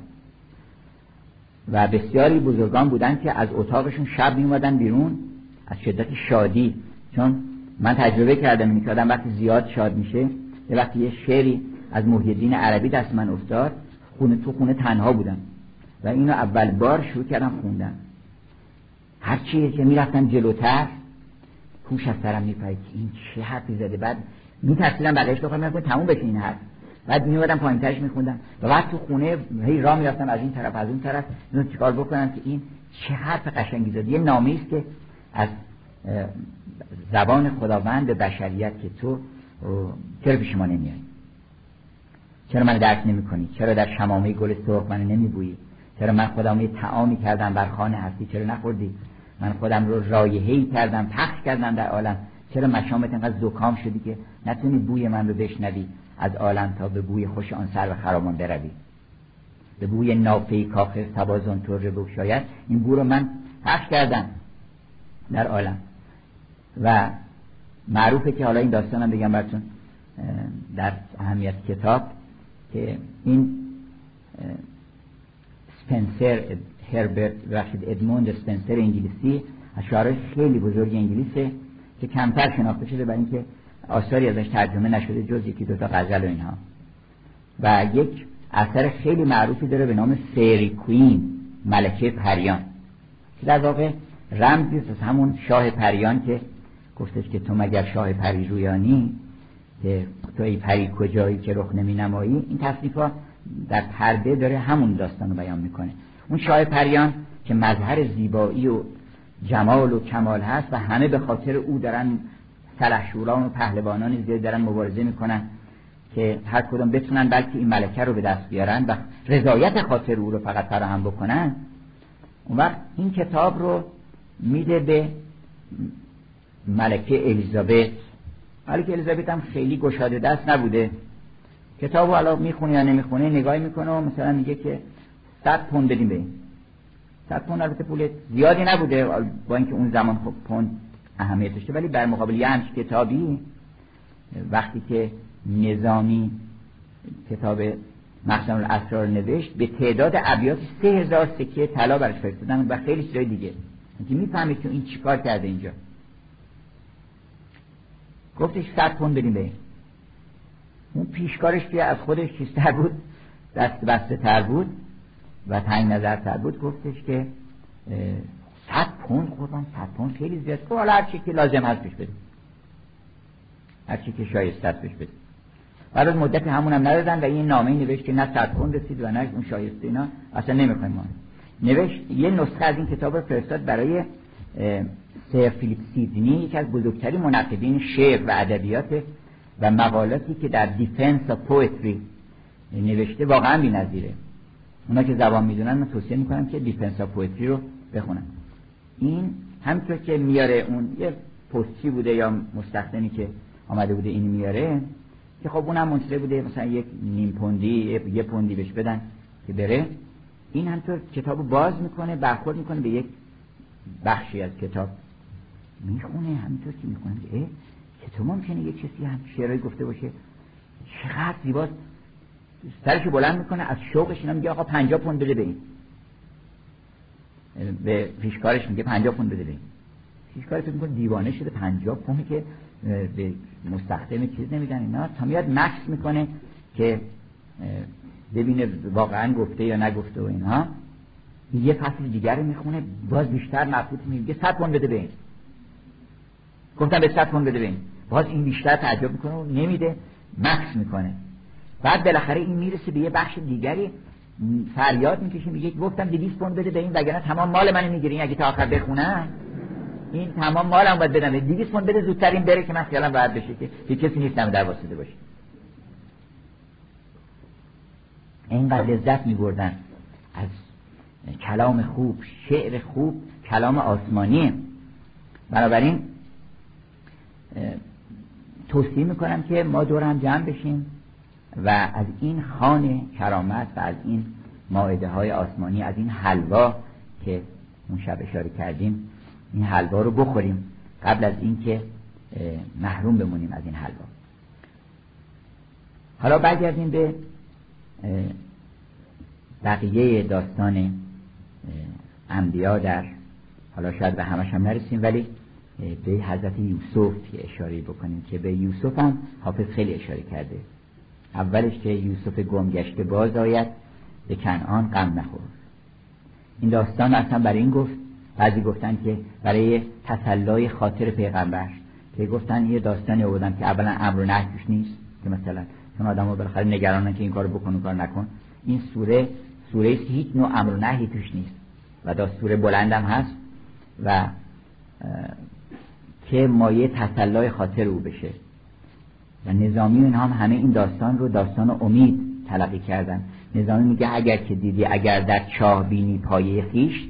و بسیاری بزرگان بودن که از اتاقشون شب می اومدن بیرون از شدت شادی. چون من تجربه کردم این وقتی زیاد شاد میشه یه وقتی یه شعری از محیدین عربی دست من افتاد خونه تو خونه تنها بودم و اینو اول بار شروع کردم خوندن. هرچی که می‌رفتم جلوتر هوش از سرم میپرید. این چه حرفی زده؟ بعد میترسیدم بقیهش بخوام می‌گفتم تموم بشه این حرف. بعد میومدم پایین ترش میخوندم. و بعد تو خونه هی راه می‌رفتم از این طرف از اون طرف. اینو چیکار بکنم که این چه حرف قشنگی زده؟ یه نامه است که از زبان خداوند به بشریت که تو چرا پیش ما نمیای چرا من درک نمی کنی چرا در شمامه گل سرخ من نمی بویی چرا من خودم یه تعامی کردم بر خانه هستی؟ چرا نخوردی؟ من خودم رو رایحه‌ای کردم پخش کردم در عالم. چرا مشامت انقدر زکام شدی که نتونی بوی من رو بشنوی؟ از عالم تا به بوی خوش آن سر و خرامان بروی. به بوی نافه کاخر تبازون تره شاید این بو رو من پخش کردم در عالم. و معروفه که حالا این داستانم بگم براتون در اهمیت کتاب که این سپنسر هربرت بخشید ادموند سپنسر انگلیسی از خیلی بزرگ انگلیسه که کمتر شناخته شده برای اینکه آثاری ازش ترجمه نشده جز یکی دو تا غزل و اینها. و یک اثر خیلی معروفی داره به نام سیری کوین ملکه پریان. که در واقع رمزی از همون شاه پریان که گفتش که تو مگر شاه پری رویانی که تو ای پری کجایی که رخ نمی نمایی این تصنیف ها در پرده داره همون داستان رو بیان می‌کنه. اون شاه پریان که مظهر زیبایی و جمال و کمال هست و همه به خاطر او دارن سلحشوران و پهلوانان زیاد دارن مبارزه می‌کنن که هر کدوم بتونن بلکه این ملکه رو به دست بیارن و رضایت خاطر او رو فقط فراهم بکنن اون وقت این کتاب رو میده به ملکه الیزابت ملکه الیزابت هم خیلی گشاده دست نبوده. کتاب رو الان می‌خونه یا نمی‌خونه نگاه می‌کنه و مثلا میگه که صد پوند بدیم به این. صد پوند البته پول زیادی نبوده با اینکه اون زمان خب پوند اهمیت داشته ولی بر مقابل یه همچه کتابی وقتی که نظامی کتاب مخزن الاسرار نوشت به تعداد ابیات سه هزار سکه طلا برش فرستادن و خیلی چیزای دیگه. اینکه می‌فهمید که این چیکار کرده اینجا. گفتش صد پوند بدیم به اون پیشکارش که از خودش چیزتر بود دست بسته تر بود و تنگ نظر تر بود گفتش که صد پوند قربان صد پوند خیلی زیاد. خب حالا هر که لازم هست بش بدیم. هر که شایسته است بدیم. بعد از مدت همون هم ندادن و این نامه نوشت که نه صد پوند رسید و نه اون شایسته اینا. اصلا نمی‌خوایم نوشت یه نسخه از این کتاب رو فرستاد برای سر فیلیپ سیدنی یکی از بزرگترین منقدین شعر و ادبیات و مقالاتی که در Defence of Poetry نوشته واقعا بی‌نظیره. اونا که زبان می‌دونن من توصیه می‌کنم که Defence of Poetry رو بخونن. این همینطور که میاره اون یه پستی بوده یا مستخدمی که آمده بوده این میاره که خب اونم منتظر بوده مثلا یک نیم پوندی یه پوندی بهش بدن که بره. این همطور کتاب باز می‌کنه برخورد می‌کنه به یک بخشی از کتاب. می‌خونه همینطور که می‌خونه. اه که تو ممکنه یه کسی هم شعرهایی گفته باشه؟ چقدر زیباست. سرش بلند می‌کنه از شوقش اینا میگه آقا پنجا پوند بده به به پیشکارش میگه پنجا پوند بده به فکر می‌کنه دیوانه شده پنجا پوند که به مستخدم چیز نمیدن اینا. تا میاد مکس می‌کنه که ببینه واقعا گفته یا نگفته و اینها. یه فصل دیگر می‌خونه باز بیشتر مبسوط میگه صد پوند بده به این گفتم به صد پوند بده به این باز این بیشتر تعجب می‌کنه و نمیده. مکس می‌کنه. بعد بالاخره این می‌رسه به یه بخش دیگری. فریاد می‌کشه. میگه گفتم 200 پوند بده به این وگرنه تمام مال منو می‌گیرین. اگه تا آخر بخونن این تمام مالم باید بدم. 200 پوند بده زودتر این بره که من خیالم باید بشه که هیچ کسی نیست در واسطه باشه. اینقدر لذت میبردن. از کلام خوب شعر خوب کلام آسمانی بنابراین توصیه می‌کنم که ما دور هم جمع بشیم و از این خانه کرامت و از این ماعده های آسمانی از این حلوا که اون شب اشاره کردیم این حلوا رو بخوریم قبل از اینکه محروم بمونیم از این حلوا. حالا برگردیم به بقیه داستان انبیا در حالا شاید به همش هم نرسیم ولی به حضرت یوسف اشاره بکنیم که به یوسف هم حافظ خیلی اشاره کرده. اولش که یوسف گمگشته باز آید به کنعان غم نخور. این داستان اصلا برای این گفت بعضی گفتن که برای تسلای خاطر پیغمبر که گفتن یه داستانی آوردن که اولا امر و نهی نیست که مثلا چون آدم ها بالاخره نگرانن که این کارو بکن کار نکن. این سوره سوره است که هیچ نوع امر و نهی توش نیست. و داستور بلندم هست و که مایه تسلای خاطر او بشه. و نظامی اینها هم همه این داستان رو داستان امید تلقی کردن. نظامی میگه اگر که دیدی اگر در چاه بینی پایه خیش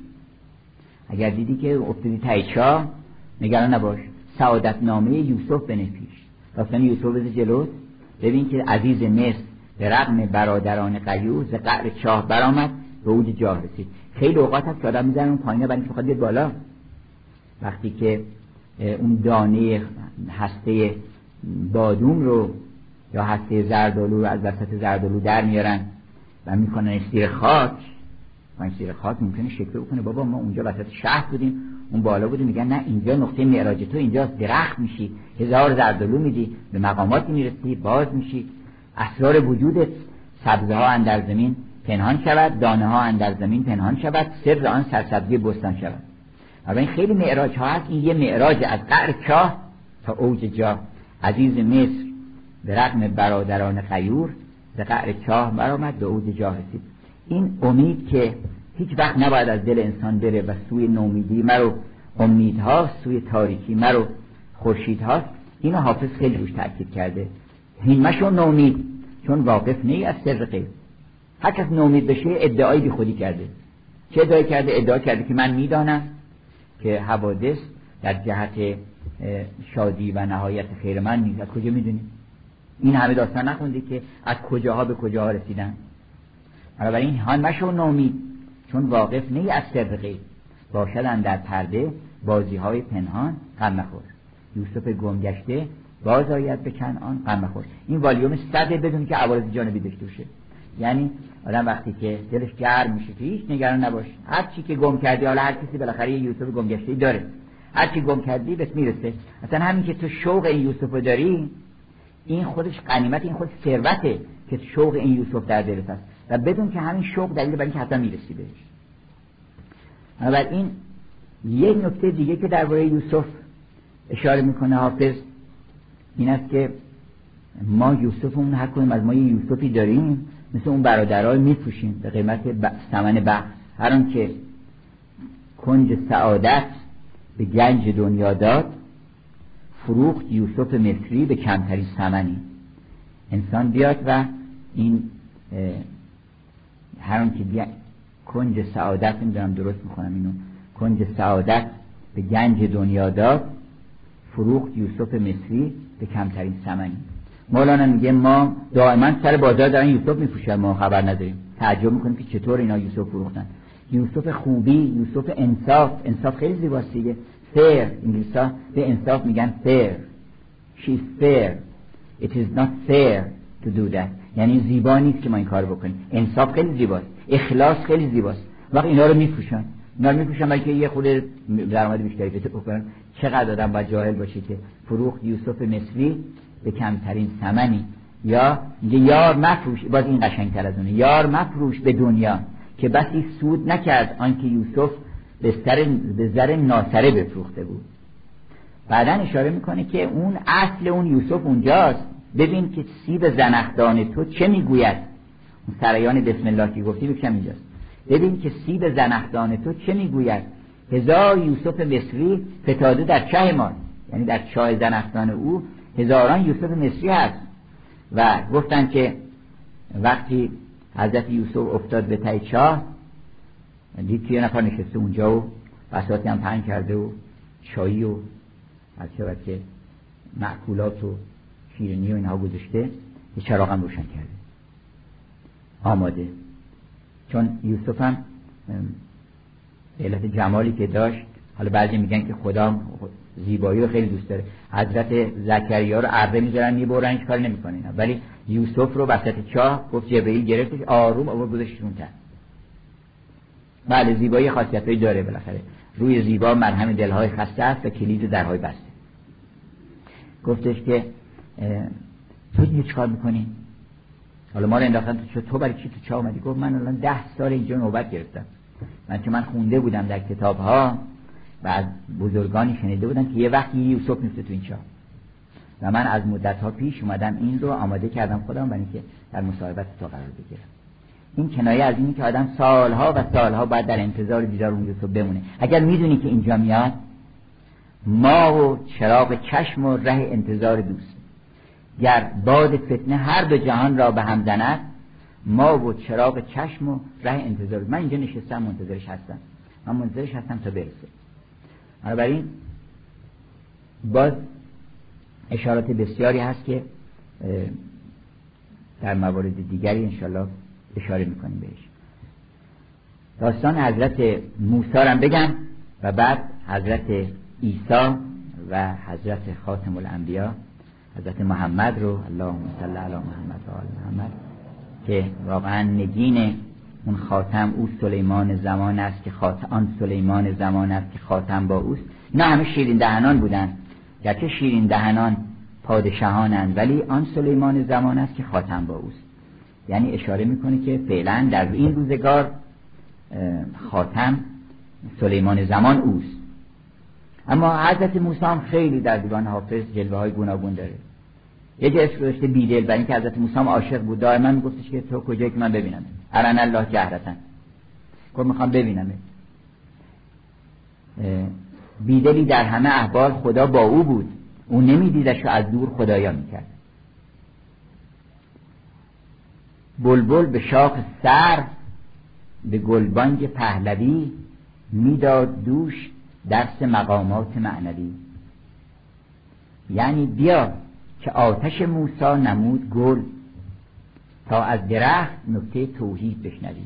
اگر دیدی که افتادی تای چاه نگران نباش. سعادت نامه یوسف بنه پیش داستان یوسف بزه جلو. ببین که عزیز مصر به رغم برادران قیور ز قعر چاه برآمد به اوج جاه رسید. خیلی اوقات هست که آدم می‌زنن اون پایینه برای اینکه بالا. وقتی که اون دانه هسته بادوم رو یا هسته زردالو رو از وسط زردالو در میارن و می‌کنن سیر خاک. و سیر خاک ممکنه شکل بکنه. بابا ما اونجا وسط شهر بودیم اون بالا بودیم میگن نه اینجا نقطه معراج تو اینجا درخت میشی. هزار زردالو میدی به مقاماتی می‌رسی باز میشی. اسرار وجود سبزه ها اندر زمین پنهان شود دانه ها اندر زمین پنهان شود سر آن سرسبزی بستان شود. و این خیلی معراج ها هست. این یه معراج از قعر چاه تا اوج جا عزیز مصر به رقم برادران خیور به قعر چاه برآمد به اوج جا رسید. این امید که هیچ وقت نباید از دل انسان بره و سوی نومیدی مرو. امیدها سوی تاریکی مرو. خورشیدها اینو حافظ خیلی روش تاکید کرده. همشو نومید چون واقف نی از سر غیب. هر کس نومید بشه ادعای بی خودی کرده. چه ادعای کرده؟ ادعا کرده که من می‌دانم. که حوادث در جهت شادی و نهایت خیر من نیست. از کجا می‌دونی؟ این همه داستان نخوندی که از کجاها به کجاها رسیدن. این هان مشو نومید چون واقف نی از سر غیب باشدن در پرده بازی های پنهان غم مخور. یوسف گمگشته باز آید به کنعان غم مخور. این والیوم صده بدون که عوارض جانبی داشته باشه. یعنی آدم وقتی که دلش گرم میشه که هیچ نگران نباش. هر چی که گم کردی حالا هر کسی بالاخره یه یوسف گمگشته داره. هر چی گم کردی بهت می‌رسه. اصلا همین که تو شوق این یوسف رو داری این خودش غنیمت این خود ثروته که شوق این یوسف در دلت هست. و بدون که همین شوق دلیل برای اینکه حتما می‌رسی بهش. این یک نکته دیگه که درباره یوسف اشاره می‌کنه حافظ این است که ما یوسف اون هر کنیم از ما یه یوسفی داریم. مثل اون برادرها میپوشیم به قیمت ثمن بخش هر که کنج سعادت به گنج دنیا داد فروخت یوسف مصری به کمترین ثمنی. انسان بیاد و این هر که بیا کنج سعادت نمی‌دونم درست می‌کنم اینو. کنج سعادت به گنج دنیا داد فروخت یوسف مصری به کمترین ثمنی. مولانا میگه ما دائما سر بازار دارن یوسف میپوشن ما خبر نداریم. تعجب می‌کنیم که چطور اینا یوسف فروختن. یوسف خوبی یوسف انصاف انصاف خیلی زیباست دیگه. fair انگلیسا به انصاف میگن fair she's fair. It is not fair to do that. یعنی زیبا نیست که ما این کار بکنیم. انصاف خیلی زیباست. اخلاص خیلی زیباست. وقت اینا رو میپوشن اینا رو میپوشن برای که یه خود درآمد بیشتری پیدا بکنن. چقدر آدم باید جاهل باشه که فروخت یوسف مصری؟ به کمترین ثمنی. یا میگه یار مفروش باز این قشنگتر از اونه. یار مفروش به دنیا. که بسی سود نکرد آنکه یوسف به سر به زر ناسره بفروخته بود. بعدا اشاره می‌کنه که اون اصل اون یوسف اونجاست. ببین که سیب زنخدان تو چه می‌گوید. اون سرایان بسم الله که گفتی بکنم اینجاست ببین که سیب زنخدان تو چه می‌گوید. هزار یوسف مصری فتاده در چه ما یعنی در چاه زنخدان او هزاران یوسف مصری هست. و گفتن که وقتی حضرت یوسف افتاد به تای چاه دید که یه نفر نشسته اونجا و بساتی هم پنگ کرده و چایی و از که معکولات و شیرینی و اینها گذاشته یه چراغ هم روشن کرده. آماده. چون یوسف هم علت جمالی که داشت حالا بعضی میگن که خدا زیبایی رو خیلی دوست داره. حضرت زکریا رو اره می‌ذارن می‌برن کاری نمی‌کنه ولی یوسف رو وسط چاه گفت جبرئیل گرفتش آروم آورد گذاشتش اون بله زیبایی خاصیتایی داره بالاخره. روی زیبا مرهم دلهای خسته است و کلید درهای بسته. گفتش که تو دیگه چیکار می‌کنی؟ حالا ما رو انداختن تو تو برای چی تو چا اومدی؟ گفت من الان ده سال اینجا نوبت گرفتم. من که من خونده بودم در کتاب ها و از بزرگانی شنیده بودم که یه وقتی یوسف میفته تو این چا و من از مدت ها پیش اومدم این رو آماده کردم خودم برای اینکه در مصاحبت تو قرار بگیرم. این کنایه از اینی که آدم سالها و سالها بعد در انتظار دیدار اون یوسف بمونه. اگر می‌دونی که اینجا میاد ما و چراغ چشم و ره انتظار دوست. گر باد فتنه هر دو جهان را به هم زند ما و چراغ چشم و ره انتظار. من اینجا نشستم منتظرش هستم. من منتظرش هستم تا برسه. بنابراین باز اشارات بسیاری هست که در موارد دیگری انشالله اشاره می‌کنیم بهش. داستان حضرت موسی هم بگم و بعد حضرت عیسی و حضرت خاتم الانبیا حضرت محمد رو اللهم صل علی محمد و آل محمد که واقعا نگین اون خاتم او سلیمان زمان است که خاتم آن سلیمان زمان است که خاتم با اوست. نه همه شیرین دهنان بودن. گرچه شیرین دهنان پادشاهانند ولی آن سلیمان زمان است که خاتم با اوست. یعنی اشاره می‌کنه که فعلا در این روزگار خاتم سلیمان زمان اوست. اما حضرت موسی هم خیلی در دیوان حافظ جلوه های گوناگون داره. جا اسم گذاشته بیدل برای اینکه حضرت موسی هم عاشق بود. دائما میگفتش که تو کجایی که من ببینم؟ ارن الله جهرتن. گفت می‌خوام ببینم. بیدلی در همه احوال خدا با او بود. او نمیدیدش و از دور خدایا می‌کرد. بلبل به شاخ سر به گلبانگ پهلوی می‌داد دوش درس مقامات معنوی. یعنی بیا که آتش موسا نمود گل. تا از درخت نکته توحید بشنوی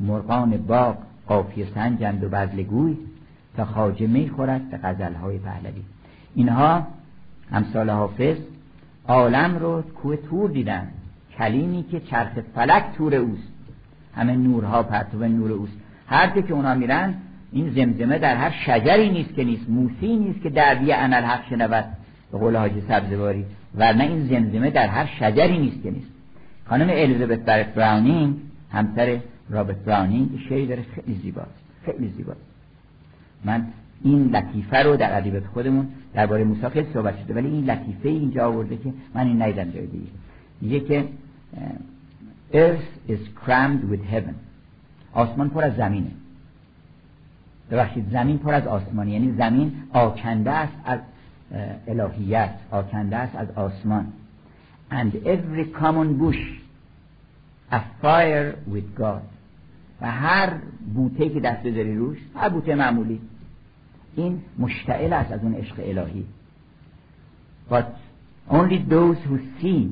مرغان باغ قافیه سنجند و بزلگوی تا خاجه می خورد به غزلهای پهلوی. اینها همسال حافظ عالم رو کوه تور دیدن. کلیمی که چرخ فلک تور اوست. همه نورها پرتو نور اوست. هر که اونها میرن این زمزمه در هر شجری نیست که نیست. موسی نیست که دعوی انل حق شنود. به قول حاجی سبزواری ورنه این زمزمه در هر شجری نیست که نیست. خانم الیزابت برت براونینگ همسر رابرت براونینگ شعری داره خیلی زیباست خیلی زیباست. من این لطیفه رو در ادبیات خودمون درباره موسی خیلی صحبت شده ولی این لطیفه اینجا آورده که من این ندیدم جای دیگه. میگه که earth is crammed with heaven. آسمان پر از زمینه. ببخشید زمین پر از آسمان یعنی زمین آکنده است از الهیت آکنده است از آسمان. And every common bush a fire with God. و هر بوته که دست بذاری روش هر بوته معمولی. این مشتعل است از اون عشق الهی. But only those who see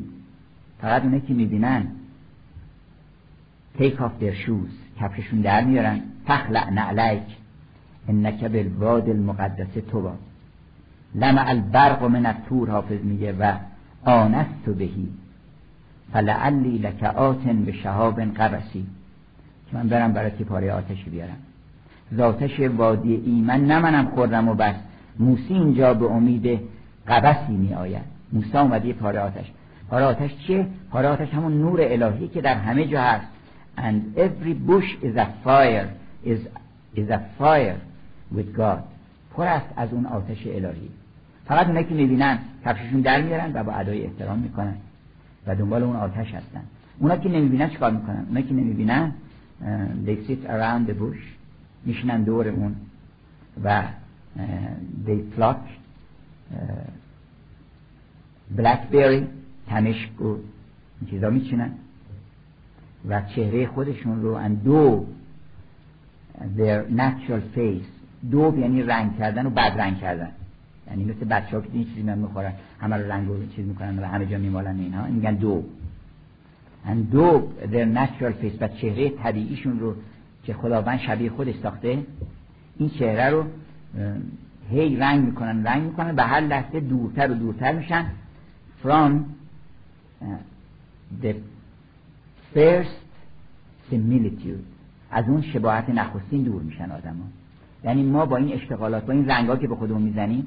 فقط اونه که می‌بینن take off their shoes کفششون در میارن. تخلع نعلیک انک بالواد المقدس تو لمع البرق من التور حافظ میگه و آنست بهی. فلعلی لک آتن به شهاب قبسی. که من برم برای پاره آتشی بیارم. ذاتش وادی ایمن نه منم خوردم و بس. موسی اینجا به امید قبسی می آید. موسی اومده یه پاره آتش. پاره آتش چیه؟ پاره آتش همون نور الهی که در همه جا هست. And every bush is a fire is, is a fire with God. پر است از اون آتش الهی. فقط اونایی که می‌بینن کفششون در میارن و با ادای احترام می‌کنن و دنبال اون آتش هستن. اونا که نمی‌بینن چیکار می‌کنن؟ اونا که نمی‌بینن they sit around the bush میشنن دور اون و they pluck blackberry تمشک و این چیزا میچینن و چهره خودشون رو and دو their natural face. دو یعنی رنگ کردن و بد رنگ کردن. یعنی مثل بچه ها که این چیزی من می‌خورن همه رو رنگ و چیز می‌کنن و همه جا میمالن اینها این میگن دو and دو their natural face و چهره طبیعیشون رو که خداوند شبیه خودش ساخته این چهره رو هی رنگ می‌کنن رنگ می‌کنن به هر لحظه دورتر و دورتر میشن. From the first similitude. از اون شباهت نخستین دور میشن آدم یعنی ما با این اشتغالات با این رنگا که به خودمون می‌زنیم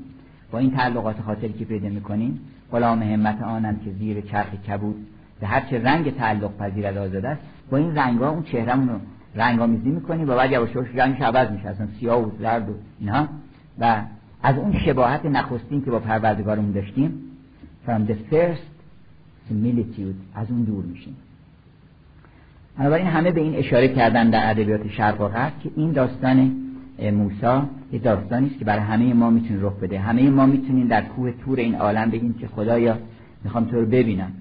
با این تعلقات خاطری که پیدا می‌کنیم غلام همت آنند که زیر چرخ کبود به هر چه رنگ تعلق پذیر از آزاده است. با این رنگا اون چهرمون رو رنگامیزی می‌کنیم و بعد یواش یواش رنگش عوض میشه اصلا سیاه و زرد و اینها. و از اون شباهت نخستین که با پروردگارمون داشتیم from the first similitude از اون دور میشیم. بنابراین همه به این اشاره کردن در ادبیات شرق و غرب که این داستان موسی یه داستانی است که برای همه ما می‌تونه رخ بده. همه ما می‌تونیم در کوه تور این عالم بگیم که خدایا می‌خوام تو رو ببینم.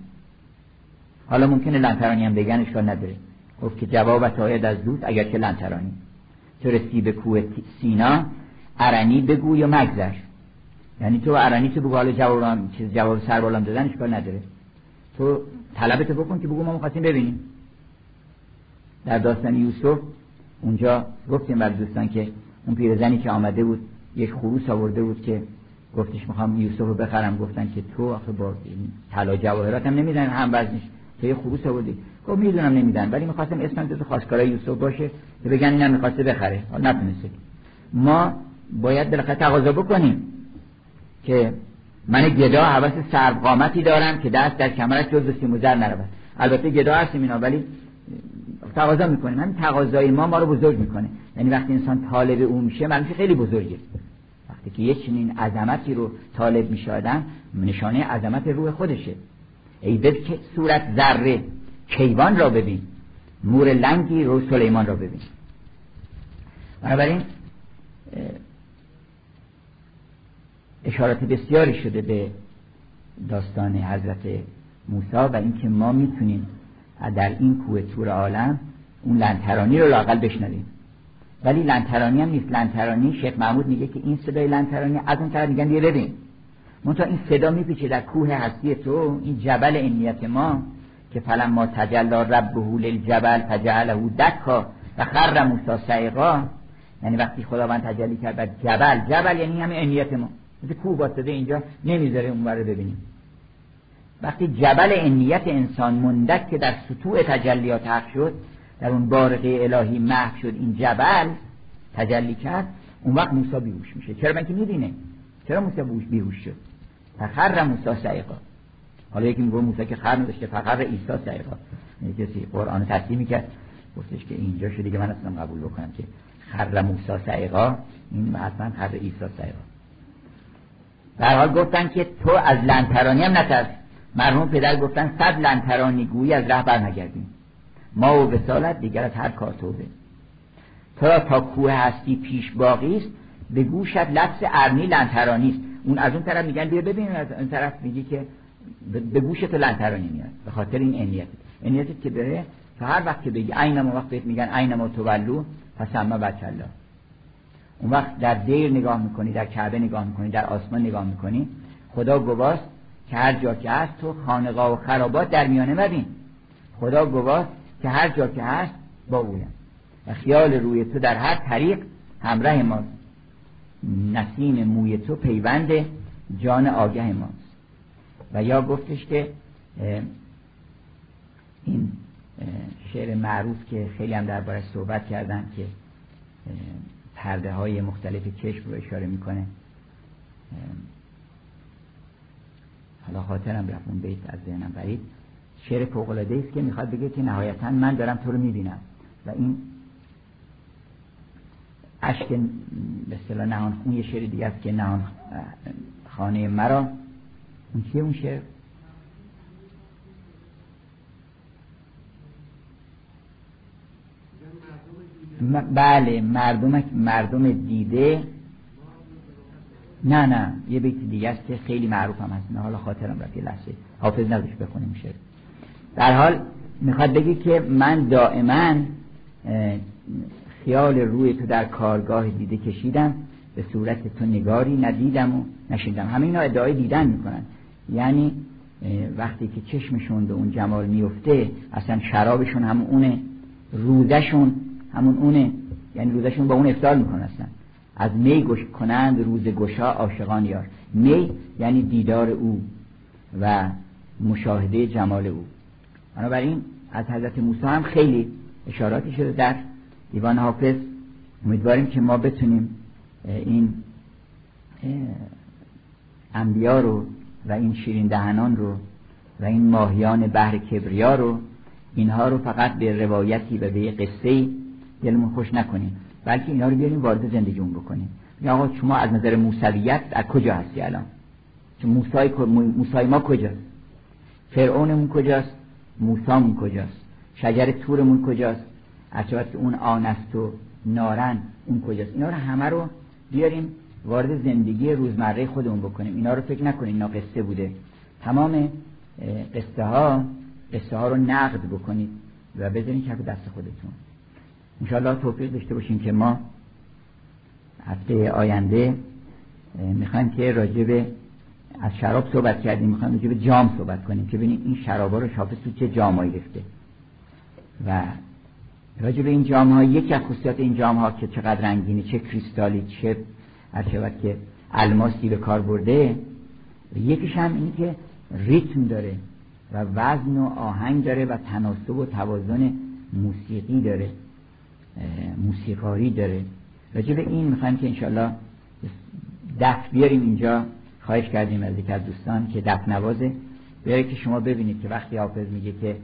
حالا ممکنه لنترانی هم بگن اشکال نداره. گفت که جواب آید از دوست اگر که لنترانی. تو رسی به کوه سینا ارنی بگو یا مگذر. یعنی تو ارنی تو بگو حالا جواب چیز جواب سر بالام دادن اشکال نداره. تو طلبت بکن که بگو ما می‌خواستیم ببینیم. در داستان یوسف اونجا گفتیم بر دوستان که اون پیرزنی که آمده بود یک خروس آورده بود که گفتش می‌خوام یوسف رو بخرم. گفتن که تو آخه با طلا جواهرات هم نمیدن هم وزنش. تو یه خروس آوردی. گفت می‌دونم نمیدن ولی می‌خواستم اسمم تو خواستگارای یوسف باشه که بگن اینم می‌خواسته بخره. نتونسته. ما باید بالاخره تقاضا بکنیم که من گدا حواس سرقامتی دارم که دست در کمرش جز سیموزر نرود. البته گدا هستیم اینا ولی تقاضا می‌کنیم همین تقاضای ما ما رو بزرگ می‌کنه. یعنی وقتی انسان طالب او میشه معنیش خیلی بزرگه. وقتی که یک چنین عظمتی رو طالب میشه آدم نشانه عظمت روح خودشه. ای که صورت ذره کیوان را ببین. مور لنگی رو سلیمان را ببین. بنابراین اشارات بسیاری شده به داستان حضرت موسی و اینکه ما می‌تونیم در این کوه تور عالم اون لنترانی رو لاقل بشنویم. ولی لنترانی هم نیست. لنترانی شیخ محمود میگه که این صدای لنترانی از اون طرف میگن یه ببین. منتها این صدا میپیچه در کوه هستی تو. این جبل انیت ما که فلما تجلا ربه للجبل فجعله دکا و خر موسی سعیقا یعنی وقتی خداوند تجلی کرد بر جبل. جبل یعنی همین انیت ما. مثل کوه واسطه اینجا نمی‌ذاره اون رو ببینیم. وقتی جبل انیت انسان مندک که در سطوع تجلیات حق شد در اون بارقه الهی محو شد این جبل تجلی کرد اون وقت موسی بیهوش میشه. چرا من که میدینه چرا موسی بیهوش شد؟ فخر موسی سعیقا حالا یکی میگه موسی که خر نداشته فخر عیسی سعیقا کسی قرآن تصدیح می‌کرد. گفتش که اینجا شده که من اصلا قبول بکنم که خر موسی سعیقا این حتما خر عیسی سعیقا در حال گفتن که تو از لنترانی هم نترس. مرحوم پدر گفتن صد لنترانی گویی از ره برنگردیم. ما و وسالت دیگر از هر کار توبه. تو تا کوه هستی پیش باقی است به گوشت لفظ ارنی لنترانی است. اون از اون طرف میگن بیا ببین از اون طرف میگی که به گوشت لنترانی میاد. به خاطر این انیت. انیت که بره تا هر وقت که بگی اینما وقت بهت میگن اینما تولو پس اما الله اون وقت در دیر نگاه می‌کنی در کعبه نگاه می‌کنی در آسمان نگاه می‌کنی خدا گواست که هر جا که هست تو خانقاه و خرابات در میانه مبین. خدا گواست که هر جا که هست با اویم و خیال روی تو در هر طریق همراه ماست. نسیم موی تو پیوند جان آگه ماست. و یا گفتش که این شعر معروف که خیلی هم درباره صحبت کردن که پرده های مختلف چشم رو اشاره می‌کنه. حالا خاطرم رفت اون بیت از ذهنم برید. شعر فوقلاده است که می‌خواد بگه که نهایتا من دارم تو رو می‌بینم. و این اشک به اصطلاح نهان اون یه شعر دیگه است که نهان خانه مرا. اون چیه اون شعر؟ بله مردم مردم دیده. نه نه یه بیت دیگه است که خیلی معروف هم هست. نه حالا خاطرم رفت یه لحظه. حافظ نداشت بخونیم شعر. در حال می‌خواد بگی که من دائما خیال روی تو در کارگاه دیده کشیدم. به صورت تو نگاری ندیدم و نشیدم. همه اینا ادعای دیدن می‌کنن. یعنی وقتی که چشمشون به اون جمال میفته اصلا شرابشون هم اونه روزشون همون اونه. یعنی روزشون با اون افتار می‌کنن اصلا. از می گوش کنند روز گشا عاشقان یار. می یعنی دیدار او و مشاهده جمال او. بنابراین از حضرت موسی هم خیلی اشاراتی شده در دیوان حافظ. امیدواریم که ما بتونیم این انبیا رو و این شیرین دهنان رو و این ماهیان بحر کبریا رو اینها رو فقط به روایتی و به قصه دلمون خوش نکنیم. بلکه اینا رو بیاریم وارد زندگیمون بکنیم. یا آقا شما از نظر موسویت از کجا هستی الان؟ چون موسای, موسای ما کجاست؟ فرعونمون کجاست؟ موسامون کجاست؟ شجر تورمون کجاست؟ از که اون آن است و نارن اون کجاست؟ اینا رو همه رو بیاریم وارد زندگی روزمره خودمون بکنیم. اینا رو فکر نکنیم اینا قصه بوده. تمام قصه ها قصه ها رو نقد بکنید و بذارین کف دست خودتون. انشاءالله توفیق داشته باشیم که ما هفته آینده می‌خوایم که راجب از شراب صحبت کردیم. می‌خوایم راجب جام صحبت کنیم که ببینیم این شرابا رو شافه تو چه جامایی گرفته. و راجب این جام ها یکی از خصوصیات این جام ها که چقدر رنگینی چه کریستالی چه هر که الماسی به کار برده یکیش هم اینه که ریتم داره و وزن و آهنگ داره و تناسب و توازن موسیقی داره. موسیقاری داره. راجع به این می‌خوایم که انشالله دف بیاریم اینجا. خواهش کردیم از یک از دوستان که دف نوازه. بیاره که شما ببینید که وقتی حافظ میگه که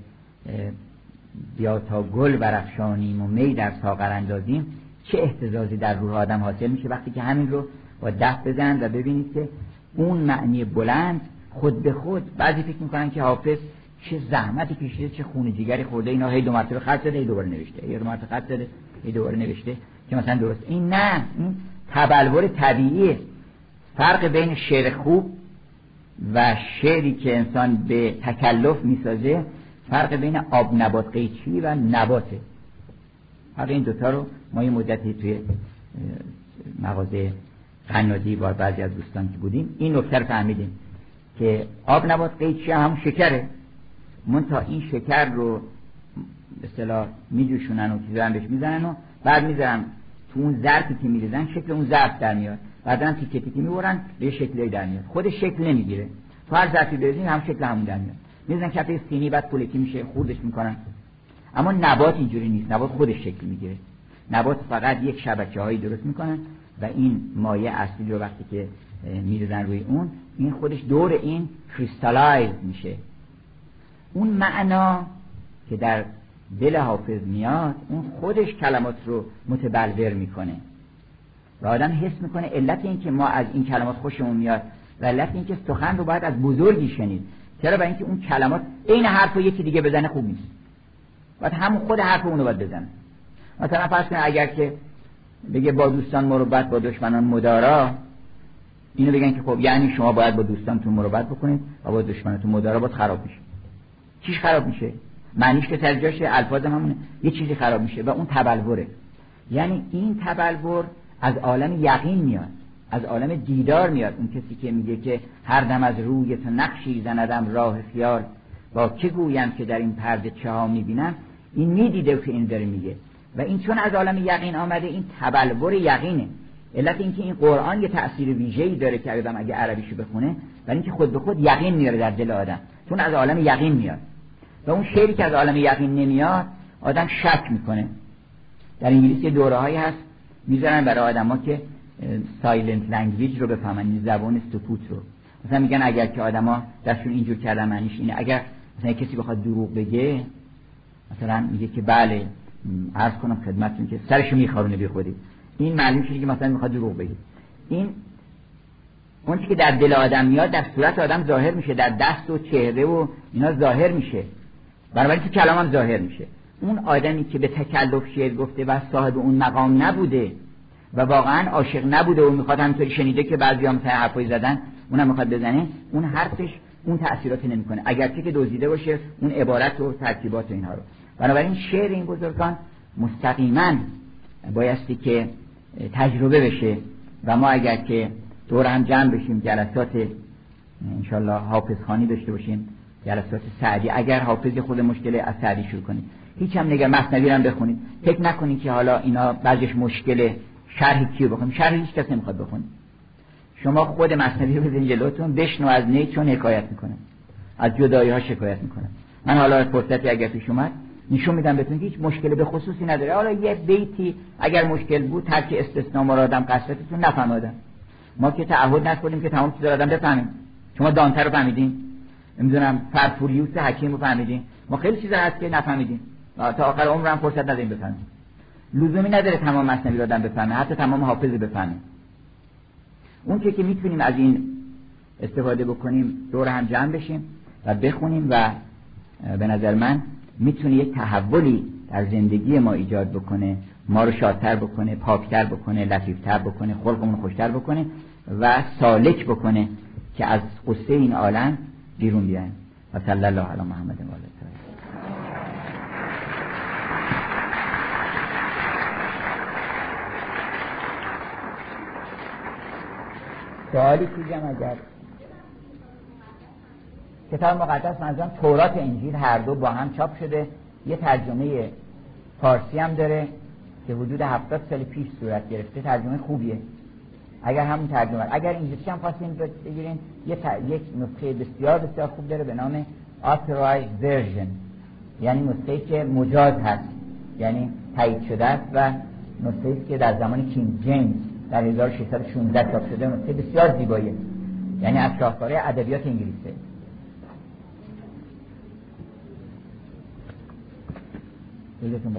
بیا تا گل برفشانیم و می در ساغر اندازیم چه احتزازی در روح آدم حاصل میشه؟ وقتی که همین رو با دف بزن و ببینید که اون معنی بلند خود به خود بعضی فکر می‌کنن که حافظ چه زحمتی کشیده چه خون جیگری خورده اینا هی دو مرتبه خط زده هی دوباره نوشته. هی دو مرتبه خط زده هی دوباره نوشته که مثلا درست. این نه این تبلور طبیعیه فرق بین شعر خوب و شعری که انسان به تکلف می‌سازه فرق بین آب نبات قیچی و نباته. فرق این دوتا رو ما یه مدتی توی مغازه قنادی با بعضی از دوستان که بودیم این نکته رو فهمیدیم که آب نبات قیچی هم شکره. من تا این شکر رو به اصطلاح میجوشونن و چیزا بهش می‌زنن و بعد می‌ذارن تو اون ظرفی که میریزن شکل اون ظرف در میاد. بعدا تیکه تیکه می‌برن به شکلی در میاد. خود شکل نمی‌گیره. تو هر ظرفی بریزین هم شکل همون در میاد. می‌زنن کف سینی بعد پولکی میشه خوردش می‌کنن. اما نبات اینجوری نیست. نبات خودش شکل می‌گیره. نبات فقط یک شبکه هایی درست می‌کنن و این مایه اصلی رو وقتی که میریزن روی اون این خودش دور این کریستالایز میشه. اون معنا که در دل حافظ میاد اون خودش کلمات رو متبلور می‌کنه. و آدم حس می‌کنه علت این که ما از این کلمات خوشمون میاد و علت این که سخن رو باید از بزرگی شنید. چرا؟ برای اینکه اون کلمات عین حرف رو یکی دیگه بزنه خوب نیست. باید همون خود حرف اونو باید بزنه. مثلا فرض کنه اگر که بگه با دوستان مروبت با دشمنان مدارا اینو بگن که خب یعنی شما باید با دوستانتون مروبت بکنید و با دشمنتون مدارا باید خراب میشه. چیش خراب میشه. معنیش که سر جاشه الفاظ همونه. یه چیزی خراب میشه و اون تبلوره. یعنی این تبلور از عالم یقین میاد. از عالم دیدار میاد. اون کسی که میگه که هر دم از روی تو نقشی زندم راه خیال. با که گویم که در این پرده چه ها می‌بینم؟ این می‌دیده که این داره میگه. و این چون از عالم یقین آمده این تبلور یقینه. علت اینکه این قرآن یه تأثیر ویژه‌ای داره که آدم اگه عربیشو بخونه ولی اینکه خود به خود یقین میاره در دل آدم. چون از عالم یقین میاد. و اون شعری که از عالم یقین نمیاد آدم شک می‌کنه. در انگلیسی دوره هایی هست می‌ذارن برای آدما که silent language رو بفهمن زبان سکوت رو. مثلا میگن اگر که آدما دستشون اینجور کردن معنیش اینه. اگر مثلا کسی بخواد دروغ بگه مثلا میگه که بله عرض کنم خدمتتون که سرشو میخارونه بی خودی. این معلوم شده که مثلا می‌خواد دروغ بگه. این اون که در دل آدم میاد در صورت آدم ظاهر میشه در دست و چهره و اینا ظاهر میشه. بنابراین تو کلام هم ظاهر میشه. اون آدمی که به تکلف شعر گفته و صاحب اون مقام نبوده و واقعا عاشق نبوده و می‌خواد همینطوری شنیده که بعضی هم مثلا حرفایی زدن اونم می‌خواد بزنه اون حرفش اون تأثیراتی نمی‌کنه. اگرچه که دزدیده باشه اون عبارت و ترکیبات و اینها رو. بنابراین شعر این بزرگان مستقیما بایستی که تجربه بشه و ما اگر که دور هم جمع بشیم جلسات انشالله حافظ خانی داشته باشیم جلسات سعدی. اگر حافظ خود مشکل از سعدی شروع کنید. هیچ هم نگه مصنوی هم بخونید. فکر نکنید که حالا اینا بعضش مشکل شرح کیو بخونید شرح هیچ کس نمی‌خواد بخونید شما خود مصنوی رو بزنید جلوتون بشنو از نی چون حکایت می‌کنه. از جدایی ها شکایت می‌کنه. من حالا فرصتی اگر پیش اومد نشون میدم بهتون هیچ مشکل به خصوصی نداره. حالا یه بیتی اگر مشکل بود ترک استثناء مرادم قصدتون نفهمیدم ما که تعهد نکنیم که تمام چیزا آدم بفهمیم. شما دانتر رو فهمیدین؟ نمی‌دونم فرفوریوس حکیم رو فهمیدین؟ ما خیلی چیزا هست که نفهمیدیم تا آخر عمرم فرصت نداریم بفهمیم. لزومی نداره تمام مصنوی رو آدم بفهمه حتی تمام حافظ بفهمه. اون که می‌تونیم از این استفاده بکنیم دور هم جمع بشیم و بخونیم و به نظر من می‌تونه یک تحولی در زندگی ما ایجاد بکنه ما رو شادتر بکنه پاکتر بکنه لطیفتر بکنه خلقمون خوشتر بکنه. و سالک بکنه که از قصه این عالم بیرون بیایم. و صلی الله علی محمد و سوالی کیجم اگر کتاب مقدس منظورم تورات انجیل هر دو با هم چاپ شده. یه ترجمه فارسی هم داره که حدود هفتاد سال پیش صورت گرفته. ترجمه خوبیه. اگر همون ترجمه اگر اینجوری هم خواستین بگیرین یه یک نسخه بسیار بسیار خوب داره به نام authorized version. یعنی نسخه که مجاز هست. یعنی تایید شده است و نسخه است که در زمان کینگ جیمز در 1616 چاپ شده. نسخه بسیار زیباییه. یعنی از شاهکارهای ادبیات انگلیسی. یادتون